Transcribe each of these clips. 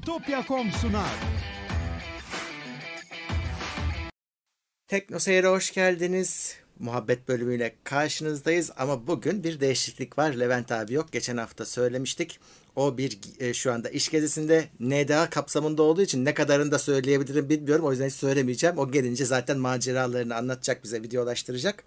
Bitopya.com sunar. Tekno Seyir'e hoş geldiniz. Muhabbet bölümüyle karşınızdayız ama bugün bir değişiklik var. Levent abi yok. Geçen hafta söylemiştik. O bir e, şu anda iş gezisinde NDA kapsamında olduğu için ne kadarını da söyleyebilirim bilmiyorum. O yüzden hiç söylemeyeceğim. O gelince zaten maceralarını anlatacak bize videolaştıracak.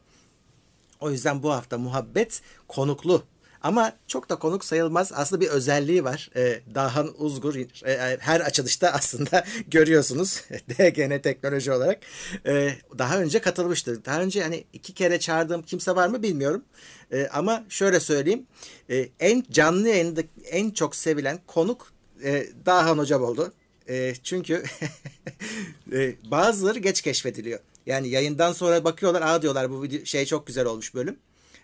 O yüzden bu hafta muhabbet konuklu ama çok da konuk sayılmaz. Aslında bir özelliği var. E, Dahan Uzgur e, e her açılışta aslında görüyorsunuz. DGN teknoloji olarak. E, daha önce katılmıştı. Daha önce hani iki kere çağırdığım kimse var mı bilmiyorum. E, ama şöyle söyleyeyim. E, en canlı yayında en çok sevilen konuk e, Dahan Hocam oldu. E, çünkü e, bazıları geç keşfediliyor. Yani yayından sonra bakıyorlar, aa diyorlar bu video şey çok güzel olmuş bölüm.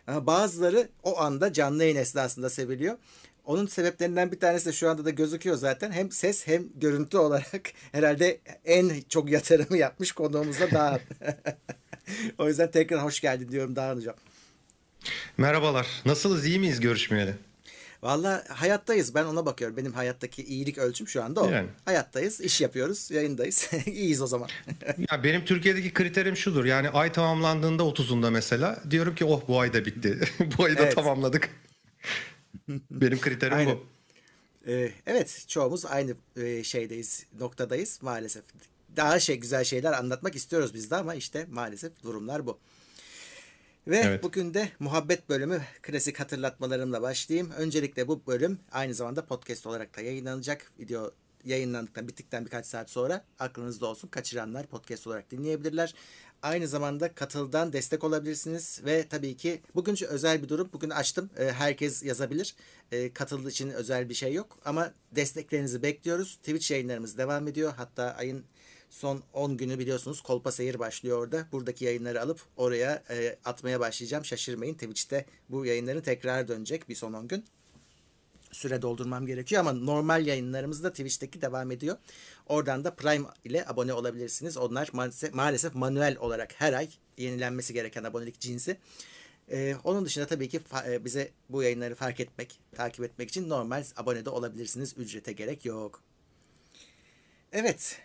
Ama bazıları o anda canlı yayın esnasında seviliyor. Onun sebeplerinden bir tanesi de şu anda da gözüküyor zaten. Hem ses hem görüntü olarak herhalde en çok yatırımı yapmış konuğumuzda Dağhan. o yüzden tekrar hoş geldin diyorum Dağhan Hocam. Merhabalar. Nasılsınız? İyi miyiz görüşmeyeli? Valla hayattayız. Ben ona bakıyorum. Benim hayattaki iyilik ölçüm şu anda o. Yani. Hayattayız, iş yapıyoruz, yayındayız. İyiyiz o zaman. ya benim Türkiye'deki kriterim şudur. Yani ay tamamlandığında 30'unda mesela diyorum ki oh bu ay da bitti. bu ayı da evet. tamamladık. benim kriterim Aynen. bu. Ee, evet, çoğumuz aynı e, şeydeyiz, noktadayız maalesef. Daha şey güzel şeyler anlatmak istiyoruz biz de ama işte maalesef durumlar bu. Ve evet. bugün de muhabbet bölümü klasik hatırlatmalarımla başlayayım. Öncelikle bu bölüm aynı zamanda podcast olarak da yayınlanacak. Video yayınlandıktan bittikten birkaç saat sonra aklınızda olsun. Kaçıranlar podcast olarak dinleyebilirler. Aynı zamanda katıldan destek olabilirsiniz ve tabii ki bugün özel bir durum. Bugün açtım. Ee, herkes yazabilir. Ee, katıldığı için özel bir şey yok ama desteklerinizi bekliyoruz. Twitch yayınlarımız devam ediyor. Hatta ayın Son 10 günü biliyorsunuz Kolpa Seyir başlıyor orada. Buradaki yayınları alıp oraya e, atmaya başlayacağım. Şaşırmayın Twitch'te bu yayınların tekrar dönecek bir son 10 gün. Süre doldurmam gerekiyor ama normal yayınlarımız da Twitch'teki devam ediyor. Oradan da Prime ile abone olabilirsiniz. Onlar maalesef, maalesef manuel olarak her ay yenilenmesi gereken abonelik cinsi. Ee, onun dışında tabii ki e, bize bu yayınları fark etmek, takip etmek için normal abone de olabilirsiniz. Ücrete gerek yok. Evet,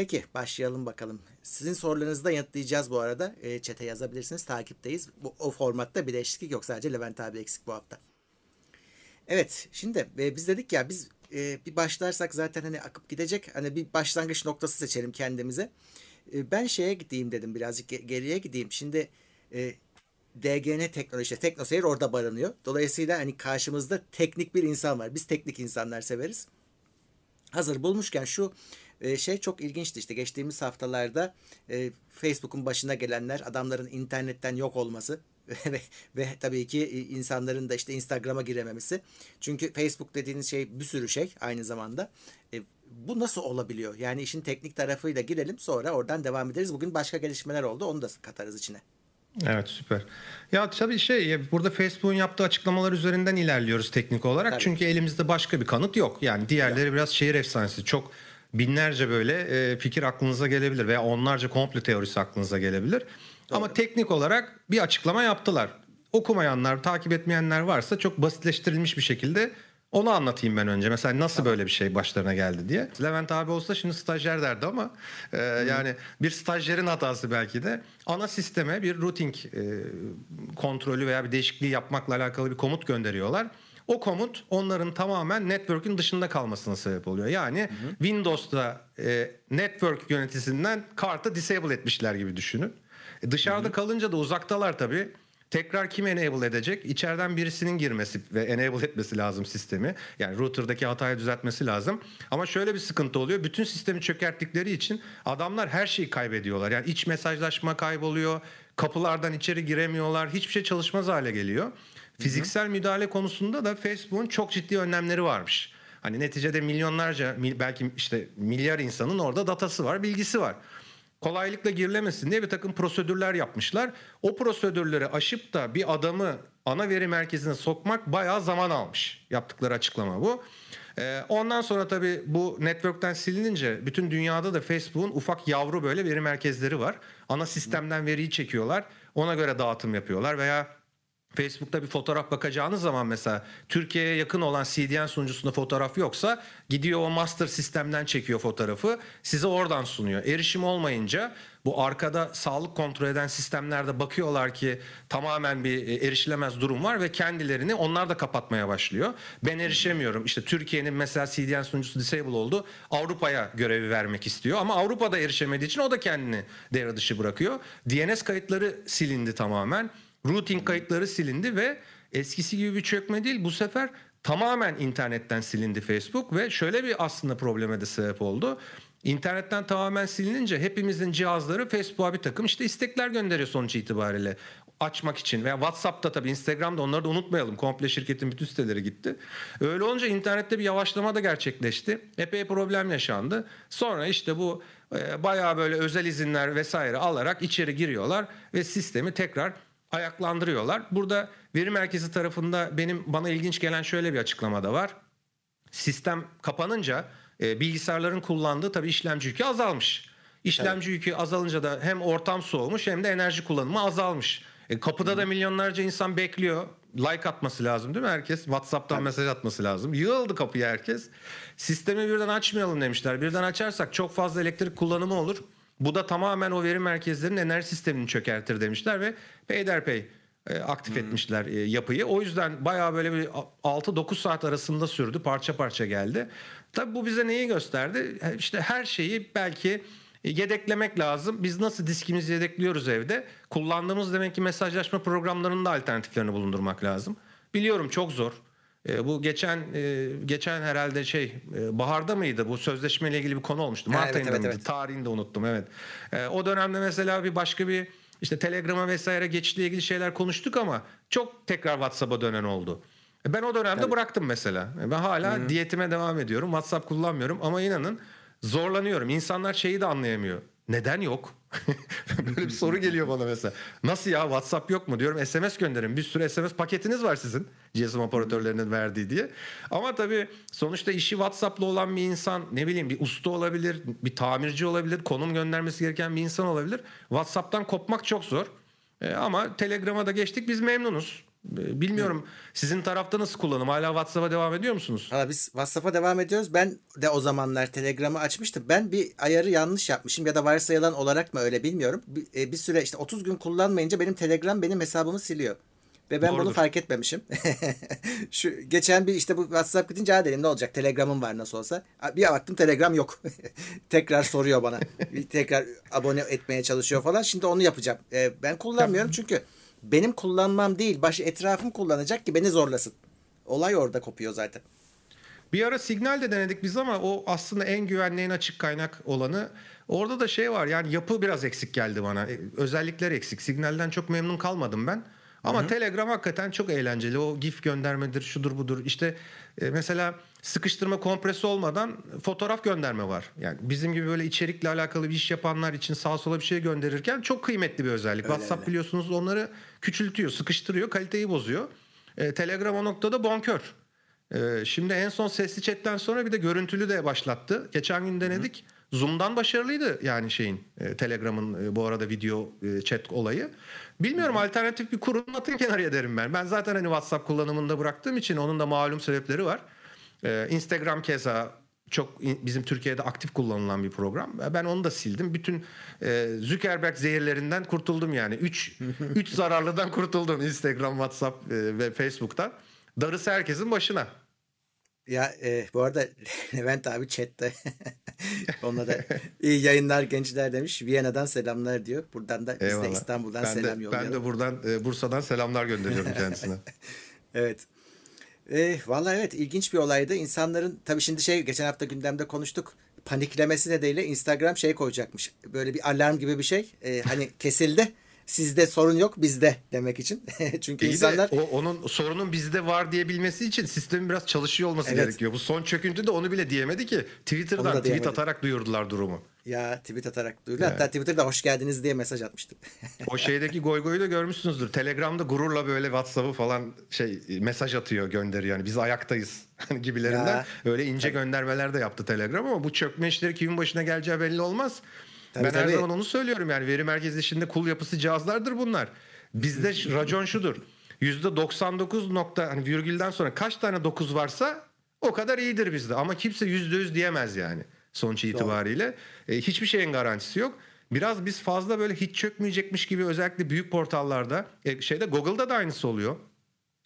Peki başlayalım bakalım. Sizin sorularınızı da yanıtlayacağız bu arada. E, çete yazabilirsiniz. Takipteyiz. Bu, o formatta bir değişiklik yok. Sadece Levent abi eksik bu hafta. Evet şimdi e, biz dedik ya biz e, bir başlarsak zaten hani akıp gidecek. Hani bir başlangıç noktası seçelim kendimize. E, ben şeye gideyim dedim birazcık geriye gideyim. Şimdi e, DGN teknoloji, teknoseyir orada barınıyor. Dolayısıyla hani karşımızda teknik bir insan var. Biz teknik insanlar severiz. Hazır bulmuşken şu e, şey çok ilginçti işte geçtiğimiz haftalarda e, Facebook'un başına gelenler adamların internetten yok olması ve, ve tabii ki e, insanların da işte Instagram'a girememesi. Çünkü Facebook dediğiniz şey bir sürü şey aynı zamanda. E, bu nasıl olabiliyor? Yani işin teknik tarafıyla girelim sonra oradan devam ederiz. Bugün başka gelişmeler oldu onu da katarız içine. Evet süper. Ya tabii şey burada Facebook'un yaptığı açıklamalar üzerinden ilerliyoruz teknik olarak. Tabii. Çünkü elimizde başka bir kanıt yok. Yani diğerleri yok. biraz şehir efsanesi. Çok binlerce böyle e, fikir aklınıza gelebilir veya onlarca komple teorisi aklınıza gelebilir. Doğru. Ama teknik olarak bir açıklama yaptılar. Okumayanlar, takip etmeyenler varsa çok basitleştirilmiş bir şekilde onu anlatayım ben önce. Mesela nasıl böyle bir şey başlarına geldi diye. Levent abi olsa şimdi stajyer derdi ama e, yani bir stajyerin hatası belki de ana sisteme bir routing e, kontrolü veya bir değişikliği yapmakla alakalı bir komut gönderiyorlar. O komut onların tamamen network'ün dışında kalmasına sebep oluyor. Yani hı hı. Windows'ta e, network yöneticisinden kartı disable etmişler gibi düşünün. E, dışarıda hı hı. kalınca da uzaktalar tabii. Tekrar kim enable edecek? İçeriden birisinin girmesi ve enable etmesi lazım sistemi. Yani router'daki hatayı düzeltmesi lazım. Ama şöyle bir sıkıntı oluyor. Bütün sistemi çökerttikleri için adamlar her şeyi kaybediyorlar. Yani iç mesajlaşma kayboluyor. Kapılardan içeri giremiyorlar. Hiçbir şey çalışmaz hale geliyor. Fiziksel müdahale konusunda da Facebook'un çok ciddi önlemleri varmış. Hani neticede milyonlarca belki işte milyar insanın orada datası var, bilgisi var. Kolaylıkla girilemesin diye bir takım prosedürler yapmışlar. O prosedürleri aşıp da bir adamı ana veri merkezine sokmak bayağı zaman almış. Yaptıkları açıklama bu. Ee, ondan sonra tabii bu network'ten silinince bütün dünyada da Facebook'un ufak yavru böyle veri merkezleri var. Ana sistemden veriyi çekiyorlar. Ona göre dağıtım yapıyorlar veya Facebook'ta bir fotoğraf bakacağınız zaman mesela Türkiye'ye yakın olan CDN sunucusunda fotoğraf yoksa gidiyor o master sistemden çekiyor fotoğrafı size oradan sunuyor. Erişim olmayınca bu arkada sağlık kontrol eden sistemlerde bakıyorlar ki tamamen bir e, erişilemez durum var ve kendilerini onlar da kapatmaya başlıyor. Ben erişemiyorum. İşte Türkiye'nin mesela CDN sunucusu disable oldu. Avrupa'ya görevi vermek istiyor ama Avrupa'da erişemediği için o da kendini devre dışı bırakıyor. DNS kayıtları silindi tamamen. Routing kayıtları silindi ve eskisi gibi bir çökme değil bu sefer tamamen internetten silindi Facebook ve şöyle bir aslında probleme de sebep oldu. İnternetten tamamen silinince hepimizin cihazları Facebook'a bir takım işte istekler gönderiyor sonuç itibariyle açmak için veya WhatsApp'ta tabii Instagram'da onları da unutmayalım. Komple şirketin bütün siteleri gitti. Öyle olunca internette bir yavaşlama da gerçekleşti. Epey problem yaşandı. Sonra işte bu e, bayağı böyle özel izinler vesaire alarak içeri giriyorlar ve sistemi tekrar ayaklandırıyorlar. Burada veri merkezi tarafında benim bana ilginç gelen şöyle bir açıklama da var. Sistem kapanınca e, bilgisayarların kullandığı tabii işlemci yükü azalmış. İşlemci evet. yükü azalınca da hem ortam soğumuş hem de enerji kullanımı azalmış. E, kapıda da milyonlarca insan bekliyor. Like atması lazım değil mi herkes? WhatsApp'tan evet. mesaj atması lazım. Yığıldı kapıya herkes. Sistemi birden açmayalım demişler. Birden açarsak çok fazla elektrik kullanımı olur. Bu da tamamen o veri merkezlerinin enerji sistemini çökertir demişler ve peyderpey e, aktif hmm. etmişler e, yapıyı. O yüzden bayağı böyle bir 6-9 saat arasında sürdü. Parça parça geldi. Tabii bu bize neyi gösterdi? İşte her şeyi belki yedeklemek lazım. Biz nasıl diskimizi yedekliyoruz evde? Kullandığımız demek ki mesajlaşma programlarının da alternatiflerini bulundurmak lazım. Biliyorum çok zor. E, bu geçen e, geçen herhalde şey e, baharda mıydı? Bu sözleşmeyle ilgili bir konu olmuştu. Mart evet, ayında evet, mıydı? Evet. Tarihini de unuttum evet. E, o dönemde mesela bir başka bir işte Telegram'a vesaire geçişle ilgili şeyler konuştuk ama çok tekrar WhatsApp'a dönen oldu. E, ben o dönemde Tabii. bıraktım mesela. E, ben hala Hı-hı. diyetime devam ediyorum. WhatsApp kullanmıyorum ama inanın zorlanıyorum. İnsanlar şeyi de anlayamıyor. Neden yok? Böyle bir soru geliyor bana mesela. Nasıl ya WhatsApp yok mu diyorum. SMS gönderin. Bir sürü SMS paketiniz var sizin. GSM operatörlerinin verdiği diye. Ama tabii sonuçta işi WhatsApp'la olan bir insan ne bileyim bir usta olabilir, bir tamirci olabilir, konum göndermesi gereken bir insan olabilir. WhatsApp'tan kopmak çok zor. E, ama Telegram'a da geçtik biz memnunuz. Ee, bilmiyorum sizin tarafta nasıl kullanım? Hala WhatsApp'a devam ediyor musunuz? Hala biz WhatsApp'a devam ediyoruz. Ben de o zamanlar Telegram'ı açmıştım. Ben bir ayarı yanlış yapmışım ya da varsayılan olarak mı öyle bilmiyorum. Bir, e, bir süre işte 30 gün kullanmayınca benim Telegram benim hesabımı siliyor. Ve ben Doğrudur. bunu fark etmemişim. Şu geçen bir işte bu WhatsApp gidince ha dedim ne olacak? Telegram'ım var nasıl olsa. Bir baktım Telegram yok. tekrar soruyor bana. tekrar abone etmeye çalışıyor falan. Şimdi onu yapacağım. Ee, ben kullanmıyorum çünkü benim kullanmam değil baş etrafım kullanacak ki beni zorlasın. Olay orada kopuyor zaten. Bir ara Signal de denedik biz ama o aslında en güvenli en açık kaynak olanı. Orada da şey var yani yapı biraz eksik geldi bana. E, özellikler eksik. Signal'den çok memnun kalmadım ben. Ama Hı-hı. Telegram hakikaten çok eğlenceli. O GIF göndermedir, şudur budur. İşte e, mesela sıkıştırma kompresi olmadan fotoğraf gönderme var. Yani bizim gibi böyle içerikle alakalı bir iş yapanlar için sağa sola bir şey gönderirken çok kıymetli bir özellik. Öyle WhatsApp öyle. biliyorsunuz onları küçültüyor, sıkıştırıyor, kaliteyi bozuyor. E, Telegram o noktada bonkör. E, şimdi en son sesli chatten sonra bir de görüntülü de başlattı. Geçen gün denedik. Hı. Zoom'dan başarılıydı yani şeyin e, Telegram'ın e, bu arada video e, chat olayı. Bilmiyorum Hı. alternatif bir kurun atın kenarıya derim ben. Ben zaten hani WhatsApp kullanımında bıraktığım için onun da malum sebepleri var. Ee, Instagram keza çok bizim Türkiye'de aktif kullanılan bir program. Ben onu da sildim. Bütün e, Zuckerberg zehirlerinden kurtuldum yani. Üç, üç zararlıdan kurtuldum Instagram, WhatsApp e, ve Facebook'tan. Darısı herkesin başına. Ya e, bu arada Levent abi chatte ona da iyi yayınlar gençler demiş. Viyana'dan selamlar diyor. Buradan da biz de İstanbul'dan ben selam de, yollayalım. Ben de buradan e, Bursa'dan selamlar gönderiyorum kendisine. evet. E, vallahi evet ilginç bir olaydı. İnsanların tabii şimdi şey geçen hafta gündemde konuştuk. Paniklemesi nedeniyle Instagram şey koyacakmış. Böyle bir alarm gibi bir şey. E, hani kesildi. Sizde sorun yok bizde demek için. Çünkü İyi insanlar... De, o, onun sorunun bizde var diyebilmesi için sistemin biraz çalışıyor olması evet. gerekiyor. Bu son çöküntüde onu bile diyemedi ki. Twitter'dan tweet diyemedi. atarak duyurdular durumu. Ya tweet atarak duyurdu. Evet. Hatta Twitter'da hoş geldiniz diye mesaj atmıştım. o şeydeki goy goyu da görmüşsünüzdür. Telegram'da gururla böyle WhatsApp'ı falan şey mesaj atıyor gönderiyor. Yani biz ayaktayız hani gibilerinden. Ya. Öyle ince tabii. göndermeler de yaptı Telegram ama bu çökme işleri kimin başına geleceği belli olmaz. Tabii, ben tabii. her zaman onu söylüyorum yani veri merkezi işinde kul yapısı cihazlardır bunlar. Bizde racon şudur. %99 nokta hani virgülden sonra kaç tane 9 varsa o kadar iyidir bizde. Ama kimse %100 diyemez yani sonuç itibariyle. E, hiçbir şeyin garantisi yok. Biraz biz fazla böyle hiç çökmeyecekmiş gibi özellikle büyük portallarda e, şeyde Google'da da aynısı oluyor.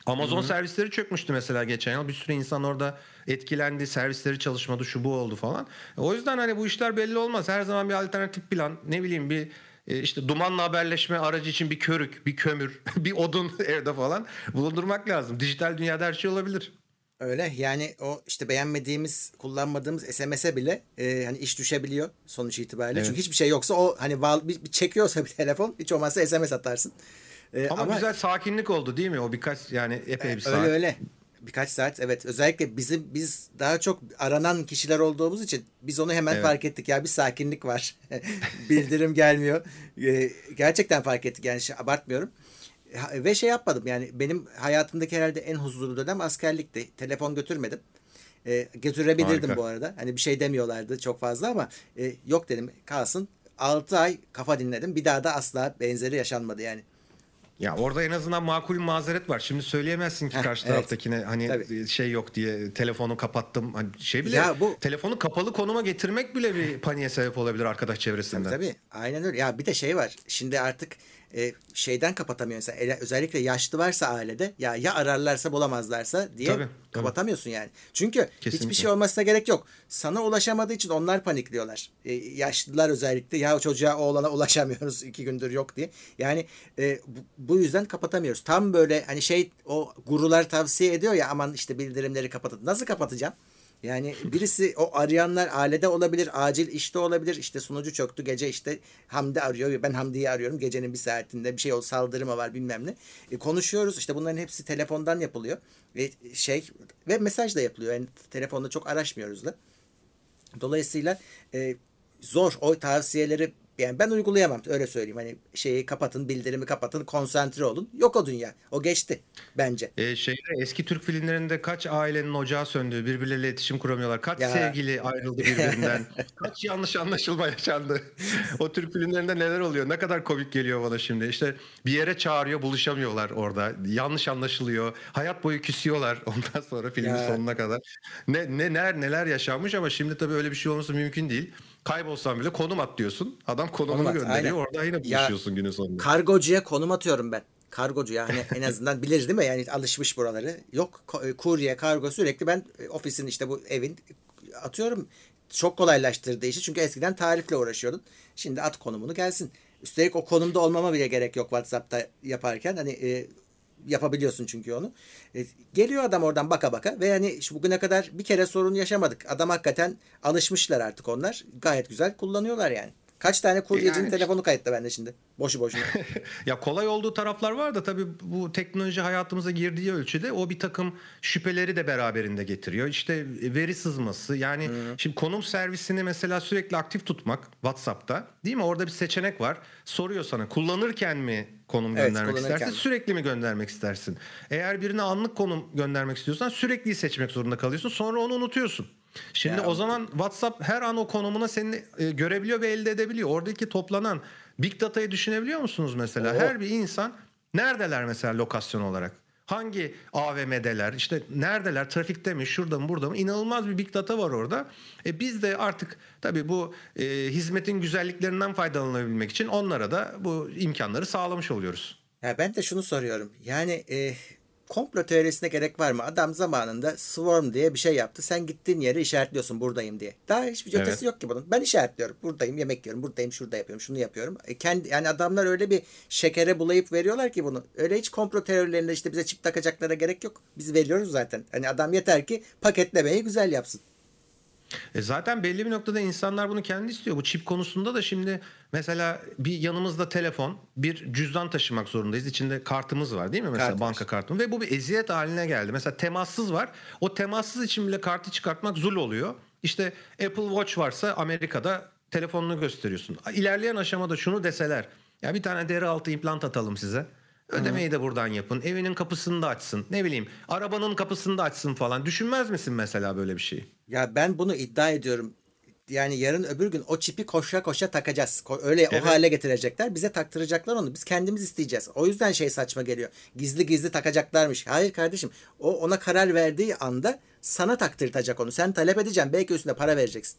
Amazon Hı-hı. servisleri çökmüştü mesela geçen yıl. Bir sürü insan orada etkilendi, servisleri çalışmadı, şu bu oldu falan. O yüzden hani bu işler belli olmaz. Her zaman bir alternatif plan, ne bileyim bir e, işte dumanla haberleşme aracı için bir körük, bir kömür, bir odun evde falan bulundurmak lazım. Dijital dünyada her şey olabilir. Öyle yani o işte beğenmediğimiz, kullanmadığımız SMS'e bile e, hani iş düşebiliyor sonuç itibariyle. Evet. Çünkü hiçbir şey yoksa o hani val, bir, bir çekiyorsa bir telefon hiç olmazsa SMS atarsın. E, ama, ama güzel sakinlik oldu değil mi? O birkaç yani epey bir e, saat. Öyle öyle. Birkaç saat evet. Özellikle bizim biz daha çok aranan kişiler olduğumuz için biz onu hemen evet. fark ettik. Ya bir sakinlik var. Bildirim gelmiyor. E, gerçekten fark ettik yani şey, abartmıyorum ve şey yapmadım yani benim hayatımdaki herhalde en huzurlu dönem askerlikti. Telefon götürmedim. E, götürebilirdim Harika. bu arada. Hani bir şey demiyorlardı çok fazla ama e, yok dedim kalsın. 6 ay kafa dinledim. Bir daha da asla benzeri yaşanmadı yani. Ya orada en azından makul bir mazeret var. Şimdi söyleyemezsin ki karşı evet. taraftakine hani Tabii. şey yok diye telefonu kapattım. Hani şey bile ya bu, telefonu kapalı konuma getirmek bile bir paniğe sebep olabilir arkadaş çevresinden. Tabii, tabii. Aynen öyle. Ya bir de şey var. Şimdi artık e, şeyden kapatamıyor mesela özellikle yaşlı varsa ailede ya ya ararlarsa bulamazlarsa diye tabii, kapatamıyorsun tabii. yani. Çünkü Kesinlikle. hiçbir şey olmasına gerek yok. Sana ulaşamadığı için onlar panikliyorlar. E, yaşlılar özellikle ya çocuğa oğlana ulaşamıyoruz iki gündür yok diye. Yani e, bu, bu yüzden kapatamıyoruz. Tam böyle hani şey o gurular tavsiye ediyor ya aman işte bildirimleri kapatın. Nasıl kapatacağım? Yani birisi o arayanlar ailede olabilir, acil işte olabilir. İşte sunucu çöktü gece işte Hamdi arıyor. Ben Hamdi'yi arıyorum gecenin bir saatinde bir şey oldu saldırı mı var bilmem ne. E, konuşuyoruz işte bunların hepsi telefondan yapılıyor. Ve şey ve mesaj da yapılıyor. Yani telefonda çok araşmıyoruz da. Dolayısıyla e, zor o tavsiyeleri yani ben uygulayamam öyle söyleyeyim. Hani şeyi kapatın, bildirimi kapatın, konsantre olun. Yok o dünya. O geçti bence. E, şeyde eski Türk filmlerinde kaç ailenin ocağı söndü, birbirleriyle iletişim kuramıyorlar. Kaç ya. sevgili ayrıldı birbirinden. kaç yanlış anlaşılma yaşandı. o Türk filmlerinde neler oluyor? Ne kadar komik geliyor bana şimdi. İşte bir yere çağırıyor, buluşamıyorlar orada. Yanlış anlaşılıyor. Hayat boyu küsüyorlar ondan sonra filmin ya. sonuna kadar. Ne ne neler neler yaşanmış ama şimdi tabii öyle bir şey olması mümkün değil kaybolsan bile konum at diyorsun. Adam konumunu konum at, gönderiyor. Aynen. Orada yine buluşuyorsun ya, günün sonunda. Kargocuya konum atıyorum ben. Kargocu yani en azından bilir değil mi? Yani alışmış buraları. Yok e, kurye, kargo sürekli ben e, ofisin işte bu evin atıyorum. Çok kolaylaştırdı işi. Çünkü eskiden tarifle uğraşıyordun. Şimdi at konumunu gelsin. Üstelik o konumda olmama bile gerek yok WhatsApp'ta yaparken. Hani e, yapabiliyorsun çünkü onu. E, geliyor adam oradan baka baka ve yani şu bugüne kadar bir kere sorun yaşamadık. Adam hakikaten alışmışlar artık onlar. Gayet güzel kullanıyorlar yani. Kaç tane kuryecinin yani, telefonu kayıtta bende şimdi. Boşu boşuna. ya kolay olduğu taraflar var da tabii bu teknoloji hayatımıza girdiği ölçüde o bir takım şüpheleri de beraberinde getiriyor. İşte veri sızması yani hmm. şimdi konum servisini mesela sürekli aktif tutmak WhatsApp'ta değil mi? Orada bir seçenek var. Soruyor sana kullanırken mi konum evet, göndermek istersin sürekli mi göndermek istersin? Eğer birine anlık konum göndermek istiyorsan sürekli seçmek zorunda kalıyorsun. Sonra onu unutuyorsun. Şimdi ya. o zaman WhatsApp her an o konumuna seni e, görebiliyor ve elde edebiliyor. Oradaki toplanan big data'yı düşünebiliyor musunuz mesela? Oo. Her bir insan neredeler mesela lokasyon olarak? Hangi AVM'deler? İşte neredeler? Trafikte mi? Şurada mı? Burada mı? İnanılmaz bir big data var orada. E biz de artık tabii bu e, hizmetin güzelliklerinden faydalanabilmek için onlara da bu imkanları sağlamış oluyoruz. Ya ben de şunu soruyorum. Yani e, komplo teorisine gerek var mı? Adam zamanında Swarm diye bir şey yaptı. Sen gittiğin yeri işaretliyorsun buradayım diye. Daha hiçbir ötesi evet. yok ki bunun. Ben işaretliyorum. Buradayım yemek yiyorum. Buradayım şurada yapıyorum. Şunu yapıyorum. E kendi, yani adamlar öyle bir şekere bulayıp veriyorlar ki bunu. Öyle hiç komplo teorilerinde işte bize çip takacaklara gerek yok. Biz veriyoruz zaten. Hani adam yeter ki paketlemeyi güzel yapsın. E zaten belli bir noktada insanlar bunu kendi istiyor. Bu çip konusunda da şimdi mesela bir yanımızda telefon, bir cüzdan taşımak zorundayız. İçinde kartımız var değil mi? Mesela Kart banka kartım ve bu bir eziyet haline geldi. Mesela temassız var. O temassız için bile kartı çıkartmak zul oluyor. İşte Apple Watch varsa Amerika'da telefonunu gösteriyorsun. İlerleyen aşamada şunu deseler. Ya bir tane deri altı implant atalım size. Ödemeyi de buradan yapın. Evinin kapısını da açsın. Ne bileyim arabanın kapısını da açsın falan. Düşünmez misin mesela böyle bir şey? Ya ben bunu iddia ediyorum. yani yarın öbür gün o çipi koşa koşa takacağız. Öyle evet. o hale getirecekler. Bize taktıracaklar onu. Biz kendimiz isteyeceğiz. O yüzden şey saçma geliyor. Gizli gizli takacaklarmış. Hayır kardeşim. O ona karar verdiği anda sana taktırtacak onu. Sen talep edeceksin. Belki üstüne para vereceksin.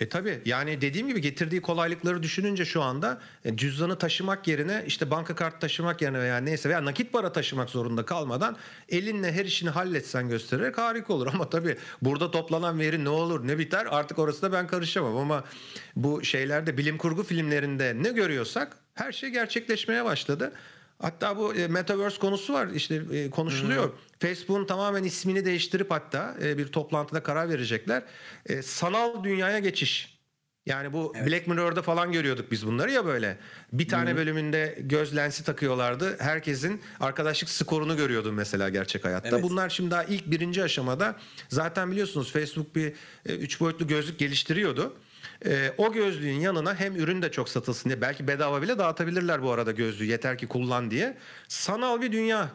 E tabi yani dediğim gibi getirdiği kolaylıkları düşününce şu anda e, cüzdanı taşımak yerine işte banka kart taşımak yerine veya neyse veya nakit para taşımak zorunda kalmadan elinle her işini halletsen göstererek harika olur. Ama tabi burada toplanan veri ne olur ne biter artık orası da ben karışamam ama bu şeylerde bilim kurgu filmlerinde ne görüyorsak her şey gerçekleşmeye başladı. Hatta bu e, metaverse konusu var işte e, konuşuluyor. Hmm. Facebook'un tamamen ismini değiştirip hatta e, bir toplantıda karar verecekler. E, sanal dünyaya geçiş. Yani bu evet. Black Mirror'da falan görüyorduk biz bunları ya böyle. Bir tane hmm. bölümünde göz lensi takıyorlardı. Herkesin arkadaşlık skorunu görüyordun mesela gerçek hayatta. Evet. Bunlar şimdi daha ilk birinci aşamada. Zaten biliyorsunuz Facebook bir e, üç boyutlu gözlük geliştiriyordu. E, o gözlüğün yanına hem ürün de çok satılsın diye belki bedava bile dağıtabilirler bu arada gözlüğü yeter ki kullan diye. Sanal bir dünya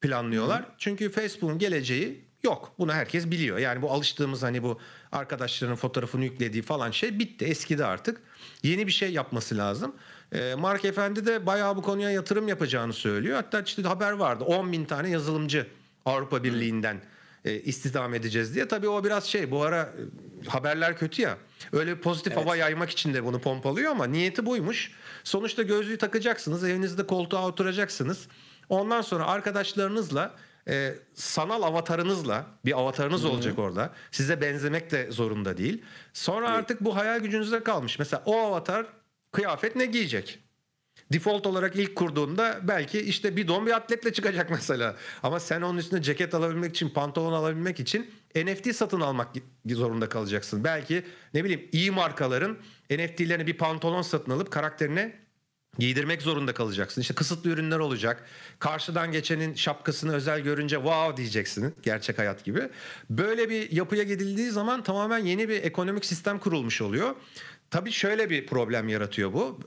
planlıyorlar. Hı. Çünkü Facebook'un geleceği yok. Bunu herkes biliyor. Yani bu alıştığımız hani bu arkadaşların fotoğrafını yüklediği falan şey bitti. Eskidi artık. Yeni bir şey yapması lazım. E, Mark Efendi de bayağı bu konuya yatırım yapacağını söylüyor. Hatta işte haber vardı. 10 bin tane yazılımcı Avrupa Birliği'nden e, istihdam edeceğiz diye. Tabii o biraz şey bu ara e, haberler kötü ya. Öyle pozitif evet. hava yaymak için de bunu pompalıyor ama niyeti buymuş. Sonuçta gözlüğü takacaksınız, evinizde koltuğa oturacaksınız. Ondan sonra arkadaşlarınızla e, sanal avatarınızla bir avatarınız Hı-hı. olacak orada. Size benzemek de zorunda değil. Sonra evet. artık bu hayal gücünüzde kalmış. Mesela o avatar kıyafet ne giyecek? Default olarak ilk kurduğunda belki işte bir don bir atletle çıkacak mesela. Ama sen onun üstüne ceket alabilmek için, pantolon alabilmek için NFT satın almak zorunda kalacaksın. Belki ne bileyim iyi markaların NFT'lerini bir pantolon satın alıp karakterine giydirmek zorunda kalacaksın. İşte kısıtlı ürünler olacak. Karşıdan geçenin şapkasını özel görünce wow diyeceksin. Gerçek hayat gibi. Böyle bir yapıya gidildiği zaman tamamen yeni bir ekonomik sistem kurulmuş oluyor. Tabii şöyle bir problem yaratıyor bu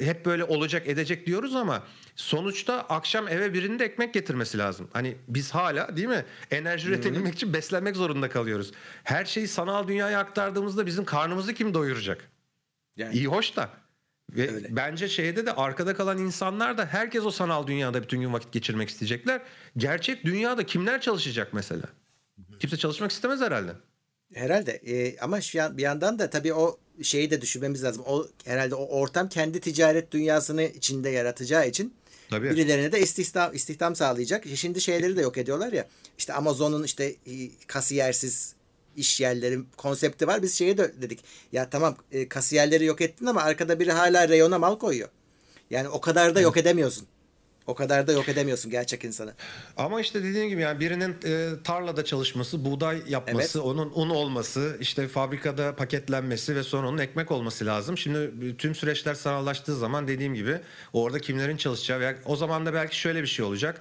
hep böyle olacak edecek diyoruz ama sonuçta akşam eve birinin de ekmek getirmesi lazım. Hani biz hala değil mi enerji üretebilmek için beslenmek zorunda kalıyoruz. Her şeyi sanal dünyaya aktardığımızda bizim karnımızı kim doyuracak? Yani. İyi hoş da. Ve Öyle. bence şeyde de arkada kalan insanlar da herkes o sanal dünyada bütün gün vakit geçirmek isteyecekler. Gerçek dünyada kimler çalışacak mesela? Kimse çalışmak istemez herhalde. Herhalde ee, ama şu bir yandan da tabii o şeyi de düşünmemiz lazım. O herhalde o ortam kendi ticaret dünyasını içinde yaratacağı için Tabii. birilerine de istihdam, istihdam sağlayacak. Şimdi şeyleri de yok ediyorlar ya. İşte Amazon'un işte e, kasiyersiz iş yerleri konsepti var. Biz şeye de dedik. Ya tamam e, kasiyerleri yok ettin ama arkada biri hala reyona mal koyuyor. Yani o kadar da yok edemiyorsun. O kadar da yok edemiyorsun gerçek insanı. Ama işte dediğim gibi yani birinin e, tarlada çalışması, buğday yapması, evet. onun un olması, işte fabrikada paketlenmesi ve sonra onun ekmek olması lazım. Şimdi tüm süreçler sanallaştığı zaman dediğim gibi orada kimlerin çalışacağı veya o zaman da belki şöyle bir şey olacak.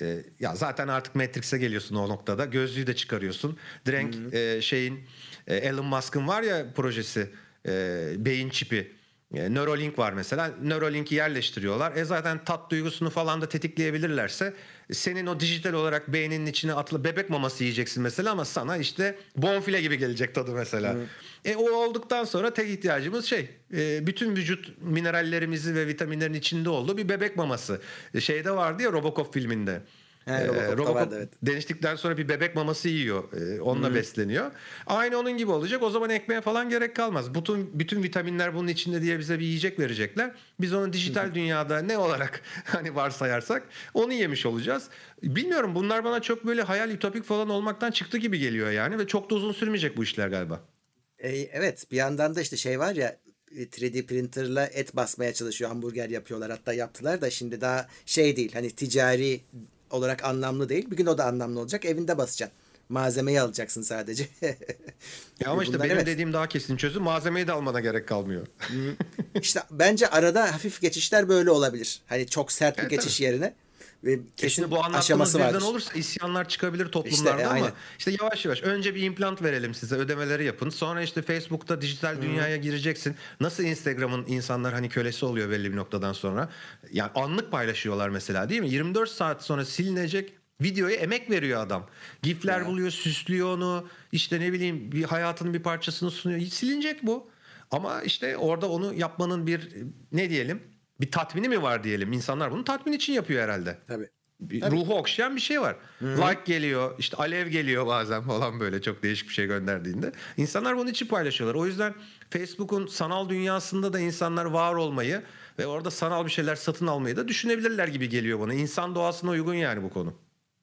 E, ya zaten artık Matrix'e geliyorsun o noktada. Gözlüğü de çıkarıyorsun. Direkt e, şeyin e, Elon Musk'ın var ya projesi e, beyin çipi Neuralink var mesela. Neuralink'i yerleştiriyorlar. E zaten tat duygusunu falan da tetikleyebilirlerse senin o dijital olarak beyninin içine atlı bebek maması yiyeceksin mesela ama sana işte bonfile gibi gelecek tadı mesela. Evet. E o olduktan sonra tek ihtiyacımız şey e, bütün vücut minerallerimizi ve vitaminlerin içinde olduğu bir bebek maması. E, şeyde vardı ya Robocop filminde. He, ee, Robocop, Robocop vardı, evet. deniştikten sonra bir bebek maması yiyor. Ee, onunla hmm. besleniyor. Aynı onun gibi olacak. O zaman ekmeğe falan gerek kalmaz. Bütün bütün vitaminler bunun içinde diye bize bir yiyecek verecekler. Biz onu dijital dünyada ne olarak hani varsayarsak onu yemiş olacağız. Bilmiyorum bunlar bana çok böyle hayal ütopik falan olmaktan çıktı gibi geliyor yani ve çok da uzun sürmeyecek bu işler galiba. E, evet bir yandan da işte şey var ya 3D e, printerla et basmaya çalışıyor. Hamburger yapıyorlar. Hatta yaptılar da şimdi daha şey değil. Hani ticari olarak anlamlı değil. Bir gün o da anlamlı olacak. Evinde basacaksın. Malzemeyi alacaksın sadece. ya ama işte Bunlar, benim evet. dediğim daha kesin çözüm. Malzemeyi de almana gerek kalmıyor. İşte bence arada hafif geçişler böyle olabilir. Hani çok sert bir evet, geçiş tabii. yerine ve kesin bu aşaması birden olursa isyanlar çıkabilir toplumlarda işte, e, ama işte yavaş yavaş önce bir implant verelim size ödemeleri yapın. Sonra işte Facebook'ta dijital hmm. dünyaya gireceksin. Nasıl Instagram'ın insanlar hani kölesi oluyor belli bir noktadan sonra. Yani anlık paylaşıyorlar mesela değil mi? 24 saat sonra silinecek Videoya emek veriyor adam. Gifler ya. buluyor, süslüyor onu. İşte ne bileyim bir hayatının bir parçasını sunuyor. Silinecek bu. Ama işte orada onu yapmanın bir ne diyelim? Bir tatmini mi var diyelim. İnsanlar bunu tatmin için yapıyor herhalde. Tabii. Bir Tabii. ruhu okşayan bir şey var. Hı-hı. Like geliyor, işte alev geliyor bazen falan böyle çok değişik bir şey gönderdiğinde. İnsanlar bunun için paylaşıyorlar. O yüzden Facebook'un sanal dünyasında da insanlar var olmayı ve orada sanal bir şeyler satın almayı da düşünebilirler gibi geliyor bana. İnsan doğasına uygun yani bu konu.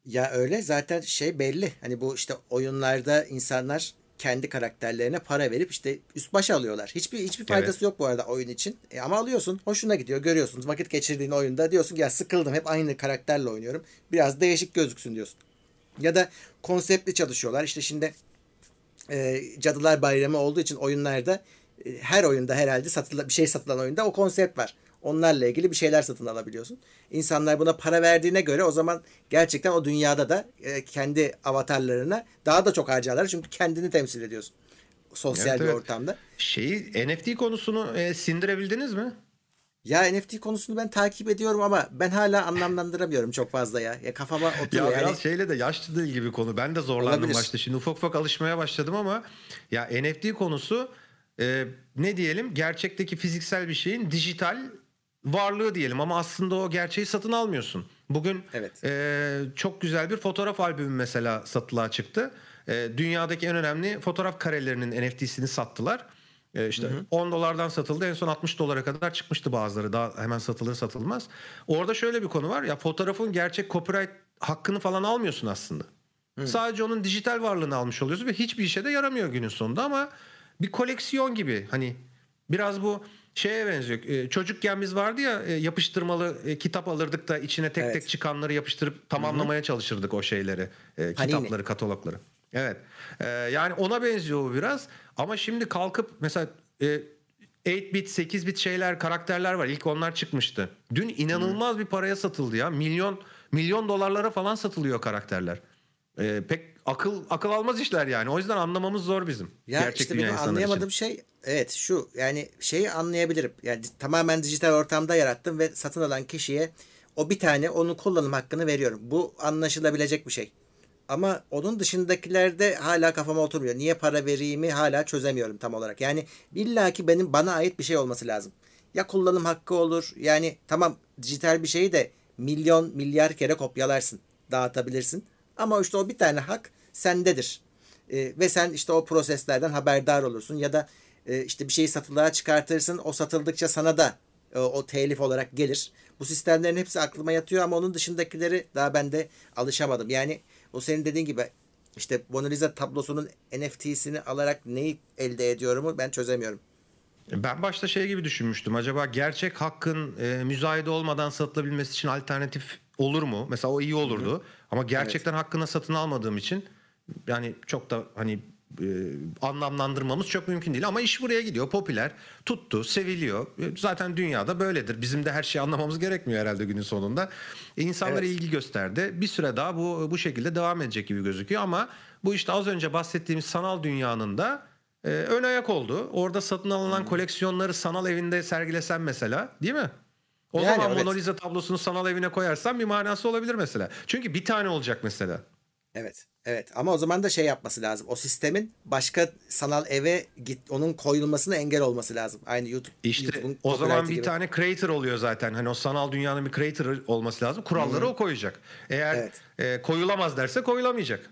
Ya öyle zaten şey belli. Hani bu işte oyunlarda insanlar kendi karakterlerine para verip işte üst baş alıyorlar. Hiçbir hiçbir faydası evet. yok bu arada oyun için. E ama alıyorsun. Hoşuna gidiyor. Görüyorsunuz. Vakit geçirdiğin oyunda diyorsun ki ya sıkıldım. Hep aynı karakterle oynuyorum. Biraz değişik gözüksün diyorsun. Ya da konseptli çalışıyorlar. İşte şimdi e, Cadılar Bayramı olduğu için oyunlarda e, her oyunda herhalde satılan bir şey satılan oyunda o konsept var. Onlarla ilgili bir şeyler satın alabiliyorsun. İnsanlar buna para verdiğine göre o zaman gerçekten o dünyada da e, kendi avatarlarına daha da çok harcarlar. Çünkü kendini temsil ediyorsun. Sosyal evet, bir evet. ortamda. Şeyi NFT konusunu e, sindirebildiniz mi? Ya NFT konusunu ben takip ediyorum ama ben hala anlamlandıramıyorum çok fazla ya. Ya kafama oturuyor. ya yani. biraz şeyle de yaşlı değil gibi konu. Ben de zorlandım Olabilir. başta. Şimdi ufak ufak alışmaya başladım ama ya NFT konusu e, ne diyelim gerçekteki fiziksel bir şeyin dijital varlığı diyelim ama aslında o gerçeği satın almıyorsun. Bugün evet. e, çok güzel bir fotoğraf albümü mesela satılığa çıktı. E, dünyadaki en önemli fotoğraf karelerinin NFT'sini sattılar. E, işte hı hı. 10 dolardan satıldı en son 60 dolara kadar çıkmıştı bazıları daha hemen satılır satılmaz. Orada şöyle bir konu var ya fotoğrafın gerçek copyright hakkını falan almıyorsun aslında. Hı. Sadece onun dijital varlığını almış oluyorsun ve hiçbir işe de yaramıyor günün sonunda ama bir koleksiyon gibi hani biraz bu şeye benziyor. E, çocukken biz vardı ya e, yapıştırmalı e, kitap alırdık da içine tek evet. tek çıkanları yapıştırıp tamamlamaya Hı-hı. çalışırdık o şeyleri. E, kitapları, katalogları. Evet. E, yani ona benziyor bu biraz. Ama şimdi kalkıp mesela e, 8 bit, 8 bit şeyler, karakterler var. İlk onlar çıkmıştı. Dün inanılmaz Hı. bir paraya satıldı ya. Milyon milyon dolarlara falan satılıyor karakterler. Ee, pek akıl akıl almaz işler yani. O yüzden anlamamız zor bizim. Ya Gerçek işte benim anlayamadığım için. şey evet şu yani şeyi anlayabilirim. Yani tamamen dijital ortamda yarattım ve satın alan kişiye o bir tane onun kullanım hakkını veriyorum. Bu anlaşılabilecek bir şey. Ama onun dışındakilerde hala kafama oturmuyor. Niye para vereyimi hala çözemiyorum tam olarak. Yani illaki benim bana ait bir şey olması lazım. Ya kullanım hakkı olur. Yani tamam dijital bir şeyi de milyon milyar kere kopyalarsın. Dağıtabilirsin. Ama işte o bir tane hak sendedir. E, ve sen işte o proseslerden haberdar olursun ya da e, işte bir şeyi satılığa çıkartırsın. O satıldıkça sana da e, o telif olarak gelir. Bu sistemlerin hepsi aklıma yatıyor ama onun dışındakileri daha ben de alışamadım. Yani o senin dediğin gibi işte Mona Lisa tablosunun NFT'sini alarak neyi elde ediyorumu ben çözemiyorum. Ben başta şey gibi düşünmüştüm. Acaba gerçek hakkın e, müzayede olmadan satılabilmesi için alternatif olur mu? Mesela o iyi olurdu. Hı-hı. Ama gerçekten evet. hakkını satın almadığım için yani çok da hani e, anlamlandırmamız çok mümkün değil ama iş buraya gidiyor popüler tuttu seviliyor e, zaten dünyada böyledir bizim de her şeyi anlamamız gerekmiyor herhalde günün sonunda e, insanlara evet. ilgi gösterdi bir süre daha bu bu şekilde devam edecek gibi gözüküyor ama bu işte az önce bahsettiğimiz sanal dünyanın da e, ön ayak oldu orada satın alınan hmm. koleksiyonları sanal evinde sergilesen mesela değil mi? O yani zaman evet. Mona Lisa tablosunu sanal evine koyarsan bir manası olabilir mesela. Çünkü bir tane olacak mesela. Evet. Evet ama o zaman da şey yapması lazım. O sistemin başka sanal eve git onun koyulmasına engel olması lazım. Aynı YouTube. İşte o zaman bir gibi. tane creator oluyor zaten. Hani o sanal dünyanın bir creator olması lazım. Kuralları hmm. o koyacak. Eğer evet. e, koyulamaz derse koyulamayacak.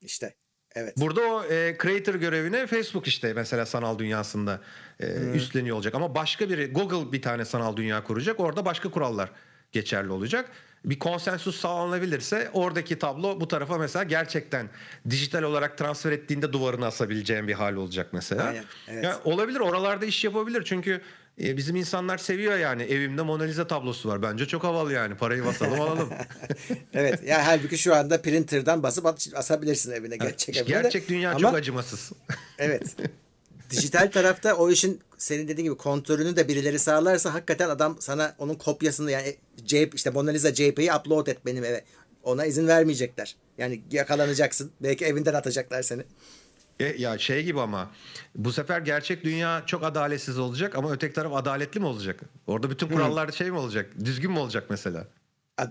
İşte Evet. Burada o e, creator görevine Facebook işte mesela sanal dünyasında e, hmm. üstleniyor olacak. Ama başka biri Google bir tane sanal dünya kuracak. Orada başka kurallar geçerli olacak. Bir konsensus sağlanabilirse oradaki tablo bu tarafa mesela gerçekten dijital olarak transfer ettiğinde duvarını asabileceğin bir hal olacak mesela. Aynen, evet. yani olabilir oralarda iş yapabilir çünkü e, bizim insanlar seviyor yani evimde Mona Lisa tablosu var bence çok havalı yani parayı basalım alalım. evet ya yani halbuki şu anda printer'dan basıp asabilirsin evine gerçek evine Gerçek dünya Ama, çok acımasız. evet dijital tarafta o işin senin dediğin gibi kontrolünü de birileri sağlarsa hakikaten adam sana onun kopyasını yani JP, işte Mona Lisa JP'yi upload et benim eve. Ona izin vermeyecekler. Yani yakalanacaksın. Belki evinden atacaklar seni. E, ya şey gibi ama bu sefer gerçek dünya çok adaletsiz olacak ama öteki taraf adaletli mi olacak? Orada bütün kurallar hmm. şey mi olacak? Düzgün mü olacak mesela?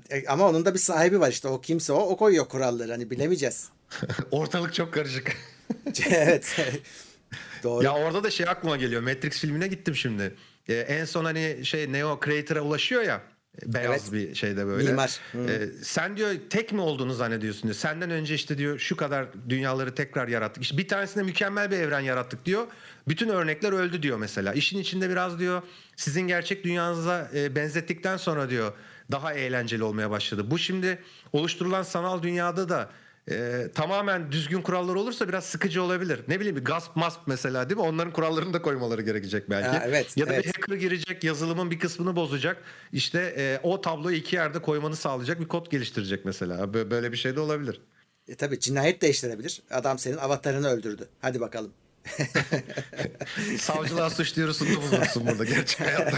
E, ama onun da bir sahibi var işte. O kimse o, o koyuyor kuralları. Hani bilemeyeceğiz. Ortalık çok karışık. evet. Doğru. Ya orada da şey aklıma geliyor. Matrix filmine gittim şimdi. Ee, en son hani şey Neo Creator'a ulaşıyor ya. Beyaz evet. bir şeyde böyle. Mimar. Ee, sen diyor tek mi olduğunu zannediyorsun diyor. Senden önce işte diyor şu kadar dünyaları tekrar yarattık. İşte bir tanesinde mükemmel bir evren yarattık diyor. Bütün örnekler öldü diyor mesela. İşin içinde biraz diyor sizin gerçek dünyanıza e, benzettikten sonra diyor daha eğlenceli olmaya başladı. Bu şimdi oluşturulan sanal dünyada da e, tamamen düzgün kurallar olursa biraz sıkıcı olabilir. Ne bileyim bir gasp masp mesela değil mi? Onların kurallarını da koymaları gerekecek belki. Ha, evet, ya da evet. bir hacker girecek yazılımın bir kısmını bozacak. İşte e, o tabloyu iki yerde koymanı sağlayacak bir kod geliştirecek mesela. Böyle bir şey de olabilir. E tabi cinayet de işlenebilir. Adam senin avatarını öldürdü. Hadi bakalım. Savcılığa suç duyurusunda bulunursun burada gerçek hayatta.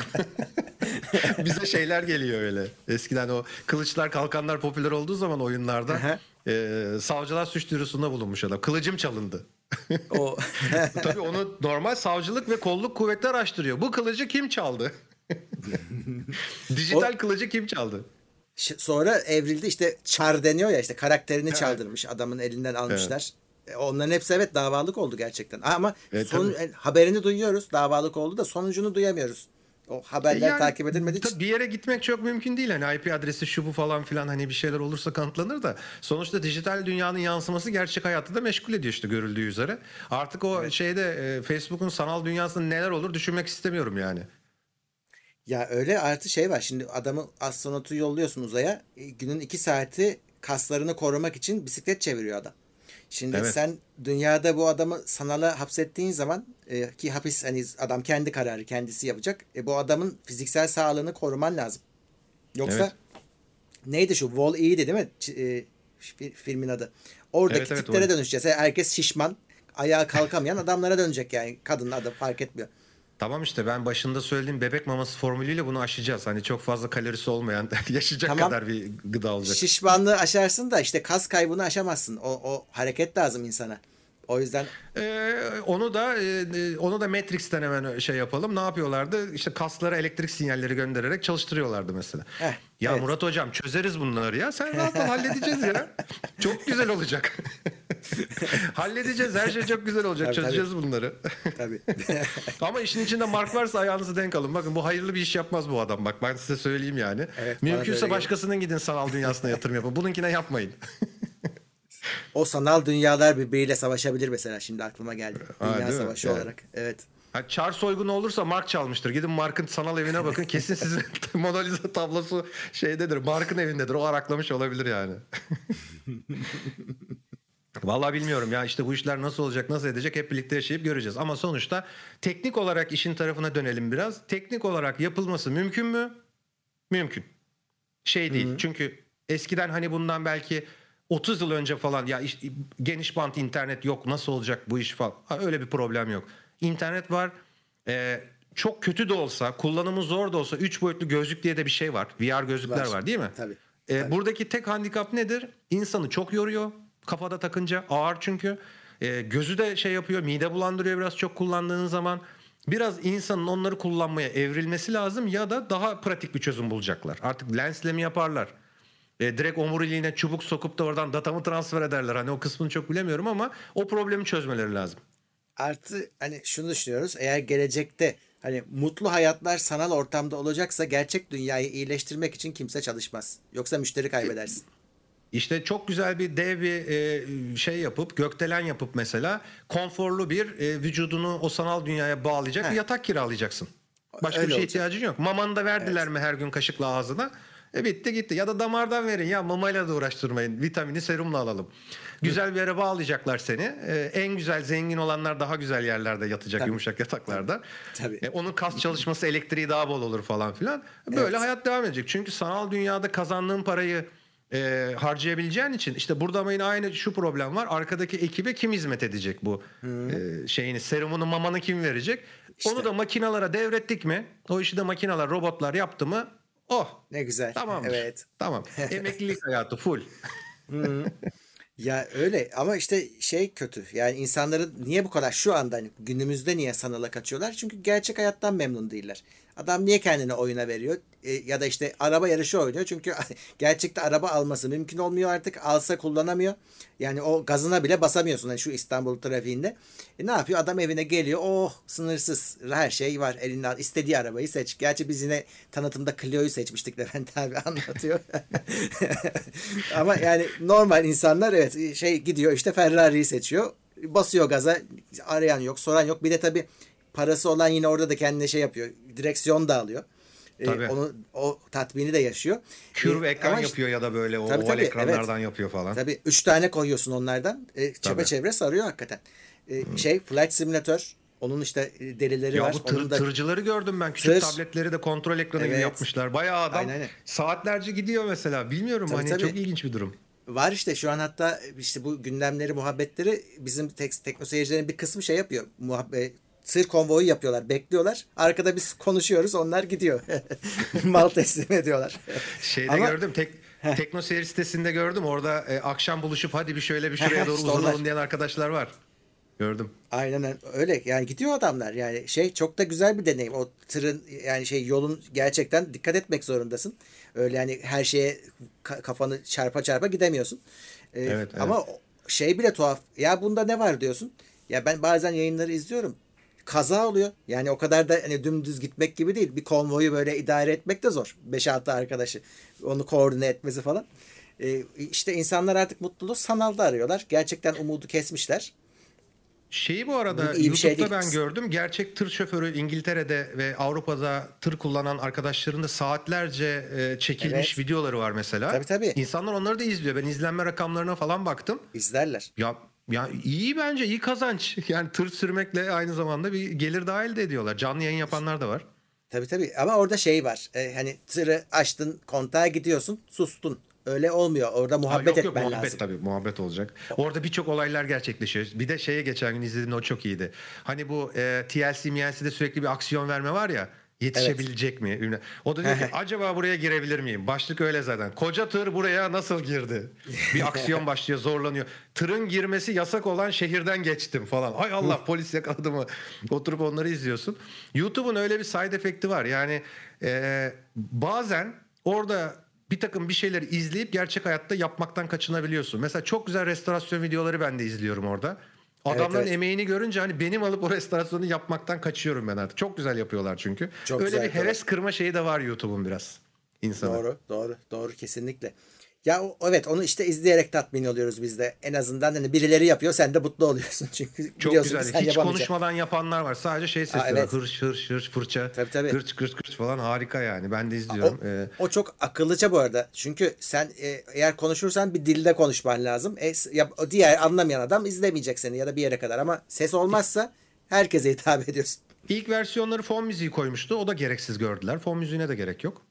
Bize şeyler geliyor öyle. Eskiden o kılıçlar kalkanlar popüler olduğu zaman oyunlarda e, savcılar suç duyurusunda bulunmuş adam. Kılıcım çalındı. o Tabii onu normal savcılık ve kolluk kuvvetler araştırıyor. Bu kılıcı kim çaldı? Dijital o... kılıcı kim çaldı? Sonra evrildi işte çar deniyor ya işte karakterini evet. çaldırmış adamın elinden almışlar. Evet. Onların hepsi evet davalık oldu gerçekten. Ama evet, son, haberini duyuyoruz davalık oldu da sonucunu duyamıyoruz. O haberler yani, takip edilmediği için. Bir yere gitmek çok mümkün değil. Hani IP adresi şu bu falan filan hani bir şeyler olursa kanıtlanır da sonuçta dijital dünyanın yansıması gerçek hayatı da meşgul ediyor işte görüldüğü üzere. Artık o evet. şeyde e, Facebook'un sanal dünyasında neler olur düşünmek istemiyorum yani. Ya öyle artı şey var. Şimdi adamı astronotu yolluyorsun uzaya. E, günün iki saati kaslarını korumak için bisiklet çeviriyor adam. Şimdi evet. sen dünyada bu adamı sanala hapsettiğin zaman e, ki hapis hani adam kendi kararı kendisi yapacak. E, bu adamın fiziksel sağlığını koruman lazım. Yoksa evet. neydi şu Wall E'ydi değil mi? Ç- e, filmin adı. Oradaki evet, evet, tiplere dönüşeceğiz. Herkes şişman, ayağa kalkamayan adamlara dönecek yani. Kadın adı fark etmiyor. Tamam işte ben başında söylediğim bebek maması formülüyle bunu aşacağız. Hani çok fazla kalorisi olmayan yaşayacak tamam. kadar bir gıda olacak. Şişmanlığı aşarsın da işte kas kaybını aşamazsın. O, o hareket lazım insana. O yüzden ee, onu da e, onu da Matrix'ten hemen şey yapalım. Ne yapıyorlardı? İşte kaslara elektrik sinyalleri göndererek çalıştırıyorlardı mesela. Heh, ya evet. Murat hocam çözeriz bunları ya. Sen rahat ol halledeceğiz ya. Çok güzel olacak. halledeceğiz. Her şey çok güzel olacak. Tabii, Çözeceğiz tabii. bunları. tabii. Ama işin içinde Mark varsa ayağınızı denk alın. Bakın bu hayırlı bir iş yapmaz bu adam. Bak ben size söyleyeyim yani. Evet, Mümkünse başkasının gidin sanal dünyasına yatırım yapın. Bununkine yapmayın o sanal dünyalar birbiriyle savaşabilir mesela şimdi aklıma geldi. Dünya ha, savaşı yani. olarak. Evet. Ha, Çar soygunu olursa Mark çalmıştır. Gidin Mark'ın sanal evine bakın. Kesin sizin Mona Lisa tablosu şeydedir. Mark'ın evindedir. O araklamış olabilir yani. Vallahi bilmiyorum ya işte bu işler nasıl olacak nasıl edecek hep birlikte yaşayıp göreceğiz. Ama sonuçta teknik olarak işin tarafına dönelim biraz. Teknik olarak yapılması mümkün mü? Mümkün. Şey değil Hı-hı. çünkü eskiden hani bundan belki 30 yıl önce falan ya işte, geniş bant internet yok nasıl olacak bu iş falan. Ha, öyle bir problem yok. İnternet var. Ee, çok kötü de olsa, kullanımı zor da olsa 3 boyutlu gözlük diye de bir şey var. VR gözlükler var, var değil mi? Tabii. Tabii. Buradaki tek handikap nedir? İnsanı çok yoruyor. Kafada takınca ağır çünkü. Ee, gözü de şey yapıyor, mide bulandırıyor biraz çok kullandığın zaman. Biraz insanın onları kullanmaya evrilmesi lazım ya da daha pratik bir çözüm bulacaklar. Artık lensle mi yaparlar? E, direkt omuriliğine çubuk sokup da oradan datamı transfer ederler. Hani o kısmını çok bilemiyorum ama o problemi çözmeleri lazım. Artı hani şunu düşünüyoruz. Eğer gelecekte hani mutlu hayatlar sanal ortamda olacaksa gerçek dünyayı iyileştirmek için kimse çalışmaz. Yoksa müşteri kaybedersin. İşte çok güzel bir dev bir e, şey yapıp gökdelen yapıp mesela konforlu bir e, vücudunu o sanal dünyaya bağlayacak Heh. bir yatak kiralayacaksın. Başka Öyle bir şey ihtiyacın yok. Mamanı da verdiler evet. mi her gün kaşıkla ağzına? E bitti gitti. Ya da damardan verin ya mamayla da uğraştırmayın. Vitamini serumla alalım. Güzel bir yere bağlayacaklar seni. Ee, en güzel zengin olanlar daha güzel yerlerde yatacak Tabii. yumuşak yataklarda. Tabii. Ee, onun kas çalışması elektriği daha bol olur falan filan. Böyle evet. hayat devam edecek. Çünkü sanal dünyada kazandığın parayı e, harcayabileceğin için işte burada ama yine aynı şu problem var. Arkadaki ekibe kim hizmet edecek bu e, şeyini serumunu mamanı kim verecek? İşte. Onu da makinalara devrettik mi? O işi de makineler robotlar yaptı mı Oh. Ne güzel. Tamam. Evet. Tamam. Emeklilik hayatı full. Ya öyle ama işte şey kötü. Yani insanların niye bu kadar şu anda hani günümüzde niye sanala kaçıyorlar? Çünkü gerçek hayattan memnun değiller. Adam niye kendini oyuna veriyor? E, ya da işte araba yarışı oynuyor. Çünkü gerçekte araba alması mümkün olmuyor artık. Alsa kullanamıyor. Yani o gazına bile basamıyorsun hani şu İstanbul trafiğinde. E, ne yapıyor? Adam evine geliyor. Oh sınırsız her şey var elinde. istediği arabayı seç. Gerçi biz yine tanıtımda Clio'yu seçmiştik Levent abi anlatıyor. Ama yani normal insanlar evet şey gidiyor işte Ferrari'yi seçiyor. Basıyor gaza arayan yok soran yok. Bir de tabii parası olan yine orada da kendine şey yapıyor. Direksiyon da alıyor. Ee, tabii. onu o tatmini de yaşıyor. Curve ee, ekran yapıyor ya da böyle o tabii, oval tabii, ekranlardan evet. yapıyor falan. Tabii üç tane koyuyorsun onlardan. E, çevre sarıyor hakikaten. E, şey Flight Simulator onun işte e, delileri ya var. Bu tır, Onun da... tırcıları gördüm ben. Küçük tır. tabletleri de kontrol ekranı evet. gibi yapmışlar. Bayağı adam aynen, aynen. saatlerce gidiyor mesela. Bilmiyorum tabii, hani tabii. çok ilginç bir durum. Var işte şu an hatta işte bu gündemleri, muhabbetleri bizim tek, tekno seyircilerin bir kısmı şey yapıyor. Muhabbet, tır konvoyu yapıyorlar. Bekliyorlar. Arkada biz konuşuyoruz. Onlar gidiyor. Mal teslim ediyorlar. Şeyde Ama, gördüm. Tek, Tekno seyir sitesinde gördüm. Orada e, akşam buluşup hadi bir şöyle bir şuraya doğru uzanalım diyen arkadaşlar var. Gördüm. Aynen öyle. Yani gidiyor adamlar. Yani şey çok da güzel bir deneyim. O tırın yani şey yolun gerçekten dikkat etmek zorundasın. Öyle yani her şeye kafanı çarpa çarpa gidemiyorsun. Ee, evet, evet. Ama şey bile tuhaf. Ya bunda ne var diyorsun. Ya ben bazen yayınları izliyorum kaza oluyor. Yani o kadar da hani dümdüz gitmek gibi değil. Bir konvoyu böyle idare etmek de zor. 5-6 arkadaşı onu koordine etmesi falan. Ee, işte insanlar artık mutluluğu sanalda arıyorlar. Gerçekten umudu kesmişler. Şeyi bu arada bu YouTube'da şey ben gördüm. Gerçek tır şoförü İngiltere'de ve Avrupa'da tır kullanan arkadaşların da saatlerce e, çekilmiş evet. videoları var mesela. Tabii tabii. İnsanlar onları da izliyor. Ben izlenme rakamlarına falan baktım. İzlerler. Ya ya iyi bence iyi kazanç. Yani tır sürmekle aynı zamanda bir gelir dahil de ediyorlar. Canlı yayın yapanlar da var. Tabii tabii ama orada şey var. E, hani tırı açtın kontağa gidiyorsun sustun. Öyle olmuyor. Orada muhabbet ha, yok, yok, etmen muhabbet, lazım. Tabii muhabbet olacak. Orada birçok olaylar gerçekleşiyor. Bir de şeye geçen gün izledim o çok iyiydi. Hani bu e, TLC MLC'de sürekli bir aksiyon verme var ya. Yetişebilecek evet. mi? O da diyor ki acaba buraya girebilir miyim? Başlık öyle zaten. Koca tır buraya nasıl girdi? Bir aksiyon başlıyor zorlanıyor. Tırın girmesi yasak olan şehirden geçtim falan. Ay Allah polis yakaladı mı? Oturup onları izliyorsun. YouTube'un öyle bir side efekti var. Yani e, bazen orada bir takım bir şeyleri izleyip gerçek hayatta yapmaktan kaçınabiliyorsun. Mesela çok güzel restorasyon videoları ben de izliyorum orada. Adamların evet, evet. emeğini görünce hani benim alıp o restorasyonu yapmaktan kaçıyorum ben artık. Çok güzel yapıyorlar çünkü. Çok Öyle bir heves kırma şeyi de var YouTube'un biraz insana. Doğru, doğru, doğru kesinlikle. Ya evet onu işte izleyerek tatmin oluyoruz biz de. En azından hani birileri yapıyor sen de mutlu oluyorsun çünkü Çok güzel. Sen Hiç konuşmadan yapanlar var. Sadece şey sesleri evet. hırş hırş hırş fırça. Tabii, tabii. Hırç kırç kırç falan harika yani. Ben de izliyorum. O, ee, o çok akıllıca bu arada. Çünkü sen e, eğer konuşursan bir dilde konuşman lazım. E, ya, diğer anlamayan adam izlemeyecek seni ya da bir yere kadar ama ses olmazsa herkese hitap ediyorsun. İlk versiyonları fon müziği koymuştu. O da gereksiz gördüler. Fon müziğine de gerek yok.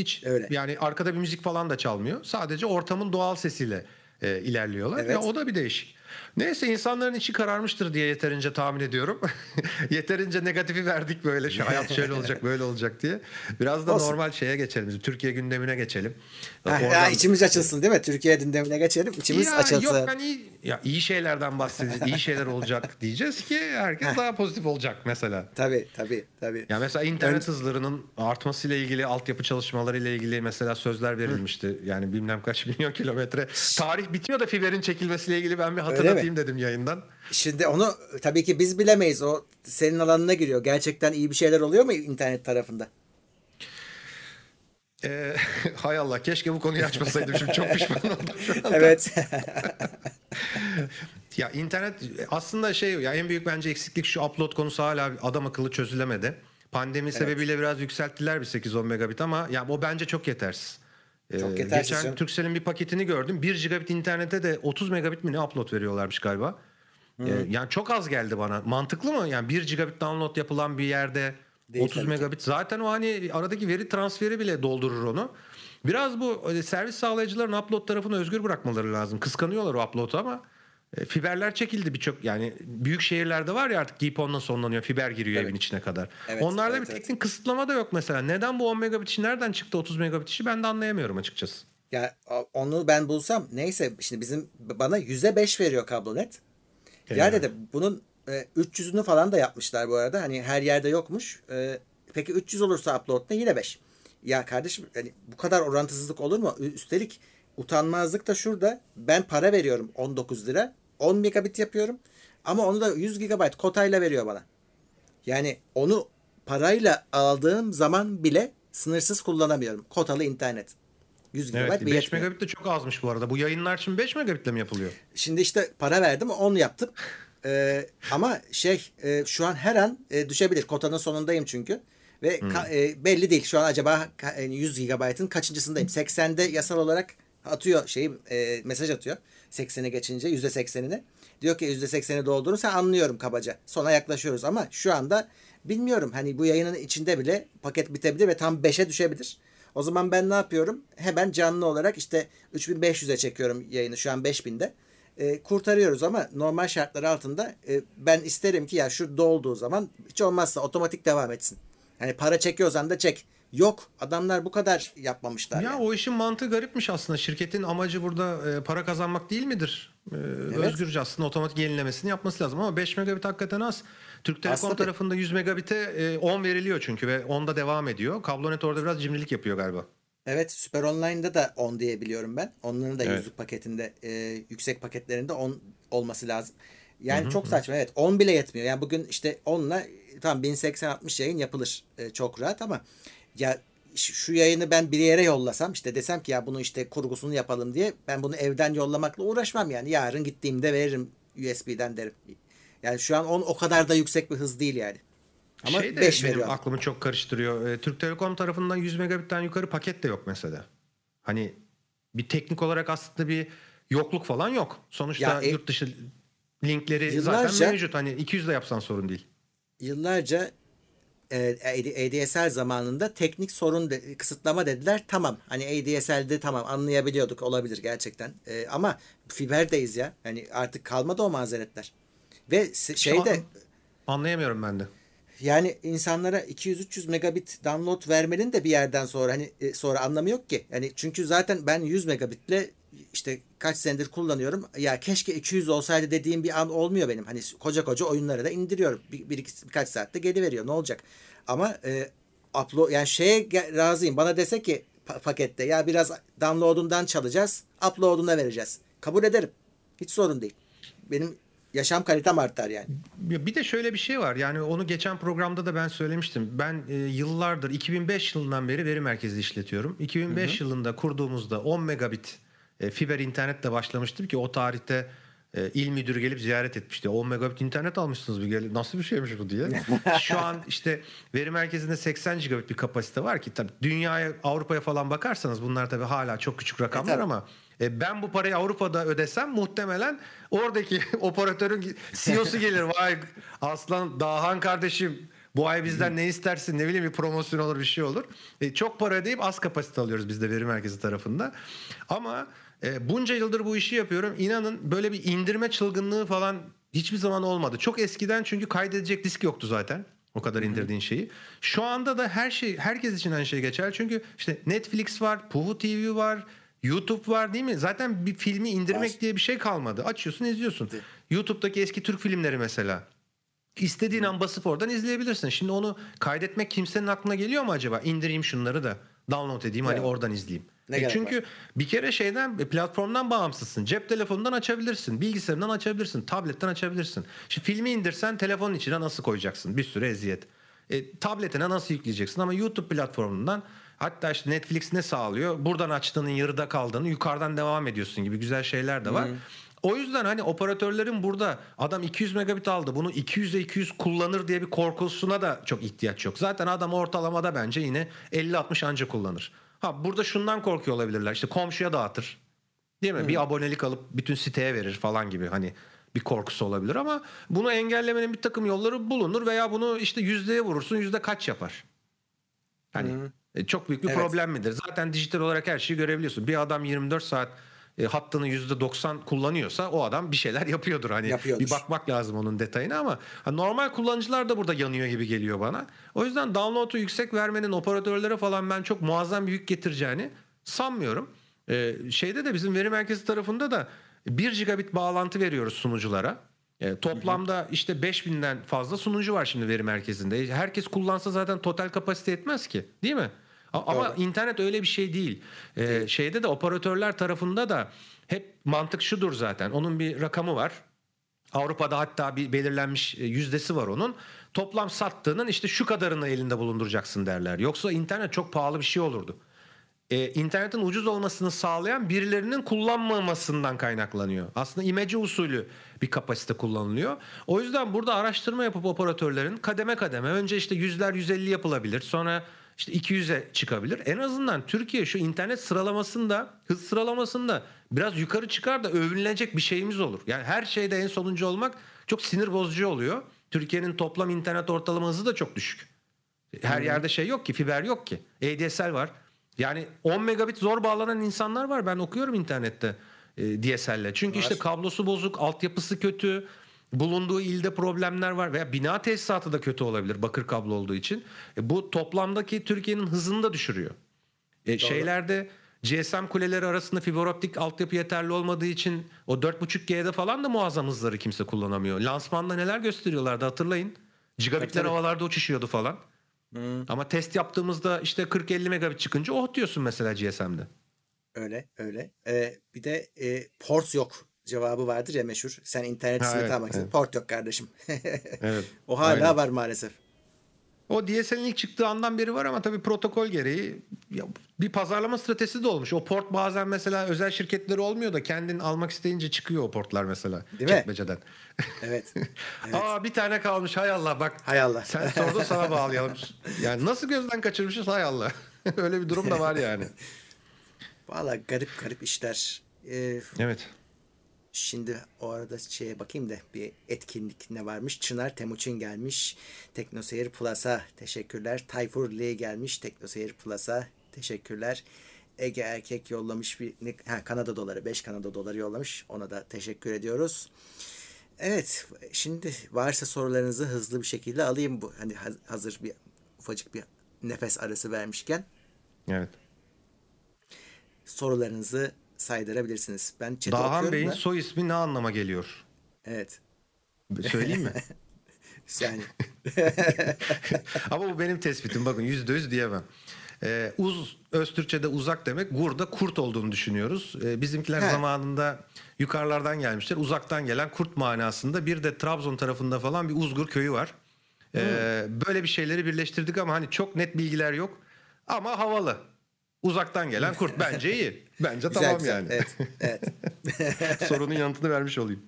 Hiç Öyle. yani arkada bir müzik falan da çalmıyor. Sadece ortamın doğal sesiyle e, ilerliyorlar. Evet. Ya o da bir değişik. Neyse insanların içi kararmıştır diye yeterince tahmin ediyorum. yeterince negatifi verdik böyle şu hayat şöyle olacak böyle olacak diye. Biraz da Olsun. normal şeye geçelim. Türkiye gündemine geçelim. Oradan... ya içimiz açılsın değil mi? Türkiye gündemine geçelim. İçimiz ya, açılsın. Yok hani ya iyi şeylerden bahsedeceğiz. iyi şeyler olacak diyeceğiz ki herkes daha pozitif olacak mesela. Tabii tabii tabii. Ya mesela internet ben... hızlarının artmasıyla ilgili altyapı çalışmaları ile ilgili mesela sözler verilmişti. Hı. Yani bilmem kaç milyon kilometre. Tarih bitiyor da fiberin çekilmesiyle ilgili ben bir hatırlatayım dedim yayından. Şimdi onu tabii ki biz bilemeyiz. O senin alanına giriyor. Gerçekten iyi bir şeyler oluyor mu internet tarafında? Ee, hay Allah keşke bu konuyu açmasaydım şimdi çok pişman oldum şu anda. Evet. ya internet aslında şey ya en büyük bence eksiklik şu upload konusu hala adam akıllı çözülemedi. Pandemi evet. sebebiyle biraz yükselttiler bir 8-10 megabit ama ya o bence çok yetersiz. Çok ee, yetersiz. Geçen Turkcell'in bir paketini gördüm. 1 gigabit internete de 30 megabit mi ne upload veriyorlarmış galiba. Ee, yani çok az geldi bana. Mantıklı mı? Yani 1 gigabit download yapılan bir yerde Değil 30 megabit. Zaten o hani aradaki veri transferi bile doldurur onu. Biraz bu e, servis sağlayıcıların upload tarafını özgür bırakmaları lazım. Kıskanıyorlar o upload'u ama fiberler çekildi birçok yani büyük şehirlerde var ya artık GPON'la sonlanıyor fiber giriyor evet. evin içine kadar. Evet, Onlarda evet, bir teknik evet. kısıtlama da yok mesela. Neden bu 10 megabit işi nereden çıktı 30 megabit işi ben de anlayamıyorum açıkçası. Ya onu ben bulsam neyse şimdi bizim bana yüze beş veriyor kablonet. Ya yani. dedi bunun e, 300'ünü falan da yapmışlar bu arada. Hani her yerde yokmuş. E, peki 300 olursa upload ne yine 5. Ya kardeşim hani bu kadar orantısızlık olur mu? Üstelik utanmazlık da şurada. Ben para veriyorum 19 lira. 10 megabit yapıyorum. Ama onu da 100 GB kotayla veriyor bana. Yani onu parayla aldığım zaman bile sınırsız kullanamıyorum. Kotalı internet. 100 GB evet, 5 yetmiyor. megabit de çok azmış bu arada. Bu yayınlar için 5 megabitle mi yapılıyor? Şimdi işte para verdim 10 yaptım. Ee, ama şey e, şu an her an e, düşebilir. Kotanın sonundayım çünkü. Ve hmm. e, belli değil. Şu an acaba 100 GB'ın kaçıncısındayım? 80'de yasal olarak atıyor şeyi e, mesaj atıyor. 80'e geçince %80'ini. Diyor ki %80'i doldurursa anlıyorum kabaca. Sona yaklaşıyoruz ama şu anda bilmiyorum. Hani bu yayının içinde bile paket bitebilir ve tam 5'e düşebilir. O zaman ben ne yapıyorum? Hemen canlı olarak işte 3500'e çekiyorum yayını şu an 5000'de. E, kurtarıyoruz ama normal şartlar altında e, ben isterim ki ya şu dolduğu zaman hiç olmazsa otomatik devam etsin. Hani para çekiyorsan da çek. Yok adamlar bu kadar yapmamışlar. Ya yani. o işin mantığı garipmiş aslında. Şirketin amacı burada e, para kazanmak değil midir? E, evet. Özgürce aslında otomatik yenilemesini yapması lazım ama 5 megabit hakikaten az. Türk Telekom aslında tarafında 100 megabite e, 10 veriliyor çünkü ve 10'da devam ediyor. Kablonet orada biraz cimrilik yapıyor galiba. Evet Süper Online'da da 10 diye biliyorum ben. Onların da evet. yüzlük paketinde e, yüksek paketlerinde 10 olması lazım. Yani Hı-hı. çok saçma evet 10 bile yetmiyor. Yani bugün işte 10'la tam 1080-60 yayın yapılır e, çok rahat ama ya şu yayını ben bir yere yollasam işte desem ki ya bunu işte kurgusunu yapalım diye ben bunu evden yollamakla uğraşmam yani. Yarın gittiğimde veririm USB'den derim. Yani şu an on o kadar da yüksek bir hız değil yani. Ama şey de 5 benim veriyor. aklımı çok karıştırıyor. Ee, Türk Telekom tarafından 100 megabitten yukarı paket de yok mesela. Hani bir teknik olarak aslında bir yokluk falan yok. Sonuçta ya, e, yurt dışı linkleri yıllarca, zaten mevcut. Hani 200 de yapsan sorun değil. Yıllarca e, ADSL zamanında teknik sorun de, kısıtlama dediler. Tamam. Hani ADSL'de tamam anlayabiliyorduk olabilir gerçekten. E, ama fiberdeyiz ya. Yani artık kalmadı o mazeretler. Ve şeyde anlayamıyorum ben de. Yani insanlara 200-300 megabit download vermenin de bir yerden sonra hani e, sonra anlamı yok ki. Yani çünkü zaten ben 100 megabitle işte kaç senedir kullanıyorum. Ya keşke 200 olsaydı dediğim bir an olmuyor benim. Hani koca koca oyunları da indiriyorum. Bir, bir iki, birkaç saatte geri veriyor. Ne olacak? Ama e, upload yani şeye razıyım. Bana dese ki pakette ya biraz download'undan çalacağız. Upload'una vereceğiz. Kabul ederim. Hiç sorun değil. Benim yaşam kalitem artar yani. Bir de şöyle bir şey var. Yani onu geçen programda da ben söylemiştim. Ben e, yıllardır 2005 yılından beri veri merkezi işletiyorum. 2005 hı hı. yılında kurduğumuzda 10 megabit e, fiber internetle başlamıştım ki o tarihte e, il müdürü gelip ziyaret etmişti. 10 megabit internet almışsınız bir nasıl bir şeymiş bu diye. Şu an işte veri merkezinde 80 gigabit bir kapasite var ki tabii dünyaya Avrupa'ya falan bakarsanız bunlar tabii hala çok küçük rakamlar e, ama e, ben bu parayı Avrupa'da ödesem muhtemelen oradaki operatörün CEO'su gelir. Vay aslan Dahan kardeşim bu ay bizden ne istersin ne bileyim bir promosyon olur bir şey olur. E, çok para ödeyip az kapasite alıyoruz biz de veri merkezi tarafında. Ama e, bunca yıldır bu işi yapıyorum. İnanın böyle bir indirme çılgınlığı falan hiçbir zaman olmadı. Çok eskiden çünkü kaydedecek disk yoktu zaten. O kadar indirdiğin şeyi. Şu anda da her şey herkes için aynı şey geçer. Çünkü işte Netflix var, Puhu TV var, YouTube var değil mi? Zaten bir filmi indirmek var. diye bir şey kalmadı. Açıyorsun, izliyorsun. YouTube'daki eski Türk filmleri mesela. İstediğin an basıp oradan izleyebilirsin. Şimdi onu kaydetmek kimsenin aklına geliyor mu acaba? İndireyim şunları da download edeyim evet. hani oradan izleyeyim. Ne e çünkü var? bir kere şeyden e, platformdan bağımsızsın. Cep telefonundan açabilirsin, bilgisayarından açabilirsin, tabletten açabilirsin. Şimdi filmi indirsen telefonun içine nasıl koyacaksın? Bir sürü eziyet. E, tabletine nasıl yükleyeceksin? Ama YouTube platformundan hatta işte Netflix ne sağlıyor? Buradan açtığının yarıda kaldığını yukarıdan devam ediyorsun gibi güzel şeyler de var. Hmm. O yüzden hani operatörlerin burada adam 200 megabit aldı bunu 200'e 200 kullanır diye bir korkusuna da çok ihtiyaç yok. Zaten adam ortalamada bence yine 50-60 anca kullanır. Ha burada şundan korkuyor olabilirler. İşte komşuya dağıtır. Değil mi? Hmm. Bir abonelik alıp bütün siteye verir falan gibi hani bir korkusu olabilir ama bunu engellemenin bir takım yolları bulunur veya bunu işte yüzdeye vurursun yüzde kaç yapar? Hani hmm. çok büyük bir evet. problem midir? Zaten dijital olarak her şeyi görebiliyorsun. Bir adam 24 saat e, hattını %90 kullanıyorsa o adam bir şeyler yapıyordur. Hani Yapıyordur. bir bakmak lazım onun detayına ama hani normal kullanıcılar da burada yanıyor gibi geliyor bana. O yüzden download'u yüksek vermenin operatörlere falan ben çok muazzam bir yük getireceğini sanmıyorum. E, şeyde de bizim veri merkezi tarafında da 1 gigabit bağlantı veriyoruz sunuculara. E, toplamda işte 5000'den fazla sunucu var şimdi veri merkezinde. Herkes kullansa zaten total kapasite etmez ki değil mi? Ama Doğru. internet öyle bir şey değil. Ee, şeyde de operatörler tarafında da hep mantık şudur zaten. Onun bir rakamı var. Avrupa'da hatta bir belirlenmiş e, yüzdesi var onun. Toplam sattığının işte şu kadarını elinde bulunduracaksın derler. Yoksa internet çok pahalı bir şey olurdu. Ee, internetin ucuz olmasını sağlayan birilerinin kullanmamasından kaynaklanıyor. Aslında imece usulü bir kapasite kullanılıyor. O yüzden burada araştırma yapıp operatörlerin kademe kademe önce işte yüzler 150 yapılabilir. Sonra işte 200'e çıkabilir. En azından Türkiye şu internet sıralamasında, hız sıralamasında biraz yukarı çıkar da övünülecek bir şeyimiz olur. Yani her şeyde en sonuncu olmak çok sinir bozucu oluyor. Türkiye'nin toplam internet ortalama hızı da çok düşük. Her hmm. yerde şey yok ki, fiber yok ki. ADSL var. Yani 10 megabit zor bağlanan insanlar var. Ben okuyorum internette e, DSL'le. Çünkü var. işte kablosu bozuk, altyapısı kötü, bulunduğu ilde problemler var veya bina tesisatı da kötü olabilir bakır kablo olduğu için. E, bu toplamdaki Türkiye'nin hızını da düşürüyor. E, şeylerde GSM kuleleri arasında fiber optik altyapı yeterli olmadığı için o 4.5G'de falan da muazzam hızları kimse kullanamıyor. Lansmanda neler gösteriyorlardı hatırlayın. Gigabitler havalarda uçuşuyordu falan. Hmm. Ama test yaptığımızda işte 40-50 megabit çıkınca oh diyorsun mesela GSM'de. Öyle öyle. Ee, bir de e, port yok cevabı vardır ya meşhur. Sen internet hizmeti evet, almak evet. Port yok kardeşim. evet. O hala aynen. var maalesef. O DSL'in ilk çıktığı andan beri var ama tabii protokol gereği bir pazarlama stratejisi de olmuş. O port bazen mesela özel şirketleri olmuyor da kendin almak isteyince çıkıyor o portlar mesela. Değil çekmeceden. mi? Evet. evet. Aa bir tane kalmış hay Allah bak. Hay Allah. Sen sordun sana bağlayalım. Yani nasıl gözden kaçırmışız hay Allah. Öyle bir durum da var yani. Valla garip garip işler. Ee, evet. Şimdi o arada şeye bakayım da bir etkinlik ne varmış. Çınar Temuçin gelmiş. Teknoseyir Plus'a teşekkürler. Tayfur Lee gelmiş. Teknoseyir Plus'a teşekkürler. Ege Erkek yollamış bir ha, Kanada doları 5 Kanada doları yollamış. Ona da teşekkür ediyoruz. Evet şimdi varsa sorularınızı hızlı bir şekilde alayım bu. Hani hazır bir ufacık bir nefes arası vermişken. Evet. Sorularınızı saydırabilirsiniz. Ben chat'e Dahan Bey'in da... soy ismi ne anlama geliyor? Evet. Söyleyeyim mi? yani. Ama bu benim tespitim. Bakın yüzde yüz diyemem. Ee, uz Öztürkçe'de uzak demek. Gur'da kurt olduğunu düşünüyoruz. Ee, bizimkiler He. zamanında yukarılardan gelmişler. Uzaktan gelen kurt manasında. Bir de Trabzon tarafında falan bir Uzgur köyü var. Ee, böyle bir şeyleri birleştirdik ama hani çok net bilgiler yok. Ama havalı. Uzaktan gelen kurt bence iyi. Bence güzel, tamam güzel. yani. Evet. evet. Sorunun yanıtını vermiş olayım.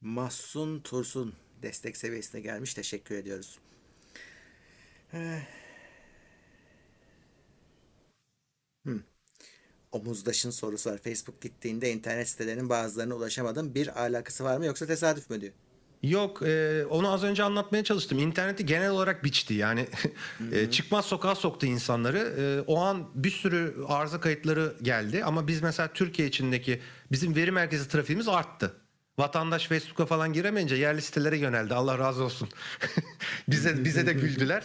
Mahsun Tursun destek seviyesine gelmiş. Teşekkür ediyoruz. Hmm. Omuzdaş'ın sorusu var. Facebook gittiğinde internet sitelerinin bazılarına ulaşamadım. Bir alakası var mı yoksa tesadüf mü diyor? Yok e, onu az önce anlatmaya çalıştım. İnterneti genel olarak biçti yani e, çıkmaz sokağa soktu insanları. E, o an bir sürü arıza kayıtları geldi ama biz mesela Türkiye içindeki bizim veri merkezi trafiğimiz arttı. Vatandaş Facebook'a falan giremeyince yerli sitelere yöneldi. Allah razı olsun. bize bize de güldüler.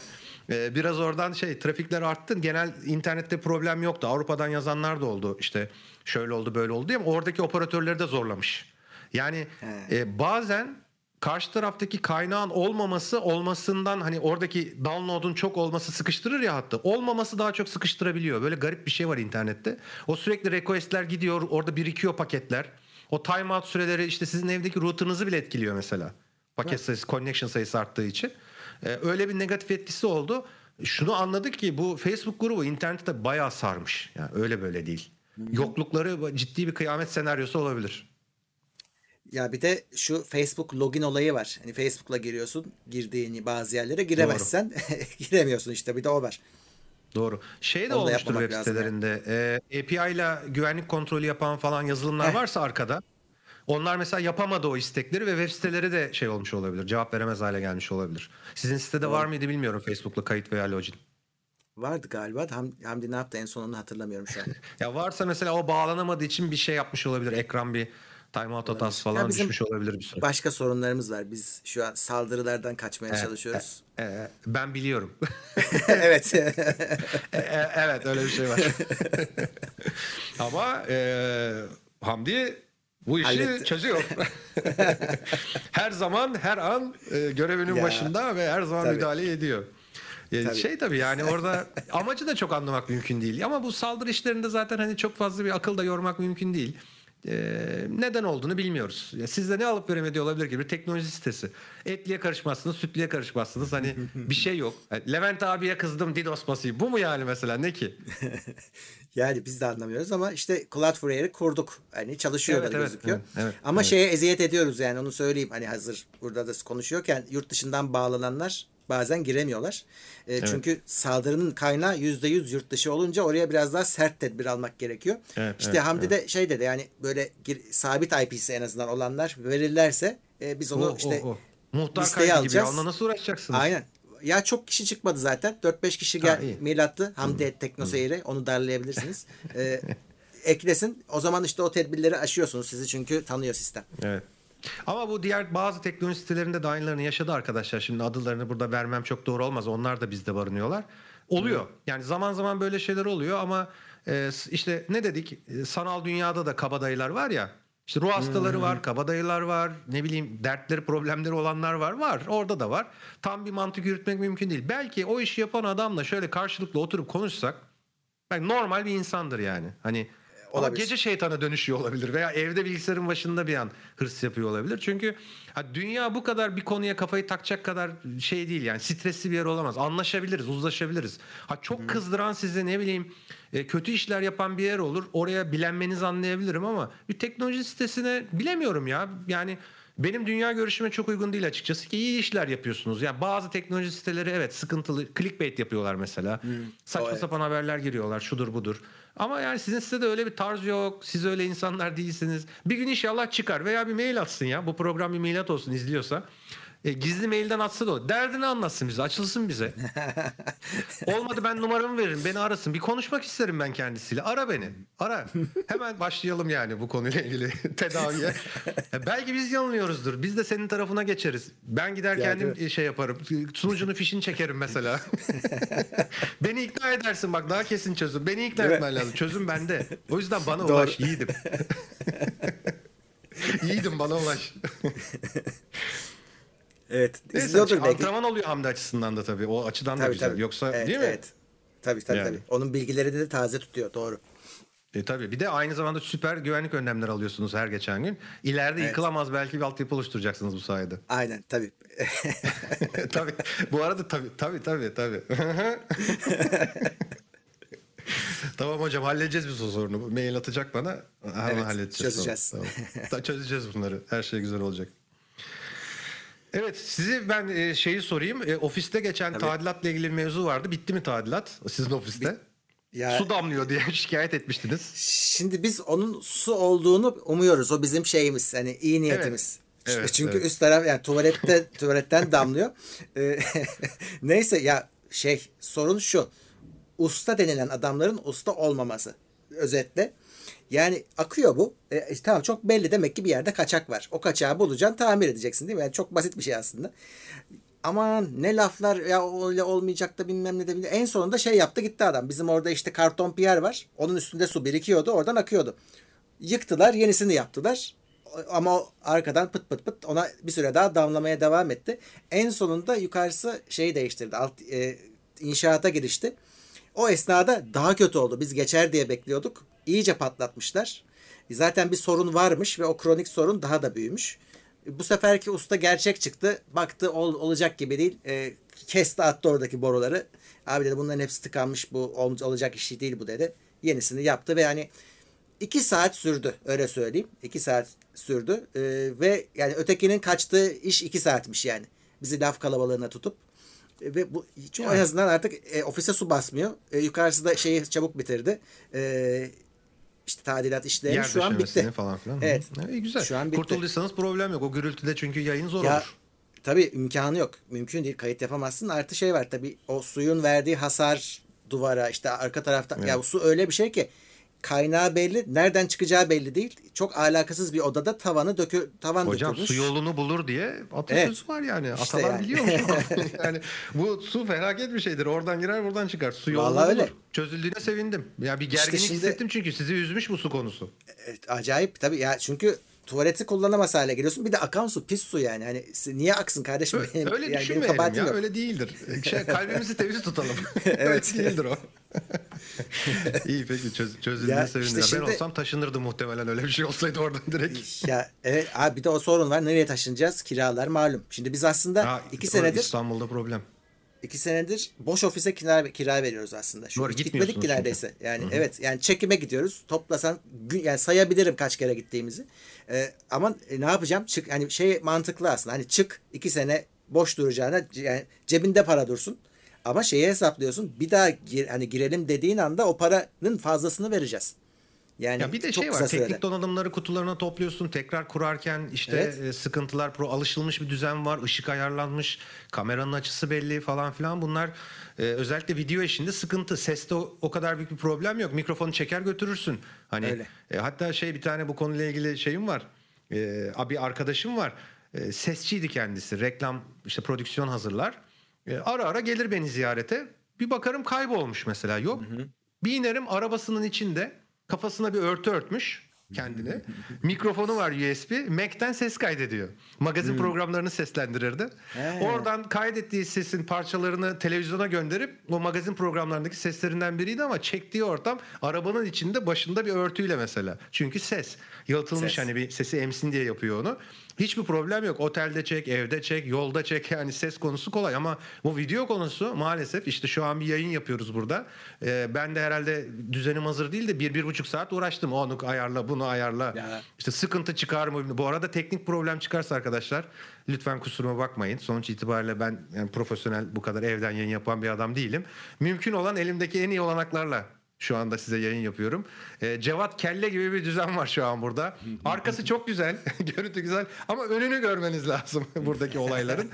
Ee, biraz oradan şey trafikler arttı. Genel internette problem yoktu. Avrupa'dan yazanlar da oldu. İşte şöyle oldu böyle oldu diye ama oradaki operatörleri de zorlamış. Yani e, bazen karşı taraftaki kaynağın olmaması olmasından hani oradaki download'un çok olması sıkıştırır ya hatta. Olmaması daha çok sıkıştırabiliyor. Böyle garip bir şey var internette. O sürekli request'ler gidiyor. Orada birikiyor paketler. O timeout süreleri işte sizin evdeki router'ınızı bile etkiliyor mesela. Paket evet. sayısı, connection sayısı arttığı için. Ee, öyle bir negatif etkisi oldu. Şunu anladık ki bu Facebook grubu internette bayağı sarmış. Yani öyle böyle değil. Yoklukları ciddi bir kıyamet senaryosu olabilir. Ya bir de şu Facebook login olayı var. Hani Facebook'la giriyorsun. Girdiğin bazı yerlere giremezsen giremiyorsun işte bir de o var. Doğru. Şey de Onu olmuştur web sitelerinde. Yani. Ee, API ile güvenlik kontrolü yapan falan yazılımlar Heh. varsa arkada. Onlar mesela yapamadı o istekleri ve web siteleri de şey olmuş olabilir. Cevap veremez hale gelmiş olabilir. Sizin sitede Doğru. var mıydı bilmiyorum Facebook'la kayıt veya login. Vardı galiba. Ham, Hamdi ne yaptı en sonunu hatırlamıyorum şu an. ya varsa mesela o bağlanamadığı için bir şey yapmış olabilir. Ekran bir Timeout hatası falan ya düşmüş olabilir bir süre. Başka sorunlarımız var. Biz şu an saldırılardan kaçmaya e, çalışıyoruz. E, e, ben biliyorum. evet. e, e, evet öyle bir şey var. Ama e, Hamdi bu işi Halletti. çözüyor. her zaman her an e, görevinin ya, başında ve her zaman tabii. müdahale ediyor. E, tabii. Şey tabii yani orada amacı da çok anlamak mümkün değil. Ama bu saldırı işlerinde zaten hani çok fazla bir akıl da yormak mümkün değil. Neden olduğunu bilmiyoruz. Ya sizde ne alıp veremediği olabilir ki bir teknoloji sitesi. Etliye karışmazsınız, sütlüye karışmazsınız. Hani bir şey yok. Yani Levent abiye kızdım DDoS basayım. Bu mu yani mesela ne ki? yani biz de anlamıyoruz ama işte Cloudflare'i kurduk. Hani çalışıyor evet, evet, gözüküyor. Evet, evet, ama evet. şeye eziyet ediyoruz yani onu söyleyeyim. Hani hazır burada da konuşuyorken yurt dışından bağlananlar bazen giremiyorlar. E, evet. Çünkü saldırının kaynağı yüzde yüz yurt dışı olunca oraya biraz daha sert tedbir almak gerekiyor. Evet, işte evet, Hamdi evet. de şey dedi yani böyle gir, sabit IP'si en azından olanlar verirlerse e, biz onu oh, işte oh, oh. Muhtar listeye alacağız. Gibi. Onunla nasıl uğraşacaksınız? Aynen. Ya çok kişi çıkmadı zaten. 4-5 kişi gel, ha, mail attı. Hamdi hmm. Teknoseyir'e. Onu darlayabilirsiniz. ee, eklesin. O zaman işte o tedbirleri aşıyorsunuz sizi çünkü tanıyor sistem. Evet. Ama bu diğer bazı teknoloji sitelerinde de aynılarını yaşadı arkadaşlar. Şimdi adlarını burada vermem çok doğru olmaz. Onlar da bizde barınıyorlar. Oluyor. Yani zaman zaman böyle şeyler oluyor ama e, işte ne dedik? E, sanal dünyada da kabadayılar var ya. İşte ruh hastaları var, kabadayılar var, ne bileyim dertleri, problemleri olanlar var. Var, orada da var. Tam bir mantık yürütmek mümkün değil. Belki o işi yapan adamla şöyle karşılıklı oturup konuşsak, yani normal bir insandır yani. Hani Olabilir. Ama gece şeytana dönüşüyor olabilir veya evde bilgisayarın başında bir an hırs yapıyor olabilir. Çünkü ha, dünya bu kadar bir konuya kafayı takacak kadar şey değil yani stresli bir yer olamaz. Anlaşabiliriz, uzlaşabiliriz. Ha çok hmm. kızdıran size ne bileyim e, kötü işler yapan bir yer olur. Oraya bilenmenizi anlayabilirim ama bir teknoloji sitesine bilemiyorum ya. Yani benim dünya görüşüme çok uygun değil açıkçası ki iyi işler yapıyorsunuz. Yani bazı teknoloji siteleri evet sıkıntılı clickbait yapıyorlar mesela. Hmm. Saçma evet. sapan haberler giriyorlar şudur budur. Ama yani sizin size de öyle bir tarz yok. Siz öyle insanlar değilsiniz. Bir gün inşallah çıkar veya bir mail atsın ya. Bu program bir mail at olsun izliyorsa. E, gizli mailden atsa da o. Derdini anlatsın bize. Açılsın bize. Olmadı ben numaramı veririm. Beni arasın. Bir konuşmak isterim ben kendisiyle. Ara beni. Ara. Hemen başlayalım yani bu konuyla ilgili tedaviye. E, belki biz yanılıyoruzdur. Biz de senin tarafına geçeriz. Ben gider kendim yani, şey yaparım. Sunucunun fişini çekerim mesela. beni ikna edersin bak daha kesin çözüm. Beni ikna etmen lazım. Çözüm bende. O yüzden bana Doğru. ulaş yiğidim. yiğidim bana ulaş. Evet. Neyse, izliyordur belki. Antrenman oluyor Hamdi açısından da tabii. O açıdan tabii, da güzel. Tabii. Yoksa evet, değil mi? Evet. Tabii tabii yani. tabii. Onun bilgileri de taze tutuyor. Doğru. E tabii bir de aynı zamanda süper güvenlik önlemleri alıyorsunuz her geçen gün. İleride evet. yıkılamaz belki bir altyapı oluşturacaksınız bu sayede. Aynen tabii. tabii. Bu arada tabii tabii tabii tabii. tamam hocam halledeceğiz biz o sorunu. Mail atacak bana. Hemen evet, halledeceğiz. Çözeceğiz. Tamam. çözeceğiz bunları. Her şey güzel olacak. Evet sizi ben e, şeyi sorayım. E, ofiste geçen Tabii. tadilatla ilgili mevzu vardı. Bitti mi tadilat sizin ofiste? Ya, su damlıyor diye şikayet etmiştiniz. Şimdi biz onun su olduğunu umuyoruz. O bizim şeyimiz. Hani iyi niyetimiz. Evet. Evet, Çünkü evet. üst taraf yani tuvalette tuvaletten damlıyor. E, neyse ya şey sorun şu. Usta denilen adamların usta olmaması. Özetle. Yani akıyor bu. E, işte tamam çok belli demek ki bir yerde kaçak var. O kaçağı bulacaksın tamir edeceksin değil mi? Yani çok basit bir şey aslında. Aman ne laflar ya öyle olmayacak da bilmem ne de bilmem. En sonunda şey yaptı gitti adam. Bizim orada işte karton piyer var. Onun üstünde su birikiyordu. Oradan akıyordu. Yıktılar yenisini yaptılar. Ama arkadan pıt pıt pıt ona bir süre daha damlamaya devam etti. En sonunda yukarısı şeyi değiştirdi. Alt, e, inşaata girişti. O esnada daha kötü oldu. Biz geçer diye bekliyorduk iyice patlatmışlar. Zaten bir sorun varmış ve o kronik sorun daha da büyümüş. Bu seferki usta gerçek çıktı. Baktı ol, olacak gibi değil. E, kesti attı oradaki boruları. Abi dedi bunların hepsi tıkanmış. Bu ol, olacak iş değil bu dedi. Yenisini yaptı ve yani iki saat sürdü öyle söyleyeyim. iki saat sürdü. E, ve yani ötekinin kaçtığı iş iki saatmiş yani. Bizi laf kalabalığına tutup ve bu hiç yani. en azından artık e, ofise su basmıyor. E, yukarısı da şeyi çabuk bitirdi. E, işte tadilat işleri şu an bitti. falan filan. Evet. İyi güzel. Şu an bitti. Kurtulduysanız problem yok. O gürültüde çünkü yayın zor ya, olur. Tabii imkanı yok. Mümkün değil. Kayıt yapamazsın. Artı şey var tabii o suyun verdiği hasar duvara işte arka tarafta evet. ya su öyle bir şey ki kaynağı belli. Nereden çıkacağı belli değil. Çok alakasız bir odada tavanı dökü tavan Hocam dökülmüş. su yolunu bulur diye atasözü evet. var yani. İşte Atalar yani. biliyormuş. yani bu su felaket bir şeydir. Oradan girer buradan çıkar. Su yolunu Vallahi bulur. Öyle. Çözüldüğüne sevindim. Ya bir gerginlik işte şimdi, hissettim çünkü sizi üzmüş bu su konusu. Evet, acayip tabii ya çünkü tuvaleti kullanamaz hale geliyorsun. Bir de akan su pis su yani. Hani niye aksın kardeşim? Öyle, benim, öyle yani düşünmeyelim benim ya. Yok. Öyle değildir. Şey, kalbimizi temiz tutalım. evet. öyle değildir o. İyi peki çöz, çözüldüğüne sevindim. Işte şimdi, ben olsam taşınırdım muhtemelen öyle bir şey olsaydı oradan direkt. Ya evet abi bir de o sorun var. Nereye taşınacağız? Kiralar malum. Şimdi biz aslında ha, iki senedir İstanbul'da problem. İki senedir boş ofise kira, kira veriyoruz aslında. Şu Doğru, gitmedik ki neredeyse. Yani Hı-hı. evet yani çekime gidiyoruz. Toplasan yani sayabilirim kaç kere gittiğimizi. Ee, ama e, ne yapacağım? Çık hani şey mantıklı aslında. Hani çık iki sene boş duracağına yani cebinde para dursun. Ama şeyi hesaplıyorsun. Bir daha gir, hani girelim dediğin anda o paranın fazlasını vereceğiz. Yani ya bir de şey var teknik donanımları kutularına topluyorsun tekrar kurarken işte evet. E, sıkıntılar pro alışılmış bir düzen var ışık ayarlanmış kameranın açısı belli falan filan. Bunlar e, özellikle video işinde sıkıntı. Seste o, o kadar büyük bir problem yok. Mikrofonu çeker götürürsün. Hani Öyle. E, hatta şey bir tane bu konuyla ilgili şeyim var. E, abi arkadaşım var. E, sesçiydi kendisi. Reklam işte prodüksiyon hazırlar. E, ara ara gelir beni ziyarete. Bir bakarım kaybolmuş mesela. Yok hı hı. bir inerim arabasının içinde Kafasına bir örtü örtmüş kendini. Mikrofonu var USB. Mac'ten ses kaydediyor. Magazin hmm. programlarını seslendirirdi. He. Oradan kaydettiği sesin parçalarını televizyona gönderip o magazin programlarındaki seslerinden biriydi ama çektiği ortam arabanın içinde başında bir örtüyle mesela. Çünkü ses. Yalıtılmış ses. hani bir sesi emsin diye yapıyor onu. Hiçbir problem yok. Otelde çek, evde çek, yolda çek. Yani ses konusu kolay ama bu video konusu maalesef işte şu an bir yayın yapıyoruz burada. Ee, ben de herhalde düzenim hazır değil de bir, bir buçuk saat uğraştım. Onu ayarla, bunu ayarla. Ya. İşte sıkıntı çıkar mı? Bu arada teknik problem çıkarsa arkadaşlar lütfen kusuruma bakmayın. Sonuç itibariyle ben yani profesyonel bu kadar evden yayın yapan bir adam değilim. Mümkün olan elimdeki en iyi olanaklarla şu anda size yayın yapıyorum. E, Cevat Kelle gibi bir düzen var şu an burada. Arkası çok güzel, görüntü güzel ama önünü görmeniz lazım buradaki olayların.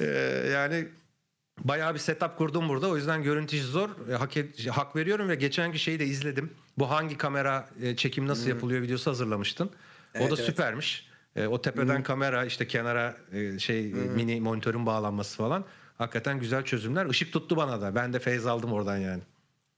E, yani bayağı bir setup kurdum burada. O yüzden görüntü zor. E, hak, hak veriyorum ve geçenki şeyi de izledim. Bu hangi kamera e, çekim nasıl yapılıyor videosu hazırlamıştın. Evet, o da evet. süpermiş. E, o tepeden hmm. kamera işte kenara e, şey hmm. mini monitörün bağlanması falan. Hakikaten güzel çözümler. Işık tuttu bana da. Ben de feyz aldım oradan yani.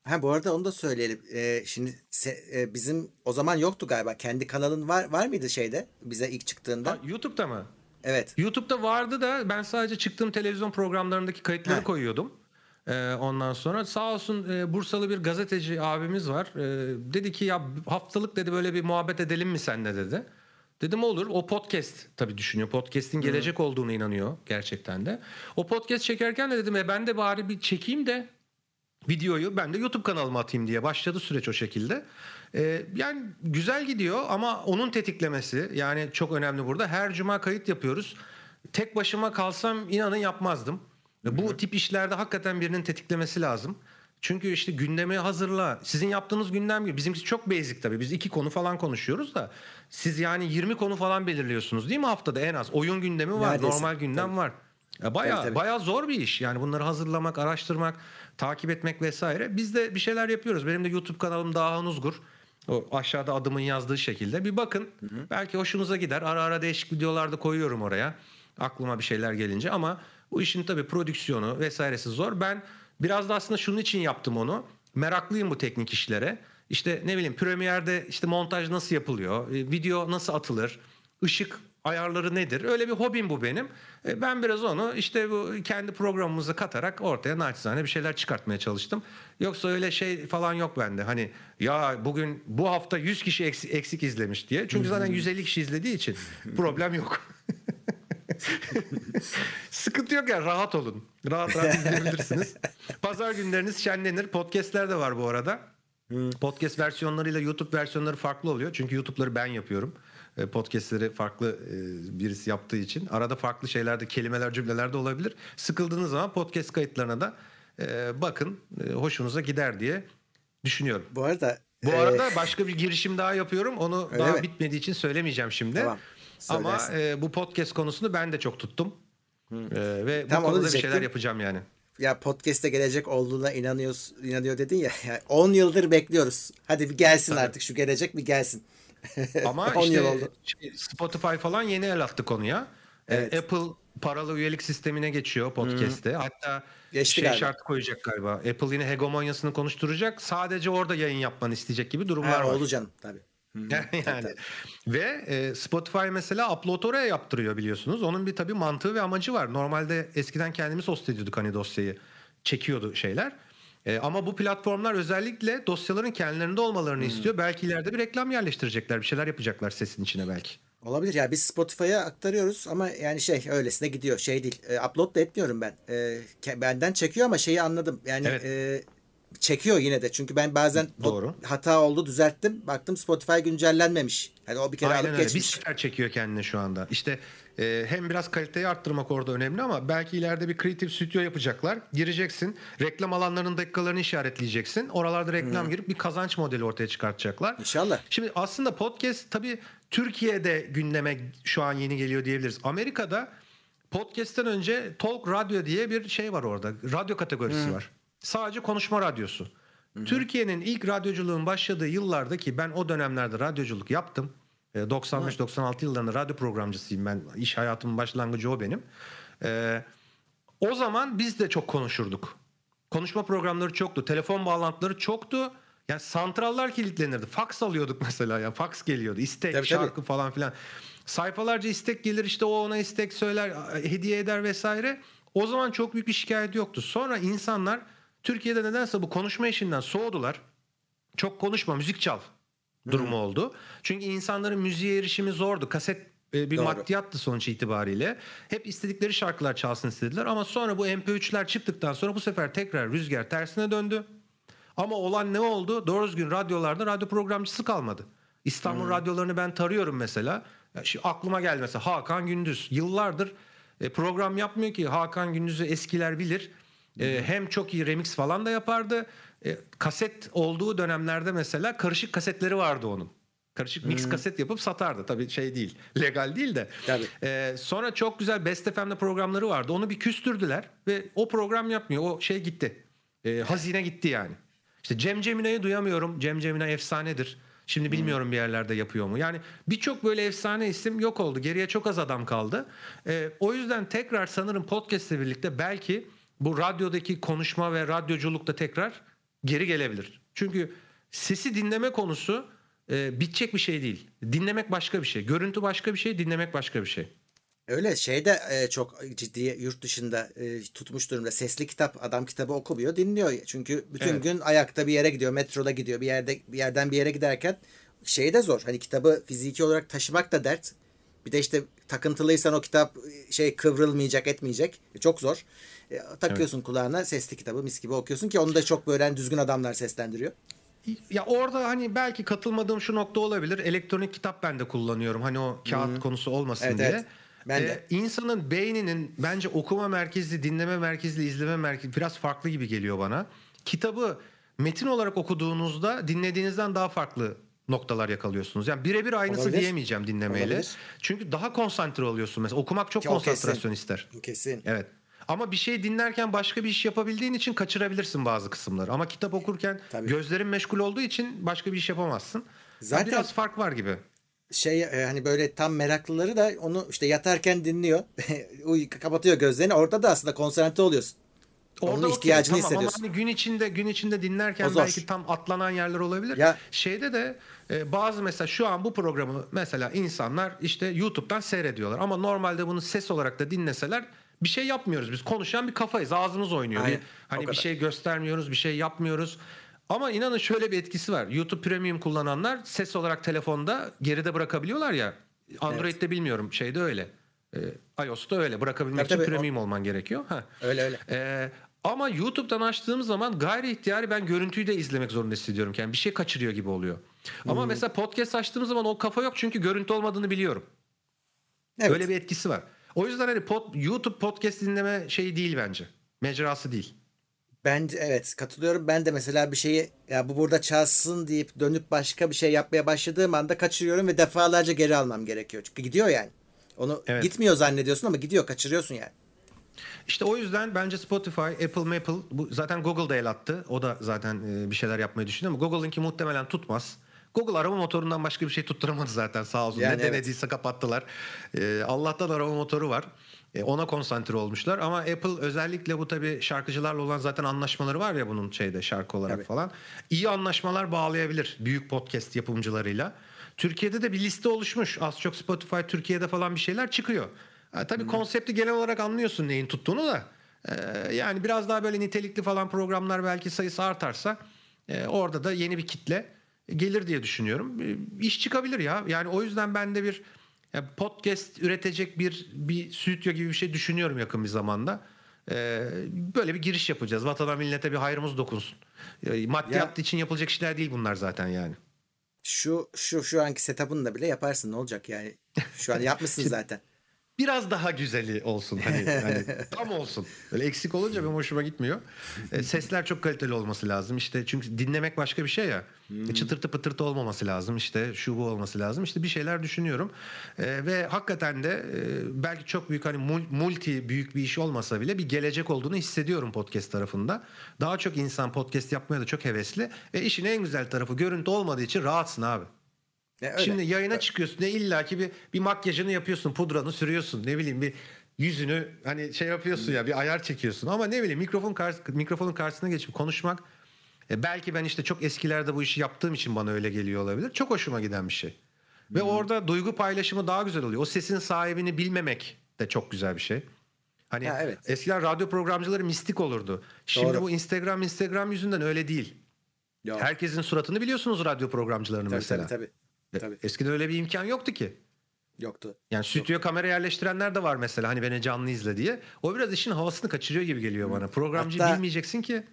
Ha bu arada onu da söyleyelim. Ee, şimdi se, e, bizim o zaman yoktu galiba. Kendi kanalın var var mıydı şeyde bize ilk çıktığında? Ha, YouTube'da mı? Evet. YouTube'da vardı da ben sadece çıktığım televizyon programlarındaki kayıtları ha. koyuyordum. Ee, ondan sonra sağ olsun e, Bursalı bir gazeteci abimiz var. E, dedi ki ya haftalık dedi böyle bir muhabbet edelim mi senle dedi. Dedim olur. O podcast tabii düşünüyor. Podcast'in gelecek hmm. olduğunu inanıyor gerçekten de. O podcast çekerken de dedim e ben de bari bir çekeyim de videoyu ben de YouTube kanalıma atayım diye başladı süreç o şekilde. Ee, yani güzel gidiyor ama onun tetiklemesi yani çok önemli burada. Her cuma kayıt yapıyoruz. Tek başıma kalsam inanın yapmazdım. Bu Hı-hı. tip işlerde hakikaten birinin tetiklemesi lazım. Çünkü işte gündemi hazırla. Sizin yaptığınız gündem gibi. Bizimki çok basic tabii. Biz iki konu falan konuşuyoruz da. Siz yani 20 konu falan belirliyorsunuz değil mi haftada en az? Oyun gündemi var, Neredeyse. normal gündem tabii. var. Ya bayağı, tabii, tabii. bayağı zor bir iş. Yani bunları hazırlamak, araştırmak, takip etmek vesaire. Biz de bir şeyler yapıyoruz. Benim de YouTube kanalım Daha Uzgur. O aşağıda adımın yazdığı şekilde. Bir bakın. Hı hı. Belki hoşunuza gider. Ara ara değişik videolarda koyuyorum oraya. Aklıma bir şeyler gelince ama bu işin tabii prodüksiyonu vesairesi zor. Ben biraz da aslında şunun için yaptım onu. Meraklıyım bu teknik işlere. İşte ne bileyim Premiere'de işte montaj nasıl yapılıyor? E, video nasıl atılır? ışık ayarları nedir? Öyle bir hobim bu benim. E, ben biraz onu işte bu kendi programımıza katarak ortaya naçizane bir şeyler çıkartmaya çalıştım. Yoksa öyle şey falan yok bende. Hani ya bugün bu hafta 100 kişi eksik, eksik izlemiş diye. Çünkü zaten 150 kişi izlediği için problem yok. Sıkıntı yok ya rahat olun. Rahat rahat izleyebilirsiniz. Pazar günleriniz şenlenir. Podcast'ler de var bu arada. Podcast versiyonlarıyla YouTube versiyonları farklı oluyor. Çünkü YouTube'ları ben yapıyorum. E, podcastleri farklı e, birisi yaptığı için. Arada farklı şeylerde kelimeler cümleler de olabilir. Sıkıldığınız zaman podcast kayıtlarına da e, bakın hoşunuza gider diye düşünüyorum. Bu arada bu arada başka bir girişim daha yapıyorum. Onu daha mi? bitmediği için söylemeyeceğim şimdi. Tamam. Söylersin. Ama bu podcast konusunu ben de çok tuttum. Hı. ve bu Tam konuda bir şeyler yapacağım yani. ya podcast'e gelecek olduğuna inanıyoruz, inanıyor dedin ya. Yani 10 yıldır bekliyoruz. Hadi bir gelsin Tabii. artık şu gelecek bir gelsin. Ama işte. Şey, Spotify falan yeni el attı konuya. Ee, evet. Apple paralı üyelik sistemine geçiyor podcast'te. Hmm. Hatta Geçti şey galiba. şart koyacak galiba. Apple yine hegemonyasını konuşturacak. Sadece orada yayın yapmanı isteyecek gibi durumlar ha, var. Oldu canım tabii. yani tabii. ve e, Spotify mesela upload oraya yaptırıyor biliyorsunuz. Onun bir tabii mantığı ve amacı var. Normalde eskiden kendimiz host ediyorduk hani dosyayı. Çekiyordu şeyler. E, ama bu platformlar özellikle dosyaların kendilerinde olmalarını hmm. istiyor. Belki ileride bir reklam yerleştirecekler. Bir şeyler yapacaklar sesin içine belki. Olabilir ya biz Spotify'a aktarıyoruz ama yani şey öylesine gidiyor şey değil. E, upload da etmiyorum ben. E, benden çekiyor ama şeyi anladım. Yani evet. e, çekiyor yine de. Çünkü ben bazen Doğru. hata oldu düzelttim. Baktım Spotify güncellenmemiş. Hani o bir kere Aynen alıp öyle. geçmiş. Bir sefer çekiyor kendine şu anda. İşte e, hem biraz kaliteyi arttırmak orada önemli ama belki ileride bir Creative Studio yapacaklar. Gireceksin. Reklam alanlarının dakikalarını işaretleyeceksin. Oralarda reklam hmm. girip bir kazanç modeli ortaya çıkartacaklar. İnşallah. Şimdi aslında podcast tabii Türkiye'de gündeme şu an yeni geliyor diyebiliriz. Amerika'da podcast'ten önce Talk Radio diye bir şey var orada. Radyo kategorisi hmm. var. Sadece konuşma radyosu. Türkiye'nin ilk radyoculuğun başladığı yıllardaki ben o dönemlerde radyoculuk yaptım. 95-96 ee, yıllarında radyo programcısıyım ben. İş hayatımın başlangıcı o benim. Ee, o zaman biz de çok konuşurduk. Konuşma programları çoktu. Telefon bağlantıları çoktu. Yani santrallar kilitlenirdi. Fax alıyorduk mesela ya. Fax geliyordu. İstek, tabii, şarkı tabii. falan filan. Sayfalarca istek gelir işte o ona istek söyler, hediye eder vesaire. O zaman çok büyük bir şikayet yoktu. Sonra insanlar Türkiye'de nedense bu konuşma işinden soğudular. Çok konuşma, müzik çal durumu hmm. oldu. Çünkü insanların müziğe erişimi zordu. Kaset e, bir Doğru. maddiyattı sonuç itibariyle. Hep istedikleri şarkılar çalsın istediler ama sonra bu MP3'ler çıktıktan sonra bu sefer tekrar rüzgar tersine döndü. Ama olan ne oldu? Doğru düzgün radyolarda radyo programcısı kalmadı. İstanbul hmm. radyolarını ben tarıyorum mesela. Şu aklıma geldi mesela Hakan Gündüz. Yıllardır e, program yapmıyor ki Hakan Gündüz'ü eskiler bilir. E, hem çok iyi remix falan da yapardı. E, kaset olduğu dönemlerde mesela karışık kasetleri vardı onun. Karışık mix hmm. kaset yapıp satardı. Tabii şey değil. Legal değil de. Tabii. Ee, sonra çok güzel Best FM'de programları vardı. Onu bir küstürdüler ve o program yapmıyor. O şey gitti. Ee, hazine gitti yani. İşte Cem Cemina'yı duyamıyorum. Cem Cemina efsanedir. Şimdi bilmiyorum hmm. bir yerlerde yapıyor mu. Yani birçok böyle efsane isim yok oldu. Geriye çok az adam kaldı. Ee, o yüzden tekrar sanırım podcast'le birlikte belki bu radyodaki konuşma ve radyoculuk da tekrar geri gelebilir. Çünkü sesi dinleme konusu e, bitecek bir şey değil. Dinlemek başka bir şey. Görüntü başka bir şey, dinlemek başka bir şey. Öyle şeyde e, çok ciddi yurt dışında e, tutmuş durumda. Sesli kitap adam kitabı okumuyor, dinliyor. Çünkü bütün evet. gün ayakta bir yere gidiyor, metroda gidiyor. Bir yerde bir yerden bir yere giderken şey de zor. Hani kitabı fiziki olarak taşımak da dert. Bir de işte takıntılıysan o kitap şey kıvrılmayacak, etmeyecek. Çok zor. E, takıyorsun evet. kulağına sesli kitabı mis gibi okuyorsun ki onu da çok böyle düzgün adamlar seslendiriyor. Ya orada hani belki katılmadığım şu nokta olabilir. Elektronik kitap ben de kullanıyorum. Hani o kağıt hmm. konusu olmasın evet, diye. Evet. Ben de. Ee, insanın beyninin bence okuma merkezli, dinleme merkezli, izleme merkezli biraz farklı gibi geliyor bana. Kitabı metin olarak okuduğunuzda dinlediğinizden daha farklı noktalar yakalıyorsunuz. Yani birebir aynısı Olabilir. diyemeyeceğim dinlemeyle. Olabilir. Çünkü daha konsantre oluyorsun mesela. Okumak çok, konsantrasyon kesin. ister. Kesin. Evet. Ama bir şey dinlerken başka bir iş yapabildiğin için kaçırabilirsin bazı kısımları. Ama kitap okurken Tabii. gözlerin meşgul olduğu için başka bir iş yapamazsın. Zaten yani biraz fark var gibi. Şey e, hani böyle tam meraklıları da onu işte yatarken dinliyor. kapatıyor gözlerini. Orada da aslında konsantre oluyorsun. Orada Onun ihtiyacını okay, tamam, hissediyorsun. Ama hani gün içinde gün içinde dinlerken belki tam atlanan yerler olabilir. Ya, Şeyde de e, bazı mesela şu an bu programı mesela insanlar işte YouTube'dan seyrediyorlar ama normalde bunu ses olarak da dinleseler bir şey yapmıyoruz biz. Konuşan bir kafayız. Ağzımız oynuyor. Aynen, bir, hani bir şey göstermiyoruz, bir şey yapmıyoruz. Ama inanın şöyle bir etkisi var. YouTube Premium kullananlar ses olarak telefonda geride bırakabiliyorlar ya. Android'de evet. bilmiyorum. Şeyde öyle. Ee, iOS'ta öyle. Bırakabilmek tabii, için tabii, premium o... olman gerekiyor. Ha. Öyle öyle. Ee, ama YouTube'dan açtığım zaman gayri ihtiyari ben görüntüyü de izlemek zorunda hissediyorum. Yani bir şey kaçırıyor gibi oluyor. Ama hmm. mesela podcast açtığım zaman o kafa yok çünkü görüntü olmadığını biliyorum. Evet. Öyle bir etkisi var. O yüzden hani pod, YouTube podcast dinleme şeyi değil bence. Mecrası değil. Ben evet katılıyorum. Ben de mesela bir şeyi ya bu burada çalsın deyip dönüp başka bir şey yapmaya başladığım anda kaçırıyorum ve defalarca geri almam gerekiyor. Çünkü gidiyor yani. Onu evet. gitmiyor zannediyorsun ama gidiyor kaçırıyorsun yani. İşte o yüzden bence Spotify, Apple, Maple bu zaten Google da el attı. O da zaten bir şeyler yapmayı düşünüyor ama Google'ınki muhtemelen tutmaz. Google arama motorundan başka bir şey tutturamadı zaten sağ olsun. Yani ne evet. denediyse kapattılar. Ee, Allah'tan arama motoru var. Ee, ona konsantre olmuşlar ama Apple özellikle bu tabii şarkıcılarla olan zaten anlaşmaları var ya bunun şeyde şarkı olarak tabii. falan. İyi anlaşmalar bağlayabilir büyük podcast yapımcılarıyla. Türkiye'de de bir liste oluşmuş. Az çok Spotify Türkiye'de falan bir şeyler çıkıyor. Ha, tabii hmm. konsepti genel olarak anlıyorsun neyin tuttuğunu da. Ee, yani biraz daha böyle nitelikli falan programlar belki sayısı artarsa e, orada da yeni bir kitle gelir diye düşünüyorum. E, iş çıkabilir ya. Yani o yüzden ben de bir podcast üretecek bir bir stüdyo gibi bir şey düşünüyorum yakın bir zamanda. Ee, böyle bir giriş yapacağız. Vatana millete bir hayrımız dokunsun. Maddiyat ya, için yapılacak işler değil bunlar zaten yani. Şu şu şu anki setup'ını da bile yaparsın ne olacak yani. Şu an yapmışsın zaten biraz daha güzeli olsun hani, hani tam olsun. Böyle eksik olunca benim hoşuma gitmiyor. E, sesler çok kaliteli olması lazım. İşte çünkü dinlemek başka bir şey ya. Hmm. Çıtırtı pıtırtı olmaması lazım. İşte şu bu olması lazım. İşte bir şeyler düşünüyorum. E, ve hakikaten de e, belki çok büyük hani multi büyük bir iş olmasa bile bir gelecek olduğunu hissediyorum podcast tarafında. Daha çok insan podcast yapmaya da çok hevesli. Ve işin en güzel tarafı görüntü olmadığı için rahatsın abi. Ya öyle. Şimdi yayına evet. çıkıyorsun ne illaki bir bir makyajını yapıyorsun, pudranı sürüyorsun. Ne bileyim bir yüzünü hani şey yapıyorsun ya bir ayar çekiyorsun ama ne bileyim mikrofon karşı, mikrofonun karşısına geçip konuşmak e, belki ben işte çok eskilerde bu işi yaptığım için bana öyle geliyor olabilir. Çok hoşuma giden bir şey. Ve hmm. orada duygu paylaşımı daha güzel oluyor. O sesin sahibini bilmemek de çok güzel bir şey. Hani ha, evet. eskiden radyo programcıları mistik olurdu. Şimdi Doğru. bu Instagram Instagram yüzünden öyle değil. Yok. Herkesin suratını biliyorsunuz radyo programcılarını tabii, mesela. Tabii tabii. Tabii. Eskiden öyle bir imkan yoktu ki. Yoktu. Yani stüdyo Yok. kamera yerleştirenler de var mesela hani beni canlı izle diye. O biraz işin havasını kaçırıyor gibi geliyor bana. Programcı Hatta bilmeyeceksin ki.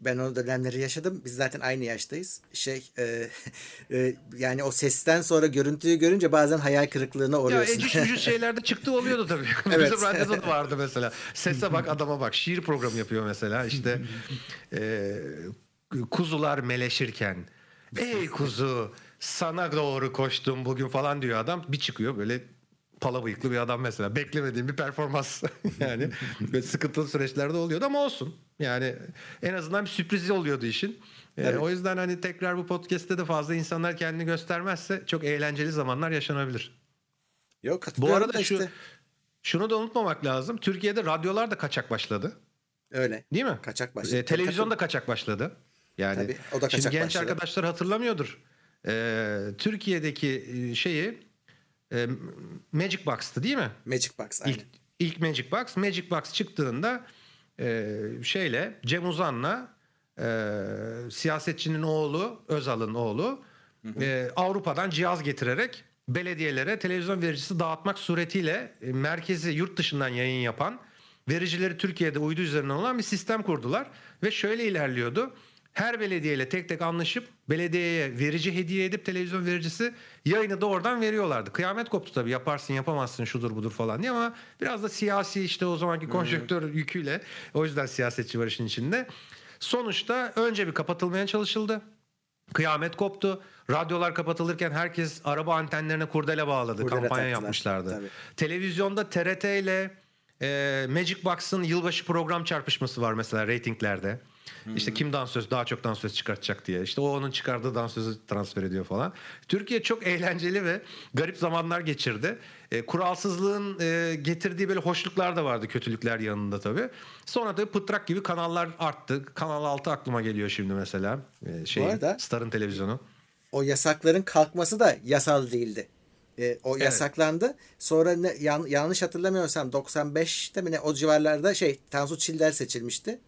Ben o dönemleri yaşadım. Biz zaten aynı yaştayız. Şey e, e, yani o sesten sonra görüntüyü görünce bazen hayal kırıklığına uğruyorsun. Ya ecüş bücüş şeylerde çıktı oluyordu tabii. evet. Bizim radyoda da vardı mesela. Sese bak adama bak. Şiir programı yapıyor mesela. İşte e, kuzular meleşirken. Ey kuzu sana doğru koştum bugün falan diyor adam. Bir çıkıyor böyle pala bıyıklı bir adam mesela. Beklemediğim bir performans. yani böyle sıkıntılı süreçlerde oluyordu ama olsun. Yani en azından bir sürprizi oluyordu işin. Ee, o yüzden hani tekrar bu podcast'te de fazla insanlar kendini göstermezse çok eğlenceli zamanlar yaşanabilir. Yok Bu arada şu işte. şunu da unutmamak lazım. Türkiye'de radyolar da kaçak başladı. Öyle. Değil mi? Kaçak başladı. Ee, televizyon da kaçak başladı. Yani Tabii, o da kaçak şimdi genç başladı. arkadaşlar hatırlamıyordur e, Türkiye'deki şeyi e, Magic Box'tı değil mi? Magic Box aynen. İlk, ilk Magic Box. Magic Box çıktığında e, şeyle Cem Uzan'la e, siyasetçinin oğlu Özal'ın oğlu E, Avrupa'dan cihaz getirerek belediyelere televizyon vericisi dağıtmak suretiyle e, merkezi yurt dışından yayın yapan vericileri Türkiye'de uydu üzerinden olan bir sistem kurdular ve şöyle ilerliyordu her belediyeyle tek tek anlaşıp belediyeye verici hediye edip televizyon vericisi yayını da oradan veriyorlardı. Kıyamet koptu tabii yaparsın yapamazsın şudur budur falan diye ama biraz da siyasi işte o zamanki konjonktör hmm. yüküyle o yüzden siyasetçi var işin içinde. Sonuçta önce bir kapatılmaya çalışıldı. Kıyamet koptu. Radyolar kapatılırken herkes araba antenlerine kurdele bağladı. Kurdele kampanya taktılar. yapmışlardı. Tabii. Televizyonda TRT ile e, Magic Box'ın yılbaşı program çarpışması var mesela reytinglerde. Hmm. İşte kim dansöz daha çok dansöz çıkartacak diye. İşte o onun çıkardığı dansözü transfer ediyor falan. Türkiye çok eğlenceli ve garip zamanlar geçirdi. E, kuralsızlığın e, getirdiği böyle hoşluklar da vardı kötülükler yanında tabii. Sonra da pıtrak gibi kanallar arttı. Kanal 6 aklıma geliyor şimdi mesela. E, şey, arada, Star'ın televizyonu. O yasakların kalkması da yasal değildi. E, o evet. yasaklandı. Sonra ne, yan, yanlış hatırlamıyorsam 95'te mi ne o civarlarda şey Tansu Çiller seçilmişti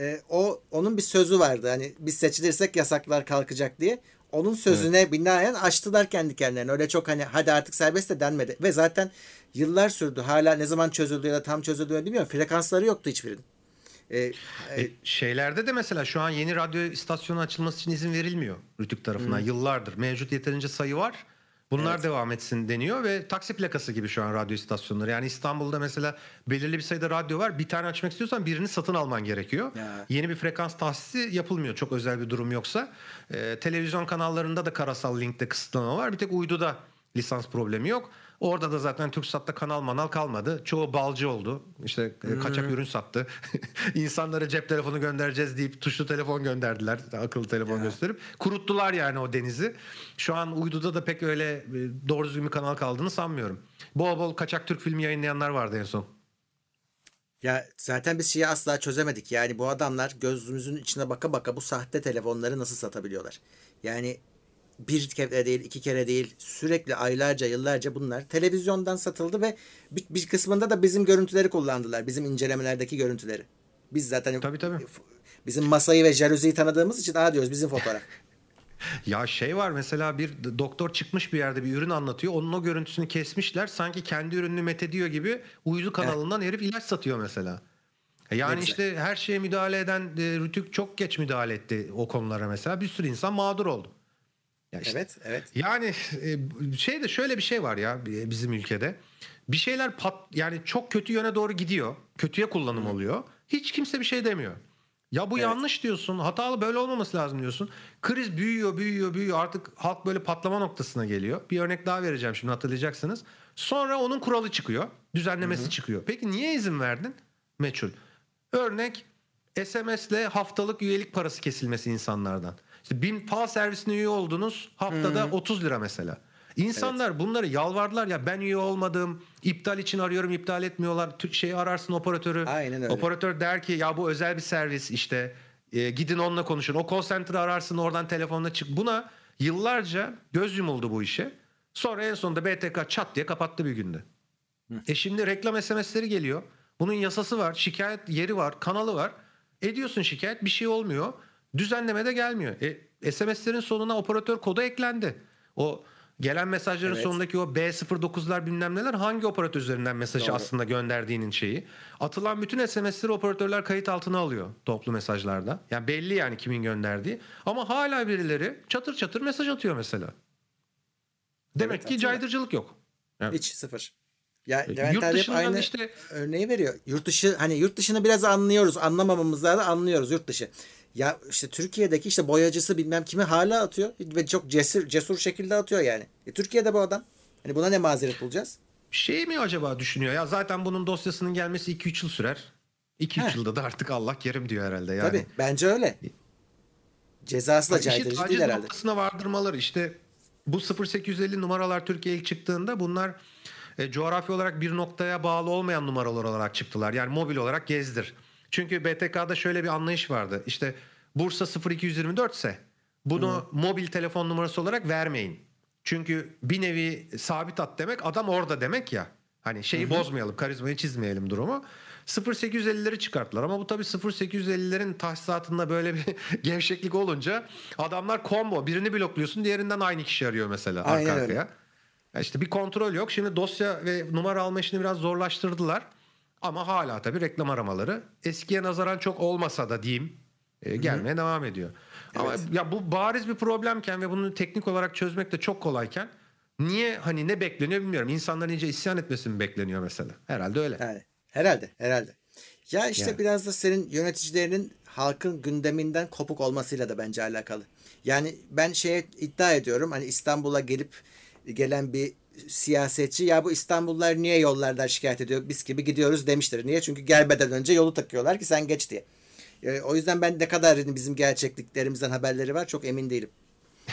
e, o onun bir sözü vardı. Hani biz seçilirsek yasaklar kalkacak diye. Onun sözüne evet. binaen açtılar kendi kendilerine. Öyle çok hani hadi artık serbest de denmedi. Ve zaten yıllar sürdü. Hala ne zaman çözüldü ya da tam çözüldü bilmiyorum. Frekansları yoktu hiçbirinin. Ee, e, şeylerde de mesela şu an yeni radyo istasyonu açılması için izin verilmiyor Rütük tarafından. Hmm. Yıllardır. Mevcut yeterince sayı var. Bunlar evet. devam etsin deniyor ve taksi plakası gibi şu an radyo istasyonları. Yani İstanbul'da mesela belirli bir sayıda radyo var. Bir tane açmak istiyorsan birini satın alman gerekiyor. Ya. Yeni bir frekans tahsisi yapılmıyor çok özel bir durum yoksa. Ee, televizyon kanallarında da karasal linkte kısıtlama var. Bir tek uyduda Lisans problemi yok. Orada da zaten TürkSat'ta kanal manal kalmadı. Çoğu balcı oldu. İşte e, hmm. kaçak ürün sattı. İnsanlara cep telefonu göndereceğiz deyip tuşlu telefon gönderdiler. Akıllı telefon ya. gösterip. Kuruttular yani o denizi. Şu an uyduda da pek öyle e, doğru düzgün bir kanal kaldığını sanmıyorum. Bol bol kaçak Türk filmi yayınlayanlar vardı en son. Ya zaten biz şeyi asla çözemedik. Yani bu adamlar gözümüzün içine baka baka bu sahte telefonları nasıl satabiliyorlar? Yani bir kere değil, iki kere değil, sürekli aylarca, yıllarca bunlar televizyondan satıldı ve bir, bir kısmında da bizim görüntüleri kullandılar. Bizim incelemelerdeki görüntüleri. Biz zaten tabii, tabii. bizim masayı ve jaluziyi tanıdığımız için daha diyoruz bizim fotoğraf. Ya şey var mesela bir doktor çıkmış bir yerde bir ürün anlatıyor. Onun o görüntüsünü kesmişler. Sanki kendi ürününü methediyor gibi uydu kanalından herif ilaç satıyor mesela. E yani işte her şeye müdahale eden e, Rütük çok geç müdahale etti o konulara mesela. Bir sürü insan mağdur oldu. Ya işte, evet, evet. Yani e, şey de şöyle bir şey var ya bizim ülkede. Bir şeyler pat yani çok kötü yöne doğru gidiyor. Kötüye kullanım Hı. oluyor. Hiç kimse bir şey demiyor. Ya bu evet. yanlış diyorsun. Hatalı böyle olmaması lazım diyorsun. Kriz büyüyor, büyüyor, büyüyor. Artık halk böyle patlama noktasına geliyor. Bir örnek daha vereceğim şimdi hatırlayacaksınız. Sonra onun kuralı çıkıyor. Düzenlemesi Hı-hı. çıkıyor. Peki niye izin verdin? Meçhul. Örnek SMS'le haftalık üyelik parası kesilmesi insanlardan. İşte bin PAL servisine üye oldunuz haftada hmm. 30 lira mesela. İnsanlar evet. bunları yalvardılar ya ben üye olmadım. iptal için arıyorum iptal etmiyorlar. Şey ararsın operatörü. Aynen öyle. Operatör der ki ya bu özel bir servis işte e, gidin onunla konuşun. O call center'ı ararsın oradan telefonla çık. Buna yıllarca göz yumuldu bu işe. Sonra en sonunda BTK çat diye kapattı bir günde. Hı. E şimdi reklam SMS'leri geliyor. Bunun yasası var, şikayet yeri var, kanalı var. Ediyorsun şikayet bir şey olmuyor. Düzenleme de gelmiyor. E, SMS'lerin sonuna operatör kodu eklendi. O gelen mesajların evet. sonundaki o B09'lar bilmem neler hangi operatör üzerinden mesajı Doğru. aslında gönderdiğinin şeyi. Atılan bütün SMS'leri operatörler kayıt altına alıyor toplu mesajlarda. Yani belli yani kimin gönderdiği. Ama hala birileri çatır çatır mesaj atıyor mesela. Demek evet, ki caydırıcılık yok. Evet. Hiç sıfır. Ya Levent yurt hep aynı işte... örneği veriyor. Yurt dışı hani yurt dışını biraz anlıyoruz. Anlamamamızda da anlıyoruz yurt dışı. Ya işte Türkiye'deki işte boyacısı bilmem kimi hala atıyor ve çok cesur cesur şekilde atıyor yani. E, Türkiye'de bu adam. Hani buna ne mazeret bulacağız? Şey mi acaba düşünüyor ya zaten bunun dosyasının gelmesi 2-3 yıl sürer. 2-3 yılda da artık Allah kerim diyor herhalde yani. Tabii bence öyle. Cezası da caydırıcı değil herhalde. noktasına vardırmaları işte bu 0850 numaralar Türkiye'ye ilk çıktığında bunlar e, coğrafi olarak bir noktaya bağlı olmayan numaralar olarak çıktılar. Yani mobil olarak gezdir. Çünkü BTK'da şöyle bir anlayış vardı. İşte Bursa 0224 ise bunu Hı. mobil telefon numarası olarak vermeyin. Çünkü bir nevi sabit hat demek adam orada demek ya. Hani şeyi Hı-hı. bozmayalım, karizmayı çizmeyelim durumu. 0850'leri çıkarttılar ama bu tabii 0850'lerin tahsisatında böyle bir gevşeklik olunca adamlar combo birini blokluyorsun diğerinden aynı kişi arıyor mesela Aynen arka arkaya. Öyle. İşte bir kontrol yok. Şimdi dosya ve numara alma işini biraz zorlaştırdılar. Ama hala tabii reklam aramaları eskiye nazaran çok olmasa da diyeyim e, gelmeye Hı-hı. devam ediyor. Evet. Ama ya bu bariz bir problemken ve bunu teknik olarak çözmek de çok kolayken niye hani ne bekleniyor bilmiyorum. İnsanların iyice isyan etmesi mi bekleniyor mesela? Herhalde öyle. Yani, herhalde, herhalde. Ya işte yani. biraz da senin yöneticilerinin halkın gündeminden kopuk olmasıyla da bence alakalı. Yani ben şeye iddia ediyorum hani İstanbul'a gelip gelen bir siyasetçi ya bu İstanbullular niye yollardan şikayet ediyor biz gibi gidiyoruz demiştir. Niye? Çünkü gelmeden önce yolu takıyorlar ki sen geç diye. E, o yüzden ben ne kadar bizim gerçekliklerimizden haberleri var çok emin değilim.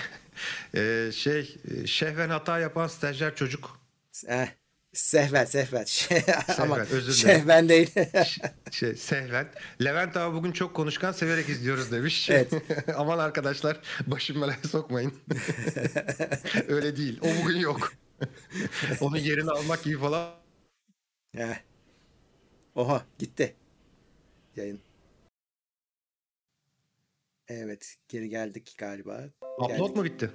ee, şey şehven hata yapan stajyer çocuk. Eh, sehven sehven. sehven Ama özür dilerim. Şehven değil. şey, sehven. Levent abi bugün çok konuşkan severek izliyoruz demiş. Evet. Aman arkadaşlar başım belaya sokmayın. Öyle değil. O bugün yok. Onun yerini almak gibi falan. Ya. Oha gitti. Yayın. Evet geri geldik galiba. Upload geldik. mu bitti?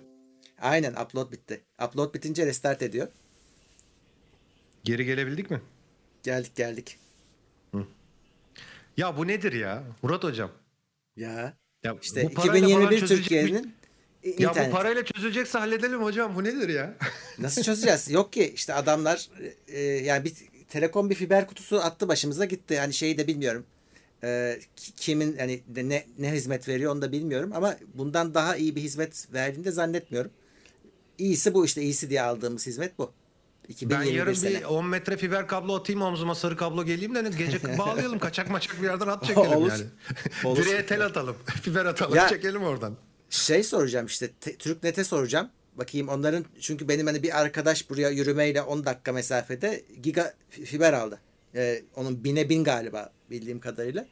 Aynen upload bitti. Upload bitince restart ediyor. Geri gelebildik mi? Geldik geldik. Hı. Ya bu nedir ya Murat hocam? Ya, ya işte 2021 Türkiye'nin İnternet. Ya bu parayla çözülecekse halledelim hocam. Bu nedir ya? Nasıl çözeceğiz? Yok ki işte adamlar e, yani bir Telekom bir fiber kutusu attı başımıza gitti. Hani şeyi de bilmiyorum. E, kimin hani ne ne hizmet veriyor onu da bilmiyorum ama bundan daha iyi bir hizmet verdiğini de zannetmiyorum. iyisi bu işte iyisi diye aldığımız hizmet bu. 2021 ben yarın sene. bir 10 metre fiber kablo atayım omzuma sarı kablo geleyim de gece bağlayalım kaçak maçak bir yerden at çekelim Olur. yani. Olur. Direğe tel atalım. fiber atalım ya, çekelim oradan. Şey soracağım işte Türknet'e soracağım. Bakayım onların çünkü benim hani bir arkadaş buraya yürümeyle 10 dakika mesafede giga fiber aldı. Ee, onun bine bin galiba bildiğim kadarıyla.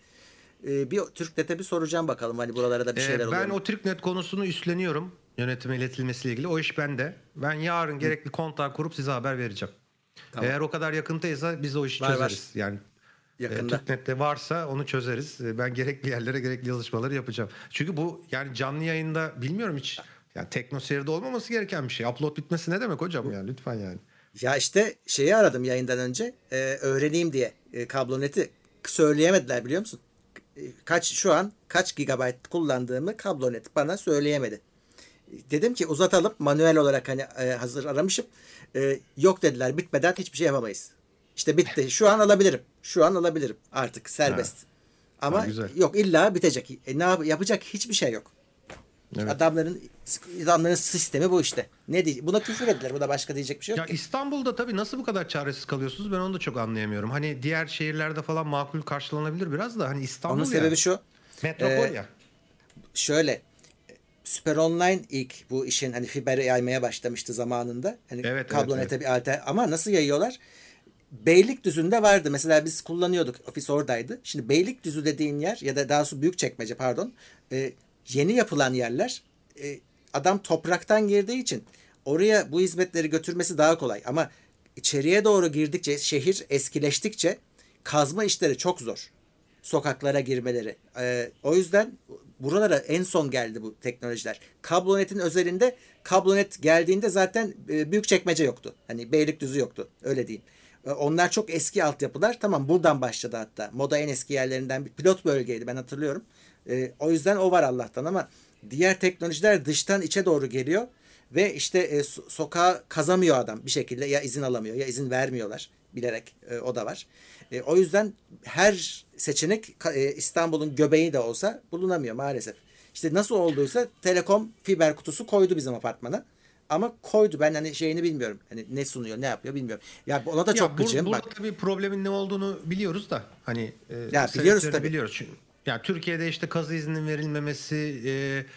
Ee, bir Türknet'e bir soracağım bakalım hani buralara da bir ee, şeyler ee, ben oluyor. Ben o Türknet konusunu üstleniyorum. Yönetime iletilmesiyle ilgili. O iş bende. Ben yarın gerekli kontağı kurup size haber vereceğim. Tamam. Eğer o kadar yakıntaysa biz o işi var, çözeriz. Var. Yani Yakında. E, varsa onu çözeriz. E, ben gerekli yerlere gerekli yazışmaları yapacağım. Çünkü bu yani canlı yayında bilmiyorum hiç yani teknoseyirde olmaması gereken bir şey. Upload bitmesi ne demek hocam yani lütfen yani. Ya işte şeyi aradım yayından önce. E, öğreneyim diye e, kabloneti söyleyemediler biliyor musun? Kaç şu an kaç gigabayt kullandığımı kablonet bana söyleyemedi. Dedim ki uzatalım manuel olarak hani e, hazır aramışım. E, yok dediler bitmeden hiçbir şey yapamayız. İşte bitti. Şu an alabilirim. Şu an alabilirim. Artık serbest. Ha. Ama ha, yok illa bitecek. E, ne yap yapacak hiçbir şey yok. Evet. Adamların adamların sistemi bu işte. Ne diye buna küfür ettiler. Bu da başka diyecek bir şey yok. Ya ki. İstanbul'da tabii nasıl bu kadar çaresiz kalıyorsunuz? Ben onu da çok anlayamıyorum. Hani diğer şehirlerde falan makul karşılanabilir biraz da hani İstanbul Onun sebebi şu. Metropol e, ya. Şöyle Süper Online ilk bu işin hani fiber yaymaya başlamıştı zamanında. Hani evet, kablonete evet, evet. bir alter ama nasıl yayıyorlar? Beylikdüzü'nde vardı. Mesela biz kullanıyorduk. Ofis oradaydı. Şimdi Beylikdüzü dediğin yer ya da daha sonra büyük çekmece pardon. E, yeni yapılan yerler e, adam topraktan girdiği için oraya bu hizmetleri götürmesi daha kolay. Ama içeriye doğru girdikçe şehir eskileştikçe kazma işleri çok zor. Sokaklara girmeleri. E, o yüzden buralara en son geldi bu teknolojiler. Kablonetin özelinde kablonet geldiğinde zaten e, büyük çekmece yoktu. Hani Beylikdüzü yoktu. Öyle diyeyim. E, onlar çok eski altyapılar. Tamam buradan başladı hatta. Moda en eski yerlerinden bir pilot bölgeydi ben hatırlıyorum. E, o yüzden o var Allah'tan ama diğer teknolojiler dıştan içe doğru geliyor ve işte e, sokağa kazamıyor adam bir şekilde ya izin alamıyor ya izin vermiyorlar bilerek e, o da var. E, o yüzden her seçenek İstanbul'un göbeği de olsa bulunamıyor maalesef. İşte nasıl olduysa Telekom fiber kutusu koydu bizim apartmana. Ama koydu ben hani şeyini bilmiyorum. Hani ne sunuyor, ne yapıyor bilmiyorum. Ya ona da çok ya, gıcığım. Burada bak. tabii problemin ne olduğunu biliyoruz da hani e, ya biliyoruz tabii. biliyoruz. Çünkü yani Türkiye'de işte kazı izninin verilmemesi, e,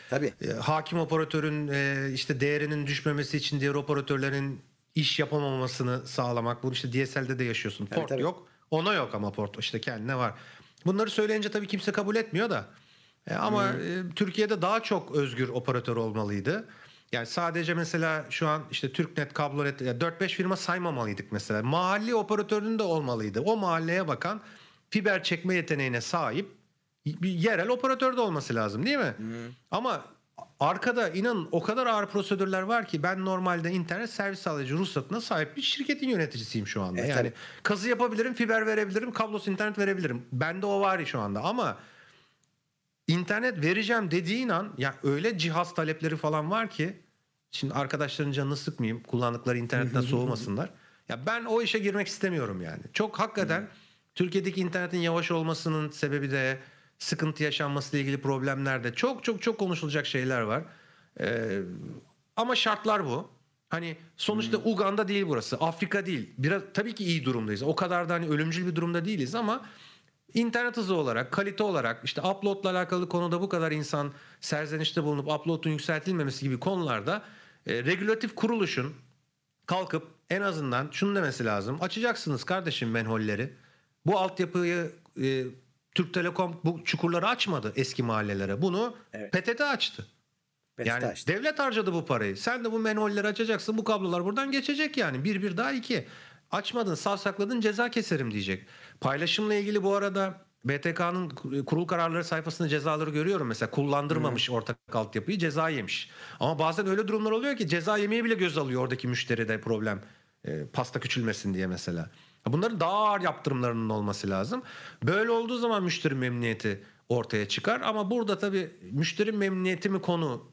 Tabii. E, hakim operatörün e, işte değerinin düşmemesi için diğer operatörlerin iş yapamamasını sağlamak. Bunu işte DSL'de de yaşıyorsun. Port tabii. yok. Ona yok ama port işte kendine var. Bunları söyleyince tabii kimse kabul etmiyor da. E, ama hmm. e, Türkiye'de daha çok özgür operatör olmalıydı. Yani sadece mesela şu an işte Türknet, Kablonet, 4-5 firma saymamalıydık mesela. Mahalli operatörünün de olmalıydı. O mahalleye bakan fiber çekme yeteneğine sahip bir yerel operatör de olması lazım değil mi? Hmm. Ama arkada inan o kadar ağır prosedürler var ki ben normalde internet servis sağlayıcı ruhsatına sahip bir şirketin yöneticisiyim şu anda. Evet, yani tabii. kazı yapabilirim, fiber verebilirim, kablosuz internet verebilirim. Bende o var şu anda ama internet vereceğim dediğin an ya öyle cihaz talepleri falan var ki şimdi arkadaşların canını sıkmayayım. Kullandıkları internetten soğumasınlar. Ya ben o işe girmek istemiyorum yani. Çok hakikaten Türkiye'deki internetin yavaş olmasının sebebi de sıkıntı yaşanmasıyla ilgili problemlerde çok çok çok konuşulacak şeyler var. Ee, ama şartlar bu. Hani sonuçta hmm. Uganda değil burası. Afrika değil. Biraz tabii ki iyi durumdayız. O kadar da hani ölümcül bir durumda değiliz ama internet hızı olarak, kalite olarak işte upload'la alakalı konuda bu kadar insan serzenişte bulunup upload'un yükseltilmemesi gibi konularda e, regülatif kuruluşun kalkıp en azından şunu demesi lazım. Açacaksınız kardeşim menholleri. Bu altyapıyı e, Türk Telekom bu çukurları açmadı eski mahallelere. Bunu evet. PTT açtı. PTT yani açtı. devlet harcadı bu parayı. Sen de bu menholleri açacaksın. Bu kablolar buradan geçecek yani. Bir bir daha iki. Açmadın, sağ sakladın ceza keserim diyecek. Paylaşımla ilgili bu arada BTK'nın kurul kararları sayfasında cezaları görüyorum. Mesela kullandırmamış hmm. ortak altyapıyı ceza yemiş. Ama bazen öyle durumlar oluyor ki ceza yemeği bile göz alıyor oradaki müşteride problem. E, pasta küçülmesin diye mesela. Bunların daha ağır yaptırımlarının olması lazım. Böyle olduğu zaman müşteri memnuniyeti ortaya çıkar. Ama burada tabii müşteri memnuniyeti mi konu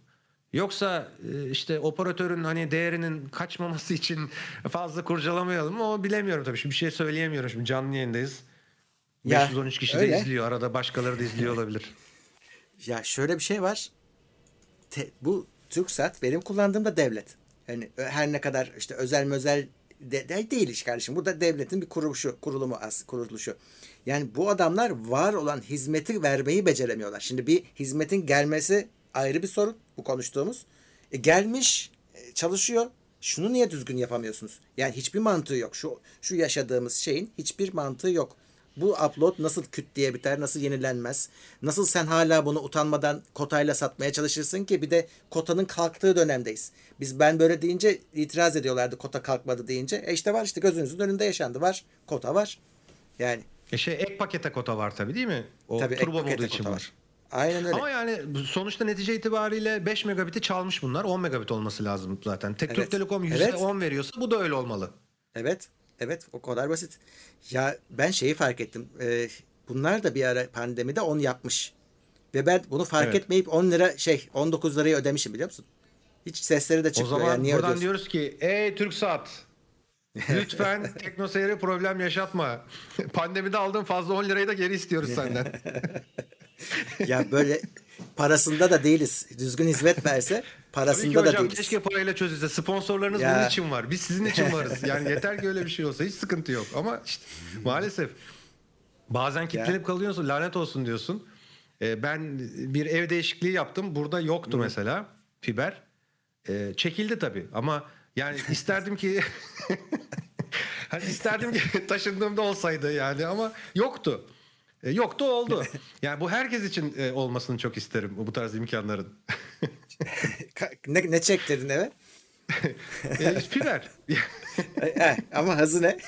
Yoksa e, işte operatörün hani değerinin kaçmaması için fazla kurcalamayalım ama bilemiyorum tabii. Şimdi bir şey söyleyemiyorum. Şimdi canlı yayındayız. Ya, 513 kişi öyle. de izliyor. Arada başkaları da izliyor olabilir. Ya şöyle bir şey var. Te, bu TürkSat benim kullandığımda devlet. hani her ne kadar işte özel mözel de, de değil iş kardeşim. Burada devletin bir kuruluşu, kurulumu az kuruluşu. Yani bu adamlar var olan hizmeti vermeyi beceremiyorlar. Şimdi bir hizmetin gelmesi ayrı bir sorun bu konuştuğumuz. E, gelmiş, e, çalışıyor. Şunu niye düzgün yapamıyorsunuz? Yani hiçbir mantığı yok. Şu şu yaşadığımız şeyin hiçbir mantığı yok. Bu upload nasıl küt diye biter, nasıl yenilenmez? Nasıl sen hala bunu utanmadan kotayla satmaya çalışırsın ki bir de kotanın kalktığı dönemdeyiz. Biz ben böyle deyince itiraz ediyorlardı kota kalkmadı deyince. E işte var işte gözünüzün önünde yaşandı var. Kota var. Yani. E şey ek pakete kota var tabii değil mi? O tabii, turbo modu için var. var. Aynen öyle. Ama yani sonuçta netice itibariyle 5 megabit'i çalmış bunlar. 10 megabit olması lazım zaten. Tek evet. Türk Telekom %10 evet. veriyorsa bu da öyle olmalı. Evet. Evet o kadar basit. Ya ben şeyi fark ettim. Ee, bunlar da bir ara pandemide 10 yapmış. Ve ben bunu fark evet. etmeyip 10 lira şey 19 lirayı ödemişim biliyor musun? Hiç sesleri de çıkmıyor. O zaman yani niye buradan ödüyorsun? diyoruz ki ey Türk Saat lütfen teknoseyre problem yaşatma. Pandemide aldığın fazla 10 lirayı da geri istiyoruz senden. ya böyle parasında da değiliz. Düzgün hizmet verse parasında Tabii ki da değiliz. Keşke parayla çözülse. Sponsorlarınız ya. bunun için var. Biz sizin için varız. Yani yeter ki öyle bir şey olsa hiç sıkıntı yok. Ama işte maalesef bazen kilitlenip kalıyorsun lanet olsun diyorsun. Ee, ben bir ev değişikliği yaptım. Burada yoktu Hı. mesela fiber. Ee, çekildi tabii ama yani isterdim ki hani isterdim ki taşındığımda olsaydı yani ama yoktu. E, yoktu oldu. Yani bu herkes için e, olmasını çok isterim bu tarz imkanların. ne, ne çektirdin eve? e, fiber. E, ama hızı ne?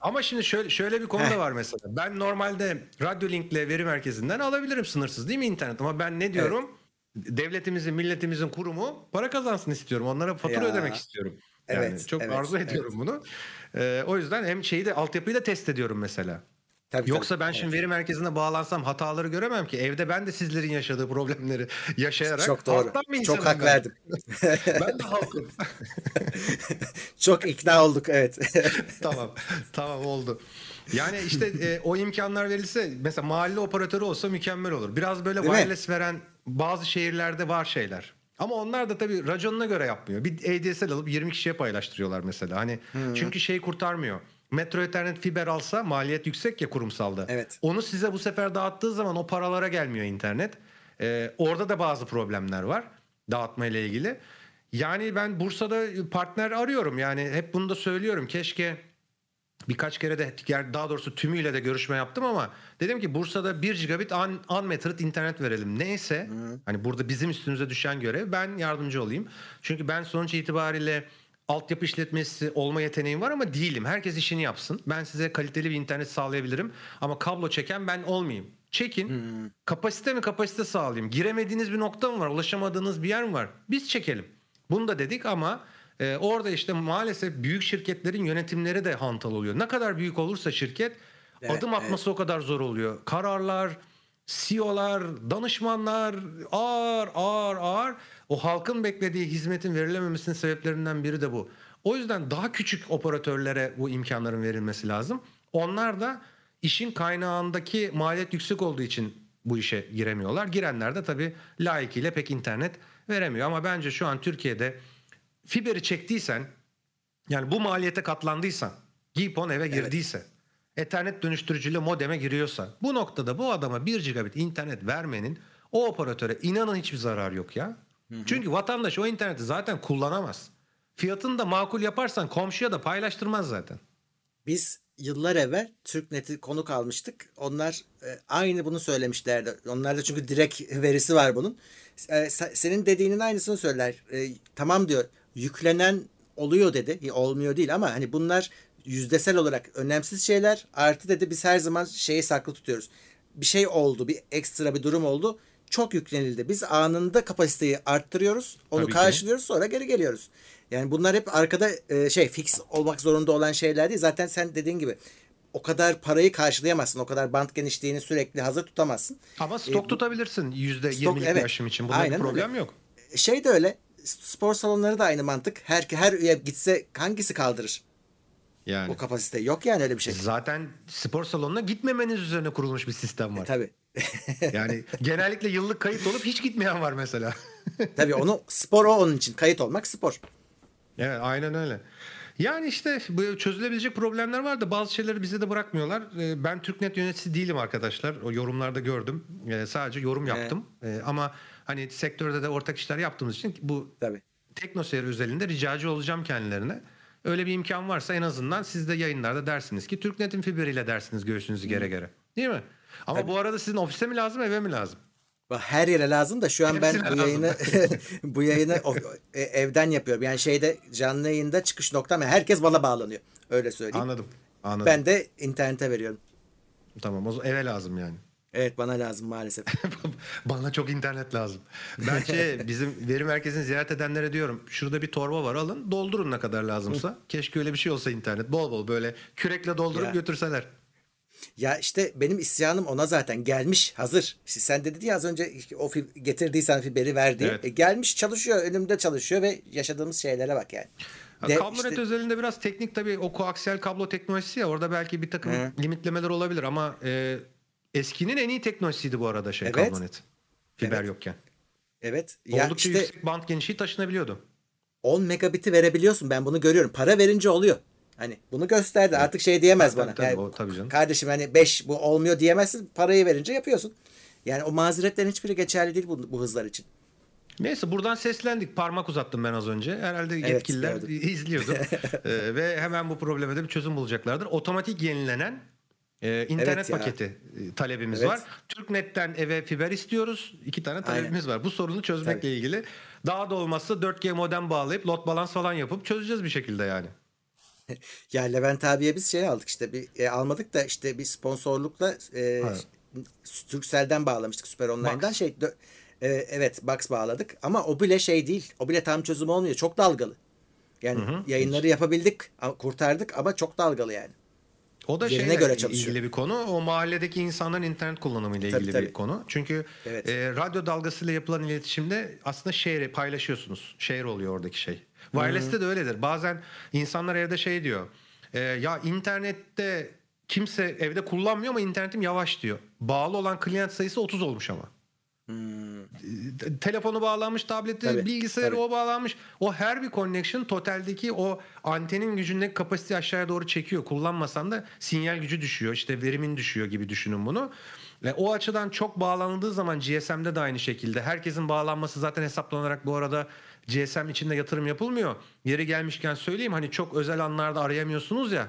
Ama şimdi şöyle şöyle bir konu da var mesela. Ben normalde Radyo Link'le veri merkezinden alabilirim sınırsız değil mi internet? Ama ben ne diyorum? Evet. Devletimizin, milletimizin kurumu para kazansın istiyorum. Onlara fatura ya. ödemek istiyorum. Yani evet, çok evet, arzu ediyorum evet. bunu. Ee, o yüzden hem şeyi de altyapıyı da test ediyorum mesela. Tabii, Yoksa tabii. ben şimdi evet. veri merkezine bağlansam hataları göremem ki. Evde ben de sizlerin yaşadığı problemleri yaşayarak Çok doğru. Çok hak ben. verdim. ben de halkım. Çok ikna olduk evet. tamam. Tamam oldu. Yani işte e, o imkanlar verilse mesela mahalle operatörü olsa mükemmel olur. Biraz böyle Değil wireless mi? veren bazı şehirlerde var şeyler. Ama onlar da tabii raconuna göre yapmıyor. Bir ADSL alıp 20 kişiye paylaştırıyorlar mesela. Hani hmm. çünkü şey kurtarmıyor. Metro Ethernet fiber alsa maliyet yüksek ya kurumsalda. Evet. Onu size bu sefer dağıttığı zaman o paralara gelmiyor internet. Ee, orada da bazı problemler var dağıtma ile ilgili. Yani ben Bursa'da partner arıyorum. Yani hep bunu da söylüyorum. Keşke birkaç kere de daha doğrusu tümüyle de görüşme yaptım ama dedim ki Bursa'da 1 gigabit un, unmetered internet verelim. Neyse Hı. hani burada bizim üstümüze düşen görev ben yardımcı olayım. Çünkü ben sonuç itibariyle altyapı işletmesi olma yeteneğim var ama değilim. Herkes işini yapsın. Ben size kaliteli bir internet sağlayabilirim ama kablo çeken ben olmayayım. Çekin. Hmm. Kapasite mi kapasite sağlayayım. Giremediğiniz bir nokta mı var? Ulaşamadığınız bir yer mi var? Biz çekelim. Bunu da dedik ama e, orada işte maalesef büyük şirketlerin yönetimleri de hantal oluyor. Ne kadar büyük olursa şirket evet, adım atması evet. o kadar zor oluyor. Kararlar, CEO'lar, danışmanlar ağır ağır ağır o halkın beklediği hizmetin verilememesinin sebeplerinden biri de bu. O yüzden daha küçük operatörlere bu imkanların verilmesi lazım. Onlar da işin kaynağındaki maliyet yüksek olduğu için bu işe giremiyorlar. Girenler de tabii layıkıyla pek internet veremiyor. Ama bence şu an Türkiye'de fiberi çektiysen yani bu maliyete katlandıysan GPON eve girdiyse evet. Ethernet dönüştürücüyle modeme giriyorsa bu noktada bu adama 1 gigabit internet vermenin o operatöre inanın hiçbir zararı yok ya. Hı hı. Çünkü vatandaş o interneti zaten kullanamaz. Fiyatını da makul yaparsan komşuya da paylaştırmaz zaten. Biz yıllar evvel TürkNet'i konuk almıştık. Onlar e, aynı bunu söylemişlerdi. Onlarda çünkü direkt verisi var bunun. E, senin dediğinin aynısını söyler. E, tamam diyor yüklenen oluyor dedi. Olmuyor değil ama hani bunlar yüzdesel olarak önemsiz şeyler. Artı dedi biz her zaman şeyi saklı tutuyoruz. Bir şey oldu, bir ekstra bir durum oldu. Çok yüklenildi. Biz anında kapasiteyi arttırıyoruz. Onu Tabii karşılıyoruz ki. sonra geri geliyoruz. Yani bunlar hep arkada e, şey fix olmak zorunda olan şeyler değil. Zaten sen dediğin gibi o kadar parayı karşılayamazsın. O kadar bant genişliğini sürekli hazır tutamazsın. Ama stok e, tutabilirsin %20'lik evet, bir aşım için. Bunda bir problem öyle. yok. Şey de öyle. Spor salonları da aynı mantık. Her her üye gitse hangisi kaldırır? Yani. O kapasite yok yani öyle bir şey. Zaten spor salonuna gitmemeniz üzerine kurulmuş bir sistem var. E, tabii. yani genellikle yıllık kayıt olup hiç gitmeyen var mesela. tabii onu spor o onun için. Kayıt olmak spor. Evet aynen öyle. Yani işte bu çözülebilecek problemler var da bazı şeyleri bize de bırakmıyorlar. Ee, ben Türknet yöneticisi değilim arkadaşlar. O yorumlarda gördüm. Ee, sadece yorum yaptım. Evet. Ama hani sektörde de ortak işler yaptığımız için bu Tabii. teknoseyir özelinde ricacı olacağım kendilerine. Öyle bir imkan varsa en azından siz de yayınlarda dersiniz ki Türknet'in fiberiyle dersiniz göğsünüzü gere gere. Değil mi? Ama Tabii. bu arada sizin ofise mi lazım eve mi lazım? Her yere lazım da şu an Hepsine ben bu yayını bu yayını e, evden yapıyorum. Yani şeyde canlı yayında çıkış noktam herkes bana bağlanıyor. Öyle söyleyeyim. Anladım. Anladım. Ben de internete veriyorum. Tamam o eve lazım yani. Evet bana lazım maalesef. bana çok internet lazım. Ben şey bizim veri merkezini ziyaret edenlere diyorum. Şurada bir torba var alın doldurun ne kadar lazımsa. Keşke öyle bir şey olsa internet. Bol bol böyle kürekle doldurup ya. götürseler. Ya işte benim isyanım ona zaten gelmiş hazır. Sen de dedi ya az önce o fi- getirdiysen fiberi verdi. Evet. E, gelmiş çalışıyor önümde çalışıyor ve yaşadığımız şeylere bak yani. De, Kablonet işte, özelinde biraz teknik tabii o koaksiyel kablo teknolojisi ya orada belki bir takım hı. limitlemeler olabilir ama e, eskinin en iyi teknolojisiydi bu arada şey evet. kablonet. Fiber evet. yokken. Evet. Ya Oldukça işte, yüksek band genişliği taşınabiliyordu. 10 megabit'i verebiliyorsun ben bunu görüyorum. Para verince oluyor. Hani bunu gösterdi. Artık şey diyemez tabii, bana. Tabii, yani, o, tabii canım. Kardeşim hani 5 bu olmuyor diyemezsin. Parayı verince yapıyorsun. Yani o mazeretlerin hiçbiri geçerli değil bu, bu hızlar için. Neyse buradan seslendik. Parmak uzattım ben az önce. Herhalde yetkililer evet, izliyordu. ee, ve hemen bu probleme de bir çözüm bulacaklardır. Otomatik yenilenen e, internet evet paketi e, talebimiz evet. var. Türknet'ten eve fiber istiyoruz. İki tane talebimiz Aynen. var. Bu sorunu çözmekle Tabii. ilgili. Daha da olmazsa 4G modem bağlayıp lot balans falan yapıp çözeceğiz bir şekilde yani. ya Levent abiye biz şey aldık işte bir e, almadık da işte bir sponsorlukla e, Turkcell'den bağlamıştık Süper Online'dan Box. şey dö, e, evet Box bağladık ama o bile şey değil. O bile tam çözüm olmuyor. Çok dalgalı. Yani hı hı. yayınları yapabildik, kurtardık ama çok dalgalı yani. O da şeyle göre çalışıyor. ilgili bir konu. O mahalledeki insanların internet kullanımı ile ilgili tabii. bir konu. Çünkü evet. e, radyo dalgasıyla yapılan iletişimde aslında şehri paylaşıyorsunuz. Şehir oluyor oradaki şey. Wireless'te de öyledir. Bazen insanlar evde şey diyor. E, ya internette kimse evde kullanmıyor ama internetim yavaş diyor. Bağlı olan klient sayısı 30 olmuş ama. Hmm. Telefonu bağlanmış, tableti, tabii, bilgisayarı tabii. o bağlanmış. O her bir connection totaldeki o antenin gücündeki kapasiteyi aşağıya doğru çekiyor. Kullanmasan da sinyal gücü düşüyor. işte verimin düşüyor gibi düşünün bunu. Ve o açıdan çok bağlanıldığı zaman GSM'de de aynı şekilde. Herkesin bağlanması zaten hesaplanarak bu arada GSM içinde yatırım yapılmıyor. Yeri gelmişken söyleyeyim hani çok özel anlarda arayamıyorsunuz ya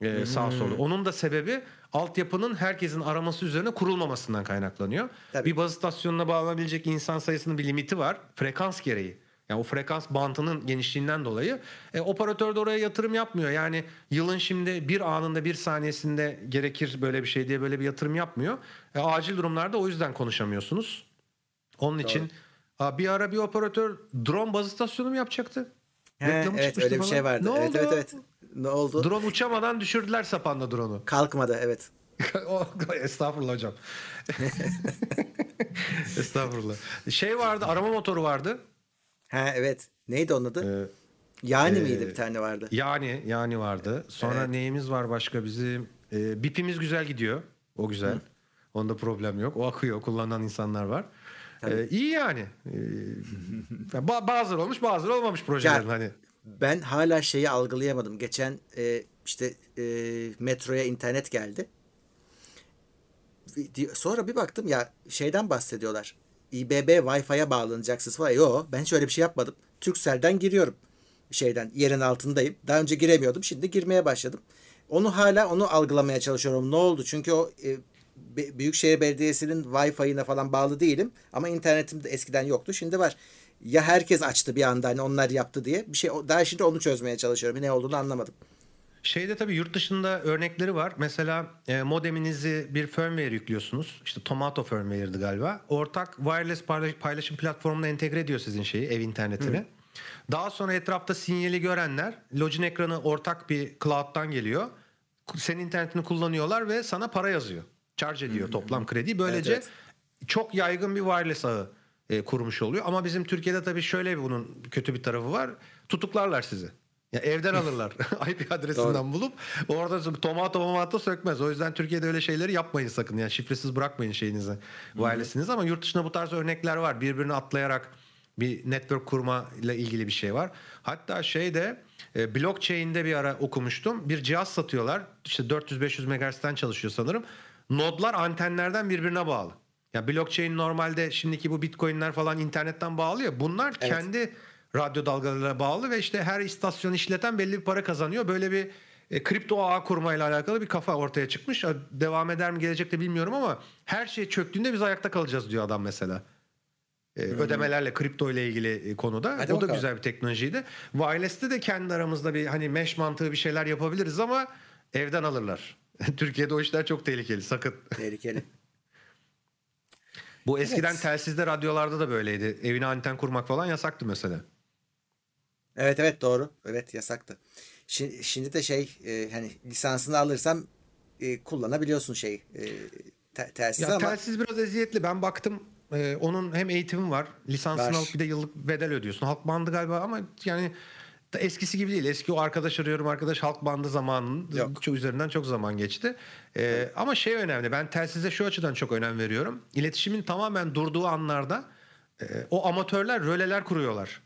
e, sağ hmm. solu. Onun da sebebi altyapının herkesin araması üzerine kurulmamasından kaynaklanıyor. Tabii. Bir baz istasyonuna bağlanabilecek insan sayısının bir limiti var. Frekans gereği. Yani o frekans bantının genişliğinden dolayı e, operatör de oraya yatırım yapmıyor. Yani yılın şimdi bir anında bir saniyesinde gerekir böyle bir şey diye böyle bir yatırım yapmıyor. E, acil durumlarda o yüzden konuşamıyorsunuz. Onun Doğru. için bir ara bir operatör drone baz istasyonu mu yapacaktı? He, evet öyle bir şey vardı. Ne evet, oldu? evet evet ne oldu? Drone uçamadan düşürdüler sapanda drone'u. Kalkmadı evet. Estağfurullah hocam. Estağfurullah. Şey vardı arama motoru vardı. Ha evet. Neydi onun adı? Ee, yani e, miydi bir tane vardı? Yani yani vardı. Sonra evet. neyimiz var başka bizim? E, bipimiz güzel gidiyor. O güzel. Hı. Onda problem yok. O akıyor. Kullanan insanlar var. Ee, iyi yani. Ee, bazıları olmuş bazıları olmamış projelerin ya, hani ben hala şeyi algılayamadım. Geçen e, işte e, metroya internet geldi. Sonra bir baktım ya şeyden bahsediyorlar. İBB Wi-Fi'ye bağlanacaksınız falan. Yo ben hiç öyle bir şey yapmadım. Turkcell'den giriyorum. Şeyden yerin altındayım. Daha önce giremiyordum. Şimdi girmeye başladım. Onu hala onu algılamaya çalışıyorum. Ne oldu? Çünkü o e, Büyükşehir Belediyesi'nin Wi-Fi'ine falan bağlı değilim. Ama internetim de eskiden yoktu. Şimdi var ya herkes açtı bir anda hani onlar yaptı diye bir şey daha şimdi onu çözmeye çalışıyorum. Ne olduğunu anlamadım. Şeyde tabii yurt dışında örnekleri var. Mesela e, modeminizi bir firmware yüklüyorsunuz. İşte Tomato firmware'di galiba. Ortak wireless paylaşım platformuna entegre ediyor sizin şeyi, ev internetini. Hı. Daha sonra etrafta sinyali görenler login ekranı ortak bir cloud'dan geliyor. Senin internetini kullanıyorlar ve sana para yazıyor. Charge ediyor Hı. toplam kredi. Böylece evet, evet. çok yaygın bir wireless ağı e, kurmuş oluyor. Ama bizim Türkiye'de tabii şöyle bunun kötü bir tarafı var. Tutuklarlar sizi. Ya evden alırlar. IP adresinden Doğru. bulup orada tomato tomato sökmez. O yüzden Türkiye'de öyle şeyleri yapmayın sakın. Yani şifresiz bırakmayın şeyinizi, wireless'inizi ama yurt dışında bu tarz örnekler var. Birbirini atlayarak bir network kurma ile ilgili bir şey var. Hatta şeyde e, blockchain'de bir ara okumuştum. Bir cihaz satıyorlar. İşte 400-500 MHz'den çalışıyor sanırım. Nodlar antenlerden birbirine bağlı. Ya blockchain normalde şimdiki bu bitcoin'ler falan internetten bağlı ya. Bunlar evet. kendi radyo dalgalarına bağlı ve işte her istasyon işleten belli bir para kazanıyor. Böyle bir e, kripto ağ kurmayla alakalı bir kafa ortaya çıkmış. Devam eder mi gelecekte bilmiyorum ama her şey çöktüğünde biz ayakta kalacağız diyor adam mesela. E, ödemelerle kripto ile ilgili e, konuda. Hadi o bakalım. da güzel bir teknolojiydi. Wireless'te de kendi aramızda bir hani mesh mantığı bir şeyler yapabiliriz ama evden alırlar. Türkiye'de o işler çok tehlikeli sakın. Tehlikeli. Bu eskiden evet. telsizde radyolarda da böyleydi. Evine anten kurmak falan yasaktı mesela. Evet evet doğru. Evet yasaktı. Şimdi, şimdi de şey e, hani lisansını alırsam e, kullanabiliyorsun şey e, te, telsiz ya, ama. Telsiz biraz eziyetli. Ben baktım e, onun hem eğitimi var. Lisansını var. alıp bir de yıllık bedel ödüyorsun. Halk bandı galiba ama yani eskisi gibi değil. Eski o arkadaş arıyorum arkadaş halk bandı zamanının çok üzerinden çok zaman geçti. Ee, ama şey önemli. Ben telsize şu açıdan çok önem veriyorum. İletişimin tamamen durduğu anlarda e, o amatörler röleler kuruyorlar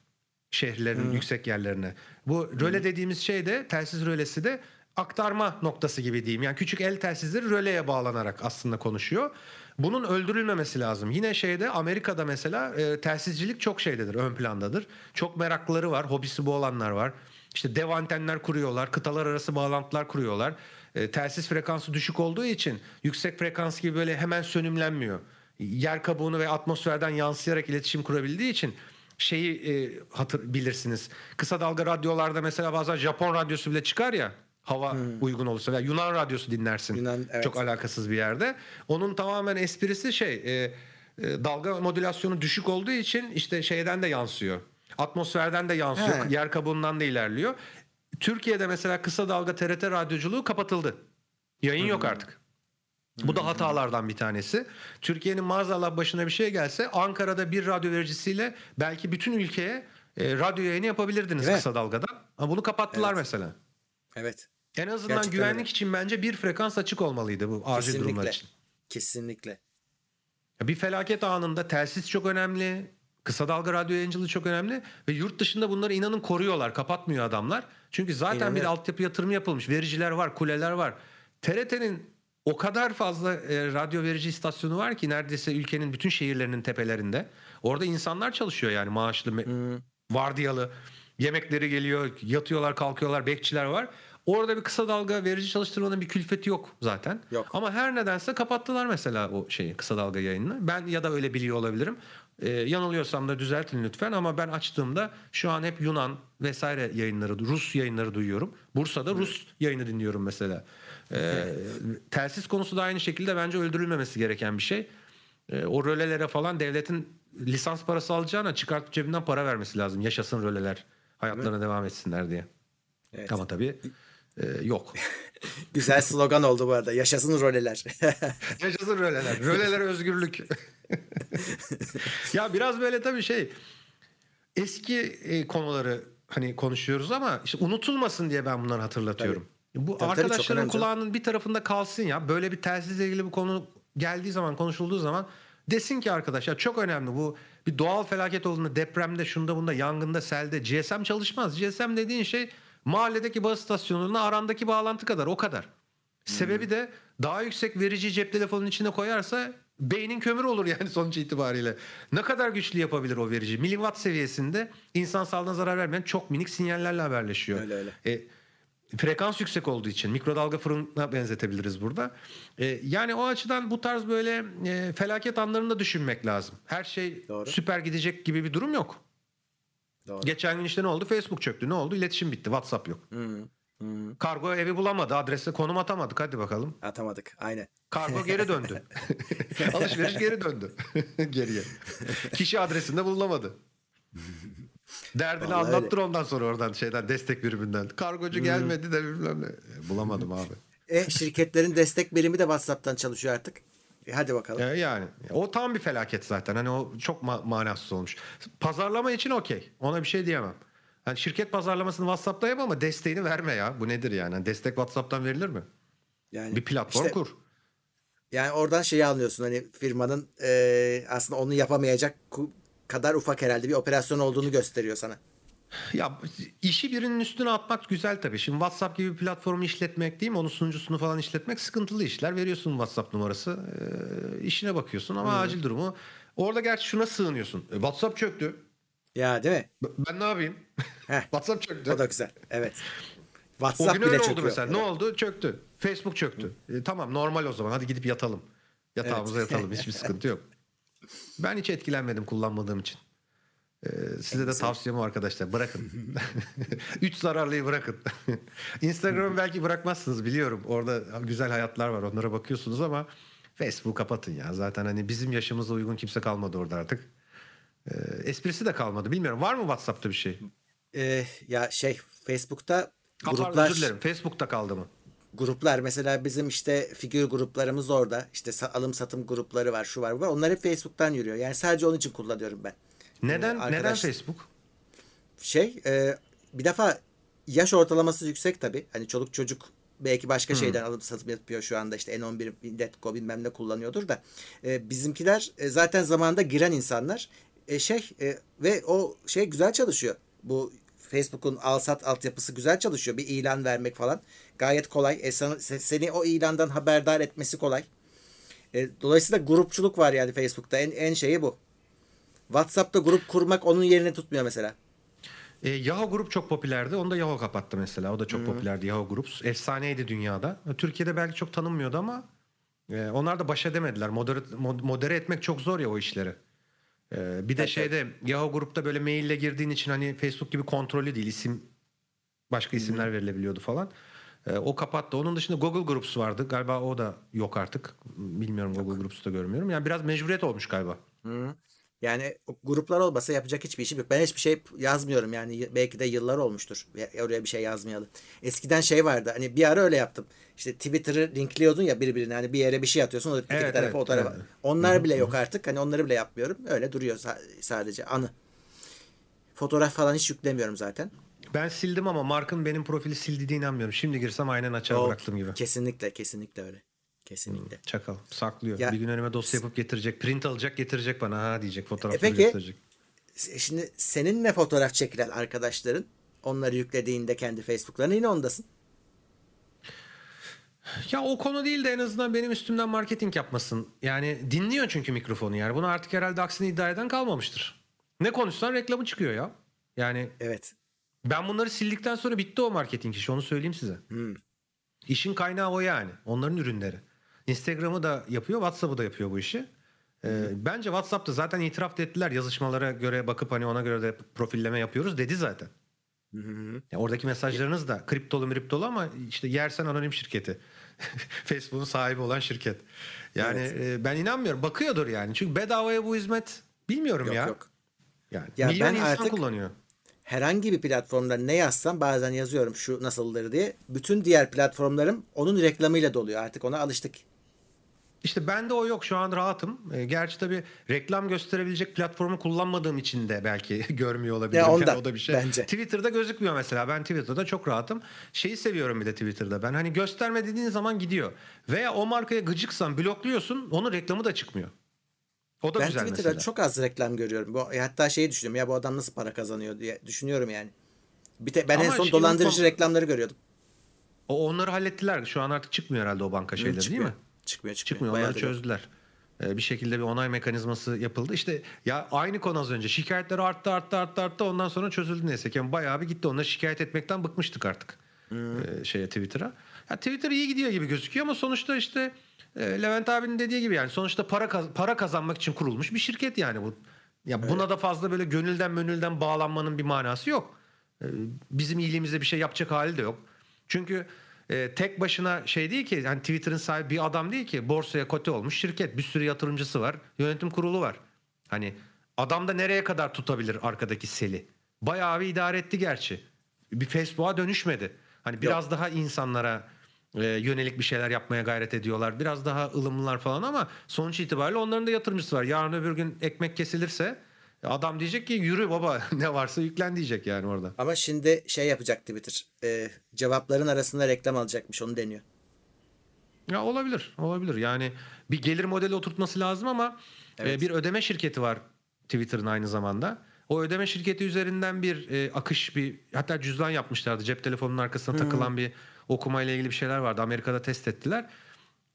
şehirlerin hmm. yüksek yerlerine. Bu röle hmm. dediğimiz şey de telsiz rölesi de aktarma noktası gibi diyeyim. Yani küçük el telsizleri röleye bağlanarak aslında konuşuyor. Bunun öldürülmemesi lazım. Yine şeyde Amerika'da mesela e, telsizcilik çok şeydedir, ön plandadır. Çok meraklıları var, hobisi bu olanlar var. İşte dev antenler kuruyorlar, kıtalar arası bağlantılar kuruyorlar. E, telsiz frekansı düşük olduğu için yüksek frekans gibi böyle hemen sönümlenmiyor. Yer kabuğunu ve atmosferden yansıyarak iletişim kurabildiği için şeyi e, hatır bilirsiniz. Kısa dalga radyolarda mesela bazen Japon radyosu bile çıkar ya hava hmm. uygun olursa veya Yunan radyosu dinlersin. Yunan, evet. Çok alakasız bir yerde. Onun tamamen esprisi şey e, e, dalga modülasyonu düşük olduğu için işte şeyden de yansıyor. Atmosferden de yansıyor. He. Yer kabuğundan da ilerliyor. Türkiye'de mesela kısa dalga TRT radyoculuğu kapatıldı. Yayın hmm. yok artık. Bu da hatalardan bir tanesi. Türkiye'nin maazallah başına bir şey gelse Ankara'da bir radyo vericisiyle belki bütün ülkeye e, radyo yayını yapabilirdiniz evet. kısa dalgadan. Ama bunu kapattılar evet. mesela. Evet. En azından Gerçekten güvenlik öyle. için bence bir frekans açık olmalıydı bu acil Kesinlikle. durumlar için. Kesinlikle. Bir felaket anında telsiz çok önemli. Kısa dalga radyo yayıncılığı çok önemli ve yurt dışında bunları inanın koruyorlar, kapatmıyor adamlar. Çünkü zaten İnanın. bir altyapı yatırımı yapılmış. Vericiler var, kuleler var. TRT'nin o kadar fazla e, radyo verici istasyonu var ki neredeyse ülkenin bütün şehirlerinin tepelerinde. Orada insanlar çalışıyor yani maaşlı, hmm. vardiyalı. Yemekleri geliyor, yatıyorlar, kalkıyorlar, bekçiler var. Orada bir kısa dalga verici çalıştırmanın bir külfeti yok zaten. Yok. Ama her nedense kapattılar mesela o şeyi kısa dalga yayınını. Ben ya da öyle biliyor olabilirim. Ee, yanılıyorsam da düzeltin lütfen ama ben açtığımda şu an hep Yunan vesaire yayınları, Rus yayınları duyuyorum. Bursa'da evet. Rus yayını dinliyorum mesela. Ee, telsiz konusu da aynı şekilde bence öldürülmemesi gereken bir şey. Ee, o rölelere falan devletin lisans parası alacağına çıkartıp cebinden para vermesi lazım. Yaşasın röleler. Hayatlarına evet. devam etsinler diye. Evet. Ama tabii e, yok. Güzel slogan oldu bu arada. Yaşasın röleler. Yaşasın röleler. Röleler özgürlük. ya biraz böyle tabii şey eski e, konuları hani konuşuyoruz ama işte unutulmasın diye ben bunları hatırlatıyorum. Tabii. Bu tabii, arkadaşların tabii, kulağının bir tarafında kalsın ya. Böyle bir telsizle ilgili bir konu geldiği zaman, konuşulduğu zaman desin ki arkadaşlar çok önemli bu bir doğal felaket olduğunda depremde, şunda bunda, yangında, selde GSM çalışmaz. GSM dediğin şey mahalledeki baz istasyonuna arandaki bağlantı kadar o kadar. Sebebi hmm. de daha yüksek verici cep telefonunun içine koyarsa beynin kömür olur yani sonuç itibariyle. Ne kadar güçlü yapabilir o verici? Miliwatt seviyesinde insan sağlığına zarar vermeyen çok minik sinyallerle haberleşiyor. Öyle öyle. E, frekans yüksek olduğu için mikrodalga fırına benzetebiliriz burada. E, yani o açıdan bu tarz böyle e, felaket anlarında düşünmek lazım. Her şey Doğru. süper gidecek gibi bir durum yok. Doğru. Geçen gün işte ne oldu? Facebook çöktü. Ne oldu? İletişim bitti. WhatsApp yok. Hı. Hı. Kargo evi bulamadı. Adrese konum atamadık. Hadi bakalım. Atamadık. Aynen. Kargo geri döndü. Alışveriş geri döndü. Geriye. Kişi adresinde bulunamadı. Derdini Vallahi anlattır öyle. ondan sonra oradan şeyden destek biriminden. Kargocu hmm. gelmedi de bilmem ne. E, bulamadım abi. E şirketlerin destek birimi de WhatsApp'tan çalışıyor artık. E hadi bakalım. E yani o tam bir felaket zaten. Hani o çok ma- manasız olmuş. Pazarlama için okey. Ona bir şey diyemem. Hani şirket pazarlamasını WhatsApp'ta yap ama desteğini verme ya. Bu nedir yani? Hani destek WhatsApp'tan verilir mi? Yani bir platform işte, kur. Yani oradan şeyi anlıyorsun hani firmanın e, aslında onu yapamayacak kadar ufak herhalde bir operasyon olduğunu gösteriyor sana. Ya işi birinin üstüne atmak güzel tabii. Şimdi WhatsApp gibi bir platformu işletmek değil mi? Onun sunucusunu falan işletmek sıkıntılı işler. Veriyorsun WhatsApp numarası. E, işine bakıyorsun ama hmm. acil durumu. Orada gerçi şuna sığınıyorsun. E, WhatsApp çöktü. Ya değil mi? Ben ne yapayım? WhatsApp çöktü. O da güzel. Evet. WhatsApp o gün öyle oldu mesela. Ne oldu? Çöktü. Facebook çöktü. E, tamam normal o zaman. Hadi gidip yatalım. Yatağımıza evet. yatalım. Hiçbir sıkıntı yok. Ben hiç etkilenmedim kullanmadığım için. Ee, size de tavsiyem arkadaşlar. Bırakın. Üç zararlıyı bırakın. Instagram'ı belki bırakmazsınız biliyorum. Orada güzel hayatlar var. Onlara bakıyorsunuz ama Facebook kapatın ya. Zaten hani bizim yaşımıza uygun kimse kalmadı orada artık. Ee, esprisi de kalmadı. Bilmiyorum. Var mı WhatsApp'ta bir şey? Ee, ya şey Facebook'ta gruplar... Özür dilerim. Facebook'ta kaldı mı? gruplar mesela bizim işte figür gruplarımız orada. İşte alım satım grupları var, şu var, bu var. Onlar hep Facebook'tan yürüyor. Yani sadece onun için kullanıyorum ben. Neden ee, arkadaş, neden Facebook? Şey, e, bir defa yaş ortalaması yüksek tabii. Hani çoluk çocuk belki başka hmm. şeyden alıp satım yapıyor şu anda işte N11 Letgo bilmem ne kullanıyordur da e, bizimkiler e, zaten zamanında giren insanlar e, şey e, ve o şey güzel çalışıyor. Bu Facebook'un al-sat altyapısı güzel çalışıyor. Bir ilan vermek falan gayet kolay. E, sana, seni o ilandan haberdar etmesi kolay. E, dolayısıyla grupçuluk var yani Facebook'ta. En, en şeyi bu. WhatsApp'ta grup kurmak onun yerini tutmuyor mesela. E, Yahoo Grup çok popülerdi. Onu da Yahoo kapattı mesela. O da çok Hı-hı. popülerdi Yahoo Groups. Efsaneydi dünyada. Türkiye'de belki çok tanınmıyordu ama e, onlar da baş edemediler. Modere, modere etmek çok zor ya o işleri. Ee, bir de evet, şeyde evet. Yahoo grupta böyle maille girdiğin için hani Facebook gibi kontrollü değil isim başka isimler Hı-hı. verilebiliyordu falan. Ee, o kapattı. Onun dışında Google Groups vardı. Galiba o da yok artık. Bilmiyorum yok. Google Groups'ta görmüyorum. Yani biraz mecburiyet olmuş galiba. Hı. Yani gruplar olmasa yapacak hiçbir işim yok. Ben hiçbir şey yazmıyorum yani belki de yıllar olmuştur oraya bir şey yazmayalı. Eskiden şey vardı hani bir ara öyle yaptım. İşte Twitter'ı linkliyordun ya birbirine hani bir yere bir şey atıyorsun o evet, tarafa evet, o tarafa. Evet. Onlar bile yok artık hani onları bile yapmıyorum. Öyle duruyor sadece anı. Fotoğraf falan hiç yüklemiyorum zaten. Ben sildim ama Mark'ın benim profili sildiğine inanmıyorum. Şimdi girsem aynen açar o, bıraktım gibi. Kesinlikle kesinlikle öyle. Kesinlikle. Çakal saklıyor. Ya, bir gün önüme dosya yapıp getirecek. Print alacak getirecek bana ha diyecek fotoğrafları e peki, gösterecek. Şimdi seninle fotoğraf çekilen arkadaşların onları yüklediğinde kendi Facebook'larına yine ondasın. Ya o konu değil de en azından benim üstümden marketing yapmasın. Yani dinliyor çünkü mikrofonu yani. Bunu artık herhalde aksini iddia eden kalmamıştır. Ne konuşsan reklamı çıkıyor ya. Yani Evet. Ben bunları sildikten sonra bitti o marketing işi onu söyleyeyim size. Hmm. İşin kaynağı o yani. Onların ürünleri. Instagram'ı da yapıyor, WhatsApp'ı da yapıyor bu işi. Ee, bence WhatsApp'ta zaten itiraf ettiler yazışmalara göre bakıp hani ona göre de profilleme yapıyoruz dedi zaten. Hı Yani oradaki mesajlarınız da kriptolu mriptolu ama işte yersen anonim şirketi. Facebook'un sahibi olan şirket. Yani evet. e, ben inanmıyorum. Bakıyordur yani. Çünkü bedavaya bu hizmet bilmiyorum yok, ya. Yok. Yani ya milyon ben insan artık kullanıyor. Herhangi bir platformda ne yazsam bazen yazıyorum şu nasıldır diye. Bütün diğer platformlarım onun reklamıyla doluyor. Artık ona alıştık. İşte bende o yok şu an rahatım. E, gerçi tabii reklam gösterebilecek platformu kullanmadığım için de belki görmüyor olabilirim. Ya ondan, yani o da bir şey. Bence. Twitter'da gözükmüyor mesela. Ben Twitter'da çok rahatım. Şeyi seviyorum bir de Twitter'da ben. Hani gösterme dediğin zaman gidiyor. Veya o markaya gıcıksan blokluyorsun onun reklamı da çıkmıyor. O da ben güzel Twitter'da mesela. çok az reklam görüyorum. Bu, hatta şeyi düşünüyorum ya bu adam nasıl para kazanıyor diye düşünüyorum yani. Bir te, ben Ama en son dolandırıcı unutmam. reklamları görüyordum. O onları hallettiler. Şu an artık çıkmıyor herhalde o banka şeyleri değil mi? Çıkmıyor çıkmıyor. Çıkmıyor onları çözdüler. Ee, bir şekilde bir onay mekanizması yapıldı. İşte ya aynı konu az önce. Şikayetler arttı arttı arttı arttı. Ondan sonra çözüldü neyse ki. Yani bayağı bir gitti. Onları şikayet etmekten bıkmıştık artık. Hmm. Ee, şeye Twitter'a. Ya Twitter iyi gidiyor gibi gözüküyor ama sonuçta işte e, Levent abinin dediği gibi yani sonuçta para para kazanmak için kurulmuş bir şirket yani bu. Ya buna evet. da fazla böyle gönülden mönülden bağlanmanın bir manası yok. Ee, bizim iyiliğimize bir şey yapacak hali de yok. Çünkü e, tek başına şey değil ki hani Twitter'ın sahibi bir adam değil ki borsaya kote olmuş şirket bir sürü yatırımcısı var yönetim kurulu var. Hani adam da nereye kadar tutabilir arkadaki seli? Bayağı bir idare etti gerçi. Bir Facebook'a dönüşmedi. Hani biraz Yok. daha insanlara e, yönelik bir şeyler yapmaya gayret ediyorlar. Biraz daha ılımlılar falan ama sonuç itibariyle onların da yatırımcısı var. Yarın öbür gün ekmek kesilirse Adam diyecek ki yürü baba ne varsa yüklen diyecek yani orada. Ama şimdi şey yapacak Twitter. E, cevapların arasında reklam alacakmış onu deniyor. Ya olabilir olabilir yani bir gelir modeli oturtması lazım ama e, evet. e, bir ödeme şirketi var Twitter'ın aynı zamanda. O ödeme şirketi üzerinden bir e, akış bir hatta cüzdan yapmışlardı. Cep telefonunun arkasına hmm. takılan bir okuma ile ilgili bir şeyler vardı. Amerika'da test ettiler.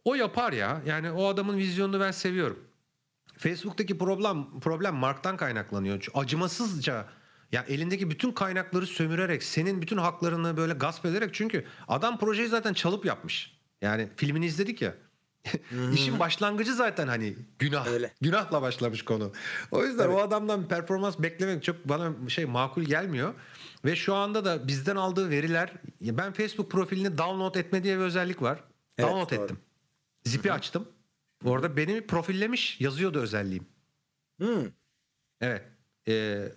O yapar ya. Yani o adamın vizyonunu ben seviyorum. Facebook'taki problem problem Mark'tan kaynaklanıyor. Acımasızca ya elindeki bütün kaynakları sömürerek senin bütün haklarını böyle gasp ederek çünkü adam projeyi zaten çalıp yapmış. Yani filmini izledik ya. İşin başlangıcı zaten hani günah. Öyle. Günahla başlamış konu. O yüzden Tabii. o adamdan performans beklemek çok bana şey makul gelmiyor. Ve şu anda da bizden aldığı veriler ben Facebook profilini download etme diye bir özellik var. Evet, download doğru. ettim. Zipi Hı-hı. açtım. Orada beni profillemiş yazıyordu özelliğim. Hmm. Evet. Ee,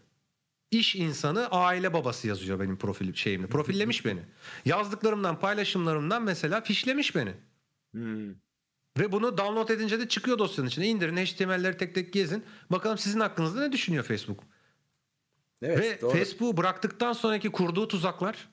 iş insanı aile babası yazıyor benim profil şeyimde. Profillemiş beni. Yazdıklarımdan, paylaşımlarımdan mesela fişlemiş beni. Hmm. Ve bunu download edince de çıkıyor dosyanın içine. İndirin HTML'leri tek tek gezin. Bakalım sizin hakkınızda ne düşünüyor Facebook? Evet, Ve doğru. Facebook'u bıraktıktan sonraki kurduğu tuzaklar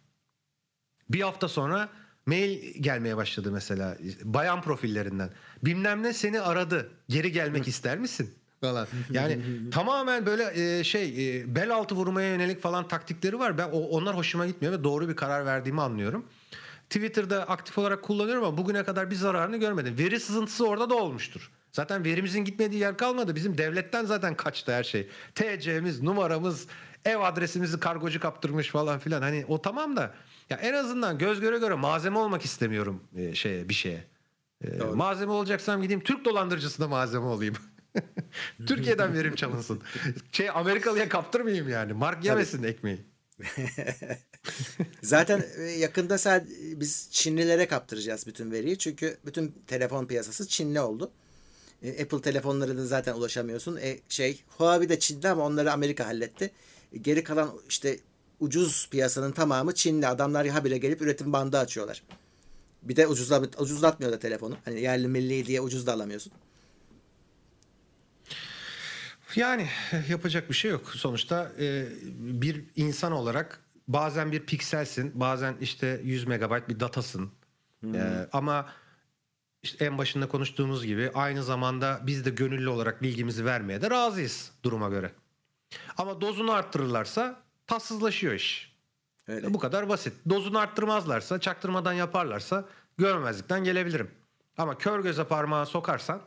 bir hafta sonra mail gelmeye başladı mesela bayan profillerinden. Bilmem ne seni aradı. Geri gelmek ister misin? falan. Yani tamamen böyle e, şey e, bel altı vurmaya yönelik falan taktikleri var. Ben o, onlar hoşuma gitmiyor ve doğru bir karar verdiğimi anlıyorum. Twitter'da aktif olarak kullanıyorum ama bugüne kadar bir zararını görmedim. Veri sızıntısı orada da olmuştur. Zaten verimizin gitmediği yer kalmadı. Bizim devletten zaten kaçtı her şey. TC'miz, numaramız, ev adresimizi kargocu kaptırmış falan filan. Hani o tamam da ya en azından göz göre göre malzeme olmak istemiyorum e, şeye bir şeye. E, malzeme olacaksam gideyim Türk dolandırıcısına malzeme olayım. Türkiye'den verim çalınsın. Şey Amerikalıya kaptırmayayım yani. Mark yemesin Tabii. ekmeği. Zaten e, yakında sen, biz Çinlilere kaptıracağız bütün veriyi. Çünkü bütün telefon piyasası Çinli oldu. E, Apple telefonlarına zaten ulaşamıyorsun. E, şey Huawei de Çinli ama onları Amerika halletti. Geri kalan işte ucuz piyasanın tamamı Çinli. Adamlar habire gelip üretim bandı açıyorlar. Bir de ucuzlat, ucuzlatmıyor da telefonu. Hani yerli milli diye ucuz da alamıyorsun. Yani yapacak bir şey yok. Sonuçta e, bir insan olarak bazen bir pikselsin, bazen işte 100 megabayt bir datasın. Hmm. E, ama işte en başında konuştuğumuz gibi aynı zamanda biz de gönüllü olarak bilgimizi vermeye de razıyız duruma göre. Ama dozunu arttırırlarsa tatsızlaşıyor iş. Öyle. Bu kadar basit. Dozunu arttırmazlarsa, çaktırmadan yaparlarsa görmezlikten gelebilirim. Ama kör göze parmağı sokarsan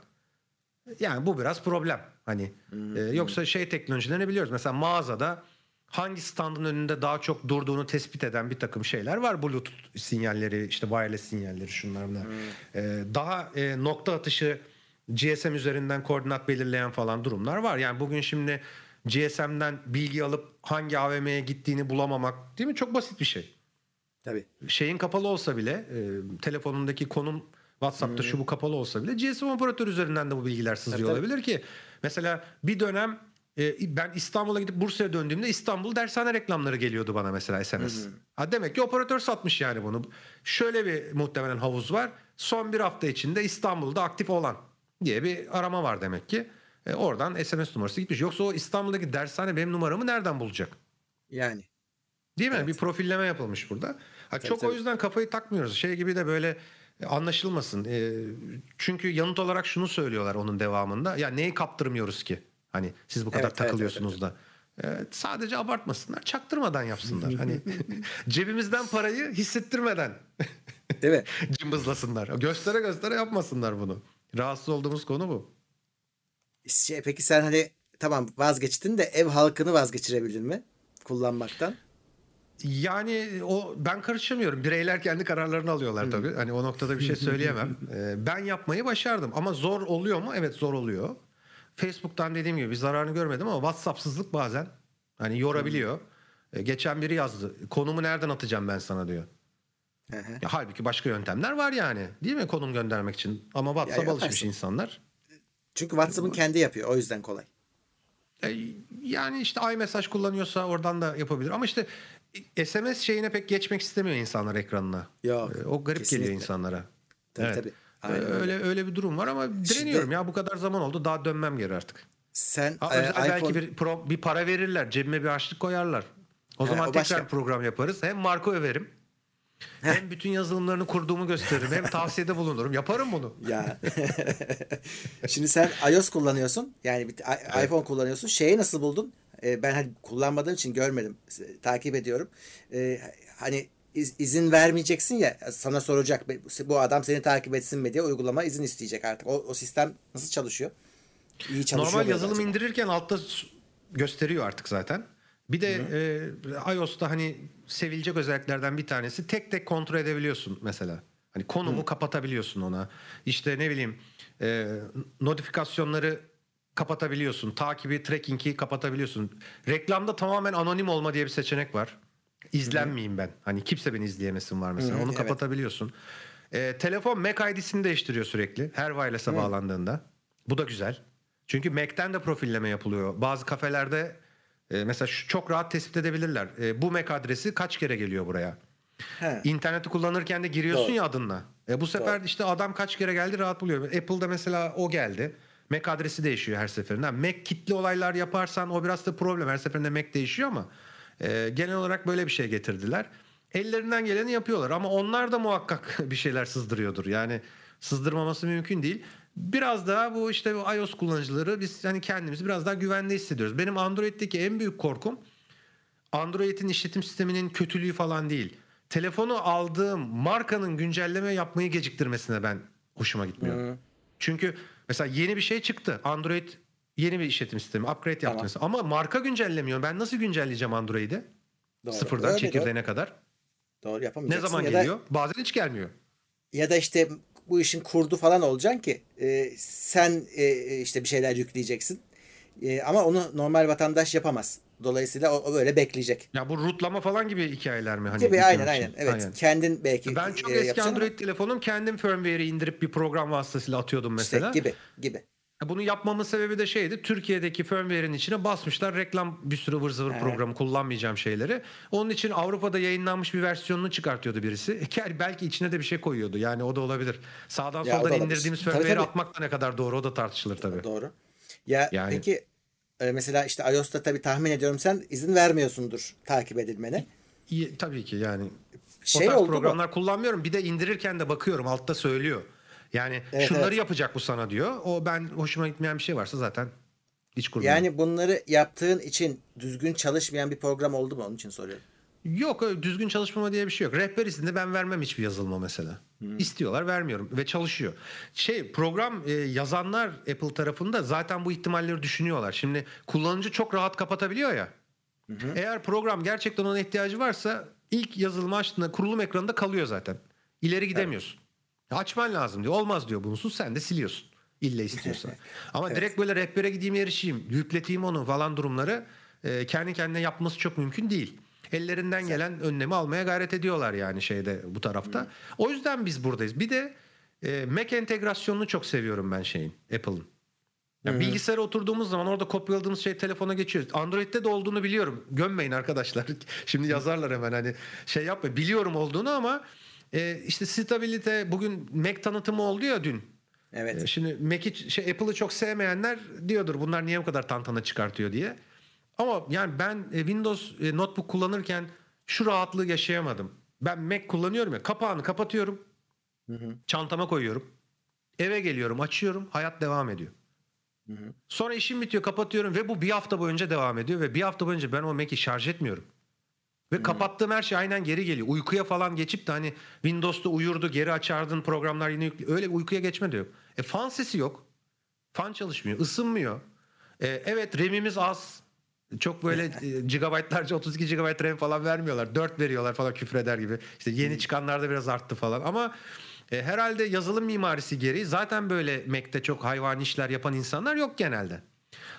yani bu biraz problem. Hani hmm. e, yoksa şey teknolojilerini biliyoruz. Mesela mağazada hangi standın önünde daha çok durduğunu tespit eden bir takım şeyler var. Bluetooth sinyalleri, işte wireless sinyalleri şunlar bunlar. Hmm. Ee, daha e, nokta atışı GSM üzerinden koordinat belirleyen falan durumlar var. Yani bugün şimdi GSM'den bilgi alıp hangi AVM'ye gittiğini bulamamak değil mi? Çok basit bir şey. Tabii. Şeyin kapalı olsa bile e, telefonundaki konum WhatsApp'ta hmm. şu bu kapalı olsa bile GSM operatör üzerinden de bu bilgiler sızıyor evet, olabilir ki. Mesela bir dönem e, ben İstanbul'a gidip Bursa'ya döndüğümde İstanbul dershane reklamları geliyordu bana mesela SMS. Hı Ha demek ki operatör satmış yani bunu. Şöyle bir muhtemelen havuz var. Son bir hafta içinde İstanbul'da aktif olan diye bir arama var demek ki. E, oradan SMS numarası gitmiş. Yoksa o İstanbul'daki dershane benim numaramı nereden bulacak? Yani. Değil mi? Evet. Bir profilleme yapılmış burada. Ha, tabii, çok tabii. o yüzden kafayı takmıyoruz. Şey gibi de böyle anlaşılmasın. E, çünkü yanıt olarak şunu söylüyorlar onun devamında. Ya neyi kaptırmıyoruz ki? Hani siz bu kadar evet, takılıyorsunuz evet, evet. da. E, sadece abartmasınlar. Çaktırmadan yapsınlar. hani cebimizden parayı hissettirmeden. Değil mi? Cımbızlasınlar. Göstere göstere yapmasınlar bunu. Rahatsız olduğumuz konu bu. Şey, peki sen hani tamam vazgeçtin de ev halkını vazgeçirebildin mi kullanmaktan? Yani o ben karışamıyorum. Bireyler kendi kararlarını alıyorlar tabii. Hani o noktada bir şey söyleyemem. Ee, ben yapmayı başardım ama zor oluyor mu? Evet zor oluyor. Facebook'tan dediğim gibi zararını görmedim ama WhatsApp'sızlık bazen hani yorabiliyor. Ee, geçen biri yazdı. Konumu nereden atacağım ben sana diyor. ya, halbuki başka yöntemler var yani. Değil mi konum göndermek için? Ama WhatsApp alışmış insanlar. Çünkü WhatsApp'ın kendi yapıyor. O yüzden kolay. E, yani işte iMessage kullanıyorsa oradan da yapabilir. Ama işte SMS şeyine pek geçmek istemiyor insanlar ekranına. Yok. Ee, o garip kesinlikle. geliyor insanlara. Tabii evet. tabii. Aynen öyle öyle bir durum var ama direniyorum Şimdi, ya bu kadar zaman oldu daha dönmem geri artık. Sen A, e, iPhone... belki bir pro, bir para verirler, cebime bir açlık koyarlar. O zaman o tekrar başka. program yaparız. Hem marka överim. Hem bütün yazılımlarını kurduğumu gösteririm. Hem tavsiyede bulunurum. Yaparım bunu. Ya. Şimdi sen iOS kullanıyorsun. Yani bir evet. iPhone kullanıyorsun. Şeyi nasıl buldun? Ee, ben hani kullanmadığım için görmedim. Takip ediyorum. Ee, hani iz, izin vermeyeceksin ya sana soracak bu adam seni takip etsin mi diye uygulama izin isteyecek artık. O, o sistem nasıl çalışıyor? İyi çalışıyor. Normal yazılım acaba? indirirken altta gösteriyor artık zaten. Bir de e, iOS'ta hani sevilecek özelliklerden bir tanesi tek tek kontrol edebiliyorsun mesela. Hani konumu Hı. kapatabiliyorsun ona. İşte ne bileyim e, notifikasyonları kapatabiliyorsun. Takibi, tracking'i kapatabiliyorsun. Reklamda tamamen anonim olma diye bir seçenek var. İzlenmeyeyim ben. Hani kimse beni izleyemesin var mesela. Hı, Onu evet. kapatabiliyorsun. E, telefon Mac ID'sini değiştiriyor sürekli. Her wireless'a bağlandığında. Bu da güzel. Çünkü Mac'ten de profilleme yapılıyor. Bazı kafelerde e, mesela şu, çok rahat tespit edebilirler. E, bu MAC adresi kaç kere geliyor buraya? He. İnterneti kullanırken de giriyorsun Doğru. ya adınla. E, bu sefer Doğru. işte adam kaç kere geldi rahat buluyor. Apple'da mesela o geldi. MAC adresi değişiyor her seferinde. Mac kitli olaylar yaparsan o biraz da problem. Her seferinde Mac değişiyor ama e, genel olarak böyle bir şey getirdiler. Ellerinden geleni yapıyorlar ama onlar da muhakkak bir şeyler sızdırıyordur. Yani sızdırmaması mümkün değil biraz daha bu işte bu iOS kullanıcıları biz hani kendimizi biraz daha güvende hissediyoruz. Benim Android'deki en büyük korkum Android'in işletim sisteminin kötülüğü falan değil. Telefonu aldığım markanın güncelleme yapmayı geciktirmesine ben hoşuma gitmiyor. Hmm. Çünkü mesela yeni bir şey çıktı. Android yeni bir işletim sistemi upgrade tamam. yaptınız. Ama marka güncellemiyor. Ben nasıl güncelleyeceğim Android'i? Sıfırdan Öyle çekirdeğine doğru. kadar. Doğru yapamayacaksın. Ne zaman ya geliyor? Da, Bazen hiç gelmiyor. Ya da işte bu işin kurdu falan olacaksın ki e, sen e, e, işte bir şeyler yükleyeceksin. E, ama onu normal vatandaş yapamaz. Dolayısıyla o, o böyle bekleyecek. Ya bu rootlama falan gibi hikayeler mi? Hani gibi aynen aynen. Evet. Aynen. Kendin belki Ben çok e, eski Android ama. telefonum kendim firmware'i indirip bir program vasıtasıyla atıyordum mesela. İşte gibi gibi. Bunu yapmamın sebebi de şeydi. Türkiye'deki firmware'in içine basmışlar reklam bir sürü vır zıvır programı kullanmayacağım şeyleri. Onun için Avrupa'da yayınlanmış bir versiyonunu çıkartıyordu birisi. E, belki içine de bir şey koyuyordu. Yani o da olabilir. Sağdan ya, soldan indirdiğimiz firmware'i atmak da ne kadar doğru o da tartışılır tabii. Doğru. Ya yani... peki e, mesela işte iOS'ta tabii tahmin ediyorum sen izin vermiyorsundur takip edilmene. İyi, tabii ki yani. Şey o tarz programlar mu? kullanmıyorum. Bir de indirirken de bakıyorum altta söylüyor. Yani evet, şunları evet. yapacak bu sana diyor. O ben hoşuma gitmeyen bir şey varsa zaten hiç kurmuyorum. Yani bunları yaptığın için düzgün çalışmayan bir program oldu mu onun için soruyorum. Yok düzgün çalışmama diye bir şey yok. Rehber izni ben vermem hiçbir yazılıma mesela. Hmm. İstiyorlar vermiyorum ve çalışıyor. Şey program e, yazanlar Apple tarafında zaten bu ihtimalleri düşünüyorlar. Şimdi kullanıcı çok rahat kapatabiliyor ya. Hı Eğer program gerçekten ona ihtiyacı varsa ilk yazılımı açtığında kurulum ekranında kalıyor zaten. İleri gidemiyorsun. Evet. Açman lazım diyor. Olmaz diyor bunsuz sen de siliyorsun. İlle istiyorsan. Ama evet. direkt böyle rehbere gideyim erişeyim, yükleteyim onu falan durumları e, kendi kendine yapması çok mümkün değil. Ellerinden sen... gelen önlemi almaya gayret ediyorlar yani şeyde bu tarafta. Hı. O yüzden biz buradayız. Bir de e, Mac entegrasyonunu çok seviyorum ben şeyin, Apple'ın. Yani bilgisayara oturduğumuz zaman orada kopyaladığımız şey telefona geçiyor. Android'de de olduğunu biliyorum. Gömmeyin arkadaşlar. Şimdi yazarlar hemen hani şey yapma. Biliyorum olduğunu ama e, işte stabilite bugün Mac tanıtımı oldu ya dün. Evet. E, şimdi Mac'i şey Apple'ı çok sevmeyenler diyordur bunlar niye bu kadar tantana çıkartıyor diye. Ama yani ben e, Windows e, notebook kullanırken şu rahatlığı yaşayamadım. Ben Mac kullanıyorum ya kapağını kapatıyorum. Hı hı. Çantama koyuyorum. Eve geliyorum açıyorum hayat devam ediyor. Hı hı. Sonra işim bitiyor kapatıyorum ve bu bir hafta boyunca devam ediyor ve bir hafta boyunca ben o Mac'i şarj etmiyorum. Ve hmm. kapattığım her şey aynen geri geliyor. Uykuya falan geçip de hani Windows'ta uyurdu geri açardın programlar yine yükle. Öyle uykuya geçme diyor. E fan sesi yok. Fan çalışmıyor. ısınmıyor. E, evet RAM'imiz az. Çok böyle e, gigabaytlarca 32 GB RAM falan vermiyorlar. 4 veriyorlar falan küfreder gibi. İşte yeni çıkanlarda biraz arttı falan ama e, herhalde yazılım mimarisi gereği zaten böyle Mac'te çok hayvani işler yapan insanlar yok genelde.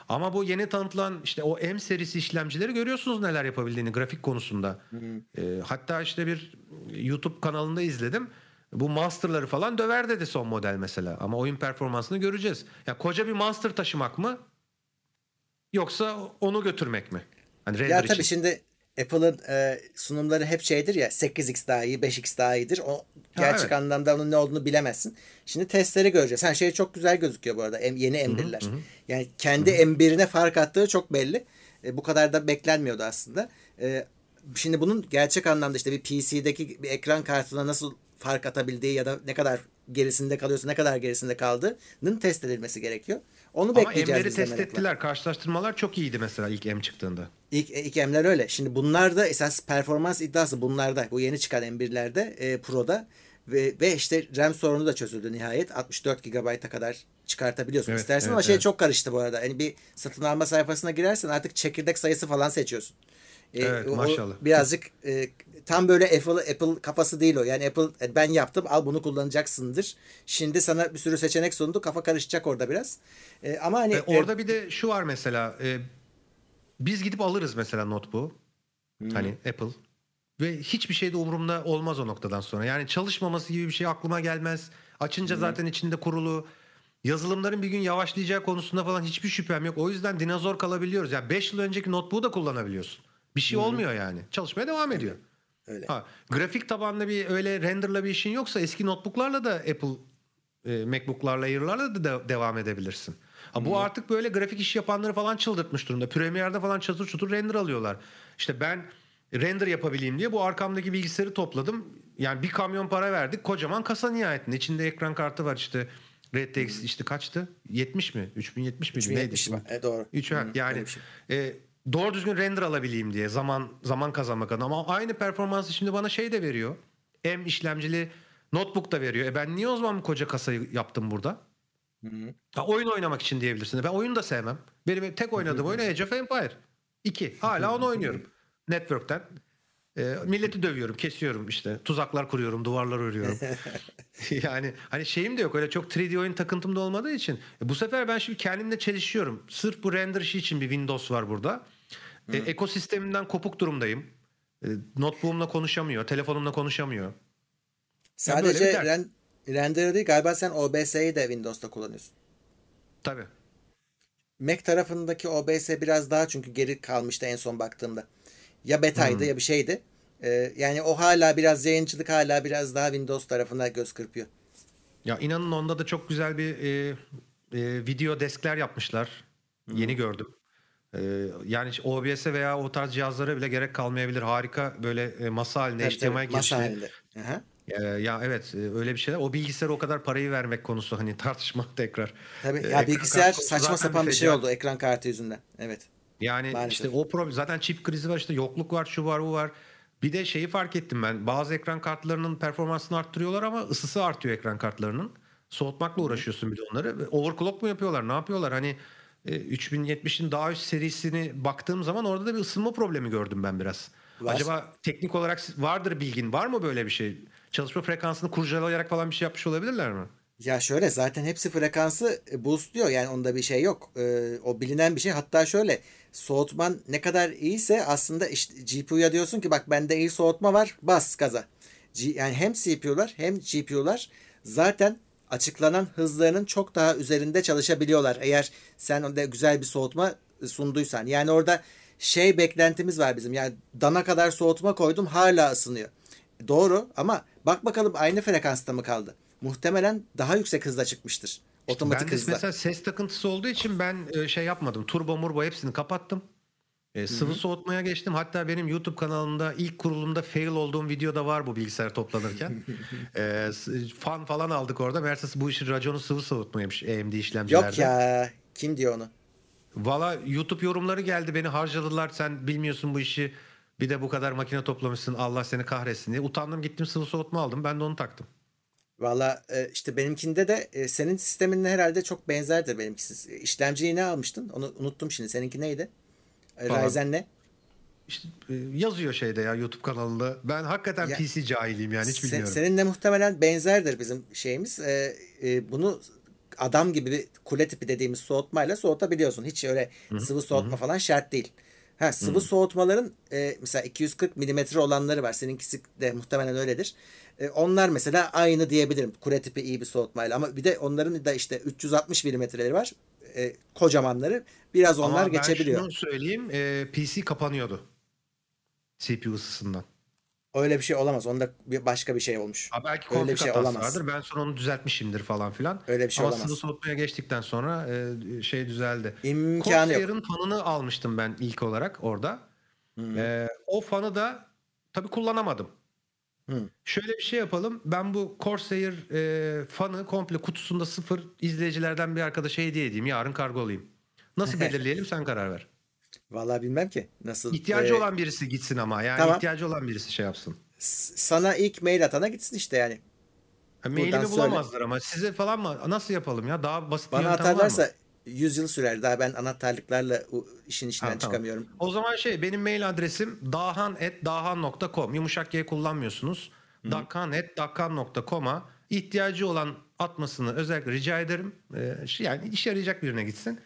Ama bu yeni tanıtılan işte o M serisi işlemcileri görüyorsunuz neler yapabildiğini grafik konusunda. E, hatta işte bir YouTube kanalında izledim. Bu Monster'ları falan döver dedi son model mesela. Ama oyun performansını göreceğiz. Ya koca bir Monster taşımak mı? Yoksa onu götürmek mi? Hani ya tabii için. şimdi Apple'ın e, sunumları hep şeydir ya 8x daha iyi 5x daha iyidir. O gerçek evet. anlamda onun ne olduğunu bilemezsin. Şimdi testleri göreceğiz. Her şey çok güzel gözüküyor bu arada. M, yeni M1'ler. Yani kendi hı M1'ine fark attığı çok belli. E, bu kadar da beklenmiyordu aslında. E, şimdi bunun gerçek anlamda işte bir PC'deki bir ekran kartına nasıl fark atabildiği ya da ne kadar gerisinde kalıyorsa ne kadar gerisinde kaldığının test edilmesi gerekiyor. Onu Ama bekleyeceğiz M'leri test ettiler. Karşılaştırmalar çok iyiydi mesela ilk M çıktığında. İlk, ilk M'ler öyle. Şimdi bunlar da esas performans iddiası bunlarda. Bu yeni çıkan M1'lerde e, Pro'da ve, ve işte RAM sorunu da çözüldü nihayet. 64 GB'a kadar çıkartabiliyorsun evet, istersen evet, ama şey evet. çok karıştı bu arada. Yani bir satın alma sayfasına girersen artık çekirdek sayısı falan seçiyorsun. E, evet maşallah. Birazcık e, tam böyle Apple Apple kafası değil o. Yani Apple e, ben yaptım al bunu kullanacaksındır. Şimdi sana bir sürü seçenek sundu. Kafa karışacak orada biraz. E, ama hani e, orada e, bir de şu var mesela e, biz gidip alırız mesela notebook. Hmm. Hani Apple ve hiçbir şey de umurumda olmaz o noktadan sonra. Yani çalışmaması gibi bir şey aklıma gelmez. Açınca hmm. zaten içinde kurulu. Yazılımların bir gün yavaşlayacağı konusunda falan hiçbir şüphem yok. O yüzden dinozor kalabiliyoruz. Yani 5 yıl önceki notebook'u da kullanabiliyorsun. Bir şey hmm. olmuyor yani. Çalışmaya devam ediyor. Öyle. Ha, grafik tabanlı bir öyle renderla bir işin yoksa eski notebook'larla da Apple e, MacBook'larla Air'larla da de, devam edebilirsin. Ha, bu hmm. artık böyle grafik iş yapanları falan çıldırtmış durumda. Premiere'de falan çatır çutur render alıyorlar. İşte ben render yapabileyim diye bu arkamdaki bilgisayarı topladım. Yani bir kamyon para verdik. Kocaman kasa nihayetinde. İçinde ekran kartı var işte. RTX işte kaçtı? 70 mi? 3070 mi? 3070 Neydi? E, doğru. 3 hmm, yani şey. e, doğru düzgün render alabileyim diye zaman zaman kazanmak adına ama aynı performansı şimdi bana şey de veriyor. M işlemcili notebook da veriyor. E ben niye o zaman koca kasayı yaptım burada? Hı hı. Ha, oyun oynamak için diyebilirsin. Ben oyun da sevmem. Benim tek oynadığım oyun Age of Empire 2. Hala onu oynuyorum. Network'ten. E, milleti dövüyorum, kesiyorum işte. Tuzaklar kuruyorum, duvarlar örüyorum. yani hani şeyim de yok. Öyle çok 3D oyun takıntım da olmadığı için. E, bu sefer ben şimdi kendimle çelişiyorum. Sırf bu render işi için bir Windows var burada. E, ekosisteminden kopuk durumdayım. E, notebook'umla konuşamıyor, telefonumla konuşamıyor. Sadece yani ren, render değil galiba sen OBS'yi de Windows'ta kullanıyorsun. Tabii. Mac tarafındaki OBS biraz daha çünkü geri kalmıştı en son baktığımda. Ya betaydı hmm. ya bir şeydi. Ee, yani o hala biraz yayıncılık hala biraz daha Windows tarafına göz kırpıyor. Ya inanın onda da çok güzel bir e, e, video deskler yapmışlar. Hmm. Yeni gördüm. Ee, yani OBS'e veya o tarz cihazlara bile gerek kalmayabilir. Harika böyle e, masa halinde tabii, HDMI tabii, girişli. halinde. Ee, ya evet e, öyle bir şeyler. O bilgisayar o kadar parayı vermek konusu hani tartışma tekrar. Tabii ee, ya bilgisayar saçma sapan bir şey oldu ekran kartı yüzünden. Evet. Yani Maalesef. işte o problem zaten çip krizi var işte yokluk var şu var bu var. Bir de şeyi fark ettim ben. Bazı ekran kartlarının performansını arttırıyorlar ama ısısı artıyor ekran kartlarının. Soğutmakla uğraşıyorsun bir de onları. Overclock mu yapıyorlar? Ne yapıyorlar? Hani 3070'in e, daha üst serisini baktığım zaman orada da bir ısınma problemi gördüm ben biraz. Var. Acaba teknik olarak vardır bilgin var mı böyle bir şey? Çalışma frekansını kurcalayarak falan bir şey yapmış olabilirler mi? Ya şöyle zaten hepsi frekansı e, boostluyor yani onda bir şey yok. Ee, o bilinen bir şey. Hatta şöyle soğutman ne kadar iyiyse aslında işte GPU'ya diyorsun ki bak bende iyi soğutma var bas gaza. G- yani hem CPU'lar hem GPU'lar zaten açıklanan hızlarının çok daha üzerinde çalışabiliyorlar. Eğer sen onda güzel bir soğutma sunduysan. Yani orada şey beklentimiz var bizim. Yani dana kadar soğutma koydum hala ısınıyor. Doğru ama bak bakalım aynı frekansta mı kaldı? Muhtemelen daha yüksek hızda çıkmıştır. Otomatik ben hızla. mesela ses takıntısı olduğu için ben e, şey yapmadım. Turbo murbo hepsini kapattım. E, sıvı Hı-hı. soğutmaya geçtim. Hatta benim YouTube kanalımda ilk kurulumda fail olduğum videoda var bu bilgisayar toplanırken. e, fan falan aldık orada. Meğerse bu işin raconu sıvı soğutmaymış AMD işlemcilerde. Yok ya. Kim diyor onu? Valla YouTube yorumları geldi. Beni harcadılar. Sen bilmiyorsun bu işi. Bir de bu kadar makine toplamışsın. Allah seni kahretsin diye. Utandım gittim sıvı soğutma aldım. Ben de onu taktım. Valla e, işte benimkinde de e, senin sisteminle herhalde çok benzerdir benimkisi. İşlemciyi ne almıştın? Onu unuttum şimdi. Seninki neydi? Ryzen ne? İşte e, yazıyor şeyde ya YouTube kanalında. Ben hakikaten ya, PC cahiliyim yani hiç bilmiyorum. Seninle muhtemelen benzerdir bizim şeyimiz. Ee, e, bunu adam gibi bir kule tipi dediğimiz soğutmayla soğutabiliyorsun. Hiç öyle Hı-hı. sıvı soğutma Hı-hı. falan şart değil. Ha sıvı Hı-hı. soğutmaların e, mesela 240 milimetre olanları var. Seninkisi de muhtemelen öyledir. E, onlar mesela aynı diyebilirim. Kule tipi iyi bir soğutmayla ama bir de onların da işte 360 milimetreleri var e, kocamanları biraz onlar Ama geçebiliyor. Ama ben şunu söyleyeyim e, PC kapanıyordu. CPU ısısından. Öyle bir şey olamaz. Onda bir başka bir şey olmuş. Ha, belki Öyle bir şey olamaz. vardır. Ben sonra onu düzeltmişimdir falan filan. Öyle bir şey Ama olamaz. sıvı soğutmaya geçtikten sonra e, şey düzeldi. İmkanı Corsair'ın fanını almıştım ben ilk olarak orada. Hmm. E, o fanı da tabii kullanamadım. Şöyle bir şey yapalım. Ben bu Corsair e, fanı komple kutusunda sıfır izleyicilerden bir arkadaşa hediye edeyim. Yarın kargo alayım. Nasıl belirleyelim sen karar ver. Vallahi bilmem ki. Nasıl? İhtiyacı ee, olan birisi gitsin ama. Yani tamam. ihtiyacı olan birisi şey yapsın. sana ilk mail atana gitsin işte yani. Ha, mailimi bulamazlar ama size falan mı? Nasıl yapalım ya? Daha basit Bana bir yöntem atarlarsa var mı? 100 yıl sürer. Daha ben anahtarlıklarla işin içinden ha, çıkamıyorum. Tamam. O zaman şey benim mail adresim dahan.dahan.com. Yumuşak G kullanmıyorsunuz. Dahan.dahan.com'a ihtiyacı olan atmasını özellikle rica ederim. Ee, yani işe yarayacak birine gitsin.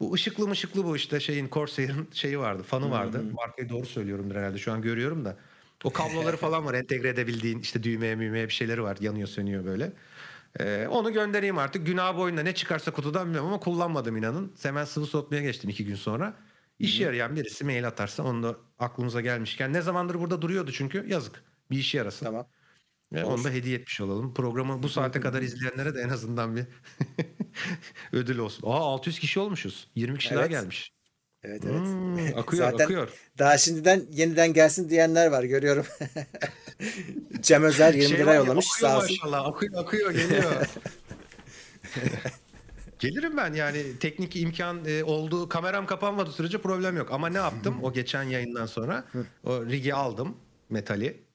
Bu ışıklı mışıklı bu işte şeyin Corsair'ın şeyi vardı, fanı vardı. Hmm. Markayı doğru söylüyorumdur herhalde. Şu an görüyorum da. O kabloları falan var entegre edebildiğin işte düğmeye müğmeye bir şeyleri var. Yanıyor sönüyor böyle. Ee, onu göndereyim artık. Günah boyunda ne çıkarsa kutudan bilmiyorum ama kullanmadım inanın. Hemen sıvı soğutmaya geçtim iki gün sonra. İş yarayan birisi mail atarsa onu da aklımıza gelmişken. Ne zamandır burada duruyordu çünkü yazık. Bir işe yarasın. Tamam. Ve onu da hediye etmiş olalım. Programı bu saate kadar izleyenlere de en azından bir ödül olsun. Aa 600 kişi olmuşuz. 20 kişi evet. daha gelmiş. Evet evet. Hmm, akıyor Zaten akıyor. Daha şimdiden yeniden gelsin diyenler var görüyorum. Cem Özer 20 şey lira yollamış sağ olsun. Maşallah akıyor akıyor geliyor. Gelirim ben yani teknik imkan e, olduğu kameram kapanmadı sürece problem yok. Ama ne yaptım o geçen yayından sonra o rigi aldım metali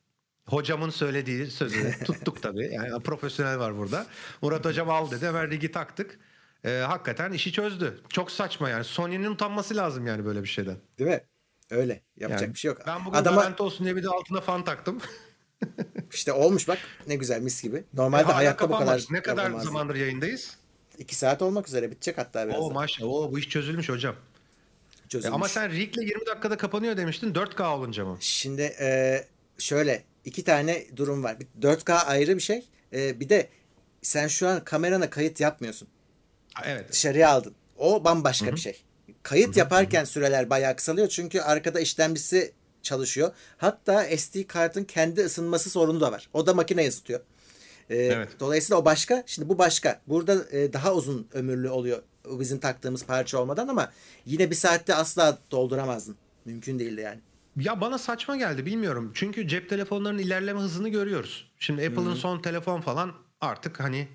Hocamın söylediği sözü tuttuk tabii. Yani profesyonel var burada. Murat hocam al dedi. Hemen rigi taktık. Ee, hakikaten işi çözdü. Çok saçma yani. Sony'nin utanması lazım yani böyle bir şeyden. Değil mi? Öyle. Yapacak yani, bir şey yok. Ben bugün Adama... garanti olsun diye bir de altına fan taktım. İşte olmuş bak ne güzel mis gibi. Normalde e, hayatta bu kadar Ne kadar yapamazdı. zamandır yayındayız? İki saat olmak üzere bitecek hatta biraz. Oo maşallah. Oo, bu iş çözülmüş hocam. Çözülmüş. E, ama sen Rig'le 20 dakikada kapanıyor demiştin. 4K olunca mı? Şimdi e, şöyle iki tane durum var. 4K ayrı bir şey. Ee, bir de sen şu an kamerana kayıt yapmıyorsun. Evet. Dışarıya aldın. O bambaşka Hı-hı. bir şey. Kayıt Hı-hı. yaparken süreler bayağı kısalıyor çünkü arkada işlemcisi çalışıyor. Hatta SD kartın kendi ısınması sorunu da var. O da makine ısıtıyor. Ee, evet. Dolayısıyla o başka. Şimdi bu başka. Burada e, daha uzun ömürlü oluyor bizim taktığımız parça olmadan ama yine bir saatte asla dolduramazdın. Mümkün değildi yani. Ya bana saçma geldi bilmiyorum. Çünkü cep telefonlarının ilerleme hızını görüyoruz. Şimdi Apple'ın son telefon falan artık hani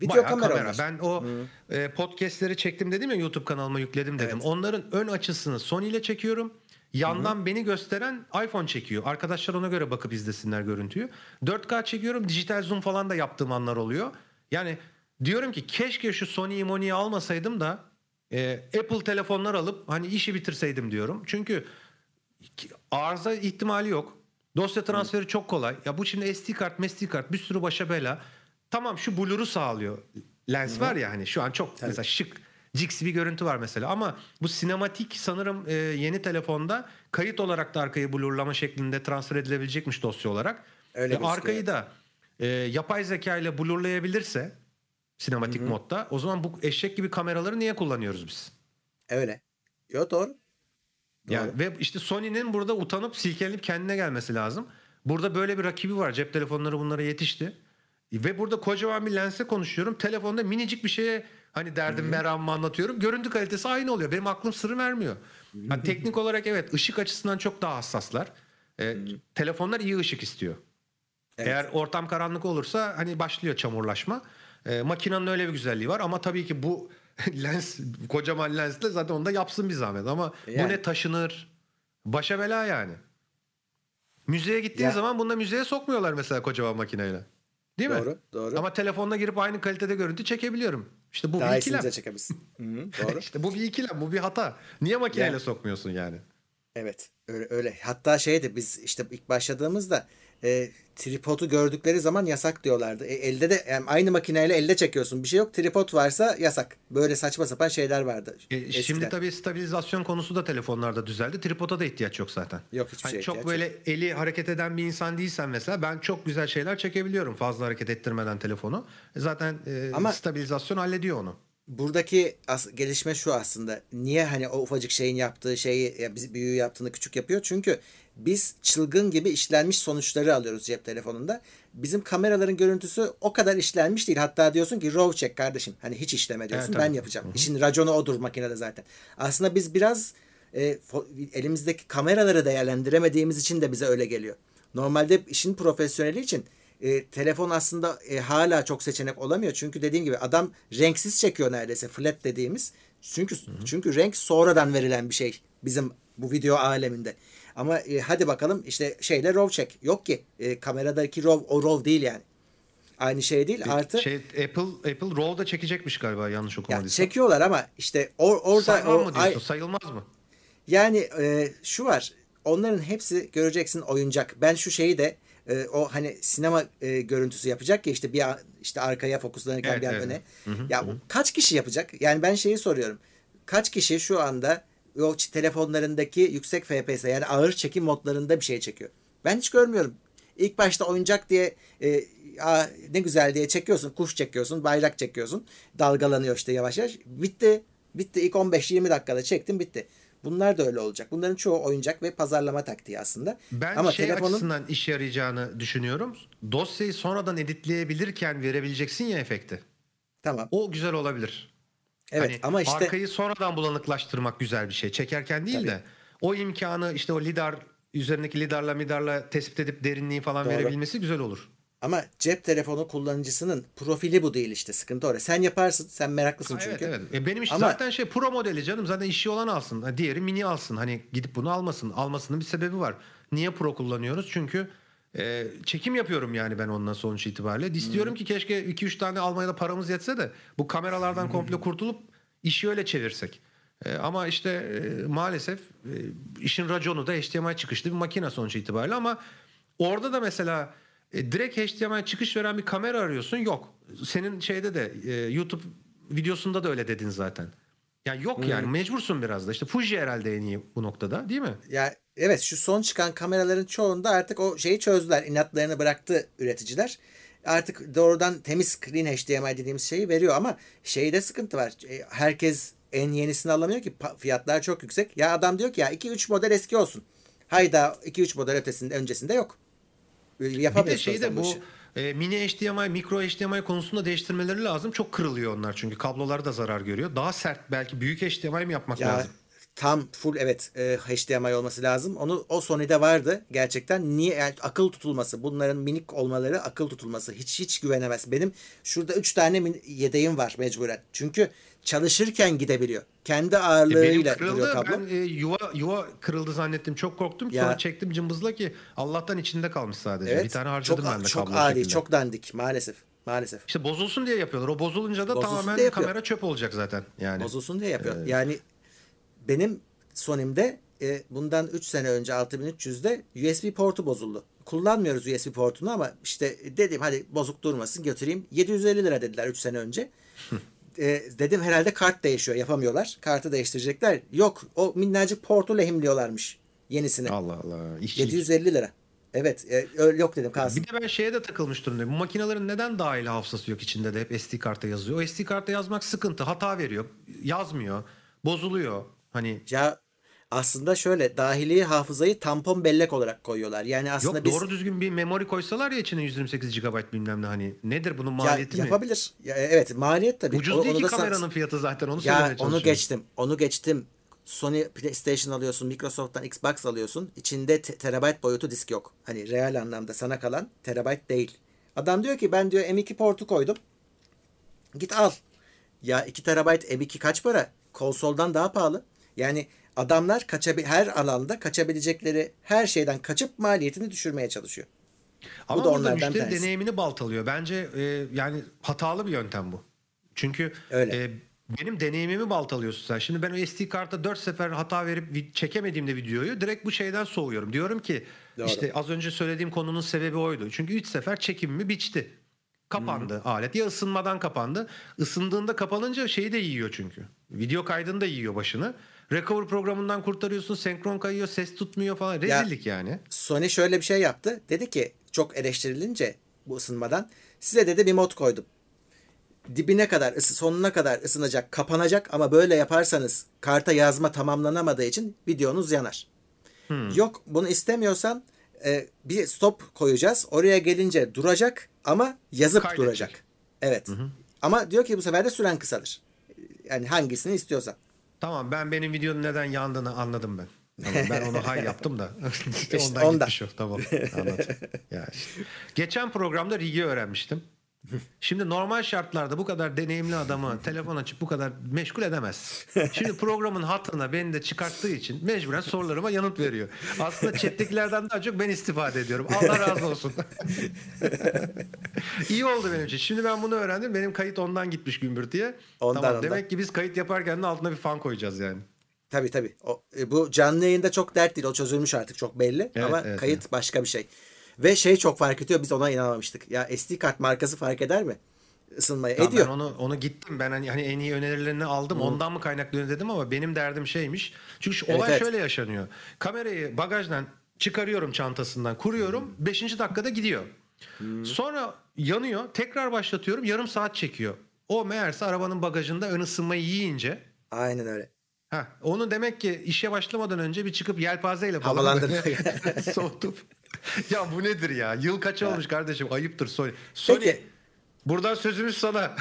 Video bayağı kamera. kamera. Ben o hmm. e, podcastleri çektim dedim ya YouTube kanalıma yükledim dedim. Evet. Onların ön açısını Sony ile çekiyorum. Yandan hmm. beni gösteren iPhone çekiyor. Arkadaşlar ona göre bakıp izlesinler görüntüyü. 4K çekiyorum. Dijital zoom falan da yaptığım anlar oluyor. Yani diyorum ki keşke şu Sony'yi Moni'yi almasaydım da e, Apple telefonlar alıp hani işi bitirseydim diyorum. Çünkü arıza ihtimali yok. Dosya transferi Hı. çok kolay. Ya bu şimdi SD kart, SD kart bir sürü başa bela. Tamam şu blur'u sağlıyor. Lens Hı. var ya hani şu an çok Tabii. mesela şık Cix bir görüntü var mesela ama bu sinematik sanırım e, yeni telefonda kayıt olarak da arkayı blurlama şeklinde transfer edilebilecekmiş dosya olarak. Öyle e, arkayı da e, yapay zeka ile blurlayabilirse sinematik Hı-hı. modda o zaman bu eşek gibi kameraları niye kullanıyoruz biz? Öyle. Yo doğru. Yani ve işte Sony'nin burada utanıp silkelenip kendine gelmesi lazım. Burada böyle bir rakibi var. Cep telefonları bunlara yetişti. Ve burada kocaman bir lense konuşuyorum. Telefonda minicik bir şeye hani derdim meramımı anlatıyorum. Görüntü kalitesi aynı oluyor. Benim aklım sırrı vermiyor. Yani teknik olarak evet ışık açısından çok daha hassaslar. Ee, telefonlar iyi ışık istiyor. Evet. Eğer ortam karanlık olursa hani başlıyor çamurlaşma. Ee, makinenin öyle bir güzelliği var ama tabii ki bu lens kocaman lensle zaten onu da yapsın bir zahmet ama yani. bu ne taşınır? Başa bela yani. Müzeye gittiğin ya. zaman bunda müzeye sokmuyorlar mesela kocaman makineyle. Değil doğru, mi? Doğru. Ama telefonla girip aynı kalitede görüntü çekebiliyorum. İşte bu Daha bir ikilem. çekebilirsin. doğru. İşte bu bir ikilem, bu bir hata. Niye makineyle yani. sokmuyorsun yani? Evet, öyle öyle. Hatta şeydi biz işte ilk başladığımızda e, tripodu gördükleri zaman yasak diyorlardı. E, elde de yani aynı makineyle elde çekiyorsun. Bir şey yok. Tripod varsa yasak. Böyle saçma sapan şeyler vardı. E, şimdi tabii stabilizasyon konusu da telefonlarda düzeldi. Tripoda da ihtiyaç yok zaten. Yok hiçbir hani şey Çok böyle yok. eli hareket eden bir insan değilsen mesela ben çok güzel şeyler çekebiliyorum fazla hareket ettirmeden telefonu. E, zaten e, Ama stabilizasyon hallediyor onu buradaki as- gelişme şu aslında. Niye hani o ufacık şeyin yaptığı şeyi ya biz büyüğü yaptığını küçük yapıyor? Çünkü biz çılgın gibi işlenmiş sonuçları alıyoruz cep telefonunda. Bizim kameraların görüntüsü o kadar işlenmiş değil. Hatta diyorsun ki RAW çek kardeşim. Hani hiç işleme diyorsun. Evet, ben yapacağım. Hı-hı. İşin raconu odur makinede zaten. Aslında biz biraz e, elimizdeki kameraları değerlendiremediğimiz için de bize öyle geliyor. Normalde işin profesyoneli için e, telefon aslında e, hala çok seçenek olamıyor. Çünkü dediğim gibi adam renksiz çekiyor neredeyse flat dediğimiz. Çünkü hı hı. çünkü renk sonradan verilen bir şey bizim bu video aleminde. Ama e, hadi bakalım işte şeyle RAW çek. Yok ki e, kameradaki RAW o RAW değil yani. Aynı şey değil. Artı şey Apple Apple RAW da çekecekmiş galiba yanlış okumadıysam. Ya çekiyorlar ama işte or, orada Saymam o, mı diyorsun? Ay, sayılmaz mı? Yani e, şu var. Onların hepsi göreceksin oyuncak. Ben şu şeyi de e, o hani sinema e, görüntüsü yapacak ya işte bir işte arkaya fokuslanırken evet, bir evet. öne. Hı hı, ya hı. kaç kişi yapacak? Yani ben şeyi soruyorum. Kaç kişi şu anda o telefonlarındaki yüksek FPS yani ağır çekim modlarında bir şey çekiyor? Ben hiç görmüyorum. İlk başta oyuncak diye e, Aa, ne güzel diye çekiyorsun. Kuş çekiyorsun, bayrak çekiyorsun. Dalgalanıyor işte yavaş yavaş. Bitti. Bitti. İlk 15-20 dakikada çektim bitti. Bunlar da öyle olacak. Bunların çoğu oyuncak ve pazarlama taktiği aslında. Ben Ama şey telefonun... açısından iş yarayacağını düşünüyorum. Dosyayı sonradan editleyebilirken verebileceksin ya efekti. Tamam. O güzel olabilir. Evet hani ama işte arkayı sonradan bulanıklaştırmak güzel bir şey. Çekerken değil Tabii. de o imkanı işte o lidar üzerindeki lidarla midarla tespit edip derinliği falan Doğru. verebilmesi güzel olur. Ama cep telefonu kullanıcısının profili bu değil işte sıkıntı orada. Sen yaparsın, sen meraklısın çünkü. Evet evet. E benim iş Ama, zaten şey pro modeli canım. Zaten işi olan alsın. Diğeri mini alsın. Hani gidip bunu almasın. Almasının bir sebebi var. Niye pro kullanıyoruz? Çünkü e, çekim yapıyorum yani ben ondan sonuç itibariyle. İstiyorum hmm. ki keşke 2-3 tane almaya da paramız yetse de bu kameralardan komple kurtulup işi öyle çevirsek. E, ama işte e, maalesef e, işin raconu da HDMI çıkışlı bir makine sonuç itibariyle ama orada da mesela e, direkt HDMI çıkış veren bir kamera arıyorsun yok. Senin şeyde de e, YouTube videosunda da öyle dedin zaten. Yani yok hmm. yani mecbursun biraz da. İşte Fuji herhalde en iyi bu noktada değil mi? Ya evet şu son çıkan kameraların çoğunda artık o şeyi çözdüler. İnatlarını bıraktı üreticiler. Artık doğrudan temiz clean HDMI dediğimiz şeyi veriyor ama şeyde sıkıntı var. E, herkes en yenisini alamıyor ki fiyatlar çok yüksek. Ya adam diyor ki ya 2-3 model eski olsun. Hayda 2-3 model ötesinde öncesinde yok. Yapamıyorsun. Bir de şeyde bu, bu e, mini HDMI, mikro HDMI konusunda değiştirmeleri lazım. Çok kırılıyor onlar çünkü kablolar da zarar görüyor. Daha sert belki büyük HDMI mi yapmak ya, lazım? Tam full evet e, HDMI olması lazım. Onu o Sony'de vardı gerçekten. Niye yani akıl tutulması bunların minik olmaları akıl tutulması hiç hiç güvenemez. Benim şurada 3 tane yedeğim var mecburen. Çünkü çalışırken gidebiliyor. Kendi ağırlığıyla e kırıldı. kablo. Ben e, yuva yuva kırıldı zannettim. Çok korktum. Ya. Sonra çektim cımbızla ki Allah'tan içinde kalmış sadece. Evet, bir tane harcadım çok, ben de Çok adi, şekilde. çok dandik maalesef. Maalesef. İşte bozulsun diye yapıyorlar. O bozulunca da bozulsun tamamen kamera çöp olacak zaten. Yani. Bozulsun diye yapıyor. Ee, yani benim Sony'mde e, bundan 3 sene önce 6300'de USB portu bozuldu. Kullanmıyoruz USB portunu ama işte dedim hadi bozuk durmasın götüreyim. 750 lira dediler 3 sene önce. e, dedim herhalde kart değişiyor yapamıyorlar. Kartı değiştirecekler. Yok o minnacık portu lehimliyorlarmış yenisini. Allah Allah. İşçilik. 750 lira. Evet e, öyle yok dedim kalsın. Bir de ben şeye de takılmış durumdayım. Bu makinelerin neden dahili hafızası yok içinde de hep SD karta yazıyor. O SD karta yazmak sıkıntı. Hata veriyor. Yazmıyor. Bozuluyor. Hani ya aslında şöyle dahili hafızayı tampon bellek olarak koyuyorlar. Yani aslında Yok biz... doğru düzgün bir memori koysalar ya içine 128 GB bilmem ne hani nedir bunun maliyeti ya, mi? Yapabilir. Ya, evet maliyet tabii. Ucuz o, değil ki kameranın san... fiyatı zaten onu ya, Onu geçtim. Onu geçtim. Sony PlayStation alıyorsun, Microsoft'tan Xbox alıyorsun. İçinde te- terabayt boyutu disk yok. Hani real anlamda sana kalan terabayt değil. Adam diyor ki ben diyor M2 portu koydum. Git al. Ya 2 terabayt M2 kaç para? Konsoldan daha pahalı. Yani adamlar kaçabi her alanda kaçabilecekleri her şeyden kaçıp maliyetini düşürmeye çalışıyor. Ama bu da burada müşteri tanesi. deneyimini baltalıyor. Bence e, yani hatalı bir yöntem bu. Çünkü Öyle. E, benim deneyimimi baltalıyorsun sen. Şimdi ben o SD karta 4 sefer hata verip çekemediğimde videoyu direkt bu şeyden soğuyorum. Diyorum ki Doğru. işte az önce söylediğim konunun sebebi oydu. Çünkü 3 sefer çekimimi biçti. Kapandı hmm. alet. Ya ısınmadan kapandı. Isındığında kapanınca şeyi de yiyor çünkü. Video kaydını da yiyor başını. Recover programından kurtarıyorsun. Senkron kayıyor. Ses tutmuyor falan. Rezillik ya, yani. Sony şöyle bir şey yaptı. Dedi ki çok eleştirilince bu ısınmadan size dedi bir mod koydum. Dibine kadar, ısı, sonuna kadar ısınacak, kapanacak ama böyle yaparsanız karta yazma tamamlanamadığı için videonuz yanar. Hmm. Yok bunu istemiyorsan e, bir stop koyacağız. Oraya gelince duracak ama yazıp Kaydedecek. duracak. Evet. Hı hı. Ama diyor ki bu sefer de süren kısalır. Yani hangisini istiyorsan. Tamam ben benim videonun neden yandığını anladım ben. Tamam, ben onu hay yaptım da. işte ondan, ondan gitmiş o. Tamam anladım. Ya işte. Geçen programda Rigi öğrenmiştim. Şimdi normal şartlarda bu kadar deneyimli adamı telefon açıp bu kadar meşgul edemez. Şimdi programın hatırına beni de çıkarttığı için mecburen sorularıma yanıt veriyor. Aslında chat'tekilerden daha çok ben istifade ediyorum. Allah razı olsun. İyi oldu benim için. Şimdi ben bunu öğrendim. Benim kayıt ondan gitmiş gümbürtüye. Ondan, tamam, ondan. Demek ki biz kayıt yaparken de altına bir fan koyacağız yani. Tabii tabii. O, e, bu canlı yayında çok dert değil. O çözülmüş artık çok belli. Evet, Ama evet, kayıt evet. başka bir şey. Ve şey çok fark ediyor. Biz ona inanamamıştık. Ya SD kart markası fark eder mi? Isınmayı ya ediyor. Ben onu onu gittim. Ben hani, hani en iyi önerilerini aldım. Hmm. Ondan mı kaynaklanıyor dedim ama benim derdim şeymiş. Çünkü şu olay evet, şöyle yaşanıyor. Kamerayı bagajdan çıkarıyorum çantasından, kuruyorum. Beşinci dakikada gidiyor. Hmm. Sonra yanıyor. Tekrar başlatıyorum. Yarım saat çekiyor. O meğerse arabanın bagajında ön ısınmayı yiyince. Aynen öyle. Ha, onu demek ki işe başlamadan önce bir çıkıp yelpazeyle falan soğutup ya bu nedir ya? Yıl kaç olmuş kardeşim? Ayıptır Sony. Sony Peki. buradan sözümüz sana.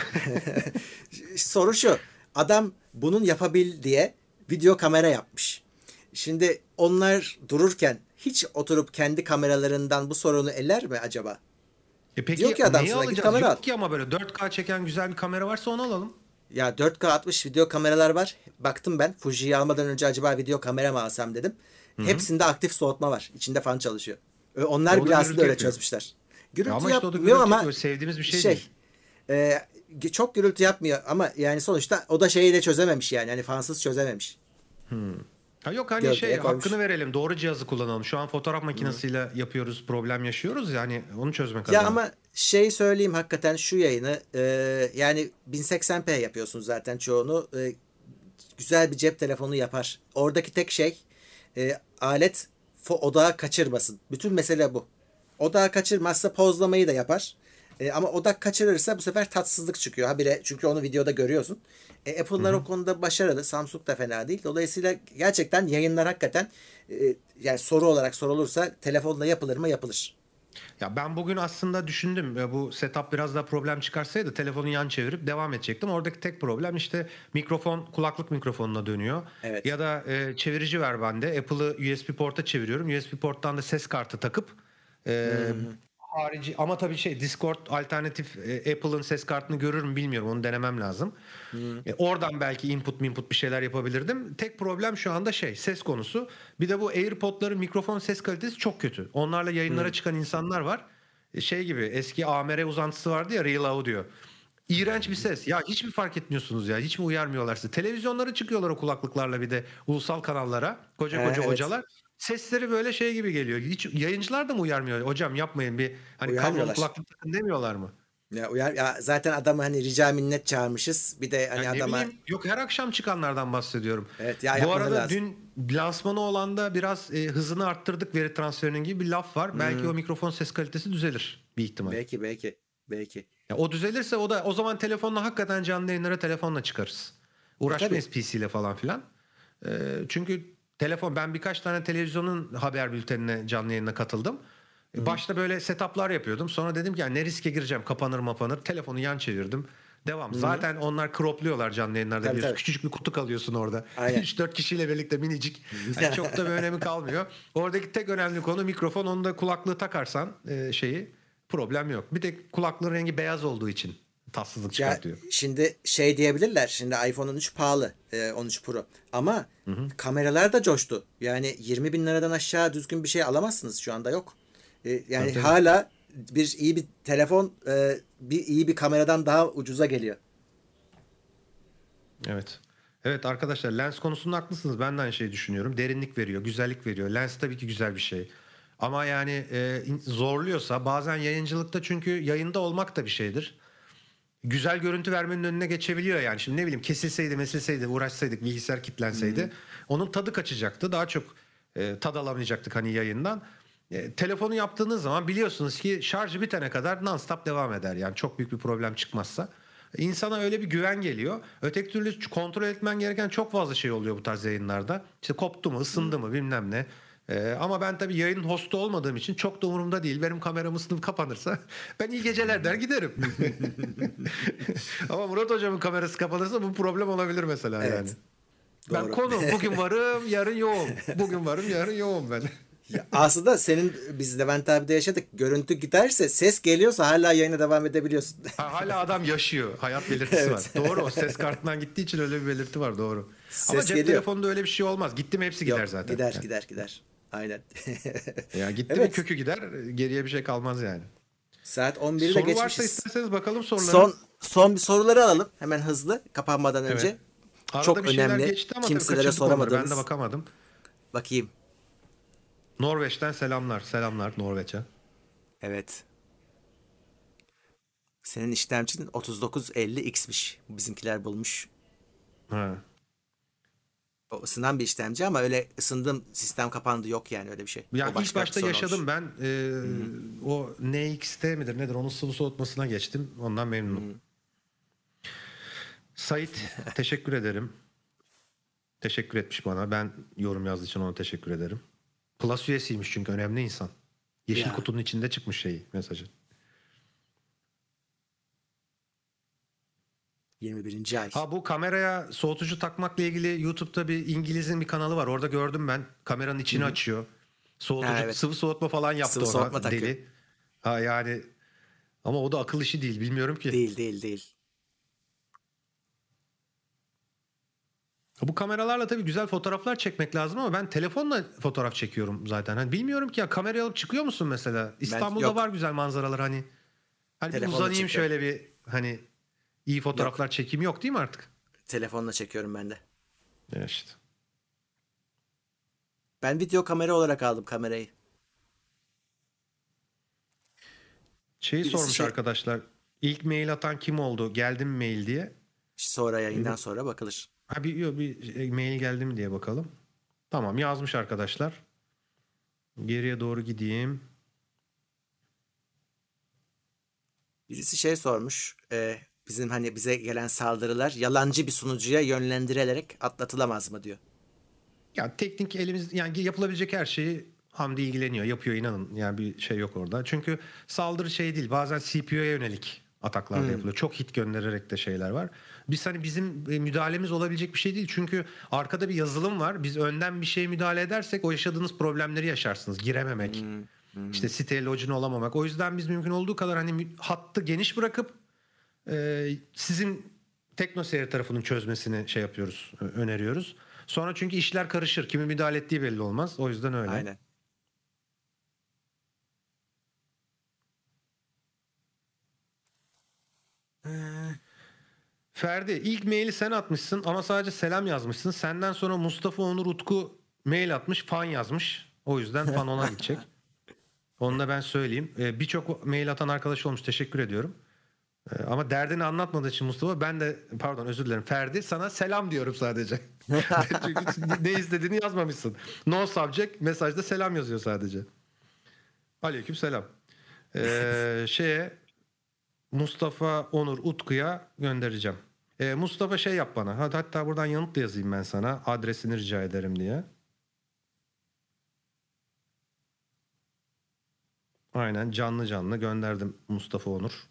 Soru şu. Adam bunun yapabil diye video kamera yapmış. Şimdi onlar dururken hiç oturup kendi kameralarından bu sorunu eller mi acaba? E peki Diyor ki adam neyi alacağız? Kamera Yok ki ama böyle 4K çeken güzel bir kamera varsa onu alalım. Ya 4K 60 video kameralar var. Baktım ben Fuji'yi almadan önce acaba video kamera mı alsam dedim. Hı-hı. Hepsinde aktif soğutma var. İçinde fan çalışıyor. Onlar o bile aslında öyle yapıyor. çözmüşler. Gürültü ama işte yapmıyor ama yapıyor. sevdiğimiz bir şey, şey değil. E, çok gürültü yapmıyor ama yani sonuçta o da şeyi de çözememiş yani. Hani fansız çözememiş. Hmm. Ha yok hani Gövdeye şey koymuş. hakkını verelim. Doğru cihazı kullanalım. Şu an fotoğraf makinesiyle hmm. yapıyoruz, problem yaşıyoruz yani onu çözmek Ya ama şey söyleyeyim hakikaten şu yayını e, yani 1080p yapıyorsunuz zaten çoğunu. E, güzel bir cep telefonu yapar. Oradaki tek şey e, alet odağı kaçırmasın. Bütün mesele bu. Odağı kaçırmazsa pozlamayı da yapar. E, ama odak kaçırırsa bu sefer tatsızlık çıkıyor habire. Çünkü onu videoda görüyorsun. E, Apple'lar o konuda başarılı. Samsung da fena değil. Dolayısıyla gerçekten yayınlar hakikaten e, yani soru olarak sorulursa telefonla yapılır mı? Yapılır. Ya ben bugün aslında düşündüm bu setup biraz daha problem çıkarsaydı telefonu yan çevirip devam edecektim. Oradaki tek problem işte mikrofon kulaklık mikrofonuna dönüyor. Evet. Ya da e, çevirici ver bende. Apple'ı USB porta çeviriyorum. USB porttan da ses kartı takıp e, harici ama tabii şey Discord alternatif e, Apple'ın ses kartını görürüm bilmiyorum onu denemem lazım. Hmm. E, oradan belki input input bir şeyler yapabilirdim. Tek problem şu anda şey ses konusu. Bir de bu AirPod'ların mikrofon ses kalitesi çok kötü. Onlarla yayınlara hmm. çıkan insanlar var. E, şey gibi eski AMR uzantısı vardı ya Real Audio. İğrenç bir ses. Ya hiç mi fark etmiyorsunuz ya? Hiç mi uyarmıyorlar size? Televizyonlara çıkıyorlar o kulaklıklarla bir de ulusal kanallara. Koca koca evet. hocalar sesleri böyle şey gibi geliyor. Hiç yayıncılar da mı uyarmıyor? Hocam yapmayın bir hani kablolu kulaklık takın demiyorlar mı? Ya uyar ya zaten adamı hani rica minnet çağırmışız. Bir de hani yani adama bileyim, yok her akşam çıkanlardan bahsediyorum. Evet ya Bu arada lazım. dün lansmanı olan da biraz e, hızını arttırdık veri transferinin gibi bir laf var. Hmm. Belki o mikrofon ses kalitesi düzelir bir ihtimal. Belki belki belki. Ya o düzelirse o da o zaman telefonla hakikaten canlı yayınlara telefonla çıkarız. Uğraşmayız PC ile falan filan. E, çünkü telefon ben birkaç tane televizyonun haber bültenine canlı yayına katıldım. Hı. Başta böyle setuplar yapıyordum. Sonra dedim ki yani ne riske gireceğim kapanır mapanır. Telefonu yan çevirdim. Devam. Hı. Zaten onlar cropluyorlar canlı yayınlarda. Tabii, tabii. Küçücük bir kutu kalıyorsun orada. 3-4 kişiyle birlikte minicik. Yani çok da bir önemi kalmıyor. Oradaki tek önemli konu mikrofon. Onu da kulaklığı takarsan e, şeyi problem yok. Bir de kulaklığın rengi beyaz olduğu için tatsızlık çıkartıyor. Ya, şimdi şey diyebilirler. Şimdi iPhone 13 pahalı. E, 13 Pro. Ama hı hı. kameralar da coştu. Yani 20 bin liradan aşağı düzgün bir şey alamazsınız. Şu anda yok. E, yani tabii, hala bir iyi bir telefon e, bir iyi bir kameradan daha ucuza geliyor. Evet. Evet arkadaşlar lens konusunda haklısınız. Ben de aynı şeyi düşünüyorum. Derinlik veriyor, güzellik veriyor. Lens tabii ki güzel bir şey. Ama yani e, zorluyorsa bazen yayıncılıkta çünkü yayında olmak da bir şeydir güzel görüntü vermenin önüne geçebiliyor yani. Şimdi ne bileyim kesilseydi, mesilseydi, uğraşsaydık, bilgisayar kilitlenseydi onun tadı kaçacaktı. Daha çok e, tad alamayacaktık hani yayından. E, telefonu yaptığınız zaman biliyorsunuz ki şarjı bitene kadar non-stop devam eder. Yani çok büyük bir problem çıkmazsa. İnsana öyle bir güven geliyor. Öteki türlü kontrol etmen gereken çok fazla şey oluyor bu tarz yayınlarda. İşte koptu mu, ısındı mı bilmem ne. Ee, ama ben tabii yayının hostu olmadığım için çok da umurumda değil. Benim kameram ısınıp kapanırsa ben iyi geceler der giderim. ama Murat hocamın kamerası kapanırsa bu problem olabilir mesela evet. yani. Doğru. Ben konu bugün varım yarın yoğum. Bugün varım yarın yoğum ben. Ya aslında senin biz Levent abi de yaşadık. Görüntü giderse ses geliyorsa hala yayına devam edebiliyorsun. Ha, hala adam yaşıyor. Hayat belirtisi evet. var. Doğru o ses kartından gittiği için öyle bir belirti var doğru. Ses Ama cep geliyor. telefonunda öyle bir şey olmaz. Gitti mi hepsi gider Yok, zaten. Gider yani. gider gider. Aynen. ya gitti evet. mi kökü gider geriye bir şey kalmaz yani. Saat 11'i de geçmişiz. Soru varsa isterseniz bakalım sorulara. Son, son bir soruları alalım hemen hızlı kapanmadan önce. Evet. Arada Çok önemli. Kimselere soramadığımız. Ben de bakamadım. Bakayım. Norveç'ten selamlar. Selamlar Norveç'e. Evet. Senin işlemcin 3950X'miş. Bizimkiler bulmuş. Ha. Isınan bir işlemci ama öyle ısındım sistem kapandı yok yani öyle bir şey. Ya ilk başta yaşadım olmuş. ben. E, o NXT midir nedir onun sıvı soğutmasına geçtim. Ondan memnunum. Hı-hı. Sait teşekkür ederim. Teşekkür etmiş bana. Ben yorum yazdığı için ona teşekkür ederim. Plus üyesiymiş çünkü önemli insan. Yeşil ya. kutunun içinde çıkmış şeyi mesajı. 21. ay. Ha bu kameraya soğutucu takmakla ilgili YouTube'da bir İngiliz'in bir kanalı var. Orada gördüm ben. Kameranın içini Hı-hı. açıyor. Soğutucu, ha, evet. sıvı soğutma falan yaptı sıvı ona soğutma deli. Takıyor. Ha yani ama o da akıl işi değil bilmiyorum ki. Değil değil değil. Bu kameralarla tabii güzel fotoğraflar çekmek lazım ama ben telefonla fotoğraf çekiyorum zaten. Hani bilmiyorum ki ya kamerayı alıp çıkıyor musun mesela? İstanbul'da ben, var güzel manzaralar hani. Hani bir uzanayım şöyle bir hani iyi fotoğraflar yok. çekeyim yok değil mi artık? Telefonla çekiyorum ben de. Ya işte. Ben video kamera olarak aldım kamerayı. Şeyi Birisi sormuş şey... arkadaşlar. İlk mail atan kim oldu? Geldi mi mail diye. Sonra yayından sonra bakılır. Ha bir, yok, bir mail geldi mi diye bakalım. Tamam yazmış arkadaşlar. Geriye doğru gideyim. Birisi şey sormuş. E, bizim hani bize gelen saldırılar yalancı bir sunucuya yönlendirilerek atlatılamaz mı diyor. Ya teknik elimiz yani yapılabilecek her şeyi Hamdi ilgileniyor, yapıyor inanın. Yani bir şey yok orada. Çünkü saldırı şey değil. Bazen CPU'ya yönelik ataklar hmm. yapılıyor. Çok hit göndererek de şeyler var. Biz hani bizim e, müdahalemiz olabilecek bir şey değil. Çünkü arkada bir yazılım var. Biz önden bir şeye müdahale edersek o yaşadığınız problemleri yaşarsınız. Girememek. Hmm. Hmm. İşte siteye login olamamak. O yüzden biz mümkün olduğu kadar hani hattı geniş bırakıp e, sizin teknoseyir tarafının çözmesini şey yapıyoruz, öneriyoruz. Sonra çünkü işler karışır. Kimin müdahale ettiği belli olmaz. O yüzden öyle. Aynen. Ferdi ilk maili sen atmışsın ama sadece selam yazmışsın. Senden sonra Mustafa Onur Utku mail atmış fan yazmış. O yüzden fan ona gidecek. Onu da ben söyleyeyim. Ee, Birçok mail atan arkadaş olmuş teşekkür ediyorum. Ee, ama derdini anlatmadığı için Mustafa ben de pardon özür dilerim Ferdi sana selam diyorum sadece. Çünkü ne istediğini yazmamışsın. No subject mesajda selam yazıyor sadece. Aleyküm selam. Ee, şeye Mustafa Onur Utku'ya göndereceğim. E, Mustafa şey yap bana. Hatta buradan yanıt da yazayım ben sana. Adresini rica ederim diye. Aynen canlı canlı gönderdim Mustafa Onur.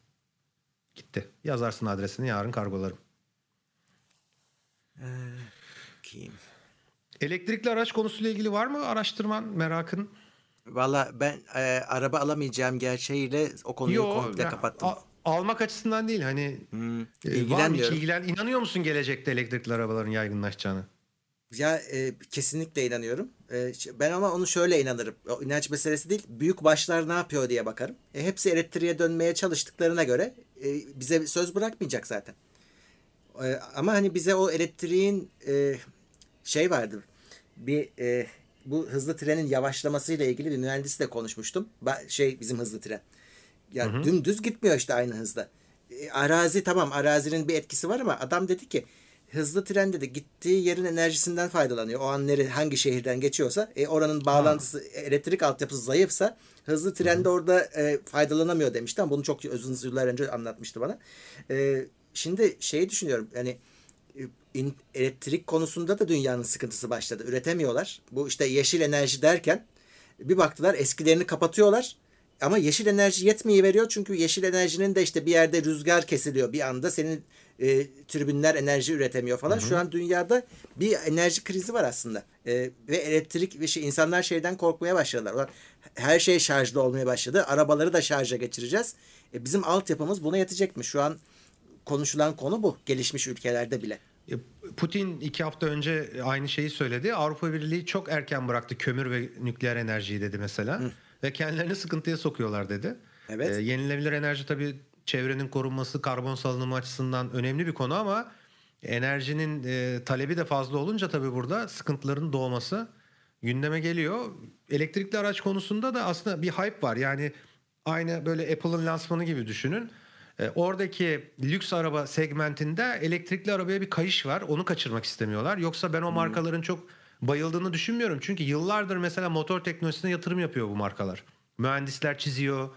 Gitti. Yazarsın adresini yarın kargolarım. Ee, kim? Elektrikli araç konusuyla ilgili var mı araştırman, merakın? Valla ben e, araba alamayacağım gerçeğiyle o konuyu Yo, komple ya, kapattım. A, almak açısından değil hani hmm, e, hiç ilgilen inanıyor musun gelecekte elektrikli arabaların yaygınlaşacağını? Ya e, kesinlikle inanıyorum. E, ben ama onu şöyle inanırım. O inanç meselesi değil. Büyük başlar ne yapıyor diye bakarım. E, hepsi elektriğe dönmeye çalıştıklarına göre e, bize söz bırakmayacak zaten. E, ama hani bize o elektriğin e, şey vardı. Bir e, bu hızlı trenin yavaşlamasıyla ilgili bir mühendisle konuşmuştum. Ba- şey bizim hızlı tren. Ya hı hı. dümdüz gitmiyor işte aynı hızda. E, arazi tamam arazinin bir etkisi var ama adam dedi ki hızlı tren dedi gittiği yerin enerjisinden faydalanıyor. O an nere, hangi şehirden geçiyorsa e, oranın bağlantısı ha. elektrik altyapısı zayıfsa hızlı trende orada e, faydalanamıyor demişti ama bunu çok uzun yıllar önce anlatmıştı bana. E, şimdi şeyi düşünüyorum yani e, in, elektrik konusunda da dünyanın sıkıntısı başladı. Üretemiyorlar. Bu işte yeşil enerji derken bir baktılar eskilerini kapatıyorlar. Ama yeşil enerji yetmeyi veriyor çünkü yeşil enerjinin de işte bir yerde rüzgar kesiliyor bir anda senin e, türbinler enerji üretemiyor falan. Hı hı. Şu an dünyada bir enerji krizi var aslında. E, ve elektrik ve şey, insanlar şeyden korkmaya başladılar. Ulan, her şey şarjlı olmaya başladı. Arabaları da şarja geçireceğiz. E, bizim altyapımız buna yetecek mi? Şu an konuşulan konu bu. Gelişmiş ülkelerde bile. E, Putin iki hafta önce aynı şeyi söyledi. Avrupa Birliği çok erken bıraktı kömür ve nükleer enerjiyi dedi mesela. Hı. Ve kendilerini sıkıntıya sokuyorlar dedi. Evet. Ee, yenilenebilir enerji tabii çevrenin korunması, karbon salınımı açısından önemli bir konu ama enerjinin e, talebi de fazla olunca tabii burada sıkıntıların doğması gündeme geliyor. Elektrikli araç konusunda da aslında bir hype var. Yani aynı böyle Apple'ın lansmanı gibi düşünün. E, oradaki lüks araba segmentinde elektrikli arabaya bir kayış var. Onu kaçırmak istemiyorlar. Yoksa ben o markaların çok bayıldığını düşünmüyorum. Çünkü yıllardır mesela motor teknolojisine yatırım yapıyor bu markalar. Mühendisler çiziyor,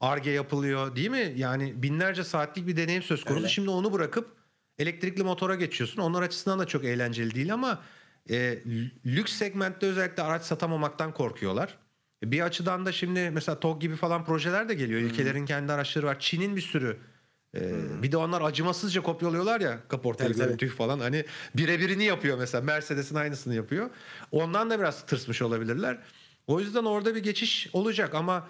ARGE yapılıyor değil mi? Yani binlerce saatlik bir deneyim söz konusu. Öyle. Şimdi onu bırakıp elektrikli motora geçiyorsun. Onlar açısından da çok eğlenceli değil ama e, lüks segmentte özellikle araç satamamaktan korkuyorlar. E, bir açıdan da şimdi mesela TOG gibi falan projeler de geliyor. Ülkelerin kendi araçları var. Çin'in bir sürü ee, hmm. Bir de onlar acımasızca kopyalıyorlar ya kaportayı görüntüyü falan. Hani birebirini yapıyor mesela. Mercedes'in aynısını yapıyor. Ondan da biraz tırsmış olabilirler. O yüzden orada bir geçiş olacak ama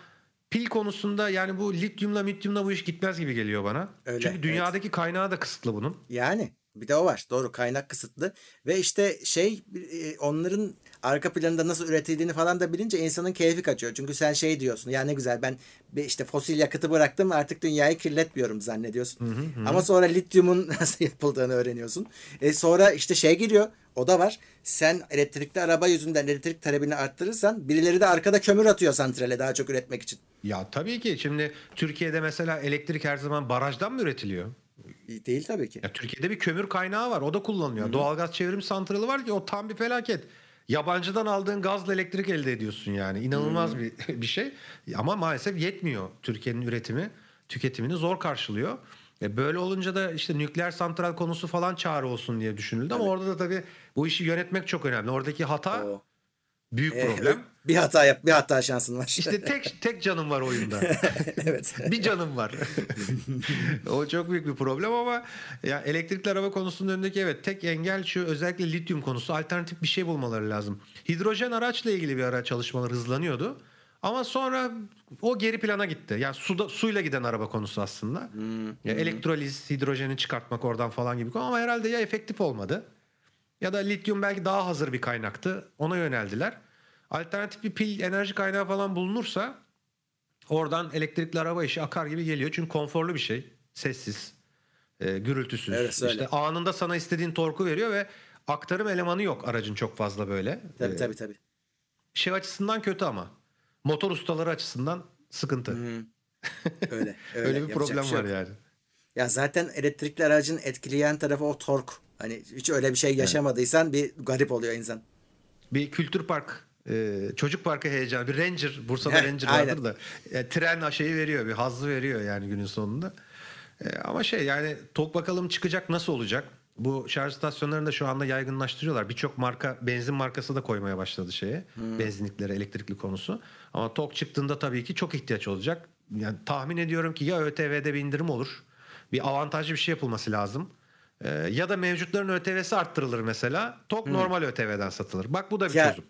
pil konusunda yani bu lityumla mityumla bu iş gitmez gibi geliyor bana. Öyle, Çünkü dünyadaki evet. kaynağı da kısıtlı bunun. Yani bir de o var. Doğru kaynak kısıtlı. Ve işte şey e, onların arka planında nasıl üretildiğini falan da bilince insanın keyfi kaçıyor. Çünkü sen şey diyorsun ya ne güzel ben işte fosil yakıtı bıraktım artık dünyayı kirletmiyorum zannediyorsun. Hı hı hı. Ama sonra lityumun nasıl yapıldığını öğreniyorsun. E sonra işte şey giriyor o da var. Sen elektrikli araba yüzünden elektrik talebini arttırırsan birileri de arkada kömür atıyor santrale daha çok üretmek için. Ya tabii ki şimdi Türkiye'de mesela elektrik her zaman barajdan mı üretiliyor? Değil tabii ki. Ya Türkiye'de bir kömür kaynağı var. O da kullanılıyor. Hı-hı. Doğalgaz çevrim santralı var ki o tam bir felaket. Yabancıdan aldığın gazla elektrik elde ediyorsun yani. İnanılmaz bir bir şey. Ama maalesef yetmiyor Türkiye'nin üretimi. Tüketimini zor karşılıyor. E böyle olunca da işte nükleer santral konusu falan çağrı olsun diye düşünüldü evet. ama orada da tabii bu işi yönetmek çok önemli. Oradaki hata Oo. büyük ee, problem. Bir hata yap, bir hata şansın var. İşte tek tek canım var oyunda. evet. bir canım var. o çok büyük bir problem ama ya elektrikli araba konusunun önündeki evet tek engel şu özellikle lityum konusu. Alternatif bir şey bulmaları lazım. Hidrojen araçla ilgili bir ara çalışmalar hızlanıyordu. Ama sonra o geri plana gitti. Yani suda, suyla giden araba konusu aslında. Hmm. Ya elektroliz, hidrojeni çıkartmak oradan falan gibi ama herhalde ya efektif olmadı ya da lityum belki daha hazır bir kaynaktı. Ona yöneldiler. Alternatif bir pil enerji kaynağı falan bulunursa oradan elektrikli araba işi akar gibi geliyor. Çünkü konforlu bir şey. Sessiz, e, gürültüsüz. Evet, öyle. işte anında sana istediğin torku veriyor ve aktarım elemanı yok aracın çok fazla böyle. Tabii ee, tabii tabii. Şey açısından kötü ama. Motor ustaları açısından sıkıntı. Hmm. Öyle. öyle. öyle bir problem şey var yani. Ya zaten elektrikli aracın etkileyen tarafı o tork. Hani hiç öyle bir şey yaşamadıysan evet. bir garip oluyor insan. Bir kültür park e, çocuk parkı heyecanı. Bir Ranger, Bursa'da Ranger vardır da e, tren şeyi veriyor, bir hazzı veriyor yani günün sonunda. E, ama şey yani tok bakalım çıkacak nasıl olacak? Bu şarj istasyonlarını da şu anda yaygınlaştırıyorlar. Birçok marka benzin markası da koymaya başladı şeye. Hmm. Benzinliklere elektrikli konusu. Ama tok çıktığında tabii ki çok ihtiyaç olacak. Yani tahmin ediyorum ki ya ÖTV'de bir indirim olur. Bir avantajlı bir şey yapılması lazım. Ee, ya da mevcutların ÖTV'si arttırılır mesela. Tok hmm. normal ÖTV'den satılır. Bak bu da bir ya, çözüm.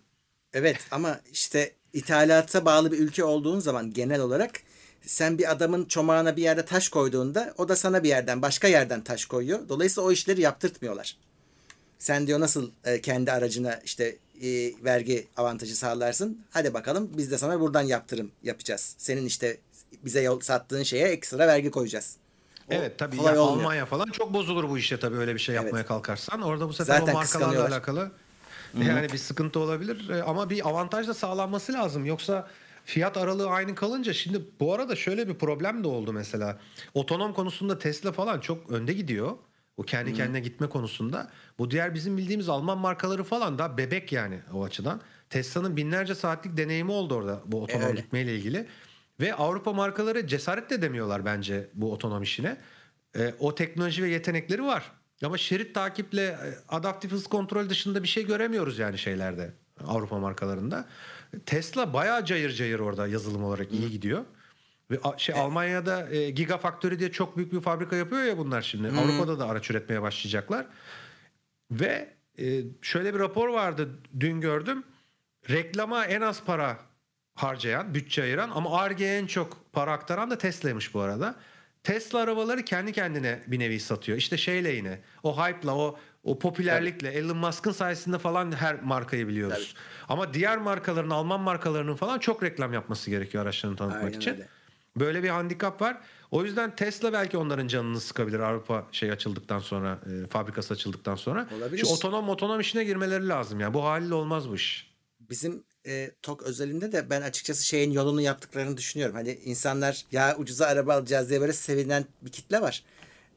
Evet ama işte ithalata bağlı bir ülke olduğun zaman genel olarak sen bir adamın çomağına bir yerde taş koyduğunda o da sana bir yerden başka yerden taş koyuyor. Dolayısıyla o işleri yaptırtmıyorlar. Sen diyor nasıl e, kendi aracına işte e, vergi avantajı sağlarsın. Hadi bakalım biz de sana buradan yaptırım yapacağız. Senin işte bize yol sattığın şeye ekstra vergi koyacağız. O evet tabii ya Almanya falan çok bozulur bu işte tabii öyle bir şey yapmaya evet. kalkarsan. Orada bu sefer Zaten o markalarla alakalı Hı-hı. Yani bir sıkıntı olabilir e, ama bir avantaj da sağlanması lazım. Yoksa fiyat aralığı aynı kalınca şimdi bu arada şöyle bir problem de oldu mesela. Otonom konusunda Tesla falan çok önde gidiyor. O kendi kendine gitme konusunda. Bu diğer bizim bildiğimiz Alman markaları falan da bebek yani o açıdan. Tesla'nın binlerce saatlik deneyimi oldu orada bu otonom evet. gitmeyle ilgili. Ve Avrupa markaları cesaret de demiyorlar bence bu otonom işine. E, o teknoloji ve yetenekleri var. Ama şerit takiple e, adaptif hız kontrol dışında bir şey göremiyoruz yani şeylerde Avrupa markalarında. Tesla bayağı cayır cayır orada yazılım olarak iyi gidiyor. Ve şey evet. Almanya'da e, Gigafactory diye çok büyük bir fabrika yapıyor ya bunlar şimdi. Hmm. Avrupa'da da araç üretmeye başlayacaklar. Ve e, şöyle bir rapor vardı dün gördüm. Reklama en az para harcayan, bütçe ayıran ama Arge'ye en çok para aktaran da Tesla'ymış bu arada. Tesla arabaları kendi kendine bir nevi satıyor. İşte şeyle yine o hype'la o o popülerlikle Elon Musk'ın sayesinde falan her markayı biliyoruz. Tabii. Ama diğer markaların Alman markalarının falan çok reklam yapması gerekiyor araçlarını tanıtmak Aynen için. Öyle. Böyle bir handikap var. O yüzden Tesla belki onların canını sıkabilir Avrupa şey açıldıktan sonra, e, fabrikası açıldıktan sonra. Olabilir. Şu otonom otonom işine girmeleri lazım yani. Bu haliyle olmaz bu iş. Bizim e, TOK özelinde de ben açıkçası şeyin yolunu yaptıklarını düşünüyorum. Hani insanlar ya ucuza araba alacağız diye böyle sevinen bir kitle var.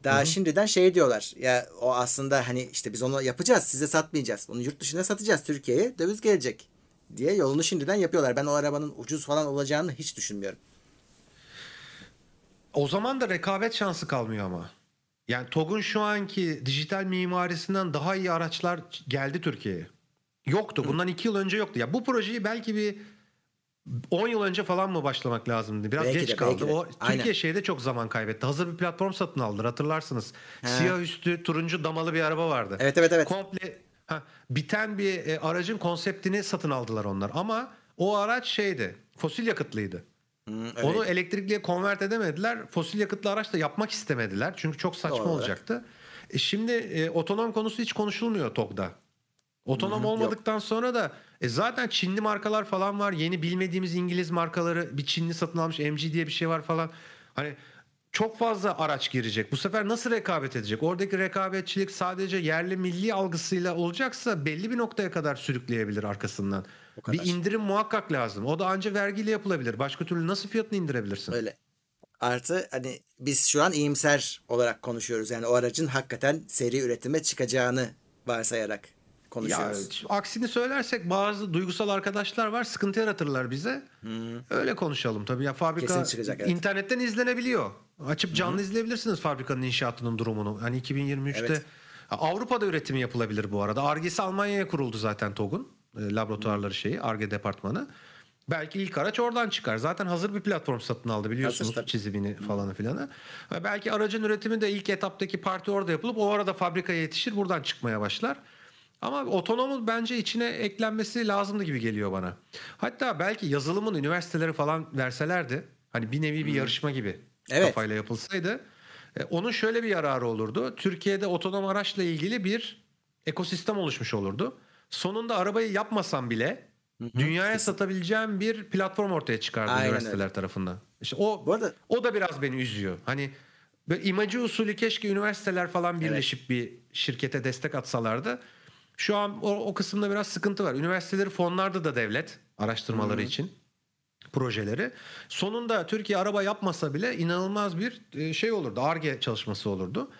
Daha Hı-hı. şimdiden şey diyorlar. Ya o aslında hani işte biz onu yapacağız, size satmayacağız. Onu yurt dışına satacağız Türkiye'ye. Döviz gelecek diye yolunu şimdiden yapıyorlar. Ben o arabanın ucuz falan olacağını hiç düşünmüyorum. O zaman da rekabet şansı kalmıyor ama. Yani TOG'un şu anki dijital mimarisinden daha iyi araçlar geldi Türkiye'ye. Yoktu. Bundan iki yıl önce yoktu. Ya bu projeyi belki bir 10 yıl önce falan mı başlamak lazımdı? Biraz belki geç de, kaldı. O Aynen. Türkiye şeyde çok zaman kaybetti. Hazır bir platform satın aldılar hatırlarsınız. He. Siyah üstü turuncu damalı bir araba vardı. Evet evet evet. Komple ha, biten bir e, aracın konseptini satın aldılar onlar. Ama o araç şeydi. Fosil yakıtlıydı. Hmm, evet. Onu elektrikliye konvert edemediler. Fosil yakıtlı araç da yapmak istemediler. Çünkü çok saçma Doğru. olacaktı. E şimdi e, otonom konusu hiç konuşulmuyor TOG'da. Otonom olmadıktan Yok. sonra da e zaten Çinli markalar falan var. Yeni bilmediğimiz İngiliz markaları bir Çinli satın almış MG diye bir şey var falan. Hani çok fazla araç girecek. Bu sefer nasıl rekabet edecek? Oradaki rekabetçilik sadece yerli milli algısıyla olacaksa belli bir noktaya kadar sürükleyebilir arkasından. Bir indirim muhakkak lazım. O da ancak vergiyle yapılabilir. Başka türlü nasıl fiyatını indirebilirsin? Öyle. Artı hani biz şu an iyimser olarak konuşuyoruz. Yani o aracın hakikaten seri üretime çıkacağını varsayarak konuşuyoruz. Ya, aksini söylersek bazı duygusal arkadaşlar var sıkıntı yaratırlar bize. Hmm. Öyle konuşalım tabii. Ya fabrika çıkacak, evet. internetten izlenebiliyor. Açıp canlı hmm. izleyebilirsiniz fabrikanın inşaatının durumunu. Hani 2023'te evet. Avrupa'da üretimi yapılabilir bu arada. Argesi Almanya'ya kuruldu zaten TOG'un. E, laboratuvarları şeyi, Arge departmanı. Belki ilk araç oradan çıkar. Zaten hazır bir platform satın aldı biliyorsunuz hazır, çizimini falanı filanı. Belki aracın üretimi de ilk etaptaki parti orada yapılıp o arada fabrikaya yetişir buradan çıkmaya başlar. Ama otonomun bence içine eklenmesi lazımdı gibi geliyor bana. Hatta belki yazılımın üniversiteleri falan verselerdi. Hani bir nevi bir yarışma gibi evet. kafayla yapılsaydı. E, onun şöyle bir yararı olurdu. Türkiye'de otonom araçla ilgili bir ekosistem oluşmuş olurdu. Sonunda arabayı yapmasam bile Hı-hı. dünyaya satabileceğim bir platform ortaya çıkardı Aynen üniversiteler öyle. tarafından. İşte o Bu arada... o da biraz beni üzüyor. Hani böyle imajı usulü keşke üniversiteler falan birleşip evet. bir şirkete destek atsalardı. Şu an o, o kısımda biraz sıkıntı var. Üniversiteleri fonlarda da devlet araştırmaları Hı-hı. için projeleri. Sonunda Türkiye araba yapmasa bile inanılmaz bir e, şey olurdu. ARGE çalışması olurdu.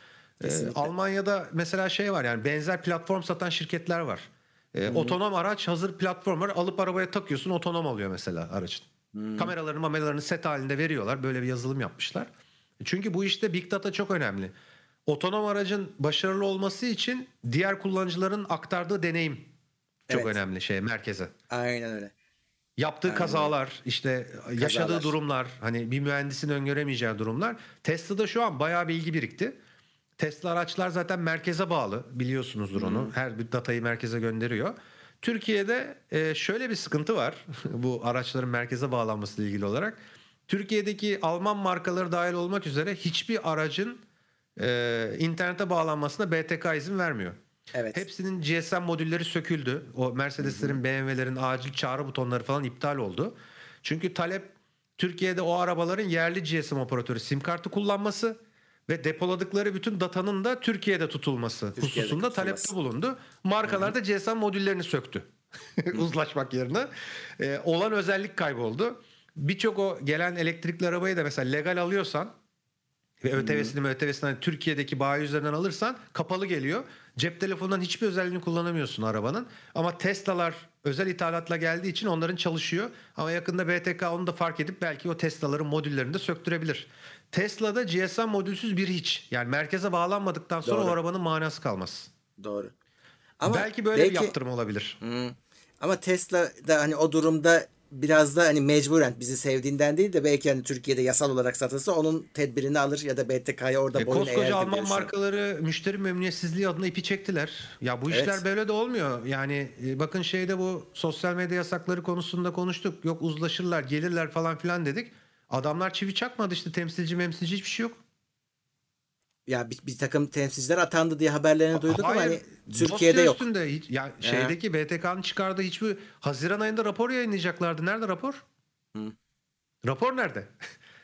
Ee, Almanya'da mesela şey var yani benzer platform satan şirketler var. Ee, otonom araç hazır platform var. Alıp arabaya takıyorsun otonom oluyor mesela aracın. Hmm. Kameralarını mamelalarını set halinde veriyorlar. Böyle bir yazılım yapmışlar. Çünkü bu işte Big Data çok önemli otonom aracın başarılı olması için diğer kullanıcıların aktardığı deneyim çok evet. önemli şey merkeze. Aynen öyle. Yaptığı Aynen. kazalar, işte kazalar. yaşadığı durumlar, hani bir mühendisin öngöremeyeceği durumlar. Tesla'da şu an bayağı bilgi birikti. Tesla araçlar zaten merkeze bağlı biliyorsunuzdur onu. Hmm. Her bir datayı merkeze gönderiyor. Türkiye'de e, şöyle bir sıkıntı var bu araçların merkeze bağlanması ile ilgili olarak. Türkiye'deki Alman markaları dahil olmak üzere hiçbir aracın e, internete bağlanmasına BTK izin vermiyor. Evet. Hepsinin GSM modülleri söküldü. O Mercedeslerin, BMW'lerin acil çağrı butonları falan iptal oldu. Çünkü talep Türkiye'de o arabaların yerli GSM operatörü sim kartı kullanması ve depoladıkları bütün datanın da Türkiye'de tutulması Türkiye'de hususunda tutulması. talepte bulundu. Markalar da GSM modüllerini söktü. Uzlaşmak yerine. Ee, olan özellik kayboldu. Birçok o gelen elektrikli arabayı da mesela legal alıyorsan ve ÖTV'sini ÖTV'sini hani Türkiye'deki bayi üzerinden alırsan kapalı geliyor. Cep telefonundan hiçbir özelliğini kullanamıyorsun arabanın. Ama Tesla'lar özel ithalatla geldiği için onların çalışıyor. Ama yakında BTK onu da fark edip belki o Tesla'ların modüllerini de söktürebilir. Tesla'da GSM modülsüz bir hiç. Yani merkeze bağlanmadıktan sonra Doğru. o arabanın manası kalmaz. Doğru. Ama belki böyle belki, bir yaptırım olabilir. Hmm. Ama Tesla da hani o durumda biraz da hani mecburen bizi sevdiğinden değil de belki hani Türkiye'de yasal olarak satılsa onun tedbirini alır ya da BTK'ya orada e, boyun eğer. Koskoca Alman markaları müşteri memnuniyetsizliği adına ipi çektiler. Ya bu işler evet. böyle de olmuyor. Yani e, bakın şeyde bu sosyal medya yasakları konusunda konuştuk. Yok uzlaşırlar, gelirler falan filan dedik. Adamlar çivi çakmadı işte temsilci memsilci hiçbir şey yok. Ya bir, bir takım temsilciler atandı diye haberlerini duyduk Hayır, ama hani Türkiye'de yok. Üstünde hiç, ya ee. şeydeki BTK'nın çıkardığı hiçbir Haziran ayında rapor yayınlayacaklardı. Nerede rapor? Hı. Rapor nerede?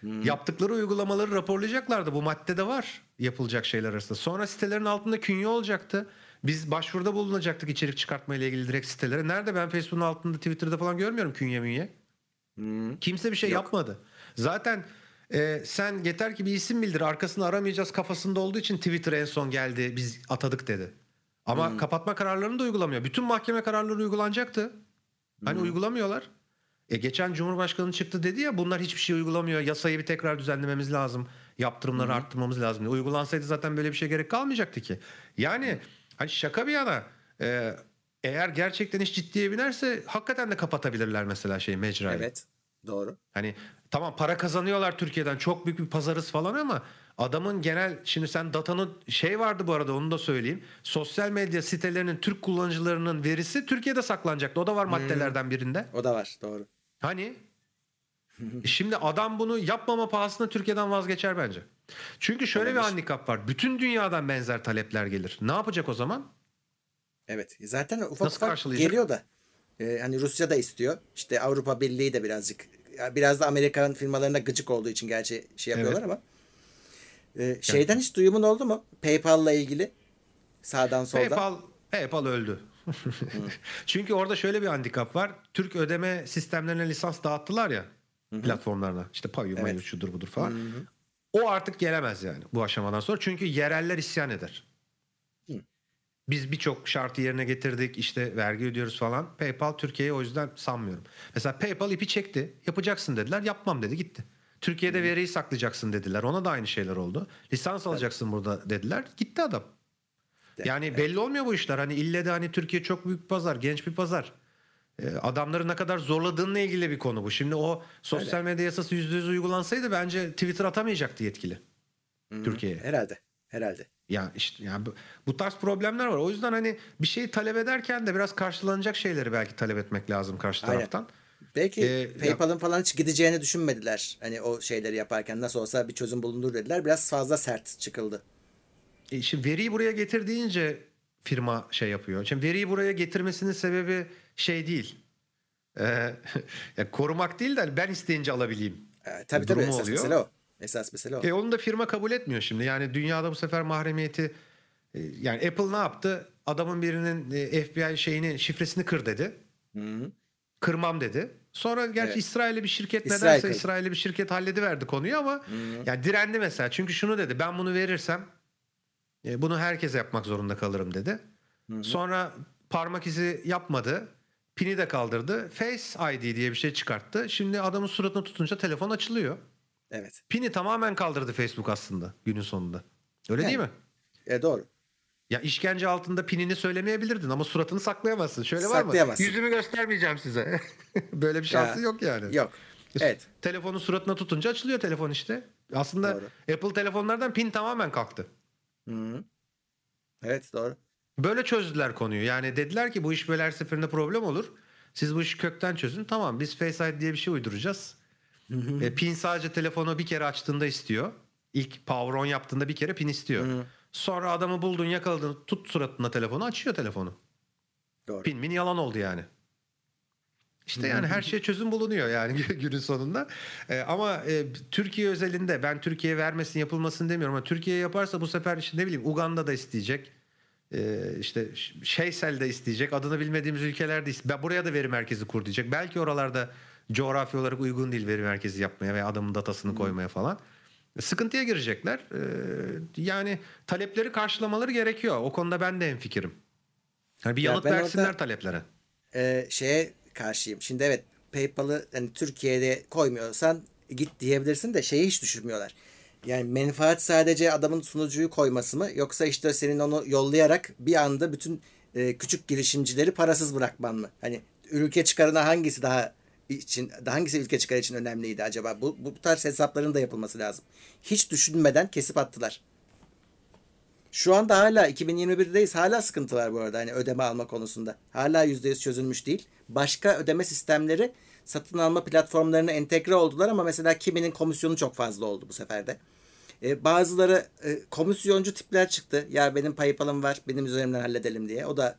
Hı. Yaptıkları uygulamaları raporlayacaklardı. Bu maddede var yapılacak şeyler arasında. Sonra sitelerin altında künye olacaktı. Biz başvuruda bulunacaktık içerik çıkartma ile ilgili direkt sitelere. Nerede ben Facebook'un altında Twitter'da falan görmüyorum künye münye. Hı. Kimse bir şey Yok. yapmadı. Zaten e, sen yeter ki bir isim bildir arkasını aramayacağız kafasında olduğu için Twitter en son geldi biz atadık dedi. Ama hmm. kapatma kararlarını da uygulamıyor. Bütün mahkeme kararları uygulanacaktı. Hani hmm. uygulamıyorlar. E geçen Cumhurbaşkanı çıktı dedi ya bunlar hiçbir şey uygulamıyor. Yasayı bir tekrar düzenlememiz lazım. Yaptırımları hmm. arttırmamız lazım. Diye. Uygulansaydı zaten böyle bir şey gerek kalmayacaktı ki. Yani hani şaka bir yana e, eğer gerçekten iş ciddiye binerse hakikaten de kapatabilirler mesela şey mecrayı. Evet. Doğru. Hani tamam para kazanıyorlar Türkiye'den çok büyük bir pazarız falan ama adamın genel şimdi sen datanın şey vardı bu arada onu da söyleyeyim. Sosyal medya sitelerinin Türk kullanıcılarının verisi Türkiye'de saklanacaktı. O da var hmm. maddelerden birinde. O da var doğru. Hani e Şimdi adam bunu yapmama pahasına Türkiye'den vazgeçer bence. Çünkü şöyle Olabilir. bir handikap var. Bütün dünyadan benzer talepler gelir. Ne yapacak o zaman? Evet. Zaten ufak Nasıl ufak geliyor da. Ee, hani Rusya da istiyor. İşte Avrupa Birliği de birazcık biraz da Amerikan firmalarına gıcık olduğu için gerçi şey yapıyorlar evet. ama e, şeyden yani. hiç duyumun oldu mu? PayPal'la ilgili sağdan soldan. PayPal PayPal öldü. Çünkü orada şöyle bir handikap var. Türk ödeme sistemlerine lisans dağıttılar ya Hı-hı. platformlarına. İşte Payu, evet. şudur budur falan. Hı-hı. O artık gelemez yani bu aşamadan sonra. Çünkü yereller isyan eder. Biz birçok şartı yerine getirdik işte vergi ödüyoruz falan. PayPal Türkiye'ye o yüzden sanmıyorum. Mesela PayPal ipi çekti. Yapacaksın dediler. Yapmam dedi gitti. Türkiye'de veriyi saklayacaksın dediler. Ona da aynı şeyler oldu. Lisans alacaksın burada dediler. Gitti adam. Yani belli olmuyor bu işler. Hani ille de hani Türkiye çok büyük bir pazar, genç bir pazar. Ee, adamları ne kadar zorladığınla ilgili bir konu bu. Şimdi o sosyal medya yasası %100 uygulansaydı bence Twitter atamayacaktı yetkili. Türkiye'ye. Herhalde. Herhalde. Ya işte yani bu, bu tarz problemler var. O yüzden hani bir şeyi talep ederken de biraz karşılanacak şeyleri belki talep etmek lazım karşı taraftan. Aynen. Belki ee, PayPal'ın falan hiç gideceğini düşünmediler. Hani o şeyleri yaparken nasıl olsa bir çözüm bulunur dediler. Biraz fazla sert çıkıldı. E şimdi veriyi buraya getir deyince firma şey yapıyor. Şimdi veriyi buraya getirmesinin sebebi şey değil. Ee, ya korumak değil de ben isteyince alabileyim. E, tabii tabii esas oluyor. mesele o. Esas mesele o. E onu da firma kabul etmiyor şimdi. Yani dünyada bu sefer mahremiyeti e, yani Apple ne yaptı? Adamın birinin e, FBI şeyini şifresini kır dedi. Hı-hı. Kırmam dedi. Sonra gerçi evet. İsrail'li bir şirket İsrail nedense İsrail'li bir şirket hallediverdi konuyu ama Hı-hı. yani direndi mesela. Çünkü şunu dedi. Ben bunu verirsem e, bunu herkese yapmak zorunda kalırım dedi. Hı-hı. Sonra parmak izi yapmadı. Pini de kaldırdı. Face ID diye bir şey çıkarttı. Şimdi adamın suratını tutunca telefon açılıyor. Evet. Pini tamamen kaldırdı Facebook aslında günün sonunda. Öyle yani, değil mi? E doğru. Ya işkence altında pinini söylemeyebilirdin ama suratını saklayamazsın. Şöyle var mı? Yüzümü göstermeyeceğim size. Böyle bir şansı ya, yok yani. Yok. Evet. Telefonu suratına tutunca açılıyor telefon işte. Aslında doğru. Apple telefonlardan pin tamamen kalktı. Hı-hı. Evet doğru. Böyle çözdüler konuyu. Yani dediler ki bu iş böyle her seferinde problem olur. Siz bu işi kökten çözün. Tamam biz Face ID diye bir şey uyduracağız. E, pin sadece telefonu bir kere açtığında istiyor. İlk power on yaptığında bir kere pin istiyor. Hı. Sonra adamı buldun yakaladın tut suratına telefonu açıyor telefonu. Doğru. Pin min yalan oldu yani. İşte yani her şey çözüm bulunuyor yani günün sonunda. Ee, ama e, Türkiye özelinde ben Türkiye vermesin yapılmasın demiyorum ama Türkiye yaparsa bu sefer işte ne bileyim Uganda da isteyecek. Ee, işte Şeysel de isteyecek. Adını bilmediğimiz ülkelerde de isteyecek. Buraya da veri merkezi kur diyecek. Belki oralarda coğrafi olarak uygun değil veri merkezi yapmaya veya adamın datasını hmm. koymaya falan. Sıkıntıya girecekler. Ee, yani talepleri karşılamaları gerekiyor. O konuda ben de en fikrim. Yani bir yanıt ya versinler orada, taleplere. E, şeye karşıyım. Şimdi evet PayPal'ı hani Türkiye'de koymuyorsan git diyebilirsin de şeyi hiç düşünmüyorlar. Yani menfaat sadece adamın sunucuyu koyması mı yoksa işte senin onu yollayarak bir anda bütün e, küçük girişimcileri parasız bırakman mı? Hani ülke çıkarına hangisi daha için hangisi ülke çıkarı için önemliydi acaba? Bu, bu tarz hesapların da yapılması lazım. Hiç düşünmeden kesip attılar. Şu anda hala 2021'deyiz. Hala sıkıntı var bu arada hani ödeme alma konusunda. Hala %100 çözülmüş değil. Başka ödeme sistemleri satın alma platformlarına entegre oldular ama mesela kiminin komisyonu çok fazla oldu bu sefer de. E, bazıları e, komisyoncu tipler çıktı. Ya benim PayPal'ım var benim üzerimden halledelim diye. O da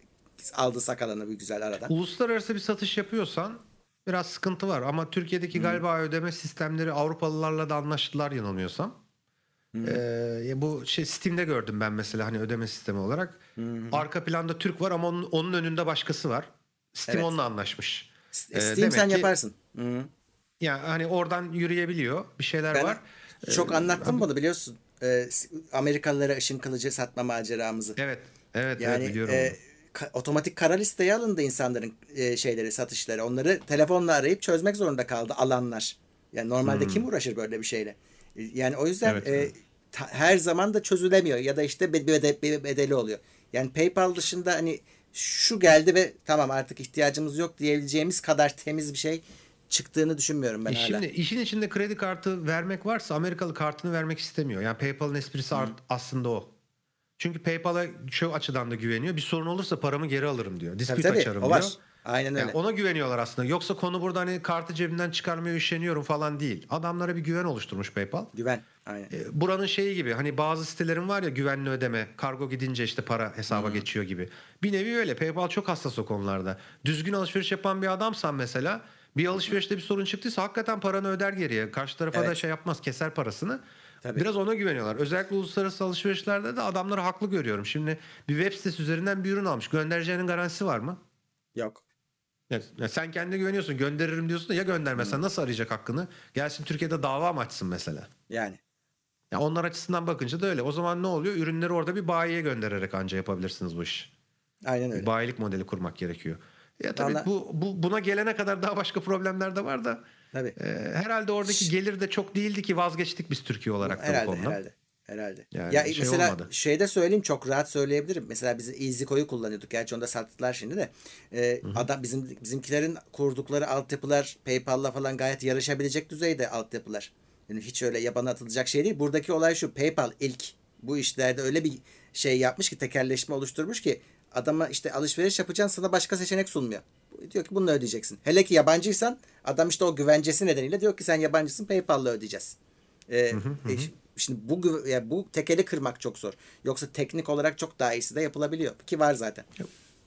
aldı sakalanı bir güzel arada. Uluslararası bir satış yapıyorsan biraz sıkıntı var. Ama Türkiye'deki galiba ödeme sistemleri Avrupalılarla da anlaştılar yanılmıyorsam. Ee, bu şey Steam'de gördüm ben mesela hani ödeme sistemi olarak. Hı-hı. Arka planda Türk var ama onun, onun önünde başkası var. Steam evet. onunla anlaşmış. Steam ee, demek sen ki, yaparsın. Hı-hı. Yani hani oradan yürüyebiliyor. Bir şeyler ben var. Çok ee, anlattım bunu biliyorsun. Ee, Amerikalılara ışın kılıcı satma maceramızı. Evet. Evet, yani, evet biliyorum. E, ka- otomatik kara listeye alındı insanların e, şeyleri, satışları. Onları telefonla arayıp çözmek zorunda kaldı alanlar. Yani normalde hmm. kim uğraşır böyle bir şeyle? E, yani o yüzden evet, e, evet. Ta, her zaman da çözülemiyor ya da işte bir, bede, bir bedeli oluyor. Yani PayPal dışında hani şu geldi ve tamam artık ihtiyacımız yok diyebileceğimiz kadar temiz bir şey çıktığını düşünmüyorum ben e hala. Şimdi işin içinde kredi kartı vermek varsa Amerikalı kartını vermek istemiyor. Yani PayPal'ın esprisi hmm. aslında o. Çünkü PayPal'a şu açıdan da güveniyor. Bir sorun olursa paramı geri alırım diyor. Dispute tabii, tabii, açarım o var. diyor. Aynen öyle. Yani ona güveniyorlar aslında. Yoksa konu burada hani kartı cebimden çıkarmaya üşeniyorum falan değil. Adamlara bir güven oluşturmuş PayPal. Güven. Aynen. E, buranın şeyi gibi hani bazı sitelerin var ya güvenli ödeme. Kargo gidince işte para hesaba hmm. geçiyor gibi. Bir nevi öyle. PayPal çok hassas o konularda. Düzgün alışveriş yapan bir adamsan mesela bir alışverişte bir sorun çıktıysa hakikaten paranı öder geriye. Karşı tarafa evet. da şey yapmaz keser parasını. Tabii. Biraz ona güveniyorlar. Özellikle uluslararası alışverişlerde de adamları haklı görüyorum. Şimdi bir web sitesi üzerinden bir ürün almış. Göndereceğinin garantisi var mı? Yok. Ya, ya sen kendine güveniyorsun. Gönderirim diyorsun da ya göndermezsen hmm. nasıl arayacak hakkını? Gelsin Türkiye'de dava mı açsın mesela? Yani. Ya onlar açısından bakınca da öyle. O zaman ne oluyor? Ürünleri orada bir bayiye göndererek anca yapabilirsiniz bu iş. Aynen öyle. Bir bayilik modeli kurmak gerekiyor. Ya tabii Vallahi... bu, bu buna gelene kadar daha başka problemler de var da. Tabii. E, herhalde oradaki gelir de çok değildi ki vazgeçtik biz Türkiye olarak herhalde, da bu konuda. Herhalde. Herhalde. Yani ya şey mesela olmadı. şeyde söyleyeyim çok rahat söyleyebilirim. Mesela biz EasyCo'yu kullanıyorduk. Gerçi onu da sattılar şimdi de. Ee, adam bizim bizimkilerin kurdukları altyapılar PayPal'la falan gayet yarışabilecek düzeyde altyapılar. Yani hiç öyle yabana atılacak şey değil. Buradaki olay şu. PayPal ilk bu işlerde öyle bir şey yapmış ki tekerleşme oluşturmuş ki adama işte alışveriş yapacaksın sana başka seçenek sunmuyor. Diyor ki bunu ödeyeceksin. Hele ki yabancıysan adam işte o güvencesi nedeniyle diyor ki sen yabancısın PayPal'la ödeyeceğiz. Ee, hı hı hı. E, şimdi bu ya bu tekeli kırmak çok zor. Yoksa teknik olarak çok daha iyisi de yapılabiliyor ki var zaten.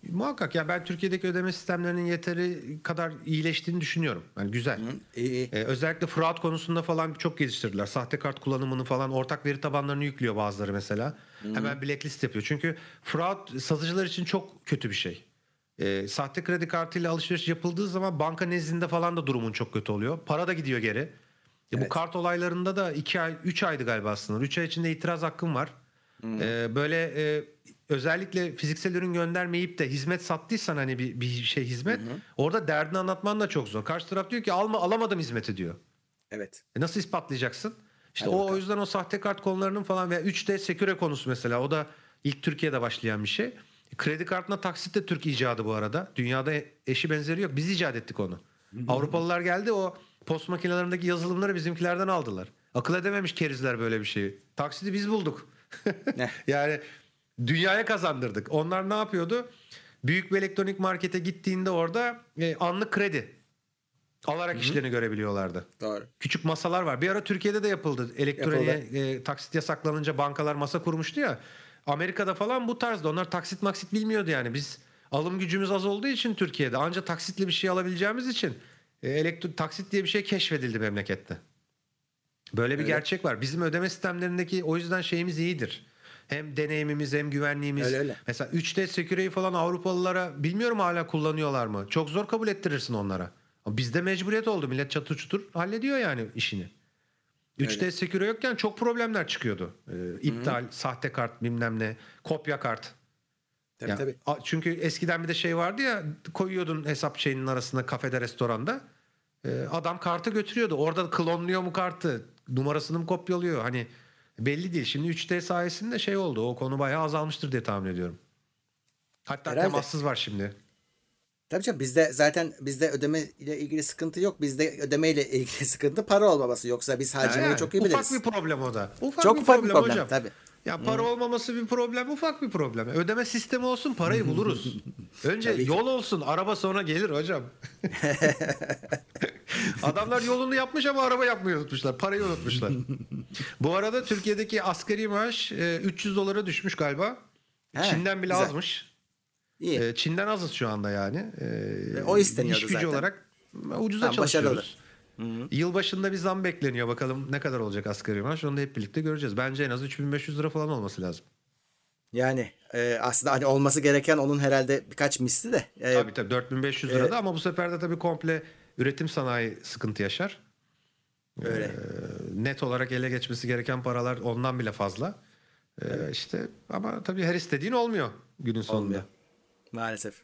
Muhakkak ya ben Türkiye'deki ödeme sistemlerinin yeteri kadar iyileştiğini düşünüyorum. Yani güzel. Hı, iyi, iyi. Ee, özellikle fraud konusunda falan çok geliştirdiler. Sahte kart kullanımını falan ortak veri tabanlarını yüklüyor bazıları mesela. Hı. Hemen blacklist yapıyor. Çünkü fraud satıcılar için çok kötü bir şey. Ee, sahte kredi kartıyla alışveriş yapıldığı zaman banka nezdinde falan da durumun çok kötü oluyor. Para da gidiyor geri. Evet. Bu kart olaylarında da 2 ay 3 aydı galiba aslında. 3 ay içinde itiraz hakkım var. Hmm. Ee, böyle e, özellikle fiziksel ürün göndermeyip de hizmet sattıysan hani bir, bir şey hizmet hı orada derdini anlatman da çok zor. Karşı taraf diyor ki alma alamadım hizmeti diyor. Evet. E nasıl ispatlayacaksın? İşte Hadi o, o yüzden o sahte kart konularının falan veya 3D seküre konusu mesela o da ilk Türkiye'de başlayan bir şey. Kredi kartına taksit de Türk icadı bu arada. Dünyada eşi benzeri yok. Biz icat ettik onu. Avrupalılar geldi o post makinelerindeki yazılımları bizimkilerden aldılar. Akıl edememiş kerizler böyle bir şeyi. Taksidi biz bulduk. yani dünyaya kazandırdık. Onlar ne yapıyordu? Büyük bir elektronik markete gittiğinde orada e, anlık kredi alarak Hı-hı. işlerini görebiliyorlardı. Doğru. Küçük masalar var. Bir ara Türkiye'de de yapıldı. Elektroniğe e, taksit yasaklanınca bankalar masa kurmuştu ya. Amerika'da falan bu tarzda. Onlar taksit maksit bilmiyordu yani. Biz alım gücümüz az olduğu için Türkiye'de ancak taksitli bir şey alabileceğimiz için e, elektro taksit diye bir şey keşfedildi memlekette. Böyle bir evet. gerçek var. Bizim ödeme sistemlerindeki o yüzden şeyimiz iyidir. Hem deneyimimiz hem güvenliğimiz. Öyle öyle. Mesela 3D Secure'yi falan Avrupalılara bilmiyorum hala kullanıyorlar mı? Çok zor kabul ettirirsin onlara. Bizde mecburiyet oldu. Millet çatır çutur hallediyor yani işini. 3D Öyle. Secure yokken çok problemler çıkıyordu. Ee, iptal, Hı-hı. sahte kart bilmem ne, kopya kart. Tabii, yani, tabii. Çünkü eskiden bir de şey vardı ya koyuyordun hesap şeyinin arasında kafede restoranda. Ee, adam kartı götürüyordu. Orada klonluyor mu kartı? Numarasını mı kopyalıyor? Hani belli değil. Şimdi 3D sayesinde şey oldu. O konu bayağı azalmıştır diye tahmin ediyorum. Hatta Herhalde. temassız var şimdi. Tabii canım bizde zaten bizde ödeme ile ilgili sıkıntı yok. Bizde ödeme ile ilgili sıkıntı para olmaması. Yoksa biz harcamayı yani, çok iyi biliriz. Ufak bir problem o da. Ufak çok bir ufak problem, bir problem hocam. tabii. Ya para hmm. olmaması bir problem, ufak bir problem. Ödeme sistemi olsun, parayı buluruz. Önce yol olsun, araba sonra gelir hocam. Adamlar yolunu yapmış ama araba yapmayı unutmuşlar. Parayı unutmuşlar. Bu arada Türkiye'deki asgari maaş 300 e, dolara düşmüş galiba. He, Çin'den bile güzel. azmış. İyi. E, Çin'den azız şu anda yani. E, o isteniyordu İş gücü zaten. olarak ucuza tamam, çalışıyoruz. Başarılı. Hı-hı. Yıl başında bir zam bekleniyor. Bakalım ne kadar olacak asgari maaş. Onu da hep birlikte göreceğiz. Bence en az 3500 lira falan olması lazım. Yani e, aslında hani olması gereken onun herhalde birkaç misli de. E, tabii tabii 4500 lira da ama bu sefer de tabii komple üretim sanayi sıkıntı yaşar. Öyle. E, net olarak ele geçmesi gereken paralar ondan bile fazla. E, evet. İşte ama tabii her istediğin olmuyor günün sonunda. Olmuyor. Maalesef.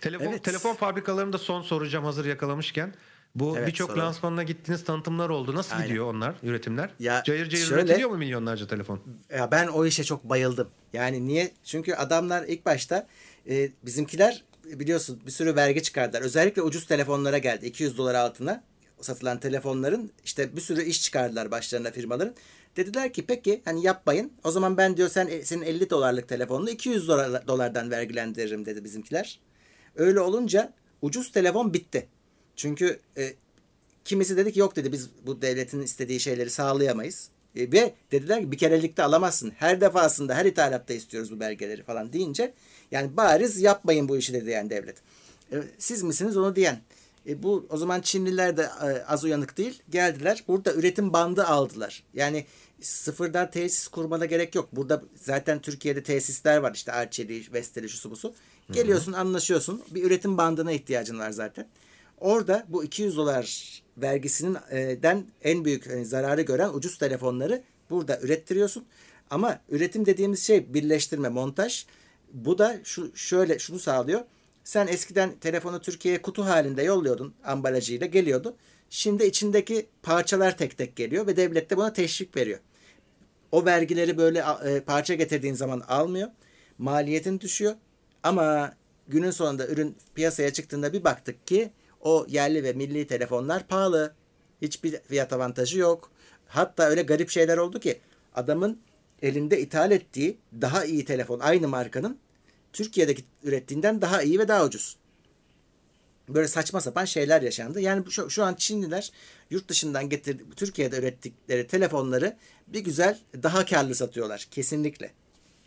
Telefon evet. telefon fabrikalarında son soracağım hazır yakalamışken. Bu evet, birçok lansmanına gittiğiniz tanıtımlar oldu. Nasıl Aynen. gidiyor onlar üretimler? Ya cayır cayır şöyle, üretiliyor mu milyonlarca telefon? Ya ben o işe çok bayıldım. Yani niye? Çünkü adamlar ilk başta e, bizimkiler biliyorsun bir sürü vergi çıkardılar. Özellikle ucuz telefonlara geldi. 200 dolar altına satılan telefonların işte bir sürü iş çıkardılar başlarına firmaların. Dediler ki peki hani yapmayın. O zaman ben diyor sen senin 50 dolarlık telefonunu 200 dolar, dolardan vergilendiririm dedi bizimkiler. Öyle olunca ucuz telefon bitti. Çünkü e, kimisi dedi ki yok dedi biz bu devletin istediği şeyleri sağlayamayız. E, ve dediler ki bir kerelikte alamazsın. Her defasında her ithalatta istiyoruz bu belgeleri falan deyince yani bariz yapmayın bu işi dedi yani devlet. E, siz misiniz onu diyen? E, bu o zaman Çinliler de e, az uyanık değil. Geldiler burada üretim bandı aldılar. Yani sıfırdan tesis kurmana gerek yok. Burada zaten Türkiye'de tesisler var işte Arçeli, Vesteli, şusu busu. Geliyorsun Hı-hı. anlaşıyorsun. Bir üretim bandına ihtiyacın var zaten. Orada bu 200 dolar vergisinin e, den en büyük yani zararı gören ucuz telefonları burada ürettiriyorsun. Ama üretim dediğimiz şey birleştirme, montaj. Bu da şu şöyle şunu sağlıyor. Sen eskiden telefonu Türkiye'ye kutu halinde yolluyordun ambalajıyla geliyordu. Şimdi içindeki parçalar tek tek geliyor ve devlet de buna teşvik veriyor. O vergileri böyle e, parça getirdiğin zaman almıyor. Maliyetin düşüyor. Ama günün sonunda ürün piyasaya çıktığında bir baktık ki o yerli ve milli telefonlar pahalı. Hiçbir fiyat avantajı yok. Hatta öyle garip şeyler oldu ki adamın elinde ithal ettiği daha iyi telefon aynı markanın Türkiye'deki ürettiğinden daha iyi ve daha ucuz. Böyle saçma sapan şeyler yaşandı. Yani şu, şu an Çinliler yurt dışından getirdi Türkiye'de ürettikleri telefonları bir güzel daha karlı satıyorlar kesinlikle.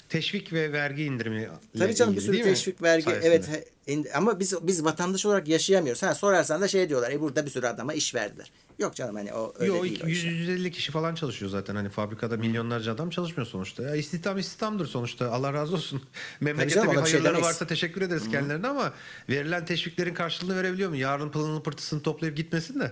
Teşvik ve vergi indirimi. Tabii canım bir sürü teşvik vergi Sayesinde. evet ama biz biz vatandaş olarak yaşayamıyoruz. Ha sorarsan da şey diyorlar. E burada bir sürü adama iş verdiler. Yok canım hani o öyle Yok, değil. 100, 150 kişi falan çalışıyor zaten. Hani fabrikada milyonlarca adam çalışmıyor sonuçta. Ya istihdam istihdamdır sonuçta. Allah razı olsun. Memlekette canım, bir şey hayırları şey varsa teşekkür ederiz Hı-hı. kendilerine ama verilen teşviklerin karşılığını verebiliyor mu? Yarın pılını pırtısını toplayıp gitmesin de.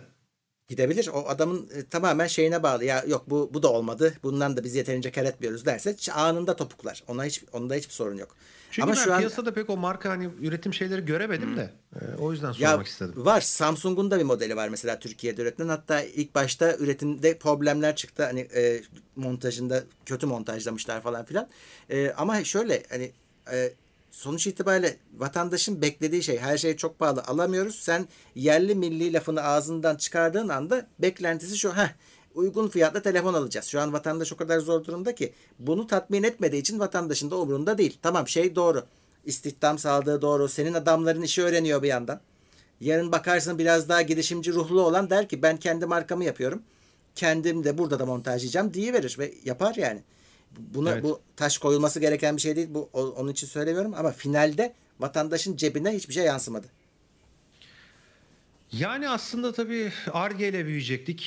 Gidebilir. O adamın e, tamamen şeyine bağlı. Ya yok bu bu da olmadı. Bundan da biz yeterince kar etmiyoruz derse anında topuklar. Ona hiç onda hiçbir sorun yok. Çünkü Ama ben şu piyasada an... pek o marka hani üretim şeyleri göremedim hmm. de e, o yüzden sormak ya, istedim. Var Samsung'un da bir modeli var mesela Türkiye'de üretilen. Hatta ilk başta üretimde problemler çıktı. Hani e, montajında kötü montajlamışlar falan filan. E, ama şöyle hani e, sonuç itibariyle vatandaşın beklediği şey her şey çok pahalı alamıyoruz. Sen yerli milli lafını ağzından çıkardığın anda beklentisi şu. Heh, uygun fiyatla telefon alacağız. Şu an vatandaş o kadar zor durumda ki bunu tatmin etmediği için vatandaşın da umurunda değil. Tamam şey doğru. İstihdam sağladığı doğru. Senin adamların işi öğreniyor bir yandan. Yarın bakarsın biraz daha girişimci ruhlu olan der ki ben kendi markamı yapıyorum. Kendim de burada da montajlayacağım diye verir ve yapar yani. Buna evet. bu taş koyulması gereken bir şey değil. Bu onun için söylemiyorum ama finalde vatandaşın cebine hiçbir şey yansımadı. Yani aslında tabii ARGE ile büyüyecektik.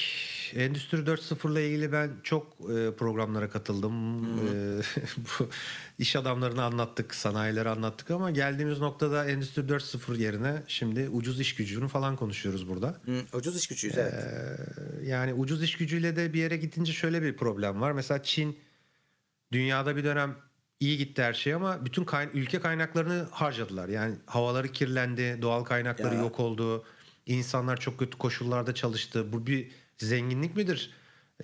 Endüstri 4.0 ile ilgili ben çok e, programlara katıldım. Hmm. E, bu iş adamlarını anlattık, sanayileri anlattık ama geldiğimiz noktada Endüstri 4.0 yerine şimdi ucuz iş gücünü falan konuşuyoruz burada. Hmm, ucuz iş gücüyüz evet. E, yani ucuz iş gücüyle de bir yere gidince şöyle bir problem var. Mesela Çin dünyada bir dönem iyi gitti her şey ama bütün kay- ülke kaynaklarını harcadılar. Yani havaları kirlendi, doğal kaynakları ya. yok oldu. İnsanlar çok kötü koşullarda çalıştı. Bu bir zenginlik midir?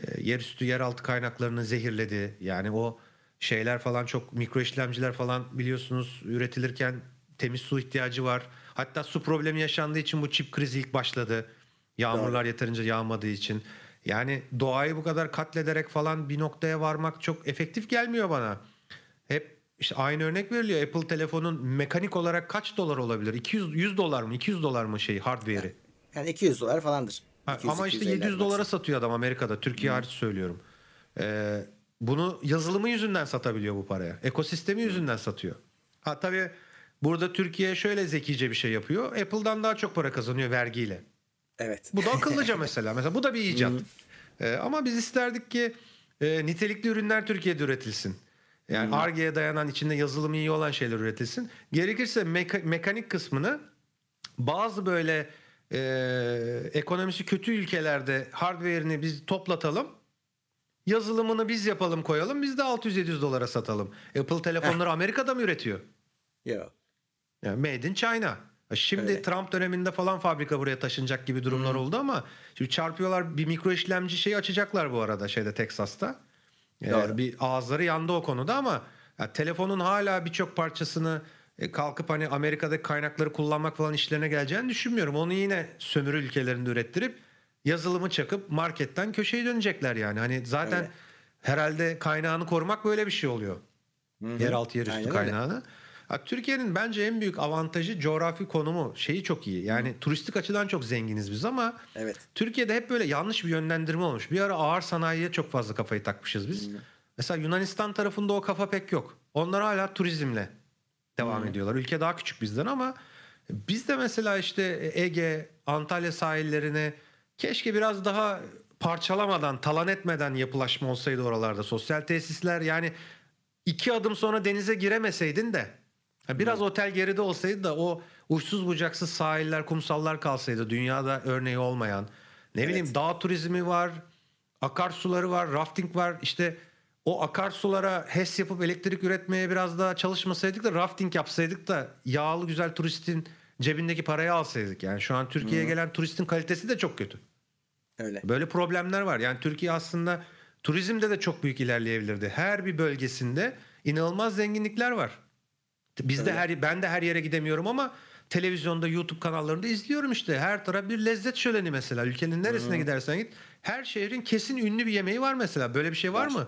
e, yerüstü yeraltı kaynaklarını zehirledi. Yani o şeyler falan çok mikro işlemciler falan biliyorsunuz üretilirken temiz su ihtiyacı var. Hatta su problemi yaşandığı için bu çip krizi ilk başladı. Yağmurlar Doğru. yeterince yağmadığı için. Yani doğayı bu kadar katlederek falan bir noktaya varmak çok efektif gelmiyor bana. Hep işte aynı örnek veriliyor. Apple telefonun mekanik olarak kaç dolar olabilir? 200 100 dolar mı? 200 dolar mı şey hardware'i? Yani 200 dolar falandır. Ha, 200, ama işte 700 dolara satıyor adam Amerika'da. Türkiye hariç söylüyorum. Ee, bunu yazılımı yüzünden satabiliyor bu paraya. Ekosistemi yüzünden satıyor. Ha tabii burada Türkiye şöyle zekice bir şey yapıyor. Apple'dan daha çok para kazanıyor vergiyle. Evet. Bu da akıllıca mesela. Mesela bu da bir icat. ee, ama biz isterdik ki e, nitelikli ürünler Türkiye'de üretilsin. Yani Ar-Ge'ye dayanan içinde yazılımı iyi olan şeyler üretilsin. Gerekirse meka- mekanik kısmını bazı böyle e, ekonomisi kötü ülkelerde hardware'ini biz toplatalım. Yazılımını biz yapalım koyalım. Biz de 600-700 dolara satalım. Apple telefonları Amerika'da mı üretiyor? Yok. Yani made in China. Şimdi Öyle. Trump döneminde falan fabrika buraya taşınacak gibi durumlar hmm. oldu ama şimdi çarpıyorlar bir mikro işlemci şeyi açacaklar bu arada şeyde Texas'ta. Ee, bir ağızları yandı o konuda ama ya, telefonun hala birçok parçasını e, kalkıp hani Amerika'da kaynakları kullanmak falan işlerine geleceğini düşünmüyorum. Onu yine sömürü ülkelerinde ürettirip yazılımı çakıp marketten köşeyi dönecekler yani. Hani zaten Öyle. herhalde kaynağını korumak böyle bir şey oluyor. Hı-hı. Yeraltı yerüstü Aynen kaynağını. Öyle. Türkiye'nin bence en büyük avantajı coğrafi konumu şeyi çok iyi. Yani Hı. turistik açıdan çok zenginiz biz ama evet. Türkiye'de hep böyle yanlış bir yönlendirme olmuş. Bir ara ağır sanayiye çok fazla kafayı takmışız biz. Hı. Mesela Yunanistan tarafında o kafa pek yok. Onlar hala turizmle devam hmm. ediyorlar. Ülke daha küçük bizden ama biz de mesela işte Ege, Antalya sahillerine keşke biraz daha parçalamadan, talan etmeden yapılaşma olsaydı oralarda. Sosyal tesisler yani iki adım sonra denize giremeseydin de biraz hmm. otel geride olsaydı da o uçsuz bucaksız sahiller, kumsallar kalsaydı dünyada örneği olmayan. Ne evet. bileyim dağ turizmi var, akarsuları var, rafting var. İşte o akarsulara HES yapıp elektrik üretmeye biraz daha çalışmasaydık da rafting yapsaydık da yağlı güzel turistin cebindeki parayı alsaydık. Yani şu an Türkiye'ye gelen turistin kalitesi de çok kötü. Öyle. Böyle problemler var. Yani Türkiye aslında turizmde de çok büyük ilerleyebilirdi. Her bir bölgesinde inanılmaz zenginlikler var. Bizde her ben de her yere gidemiyorum ama televizyonda YouTube kanallarında izliyorum işte. Her taraf bir lezzet şöleni mesela. Ülkenin neresine Hı. gidersen git. Her şehrin kesin ünlü bir yemeği var mesela. Böyle bir şey var, var. mı?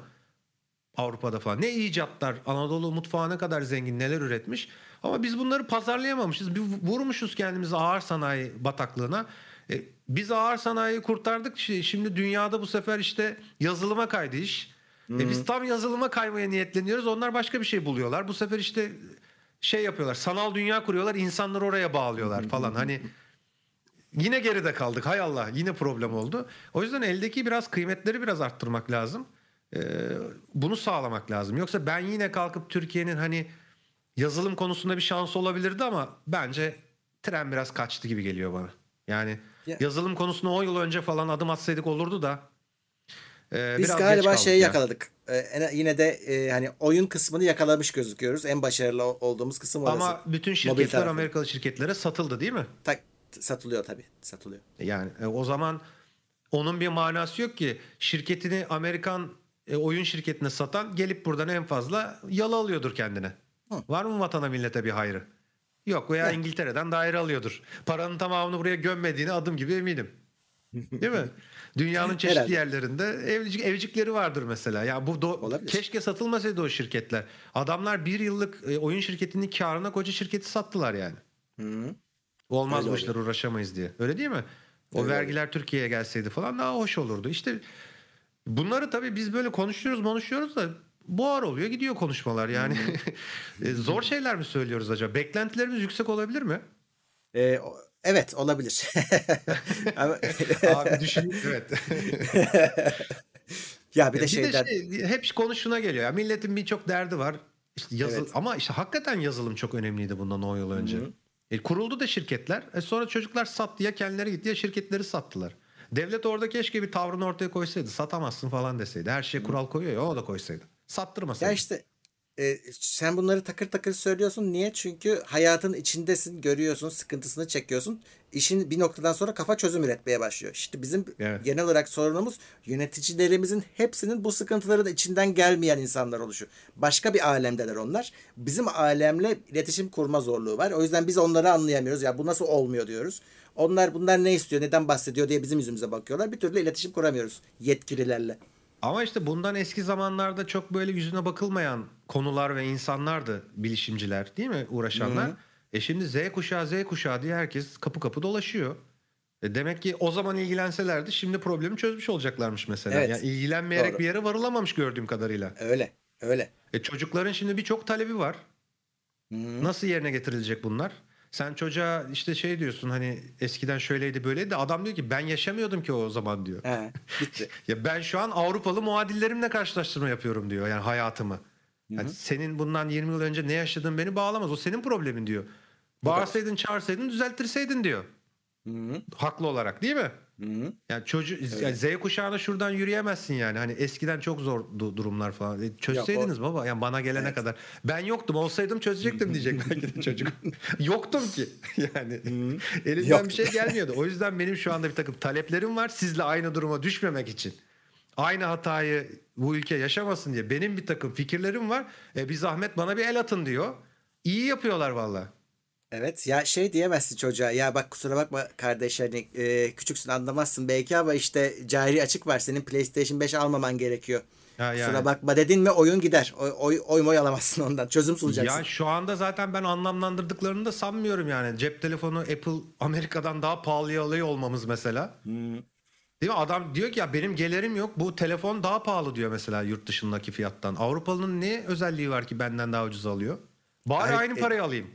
Avrupa'da falan. Ne icatlar, Anadolu mutfağı ne kadar zengin, neler üretmiş. Ama biz bunları pazarlayamamışız. Bir vurmuşuz kendimizi ağır sanayi bataklığına. E, biz ağır sanayiyi kurtardık. Şimdi dünyada bu sefer işte yazılıma kaydı iş. E, biz tam yazılıma kaymaya niyetleniyoruz. Onlar başka bir şey buluyorlar. Bu sefer işte şey yapıyorlar. Sanal dünya kuruyorlar. insanları oraya bağlıyorlar falan. Hani yine geride kaldık. Hay Allah yine problem oldu. O yüzden eldeki biraz kıymetleri biraz arttırmak lazım. Ee, bunu sağlamak lazım. Yoksa ben yine kalkıp Türkiye'nin hani yazılım konusunda bir şans olabilirdi ama bence tren biraz kaçtı gibi geliyor bana. Yani ya. yazılım konusunda 10 yıl önce falan adım atsaydık olurdu da. E, Biz galiba şeyi yani. yakaladık. Ee, yine de e, hani oyun kısmını yakalamış gözüküyoruz. En başarılı olduğumuz kısım orası. Ama bütün şirketler Amerikalı şirketlere satıldı değil mi? Ta, satılıyor tabii. Satılıyor. Yani e, o zaman onun bir manası yok ki. Şirketini Amerikan e, oyun şirketine satan gelip buradan en fazla yalı alıyordur kendine. Hı. Var mı vatana millete bir hayrı? Yok veya evet. İngiltere'den daire alıyordur. Paranın tamamını buraya gömmediğini adım gibi eminim. Değil mi? Dünyanın çeşitli Herhalde. yerlerinde evcik, evcikleri vardır mesela. Ya bu do- keşke satılmasaydı o şirketler. Adamlar bir yıllık e, oyun şirketinin karına koca şirketi sattılar yani. Hı. Olmaz Öyle bu işler uğraşamayız diye. Öyle değil mi? O Öyle vergiler Türkiye'ye gelseydi falan daha hoş olurdu. İşte Bunları tabii biz böyle konuşuyoruz konuşuyoruz da buhar oluyor gidiyor konuşmalar yani. E, zor şeyler mi söylüyoruz acaba? Beklentilerimiz yüksek olabilir mi? Ee, evet olabilir. Abi düşün evet. ya bir de şeyden... De şey, hep konuşuna geliyor. Ya milletin birçok derdi var. İşte yazıl evet. ama işte hakikaten yazılım çok önemliydi bundan 10 yıl önce. E, kuruldu da şirketler. E, sonra çocuklar sattı ya kendileri gitti ya şirketleri sattılar. Devlet orada keşke bir tavrını ortaya koysaydı. Satamazsın falan deseydi. Her şeye kural koyuyor ya o da koysaydı. Sattırmasaydı. Ya işte e, sen bunları takır takır söylüyorsun. Niye? Çünkü hayatın içindesin, görüyorsun, sıkıntısını çekiyorsun. İşin bir noktadan sonra kafa çözüm üretmeye başlıyor. İşte bizim evet. genel olarak sorunumuz yöneticilerimizin hepsinin bu sıkıntıların içinden gelmeyen insanlar oluşu. Başka bir alemdeler onlar. Bizim alemle iletişim kurma zorluğu var. O yüzden biz onları anlayamıyoruz. Ya bu nasıl olmuyor diyoruz. Onlar bunlar ne istiyor, neden bahsediyor diye bizim yüzümüze bakıyorlar. Bir türlü iletişim kuramıyoruz yetkililerle. Ama işte bundan eski zamanlarda çok böyle yüzüne bakılmayan konular ve insanlardı bilişimciler değil mi uğraşanlar. Hı-hı. E şimdi Z kuşağı Z kuşağı diye herkes kapı kapı dolaşıyor. E demek ki o zaman ilgilenselerdi şimdi problemi çözmüş olacaklarmış mesela. Evet. Yani ilgilenmeyerek Doğru. bir yere varılamamış gördüğüm kadarıyla. Öyle. Öyle. E çocukların şimdi birçok talebi var. Hı-hı. Nasıl yerine getirilecek bunlar? Sen çocuğa işte şey diyorsun hani eskiden şöyleydi böyleydi de adam diyor ki ben yaşamıyordum ki o zaman diyor. He, bitti. ya ben şu an Avrupalı muadillerimle karşılaştırma yapıyorum diyor yani hayatımı. Yani senin bundan 20 yıl önce ne yaşadığın beni bağlamaz. O senin problemin diyor. Bağırsaydın, çağırsaydın, düzelttirseydin diyor. Hı-hı. Haklı olarak değil mi? Hı-hı. Yani çocuk evet. yani Z kuşağına şuradan yürüyemezsin yani. Hani eskiden çok zor durumlar falan. E, çözseydiniz Yok, o... baba yani bana gelene evet. kadar. Ben yoktum olsaydım çözecektim diyecek belki de çocuk. yoktum ki. Yani elimden Yoktum. bir şey gelmiyordu. O yüzden benim şu anda bir takım taleplerim var. Sizle aynı duruma düşmemek için. Aynı hatayı bu ülke yaşamasın diye benim bir takım fikirlerim var. E, bir zahmet bana bir el atın diyor. İyi yapıyorlar valla. Evet ya şey diyemezsin çocuğa ya bak kusura bakma kardeş hani e, küçüksün anlamazsın belki ama işte cari açık var senin PlayStation 5 almaman gerekiyor. Ha, yani. Kusura bakma dedin mi oyun gider. Oy, oy, oy moy alamazsın ondan. Çözüm sunacaksın. Ya şu anda zaten ben anlamlandırdıklarını da sanmıyorum yani. Cep telefonu Apple Amerika'dan daha pahalıya alıyor olmamız mesela. Hmm. Değil mi? Adam diyor ki ya benim gelirim yok. Bu telefon daha pahalı diyor mesela yurt dışındaki fiyattan. Avrupalı'nın ne özelliği var ki benden daha ucuz alıyor? Bari Ay, aynı e, parayı alayım.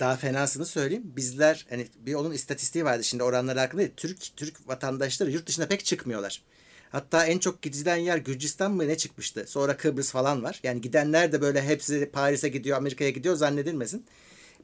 Daha fenasını söyleyeyim. Bizler hani bir onun istatistiği vardı şimdi oranlar hakkında. Türk Türk vatandaşları yurt dışına pek çıkmıyorlar. Hatta en çok gidilen yer Gürcistan mı ne çıkmıştı. Sonra Kıbrıs falan var. Yani gidenler de böyle hepsi Paris'e gidiyor, Amerika'ya gidiyor zannedilmesin.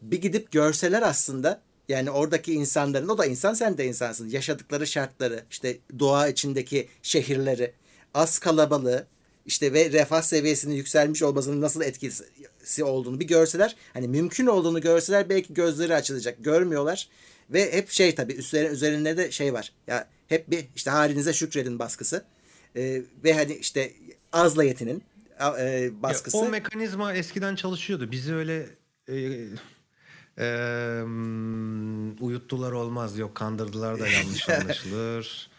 Bir gidip görseler aslında yani oradaki insanların o da insan sen de insansın. Yaşadıkları şartları, işte doğa içindeki şehirleri, az kalabalığı, işte ve refah seviyesinin yükselmiş olmasının nasıl etkisi olduğunu bir görseler hani mümkün olduğunu görseler belki gözleri açılacak. Görmüyorlar ve hep şey tabii üzerine, üzerinde de şey var. Ya hep bir işte halinize şükredin baskısı. Ee, ve hani işte azla yetinin e, baskısı. Ya, o mekanizma eskiden çalışıyordu. Bizi öyle e, e, uyuttular olmaz. Yok kandırdılar da yanlış anlaşılır.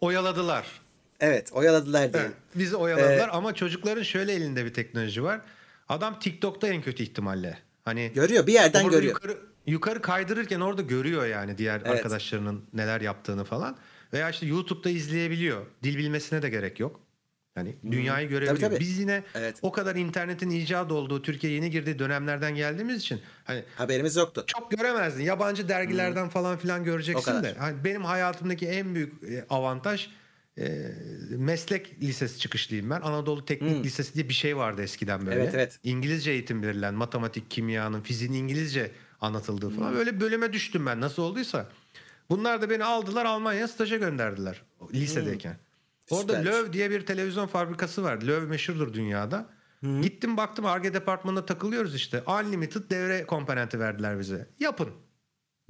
Oyaladılar. Evet oyaladılar diye. Evet, bizi oyaladılar ee, ama çocukların şöyle elinde bir teknoloji var. Adam TikTok'ta en kötü ihtimalle. Hani görüyor bir yerden görüyor. Yukarı, yukarı kaydırırken orada görüyor yani diğer evet. arkadaşlarının neler yaptığını falan. Veya işte YouTube'da izleyebiliyor. Dil bilmesine de gerek yok. Yani hmm. dünyayı görebiliyor. Tabii, tabii. Biz yine evet. o kadar internetin icat olduğu, Türkiye yeni girdiği dönemlerden geldiğimiz için hani haberimiz yoktu. Çok göremezdin. Yabancı dergilerden hmm. falan filan göreceksin de. Hani benim hayatımdaki en büyük e, avantaj e, meslek lisesi çıkışlıyım ben. Anadolu Teknik hmm. Lisesi diye bir şey vardı eskiden böyle. Evet, evet. İngilizce eğitim verilen, matematik, kimyanın, fiziğin İngilizce anlatıldığı falan. Hmm. Böyle bölüme düştüm ben nasıl olduysa. Bunlar da beni aldılar Almanya'ya staja gönderdiler lisedeyken. Hmm. Orada Süper. Löw diye bir televizyon fabrikası var. Löw meşhurdur dünyada. Hmm. Gittim baktım Arge departmanında takılıyoruz işte. Unlimited devre komponenti verdiler bize. Yapın.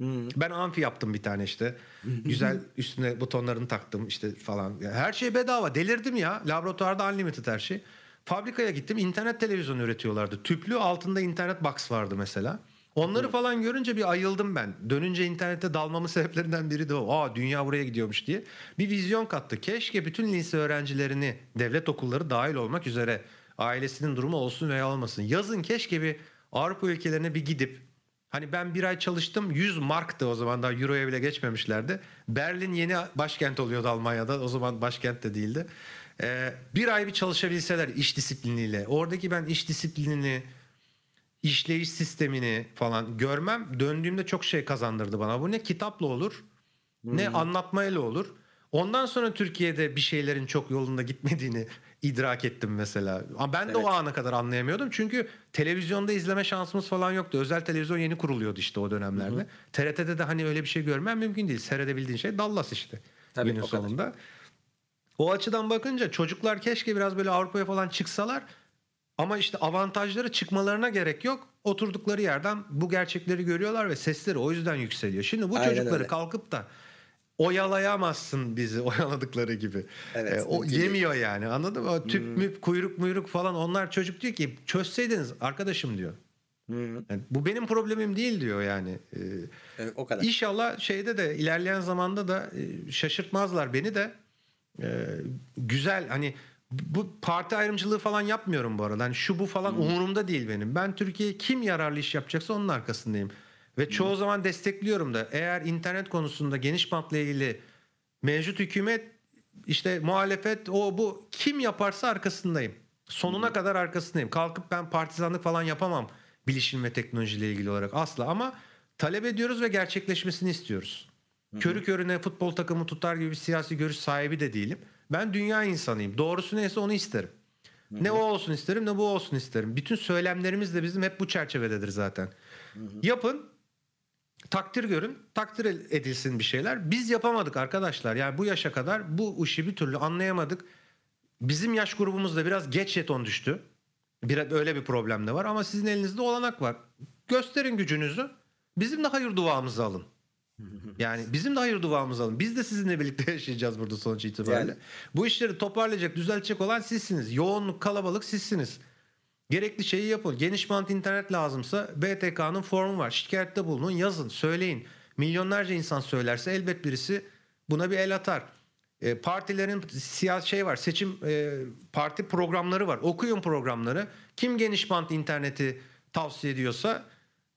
Hmm. Ben amfi yaptım bir tane işte. Güzel üstüne butonlarını taktım işte falan. Her şey bedava. Delirdim ya. Laboratuvarda unlimited her şey. Fabrikaya gittim. internet televizyonu üretiyorlardı. Tüplü altında internet box vardı mesela. Onları falan görünce bir ayıldım ben. Dönünce internette dalmamın sebeplerinden biri de o. Aa dünya buraya gidiyormuş diye. Bir vizyon kattı. Keşke bütün lise öğrencilerini devlet okulları dahil olmak üzere ailesinin durumu olsun veya olmasın. Yazın keşke bir Avrupa ülkelerine bir gidip Hani ben bir ay çalıştım 100 marktı o zaman daha euroya bile geçmemişlerdi. Berlin yeni başkent oluyordu Almanya'da o zaman başkent de değildi. Ee, bir ay bir çalışabilseler iş disipliniyle oradaki ben iş disiplinini işleyiş sistemini falan görmem döndüğümde çok şey kazandırdı bana. Bu ne kitapla olur hmm. ne anlatmayla olur. Ondan sonra Türkiye'de bir şeylerin çok yolunda gitmediğini idrak ettim mesela. Ama ben de evet. o ana kadar anlayamıyordum. Çünkü televizyonda izleme şansımız falan yoktu. Özel televizyon yeni kuruluyordu işte o dönemlerde. Hı hı. TRT'de de hani öyle bir şey görmem mümkün değil. Seyredebildiğin şey Dallas işte. Tabii, günün o sonunda. Kadar. O açıdan bakınca çocuklar keşke biraz böyle Avrupa'ya falan çıksalar Ama işte avantajları çıkmalarına gerek yok. Oturdukları yerden bu gerçekleri görüyorlar ve sesleri o yüzden yükseliyor. Şimdi bu Aynen çocukları öyle. kalkıp da oyalayamazsın bizi oyaladıkları gibi. Evet, ee, o yemiyor değil. yani anladın mı? O tüp hmm. müp kuyruk muyruk falan onlar çocuk diyor ki çözseydiniz arkadaşım diyor. Hmm. Yani bu benim problemim değil diyor yani. Ee, evet, o kadar. İnşallah şeyde de ilerleyen zamanda da e, şaşırtmazlar beni de. Ee, güzel hani bu parti ayrımcılığı falan yapmıyorum bu arada. Hani şu bu falan hmm. umurumda değil benim. Ben Türkiye'ye kim yararlı iş yapacaksa onun arkasındayım. Ve çoğu zaman destekliyorum da. Eğer internet konusunda geniş bantla ilgili mevcut hükümet işte muhalefet o bu kim yaparsa arkasındayım. Sonuna hmm. kadar arkasındayım. Kalkıp ben partizanlık falan yapamam bilişim ve teknolojiyle ilgili olarak asla ama talep ediyoruz ve gerçekleşmesini istiyoruz. Hı-hı. Körü körüne futbol takımı tutar gibi bir siyasi görüş sahibi de değilim. Ben dünya insanıyım. Doğrusu neyse onu isterim. Ne o olsun isterim ne bu olsun isterim. Bütün söylemlerimiz de bizim hep bu çerçevededir zaten. Yapın, takdir görün, takdir edilsin bir şeyler. Biz yapamadık arkadaşlar. Yani bu yaşa kadar bu işi bir türlü anlayamadık. Bizim yaş grubumuzda biraz geç jeton düştü. Bir, öyle bir problem de var ama sizin elinizde olanak var. Gösterin gücünüzü. Bizim de hayır duamızı alın. Yani bizim de hayır duamızı alın. Biz de sizinle birlikte yaşayacağız burada sonuç itibariyle. Yani. Bu işleri toparlayacak, düzeltecek olan sizsiniz. Yoğunluk, kalabalık sizsiniz. Gerekli şeyi yapın. Geniş bant internet lazımsa BTK'nın formu var. Şikayette bulunun, yazın, söyleyin. Milyonlarca insan söylerse elbet birisi buna bir el atar. E, partilerin siyasi şey var. Seçim e, parti programları var. Okuyun programları. Kim geniş bant interneti tavsiye ediyorsa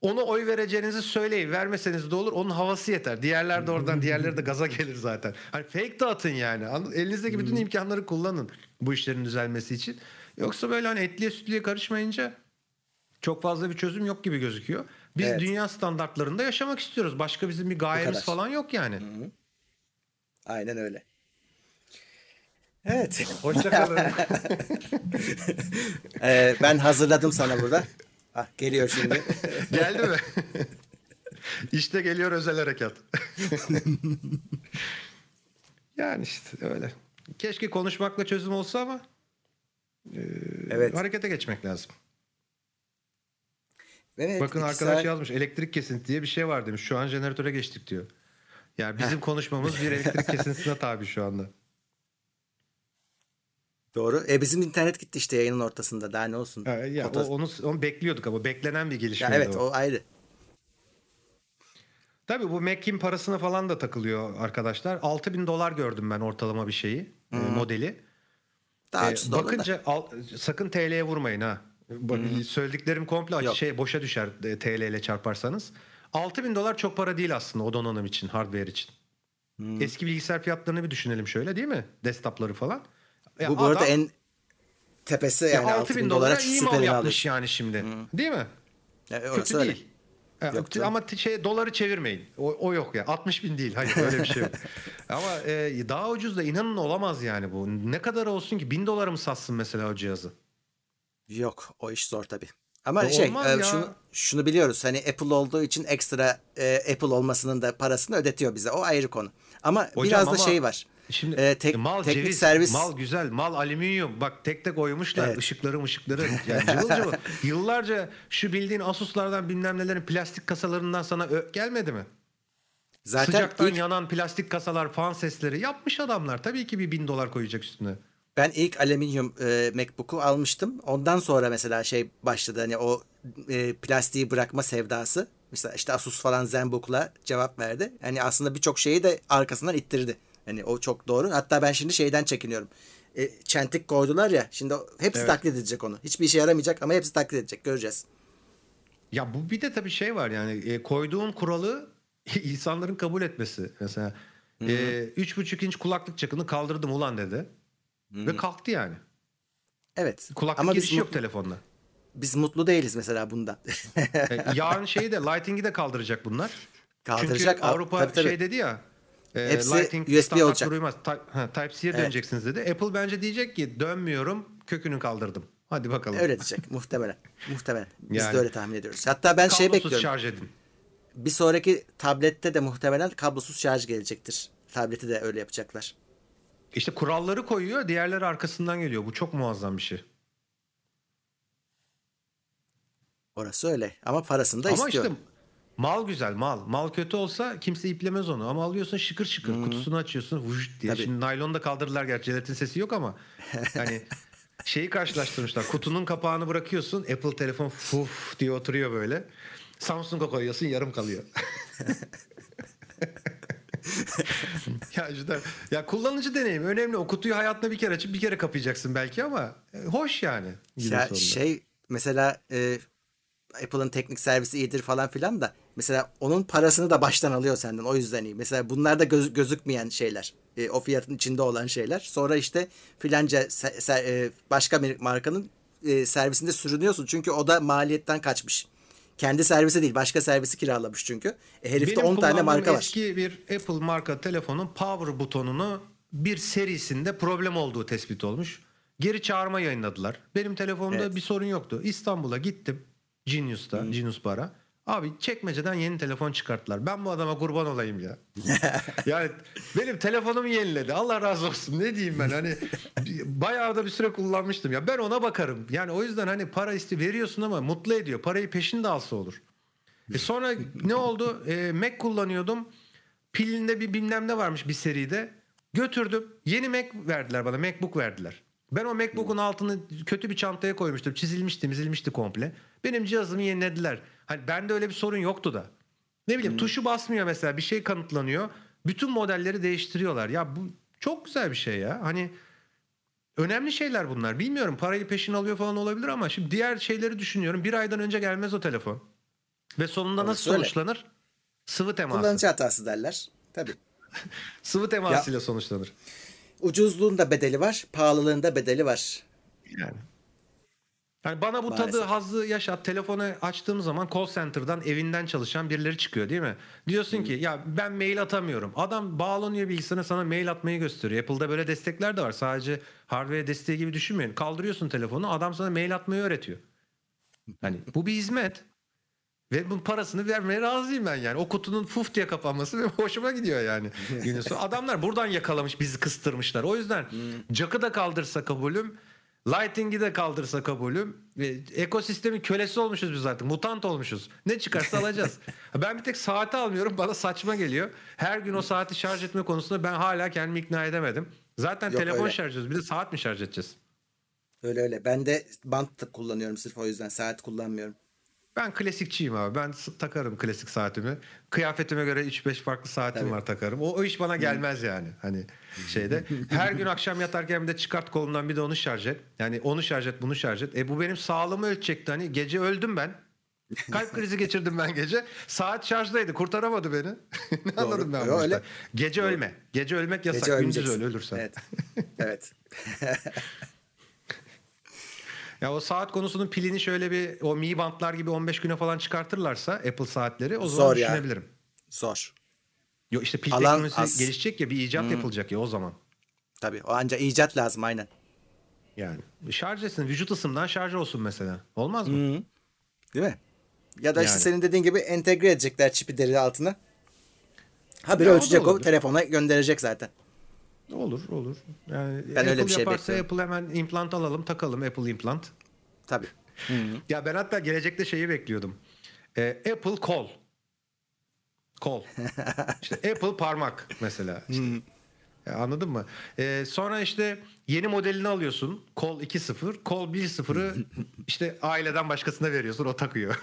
onu oy vereceğinizi söyleyin. Vermeseniz de olur. Onun havası yeter. Diğerler de oradan diğerleri de gaza gelir zaten. Hani fake dağıtın yani. Elinizdeki bütün imkanları kullanın bu işlerin düzelmesi için. Yoksa böyle hani etliye sütlüye karışmayınca çok fazla bir çözüm yok gibi gözüküyor. Biz evet. dünya standartlarında yaşamak istiyoruz. Başka bizim bir gayemiz falan yok yani. Hı-hı. Aynen öyle. Evet. Hoşçakalın. ee, ben hazırladım sana burada. Ah, geliyor şimdi. Geldi mi? İşte geliyor özel harekat. yani işte öyle. Keşke konuşmakla çözüm olsa ama e, evet. harekete geçmek lazım. Evet, Bakın arkadaş saat... yazmış elektrik kesinti diye bir şey var demiş. Şu an jeneratöre geçtik diyor. Yani bizim konuşmamız bir elektrik kesintisine tabi şu anda. Doğru. E bizim internet gitti işte yayının ortasında. Daha ne olsun? Ha, ya, o, onu, onu bekliyorduk ama beklenen bir gelişme. evet o. o ayrı. Tabii bu Mac'in parasına falan da takılıyor arkadaşlar. 6000 dolar gördüm ben ortalama bir şeyi, hmm. modeli. Daha ee, bakınca al, sakın TL'ye vurmayın ha. Hmm. Söylediklerim komple Yok. şey boşa düşer e, TL ile çarparsanız. 6000 dolar çok para değil aslında o donanım için, hardware için. Hmm. Eski bilgisayar fiyatlarını bir düşünelim şöyle değil mi? Desktop'ları falan. Ya Bu bu arada en tepesi yani 6 bin dolara iyi mal yapmış alır. yani şimdi. Hı. Değil mi? Ya, Kötü öyle. değil. Yok, ama şey doları çevirmeyin. O, o yok ya. 60 bin değil. Hayır öyle bir şey yok. ama e, daha ucuz da inanın olamaz yani bu. Ne kadar olsun ki? Bin dolara mı satsın mesela o cihazı? Yok o iş zor tabii. Ama o şey e, şunu, şunu biliyoruz hani Apple olduğu için ekstra e, Apple olmasının da parasını ödetiyor bize. O ayrı konu. Ama Hocam biraz da ama... şey var. Şimdi e, tek, mal teknik ceviz, servis mal güzel, mal alüminyum. Bak tek tek koymuşlar evet. ışıkları ışıkları. Yani cıvıl cıvıl. Yıllarca şu bildiğin Asus'lardan bilmem nelerin plastik kasalarından sana gelmedi mi? Zaten Sıcaktan ilk... yanan plastik kasalar, fan sesleri yapmış adamlar. Tabii ki bir bin dolar koyacak üstüne. Ben ilk alüminyum e, MacBook'u almıştım. Ondan sonra mesela şey başladı hani o e, plastiği bırakma sevdası. Mesela işte Asus falan ZenBook'la cevap verdi. Hani aslında birçok şeyi de arkasından ittirdi. Hani o çok doğru. Hatta ben şimdi şeyden çekiniyorum. E, çentik koydular ya. Şimdi hepsi evet. taklit edecek onu. Hiçbir işe yaramayacak ama hepsi taklit edecek. Göreceğiz. Ya bu bir de tabii şey var yani e, koyduğun kuralı insanların kabul etmesi. Mesela e, üç buçuk inç kulaklık çakını kaldırdım ulan dedi. Hı-hı. Ve kalktı yani. Evet. Kulaklık ama girişi yok telefonda. Biz mutlu değiliz mesela bundan. e, yarın şeyi de Lighting'i de kaldıracak bunlar. Kaldıracak. Çünkü Avrupa tabii, tabii. şey dedi ya e, Hepsi Lighting USB olacak. Uymaz. Type-C'ye evet. döneceksiniz dedi. Apple bence diyecek ki dönmüyorum kökünü kaldırdım. Hadi bakalım. Öyle diyecek muhtemelen. Muhtemelen. Biz yani, de öyle tahmin ediyoruz. Hatta ben şey bekliyorum. şarj edin. Bir sonraki tablette de muhtemelen kablosuz şarj gelecektir. Tableti de öyle yapacaklar. İşte kuralları koyuyor, diğerleri arkasından geliyor. Bu çok muazzam bir şey. Orası öyle ama parasını da Ama istiyor. işte mal güzel mal. Mal kötü olsa kimse iplemez onu ama alıyorsun şıkır şıkır hmm. kutusunu açıyorsun vuş diye. Tabii. Şimdi naylon da kaldırdılar gerçi jelatin sesi yok ama hani şeyi karşılaştırmışlar. Kutunun kapağını bırakıyorsun Apple telefon fuf diye oturuyor böyle. Samsung'a koyuyorsun yarım kalıyor. ya işte ya kullanıcı deneyimi önemli. O kutuyu hayatında bir kere açıp bir kere kapayacaksın belki ama e, hoş yani. Ya şey mesela e, Apple'ın teknik servisi iyidir falan filan da mesela onun parasını da baştan alıyor senden o yüzden iyi. Mesela bunlar da göz, gözükmeyen şeyler. E, o fiyatın içinde olan şeyler. Sonra işte filanca se, se, e, başka bir markanın e, servisinde sürünüyorsun. Çünkü o da maliyetten kaçmış. Kendi servisi değil başka servisi kiralamış çünkü. E, herifte Benim 10 tane marka var. eski bir Apple marka telefonun power butonunu bir serisinde problem olduğu tespit olmuş. Geri çağırma yayınladılar. Benim telefonumda evet. bir sorun yoktu. İstanbul'a gittim. Genius'ta, hmm. Genius Bar'a. Abi çekmeceden yeni telefon çıkarttılar. Ben bu adama kurban olayım ya. yani benim telefonumu yeniledi. Allah razı olsun. Ne diyeyim ben hani bayağı da bir süre kullanmıştım ya. Ben ona bakarım. Yani o yüzden hani para isti veriyorsun ama mutlu ediyor. Parayı peşinde alsa olur. E sonra ne oldu? E, Mac kullanıyordum. Pilinde bir bilmem ne varmış bir seride. Götürdüm. Yeni Mac verdiler bana. MacBook verdiler. Ben o MacBook'un altını kötü bir çantaya koymuştum. Çizilmişti, çizilmişti komple. Benim cihazımı yenilediler. Hani bende öyle bir sorun yoktu da. Ne bileyim hmm. tuşu basmıyor mesela bir şey kanıtlanıyor. Bütün modelleri değiştiriyorlar. Ya bu çok güzel bir şey ya. Hani önemli şeyler bunlar. Bilmiyorum parayı peşin alıyor falan olabilir ama şimdi diğer şeyleri düşünüyorum. Bir aydan önce gelmez o telefon. Ve sonunda Orası nasıl öyle. sonuçlanır? Sıvı teması. Kullanıcı hatası derler. Tabii. Sıvı temasıyla ya, sonuçlanır. Ucuzluğun da bedeli var, pahalılığın da bedeli var. Yani. Yani bana bu Maalesef. tadı, hazzı yaşat. Telefonu açtığım zaman call center'dan evinden çalışan birileri çıkıyor değil mi? Diyorsun ki ya ben mail atamıyorum. Adam bağlanıyor bilgisayarına sana mail atmayı gösteriyor. Apple'da böyle destekler de var. Sadece hardware desteği gibi düşünmeyin. Kaldırıyorsun telefonu adam sana mail atmayı öğretiyor. Hani bu bir hizmet. Ve bunun parasını vermeye razıyım ben yani. O kutunun fuf diye kapanması ve hoşuma gidiyor yani. Adamlar buradan yakalamış bizi kıstırmışlar. O yüzden Jack'ı da kaldırsa kabulüm. Lighting'i de kaldırsa kabulüm. Ve ekosistemin kölesi olmuşuz biz artık. Mutant olmuşuz. Ne çıkarsa alacağız. ben bir tek saati almıyorum. Bana saçma geliyor. Her gün o saati şarj etme konusunda ben hala kendimi ikna edemedim. Zaten Yok, telefon öyle. şarj ediyoruz. Bir de saat mi şarj edeceğiz? Öyle öyle. Ben de bant kullanıyorum sırf o yüzden. Saat kullanmıyorum. Ben klasikçiyim abi. Ben takarım klasik saatimi. Kıyafetime göre 3-5 farklı saatim Tabii. var takarım. O, o iş bana gelmez yani. Hani şeyde. Her gün akşam yatarken bir de çıkart kolundan bir de onu şarj et. Yani onu şarj et, bunu şarj et. E bu benim sağlığımı ölçecekti. Hani gece öldüm ben. Kalp krizi geçirdim ben gece. Saat şarjdaydı. Kurtaramadı beni. ne anladım ben bu öyle. Gece Doğru. ölme. Gece ölmek yasak. Gece Gündüz öl ölürsen. Evet. evet. Ya o saat konusunun pilini şöyle bir o Mi Band'lar gibi 15 güne falan çıkartırlarsa Apple saatleri o zaman Zor düşünebilirim. Ya. Zor. Yok işte pil Alan teknolojisi az. gelişecek ya bir icat hmm. yapılacak ya o zaman. Tabii o ancak icat lazım aynen. Yani şarj etsin vücut ısımdan şarj olsun mesela. Olmaz mı? Hmm. Değil mi? Ya da yani. işte senin dediğin gibi entegre edecekler çipi deri altına. Ha bir ölçecek o, o telefona gönderecek zaten. Olur olur. Yani ben Apple öyle bir şey yaparsa bekliyorum. Apple hemen implant alalım takalım Apple implant. Tabii. ya ben hatta gelecekte şeyi bekliyordum. Ee, Apple kol. Kol. İşte Apple parmak mesela. İşte. Ya anladın mı? Ee, sonra işte yeni modelini alıyorsun. Kol 2.0. Kol 1.0'ı işte aileden başkasına veriyorsun. O takıyor.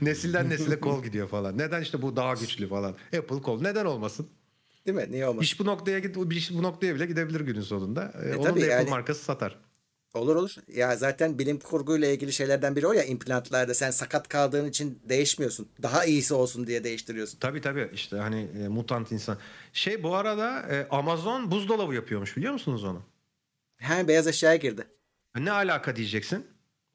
Nesilden nesile kol gidiyor falan. Neden işte bu daha güçlü falan. Apple kol. Neden olmasın? Değil mi? Niye olmasın? İş bu noktaya git, iş bu noktaya bile gidebilir günün sonunda. E, Onun da Apple yani, markası satar. Olur olur. Ya zaten bilim kurguyla ilgili şeylerden biri o ya implantlarda sen sakat kaldığın için değişmiyorsun. Daha iyisi olsun diye değiştiriyorsun. Tabii tabii işte hani e, mutant insan. Şey bu arada e, Amazon buzdolabı yapıyormuş biliyor musunuz onu? He beyaz eşyaya girdi. Ne alaka diyeceksin?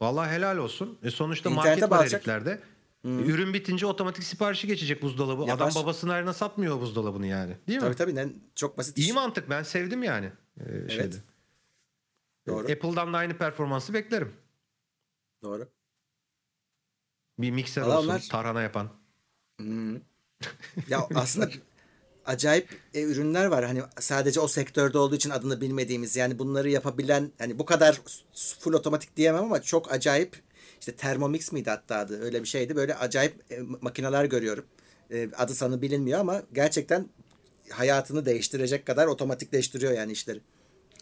Vallahi helal olsun. E sonuçta İnternete market var heriflerde. Hmm. Ürün bitince otomatik siparişi geçecek buzdolabı. Yapar. Adam babasının ayrına satmıyor buzdolabını yani. Değil tabii, mi? Tabii tabii. Çok basit. İyi mantık. Ben sevdim yani. Ee, evet. Şeyde. Doğru. Apple'dan da aynı performansı beklerim. Doğru. Bir mikser Vallahi olsun. Tarhana yapan. Hmm. ya aslında acayip e, ürünler var. Hani sadece o sektörde olduğu için adını bilmediğimiz yani bunları yapabilen hani bu kadar full otomatik diyemem ama çok acayip İşte Thermomix miydi hatta adı öyle bir şeydi. Böyle acayip e, makineler görüyorum. E, adı sanı bilinmiyor ama gerçekten hayatını değiştirecek kadar otomatikleştiriyor yani işleri.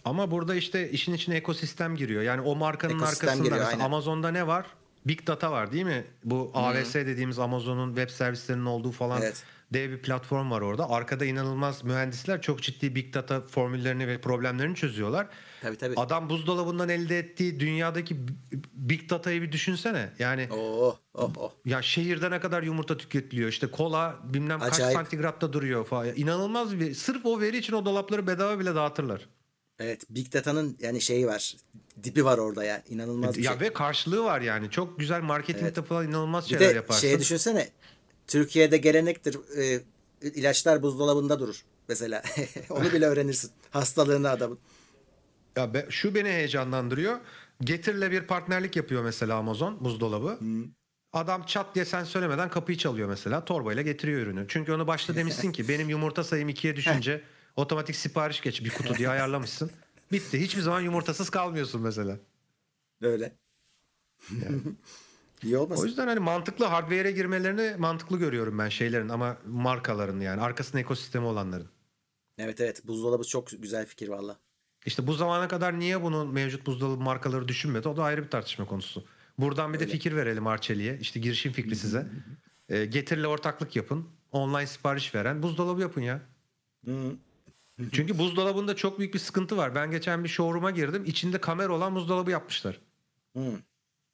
Ama burada işte işin içine ekosistem giriyor. Yani o markanın ekosistem arkasında giriyor, Amazon'da ne var? Big Data var değil mi? Bu hmm. AWS dediğimiz Amazon'un web servislerinin olduğu falan evet. Dev bir platform var orada. Arkada inanılmaz mühendisler çok ciddi Big Data formüllerini ve problemlerini çözüyorlar. Tabii tabii. Adam buzdolabından elde ettiği dünyadaki Big Data'yı bir düşünsene. Yani oh, oh, oh. ya şehirde ne kadar yumurta tüketiliyor. İşte kola bilmem Acayip. kaç santigratta duruyor falan. İnanılmaz bir sırf o veri için o dolapları bedava bile dağıtırlar. Evet Big Data'nın yani şeyi var. Dipi var orada ya. İnanılmaz ya şey. ve karşılığı var yani. Çok güzel marketingde evet. falan inanılmaz şeyler bir de yaparsın. Şeye düşünsene. Türkiye'de gelenektir. E, ilaçlar buzdolabında durur mesela. Onu bile öğrenirsin. Hastalığını adamın. Ya be, şu beni heyecanlandırıyor. Getir'le bir partnerlik yapıyor mesela Amazon buzdolabı. Hmm. Adam çat diye sen söylemeden kapıyı çalıyor mesela. Torbayla getiriyor ürünü. Çünkü onu başta demişsin ki benim yumurta sayım ikiye düşünce otomatik sipariş geç bir kutu diye ayarlamışsın. Bitti. Hiçbir zaman yumurtasız kalmıyorsun mesela. Öyle. Yani. İyi olmasın. O yüzden hani mantıklı hardware'e girmelerini mantıklı görüyorum ben şeylerin ama markaların yani arkasında ekosistemi olanların. Evet evet buzdolabı çok güzel fikir valla. İşte bu zamana kadar niye bunun mevcut buzdolabı markaları düşünmedi o da ayrı bir tartışma konusu. Buradan bir Öyle. de fikir verelim Arçeli'ye. İşte girişim fikri size. e, getirle ortaklık yapın. Online sipariş veren buzdolabı yapın ya. Çünkü buzdolabında çok büyük bir sıkıntı var. Ben geçen bir showroom'a girdim. İçinde kamera olan buzdolabı yapmışlar.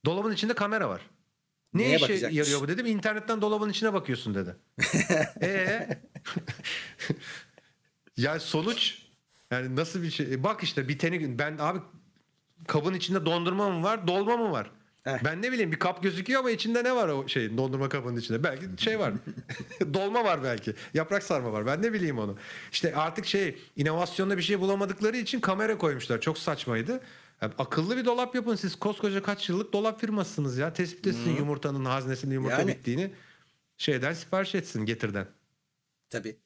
Dolabın içinde kamera var. Ne Neye işe yarıyor bu dedim. İnternetten dolabın içine bakıyorsun dedi. Ee? yani sonuç yani nasıl bir şey? E bak işte biteni ben abi kabın içinde dondurma mı var, dolma mı var? Heh. Ben ne bileyim bir kap gözüküyor ama içinde ne var o şeyin dondurma kabının içinde? Belki şey var. dolma var belki. Yaprak sarma var. Ben ne bileyim onu. İşte artık şey inovasyonda bir şey bulamadıkları için kamera koymuşlar. Çok saçmaydı. Akıllı bir dolap yapın siz koskoca kaç yıllık dolap firmasısınız ya. Tespit etsin yumurtanın haznesinde yumurta yani. bittiğini. Şeyden sipariş etsin getirden. Tabii.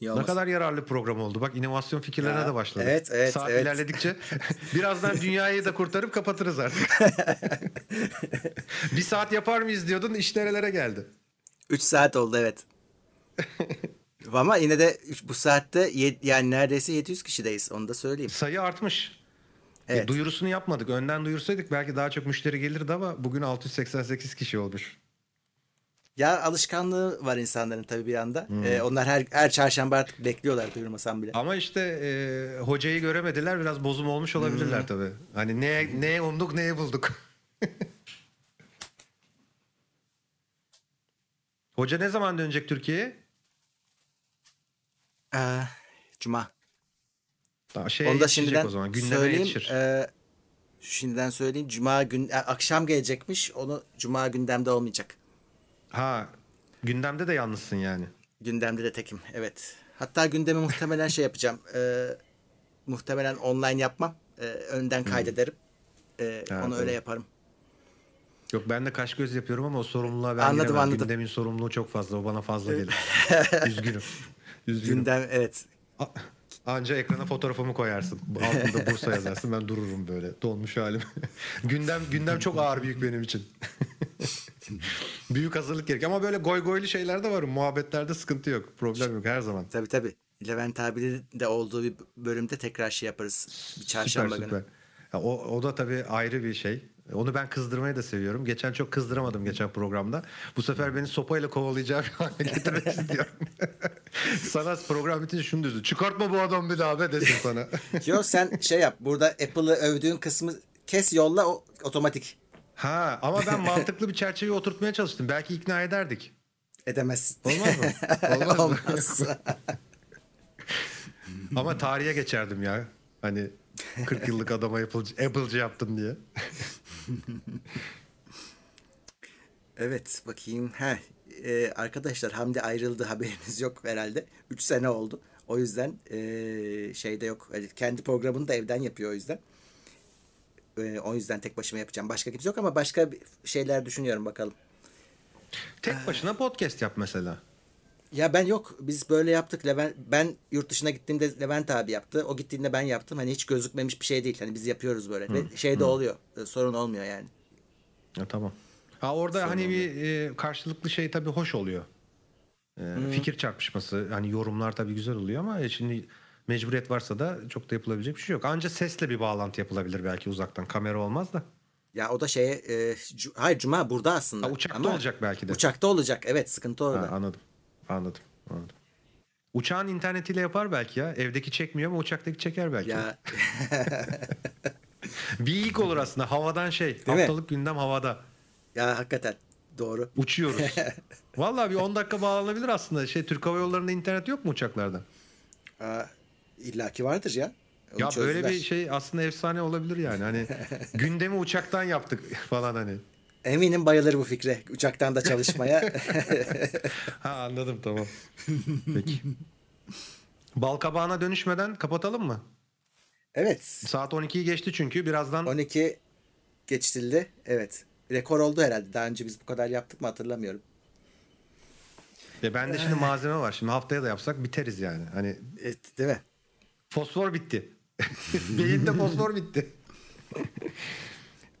Ne kadar yararlı program oldu. Bak inovasyon fikirlerine ya, de başladı. Evet, evet, Saat evet. ilerledikçe birazdan dünyayı da kurtarıp kapatırız artık. bir saat yapar mıyız diyordun iş nerelere geldi? 3 saat oldu evet. Ama yine de bu saatte yani neredeyse 700 kişideyiz onu da söyleyeyim. Sayı artmış. E, evet. E, duyurusunu yapmadık. Önden duyursaydık belki daha çok müşteri gelirdi ama bugün 688 kişi olmuş. Ya alışkanlığı var insanların tabii bir anda. Hmm. Ee, onlar her her çarşamba artık bekliyorlar duyurmasam bile. Ama işte e, hocayı göremediler biraz bozum olmuş olabilirler hmm. tabii. Hani ne ne umduk neye bulduk. Hoca ne zaman dönecek Türkiye'ye? Ee, Cuma. Daha şey Onu da şimdiden o zaman. Gündeme söyleyeyim. Yetişir. E, şimdiden söyleyeyim. Cuma gün akşam gelecekmiş. Onu Cuma gündemde olmayacak. Ha gündemde de yalnızsın yani. Gündemde de tekim evet. Hatta gündemi muhtemelen şey yapacağım. E, muhtemelen online yapmam. E, önden hmm. kaydederim. E, ha, onu öyle yaparım. Yok ben de kaş göz yapıyorum ama o sorumluluğa ben anladım, giremem. Anladım. Gündemin sorumluluğu çok fazla. O bana fazla gelir. Üzgünüm. Üzgünüm. Gündem evet. Anca ekrana fotoğrafımı koyarsın. Altında Bursa yazarsın. Ben dururum böyle. Donmuş halim. gündem gündem çok ağır büyük benim için. büyük hazırlık gerek. Ama böyle goy goylu şeyler de var. Muhabbetlerde sıkıntı yok. Problem yok her zaman. Tabii tabii. Levent abi de olduğu bir bölümde tekrar şey yaparız. Bir çarşamba süper, günü. Süper. Ya o, o da tabii ayrı bir şey. Onu ben kızdırmayı da seviyorum. Geçen çok kızdıramadım geçen programda. Bu sefer beni sopayla kovalayacağı bir hale getirmek istiyorum. sana program bitince şunu diyorsun. Çıkartma bu adam bir daha be desin sana. Yok sen şey yap. Burada Apple'ı övdüğün kısmı kes yolla o otomatik. Ha ama ben mantıklı bir çerçeveye oturtmaya çalıştım. Belki ikna ederdik. Edemezsin. Olmaz mı? Olmaz, Olmaz. ama tarihe geçerdim ya. Hani 40 yıllık adama Apple'cı, Apple'cı yaptın diye. evet bakayım. Heh, e, arkadaşlar Hamdi ayrıldı haberiniz yok herhalde. 3 sene oldu. O yüzden e, şeyde yok. Yani kendi programını da evden yapıyor o yüzden. E, o yüzden tek başıma yapacağım. Başka kimse yok ama başka şeyler düşünüyorum bakalım. Tek başına podcast yap mesela. Ya ben yok. Biz böyle yaptık. Levent, ben yurt dışına gittiğimde Levent abi yaptı. O gittiğinde ben yaptım. Hani hiç gözükmemiş bir şey değil. Hani biz yapıyoruz böyle. Hı, Ve şey de oluyor. E, sorun olmuyor yani. Ya, tamam. Ha orada Sonra hani bir e, karşılıklı şey tabii hoş oluyor. E. Fikir çarpışması hani yorumlar tabii güzel oluyor ama e, şimdi mecburiyet varsa da çok da yapılabilecek bir şey yok. Ancak sesle bir bağlantı yapılabilir belki uzaktan. Kamera olmaz da. Ya o da şeye e, cu, hayır cuma burada aslında. Ha, uçakta Ama olacak belki de. Uçakta olacak evet sıkıntı orada. Ha, anladım. Anladım. Anladım. Uçağın internetiyle yapar belki ya. Evdeki çekmiyor ama uçaktaki çeker belki. Ya. bir ilk olur aslında. Havadan şey. Değil haftalık mi? gündem havada. Ya hakikaten doğru. Uçuyoruz. Vallahi bir 10 dakika bağlanabilir aslında. Şey Türk Hava Yolları'nda internet yok mu uçaklarda? Aa, illaki vardır ya. Onu ya çözdüler. böyle bir şey aslında efsane olabilir yani. Hani gündemi uçaktan yaptık falan hani. Eminim bayılır bu fikre. Uçaktan da çalışmaya. ha anladım tamam. Peki. Balkabağına dönüşmeden kapatalım mı? Evet. Saat 12'yi geçti çünkü birazdan. 12 geçtildi. Evet. Rekor oldu herhalde. Daha önce biz bu kadar yaptık mı hatırlamıyorum. Ya ben de şimdi malzeme var. Şimdi haftaya da yapsak biteriz yani. Hani evet, değil mi? Fosfor bitti. Beyinde fosfor bitti.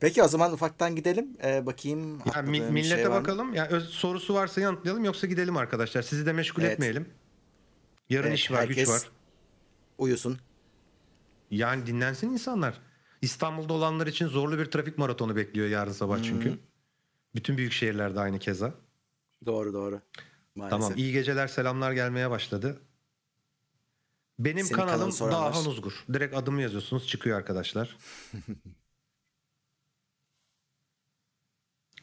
Peki o zaman ufaktan gidelim. Ee, bakayım. Yani mi, millete şey bakalım. Ya yani sorusu varsa yanıtlayalım yoksa gidelim arkadaşlar. Sizi de meşgul evet. etmeyelim. Yarın evet, iş var, güç var. Uyusun. Yani dinlensin insanlar. İstanbul'da olanlar için zorlu bir trafik maratonu bekliyor yarın sabah çünkü. Hmm. Bütün büyük şehirlerde aynı keza. Doğru doğru. Maalesef. Tamam iyi geceler selamlar gelmeye başladı. Benim Senin kanalım Dahan Uzgur. Direkt adımı yazıyorsunuz çıkıyor arkadaşlar.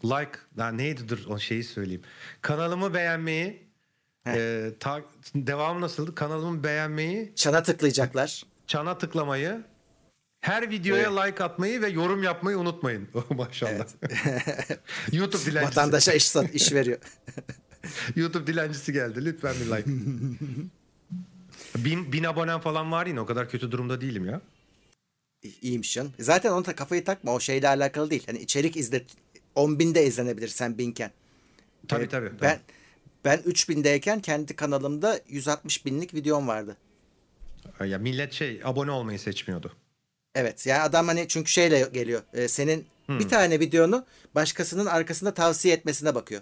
like, daha neydi dur o şeyi söyleyeyim. Kanalımı beğenmeyi, e, ta, devamı nasıldı? Kanalımı beğenmeyi. Çana tıklayacaklar. Çana tıklamayı. Her videoya evet. like atmayı ve yorum yapmayı unutmayın. Maşallah. Evet. YouTube dilencisi. Vatandaşa iş, sat, iş veriyor. YouTube dilencisi geldi. Lütfen bir like. bin, bin abonem falan var yine. O kadar kötü durumda değilim ya. İyiymiş canım. Zaten onu da kafayı takma. O şeyle alakalı değil. Hani içerik izle 10 binde izlenebilir sen binken. Tabii ee, tabii. Ben ben 3000'deyken kendi kanalımda 160 binlik videom vardı. Ya millet şey abone olmayı seçmiyordu. Evet yani adam hani çünkü şeyle geliyor. E, senin hmm. bir tane videonu başkasının arkasında tavsiye etmesine bakıyor.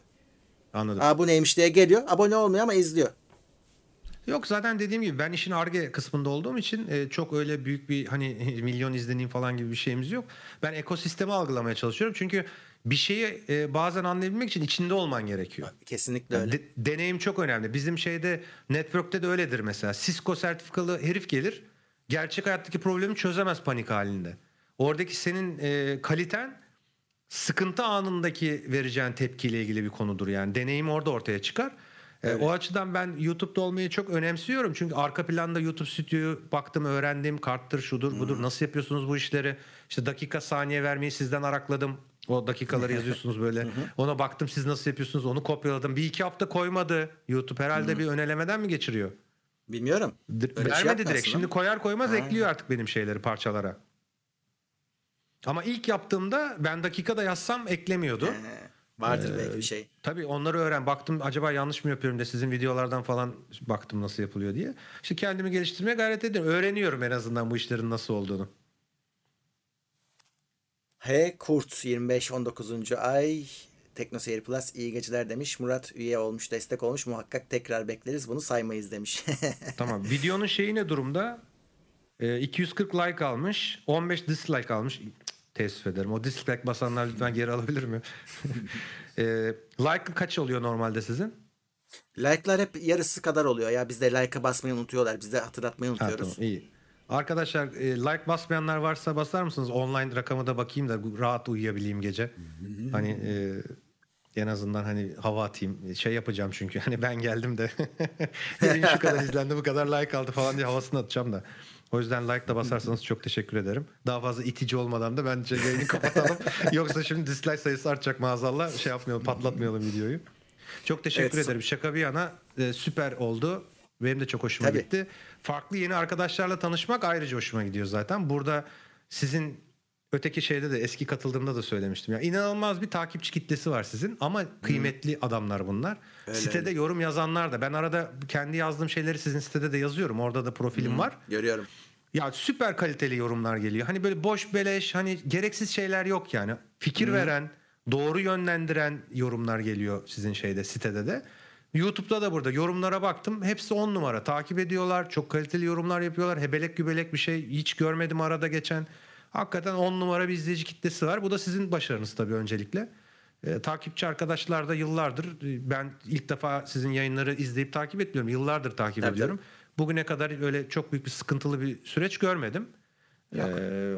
Anladım. Aa bu neymiş diye geliyor. Abone olmuyor ama izliyor. Yok zaten dediğim gibi ben işin arge kısmında olduğum için e, çok öyle büyük bir hani milyon izleneyim falan gibi bir şeyimiz yok. Ben ekosistemi algılamaya çalışıyorum. Çünkü bir şeyi e, bazen anlayabilmek için içinde olman gerekiyor. Kesinlikle öyle. de, deneyim çok önemli. Bizim şeyde network'te de öyledir mesela. Cisco sertifikalı herif gelir. Gerçek hayattaki problemi çözemez panik halinde. Oradaki senin e, kaliten sıkıntı anındaki vereceğin tepkiyle ilgili bir konudur yani. Deneyim orada ortaya çıkar. Evet. E, o açıdan ben YouTube'da olmayı çok önemsiyorum. Çünkü arka planda YouTube stüdyoyu baktım, öğrendim. Karttır, şudur, budur. Hmm. Nasıl yapıyorsunuz bu işleri? İşte dakika, saniye vermeyi sizden arakladım. O dakikaları yazıyorsunuz böyle. Ona baktım siz nasıl yapıyorsunuz onu kopyaladım. Bir iki hafta koymadı YouTube. Herhalde bir önelemeden mi geçiriyor? Bilmiyorum. D- şey vermedi şey direkt. Şimdi koyar koymaz ha. ekliyor artık benim şeyleri parçalara. Ama ilk yaptığımda ben dakikada yazsam eklemiyordu. He. Vardır ee, belki bir şey. Tabii onları öğren. Baktım acaba yanlış mı yapıyorum da sizin videolardan falan baktım nasıl yapılıyor diye. İşte kendimi geliştirmeye gayret ediyorum. Öğreniyorum en azından bu işlerin nasıl olduğunu. H. Kurt 25-19. ay Teknoseyir Plus iyi geceler demiş. Murat üye olmuş, destek olmuş. Muhakkak tekrar bekleriz. Bunu saymayız demiş. tamam. Videonun şeyi ne durumda? Ee, 240 like almış. 15 dislike almış. Teessüf ederim. O dislike basanlar lütfen geri alabilir mi? e, like kaç oluyor normalde sizin? Like'lar hep yarısı kadar oluyor ya. Bizde like'a basmayı unutuyorlar. Biz de hatırlatmayı unutuyoruz. Ha, tamam, iyi. Arkadaşlar e, like basmayanlar varsa basar mısınız? Online rakamı da bakayım da rahat uyuyabileyim gece. hani e, en azından hani hava atayım. Şey yapacağım çünkü hani ben geldim de şu kadar izlendi bu kadar like aldı falan diye havasını atacağım da. O yüzden like da basarsanız çok teşekkür ederim. Daha fazla itici olmadan da bence yayını kapatalım. Yoksa şimdi dislike sayısı artacak maazallah. Şey yapmayalım, patlatmayalım videoyu. Çok teşekkür evet. ederim. Şaka bir yana e, süper oldu. Benim de çok hoşuma Tabii. gitti. Farklı yeni arkadaşlarla tanışmak ayrıca hoşuma gidiyor zaten. Burada sizin öteki şeyde de eski katıldığımda da söylemiştim. Ya inanılmaz bir takipçi kitlesi var sizin ama kıymetli hmm. adamlar bunlar. Öyle sitede öyle. yorum yazanlar da ben arada kendi yazdığım şeyleri sizin sitede de yazıyorum. Orada da profilim hmm. var. Görüyorum. Ya süper kaliteli yorumlar geliyor. Hani böyle boş beleş hani gereksiz şeyler yok yani. Fikir hmm. veren, doğru yönlendiren yorumlar geliyor sizin şeyde sitede de. YouTube'da da burada yorumlara baktım. Hepsi on numara. Takip ediyorlar. Çok kaliteli yorumlar yapıyorlar. Hebelek gübelek bir şey hiç görmedim arada geçen. Hakikaten on numara bir izleyici kitlesi var. Bu da sizin başarınız tabii öncelikle. E, takipçi arkadaşlar da yıllardır e, ben ilk defa sizin yayınları izleyip takip etmiyorum. Yıllardır takip tabii, ediyorum. Tabii. Bugüne kadar öyle çok büyük bir sıkıntılı bir süreç görmedim. E,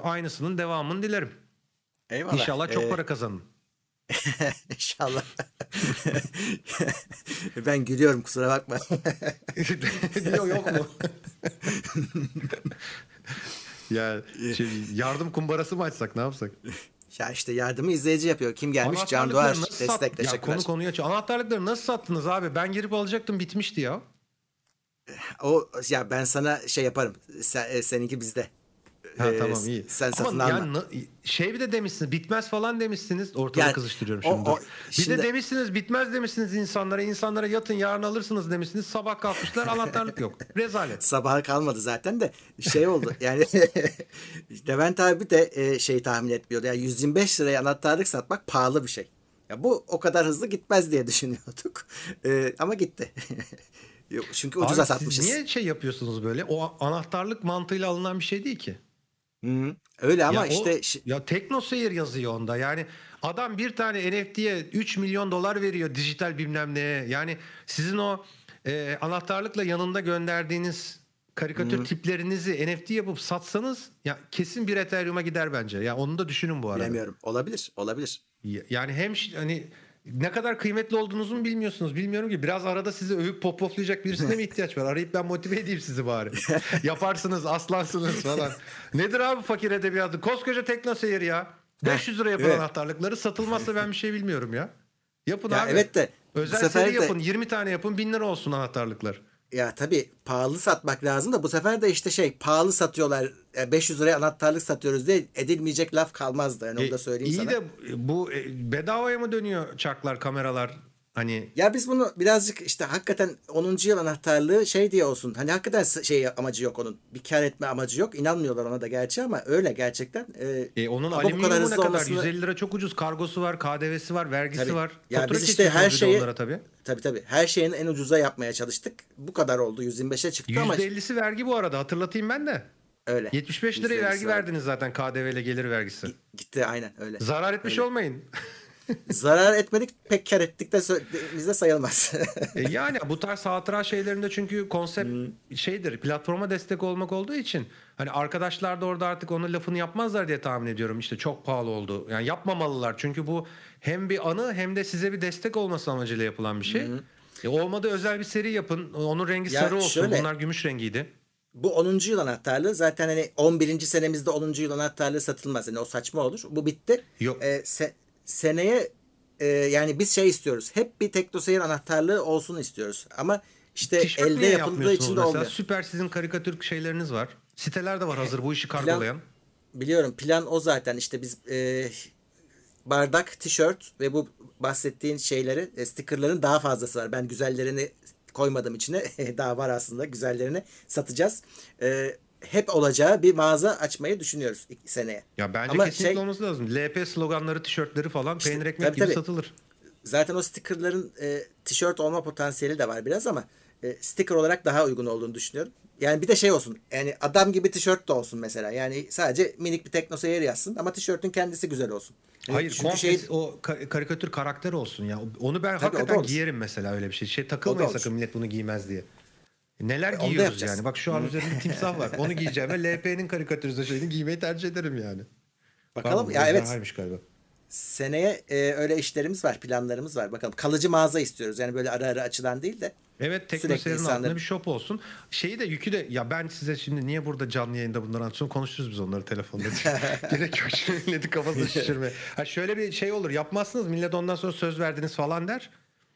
aynısının devamını dilerim. Eyvallah. İnşallah çok ee, para kazanın. İnşallah. ben gülüyorum kusura bakma. yok yok mu? ya şey, yardım kumbarası mı açsak ne yapsak? Ya işte yardımı izleyici yapıyor. Kim gelmiş? Can Doğar destek sat... teşekkürler. Ya konu konuyu aç. Anahtarlıkları nasıl sattınız abi? Ben girip alacaktım bitmişti ya. O ya ben sana şey yaparım. Sen, e, seninki bizde. Ha ee, tamam iyi. Sen Ama. Yani, şey bir de demişsiniz bitmez falan demişsiniz. Ortada yani, kızıştırıyorum şimdi. O, o, bir şimdi... de demişsiniz bitmez demişsiniz insanlara. insanlara yatın yarın alırsınız demişsiniz. Sabah kalkmışlar anahtarlık yok. Rezalet. Sabaha kalmadı zaten de şey oldu. Yani Levent abi de e, şey tahmin etmiyordu. Yani 125 liraya anahtarlık satmak pahalı bir şey. Ya bu o kadar hızlı gitmez diye düşünüyorduk. E, ama gitti. Yok, çünkü ucuza Abi satmışız. Siz niye şey yapıyorsunuz böyle? O anahtarlık mantığıyla alınan bir şey değil ki. Hı, öyle ama ya işte o, ya TeknoSeyir yazıyor onda. Yani adam bir tane NFT'ye 3 milyon dolar veriyor dijital bilmem neye. Yani sizin o e, anahtarlıkla yanında gönderdiğiniz karikatür Hı. tiplerinizi NFT yapıp satsanız ya kesin bir Ethereum'a gider bence. Ya onu da düşünün bu arada. Bilemiyorum. Olabilir. Olabilir. Yani hem hani ne kadar kıymetli olduğunuzu mu bilmiyorsunuz. Bilmiyorum ki biraz arada sizi övüp popoflayacak birisine mi ihtiyaç var? Arayıp ben motive edeyim sizi bari. Yaparsınız, aslansınız falan. Nedir abi fakir edebiyatı? Koskoca teknoseyir ya. 500 lira yapın evet. anahtarlıkları. Satılmazsa ben bir şey bilmiyorum ya. Yapın ya abi. Evet de. Özel seri yapın. De... 20 tane yapın. 1000 lira olsun anahtarlıklar. Ya tabii pahalı satmak lazım da bu sefer de işte şey pahalı satıyorlar. 500 liraya anahtarlık satıyoruz diye edilmeyecek laf kalmazdı. Yani onu da söyleyeyim e, sana. İyi de bu e, bedavaya mı dönüyor çarklar, kameralar? Hani ya biz bunu birazcık işte hakikaten 10. yıl anahtarlığı şey diye olsun. Hani hakikaten şey amacı yok onun. Bir kar etme amacı yok. İnanmıyorlar ona da gerçi ama öyle gerçekten. E, e onun alüminyumu ne kadar? Olmasını... 150 lira çok ucuz. Kargosu var, KDV'si var, vergisi tabii. var. Ya Fatura biz işte her şeyi onlara tabii. Tabii tabii. Her şeyin en ucuza yapmaya çalıştık. Bu kadar oldu. 125'e çıktı %50'si ama. %50'si vergi bu arada. Hatırlatayım ben de. Öyle. 75 liraya vergi var. verdiniz zaten KDV ile gelir vergisi. Gitti aynen öyle. Zarar etmiş öyle. olmayın. Zarar etmedik pek kar ettik de bizde sayılmaz. e yani bu tarz hatıra şeylerinde çünkü konsept hmm. şeydir platforma destek olmak olduğu için hani arkadaşlar da orada artık onun lafını yapmazlar diye tahmin ediyorum işte çok pahalı oldu. Yani yapmamalılar çünkü bu hem bir anı hem de size bir destek olması amacıyla yapılan bir şey. Hmm. E olmadı özel bir seri yapın. Onun rengi ya sarı olsun. Şöyle, Bunlar gümüş rengiydi. Bu 10. yıl anahtarlığı zaten hani 11. senemizde 10. yıl anahtarlığı satılmaz. Yani o saçma olur. Bu bitti. Yok. Ee, se, seneye e, yani biz şey istiyoruz. Hep bir teknoseyir anahtarlığı olsun istiyoruz. Ama işte Tişört elde yapıldığı için de olmuyor. Süper sizin karikatür şeyleriniz var. Siteler de var hazır bu işi kargolayan. Plan, biliyorum plan o zaten işte biz e, bardak, tişört ve bu bahsettiğin şeyleri e, stickerların daha fazlası var. Ben güzellerini koymadım içine. daha var aslında güzellerini satacağız. E, hep olacağı bir mağaza açmayı düşünüyoruz seneye. Ya bence Ama kesinlikle şey, olması lazım. LP sloganları, tişörtleri falan işte, peynir ekmek tabii, gibi tabii. satılır. Zaten o stickerların e, tişört olma potansiyeli de var biraz ama e, sticker olarak daha uygun olduğunu düşünüyorum. Yani bir de şey olsun. Yani adam gibi tişört de olsun mesela. Yani sadece minik bir teknoseyir yazsın ama tişörtün kendisi güzel olsun. Hayır Çünkü komple şey... o karikatür karakter olsun ya. Onu ben Tabii, hakikaten giyerim mesela öyle bir şey. Şey takılmayın sakın millet bunu giymez diye. Neler e, giyiyoruz yani. Bak şu an üzerinde timsah var. Onu giyeceğim ve LP'nin karikatürize şeyini giymeyi tercih ederim yani. Bakalım ya evet. Galiba. Seneye e, öyle işlerimiz var, planlarımız var. Bakalım kalıcı mağaza istiyoruz. Yani böyle ara ara açılan değil de. Evet teknoseyrin insanlar... altında bir shop olsun. Şeyi de yükü de ya ben size şimdi niye burada canlı yayında bunları anlatıyorum konuşuruz biz onları telefonda. Gerek yok şimdi kafasını şişirme. Ha şöyle bir şey olur yapmazsınız millet ondan sonra söz verdiniz falan der.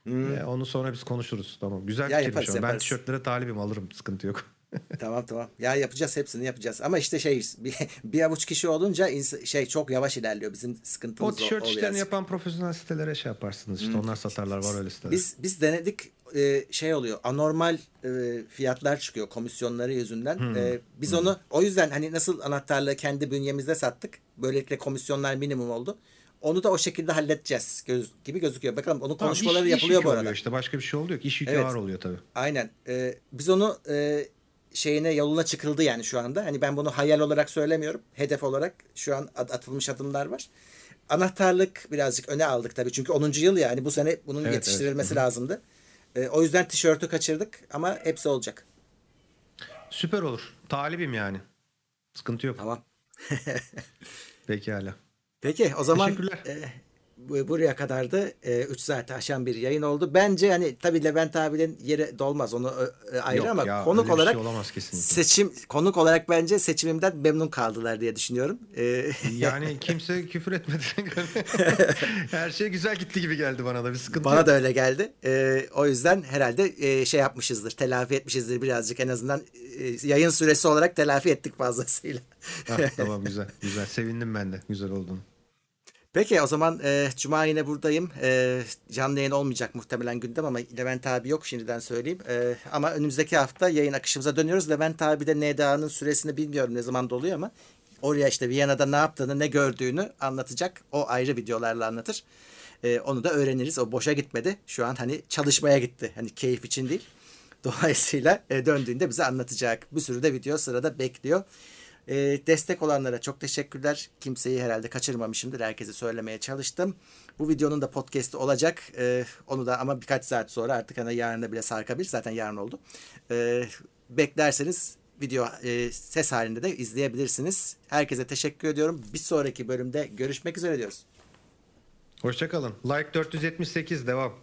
Hmm. Ee, onu sonra biz konuşuruz. Tamam. Güzel ya fikirmiş yaparız, Ben tişörtlere talibim alırım. Sıkıntı yok. tamam tamam. Ya yapacağız hepsini yapacağız. Ama işte şey bir, bir avuç kişi olunca şey çok yavaş ilerliyor. Bizim sıkıntımız o tişört işlerini yapan profesyonel sitelere şey yaparsınız. İşte hmm. onlar satarlar var öyle siteler. Biz biz denedik e, şey oluyor. Anormal e, fiyatlar çıkıyor komisyonları yüzünden. Hmm. E, biz hmm. onu o yüzden hani nasıl anahtarlığı kendi bünyemizde sattık. Böylelikle komisyonlar minimum oldu. Onu da o şekilde halledeceğiz göz, gibi gözüküyor. Bakalım onun konuşmaları tamam, iş, yapılıyor iş bu arada. işte başka bir şey oluyor ki iş yükü evet. ağır oluyor tabii. Aynen. Ee, biz onu e, şeyine yoluna çıkıldı yani şu anda. Hani ben bunu hayal olarak söylemiyorum. Hedef olarak şu an atılmış adımlar var. Anahtarlık birazcık öne aldık tabii. Çünkü 10. yıl yani bu sene bunun evet, yetiştirilmesi evet. lazımdı. E, o yüzden tişörtü kaçırdık ama hepsi olacak. Süper olur. Talibim yani. Sıkıntı yok. Tamam. Peki hala. Peki o zaman e, buraya kadardı. 3 e, saati aşan bir yayın oldu. Bence hani tabii Levent abinin yeri dolmaz onu e, ayrı Yok ama ya, konuk olarak şey olamaz seçim konuk olarak bence seçimimden memnun kaldılar diye düşünüyorum. E, yani kimse küfür etmedi. Her şey güzel gitti gibi geldi bana da bir sıkıntı. Bana yok. da öyle geldi. E, o yüzden herhalde e, şey yapmışızdır. Telafi etmişizdir birazcık en azından e, yayın süresi olarak telafi ettik fazlasıyla. ah, tamam güzel. Güzel. Sevindim ben de. Güzel olduğunu. Peki o zaman e, Cuma yine buradayım. E, canlı yayın olmayacak muhtemelen gündem ama Levent abi yok şimdiden söyleyeyim. E, ama önümüzdeki hafta yayın akışımıza dönüyoruz. Levent abi de NDA'nın süresini bilmiyorum ne zaman doluyor ama oraya işte Viyana'da ne yaptığını ne gördüğünü anlatacak. O ayrı videolarla anlatır. E, onu da öğreniriz. O boşa gitmedi. Şu an hani çalışmaya gitti. Hani keyif için değil. Dolayısıyla e, döndüğünde bize anlatacak. Bir sürü de video sırada bekliyor. E, destek olanlara çok teşekkürler. Kimseyi herhalde kaçırmamışımdır. Herkese söylemeye çalıştım. Bu videonun da podcast'i olacak. E, onu da ama birkaç saat sonra artık hani yarın da bile sarkabilir. Zaten yarın oldu. E, beklerseniz video e, ses halinde de izleyebilirsiniz. Herkese teşekkür ediyorum. Bir sonraki bölümde görüşmek üzere diyoruz. Hoşçakalın. Like 478 devam.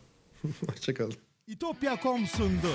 Hoşçakalın. İtopya.com sundu.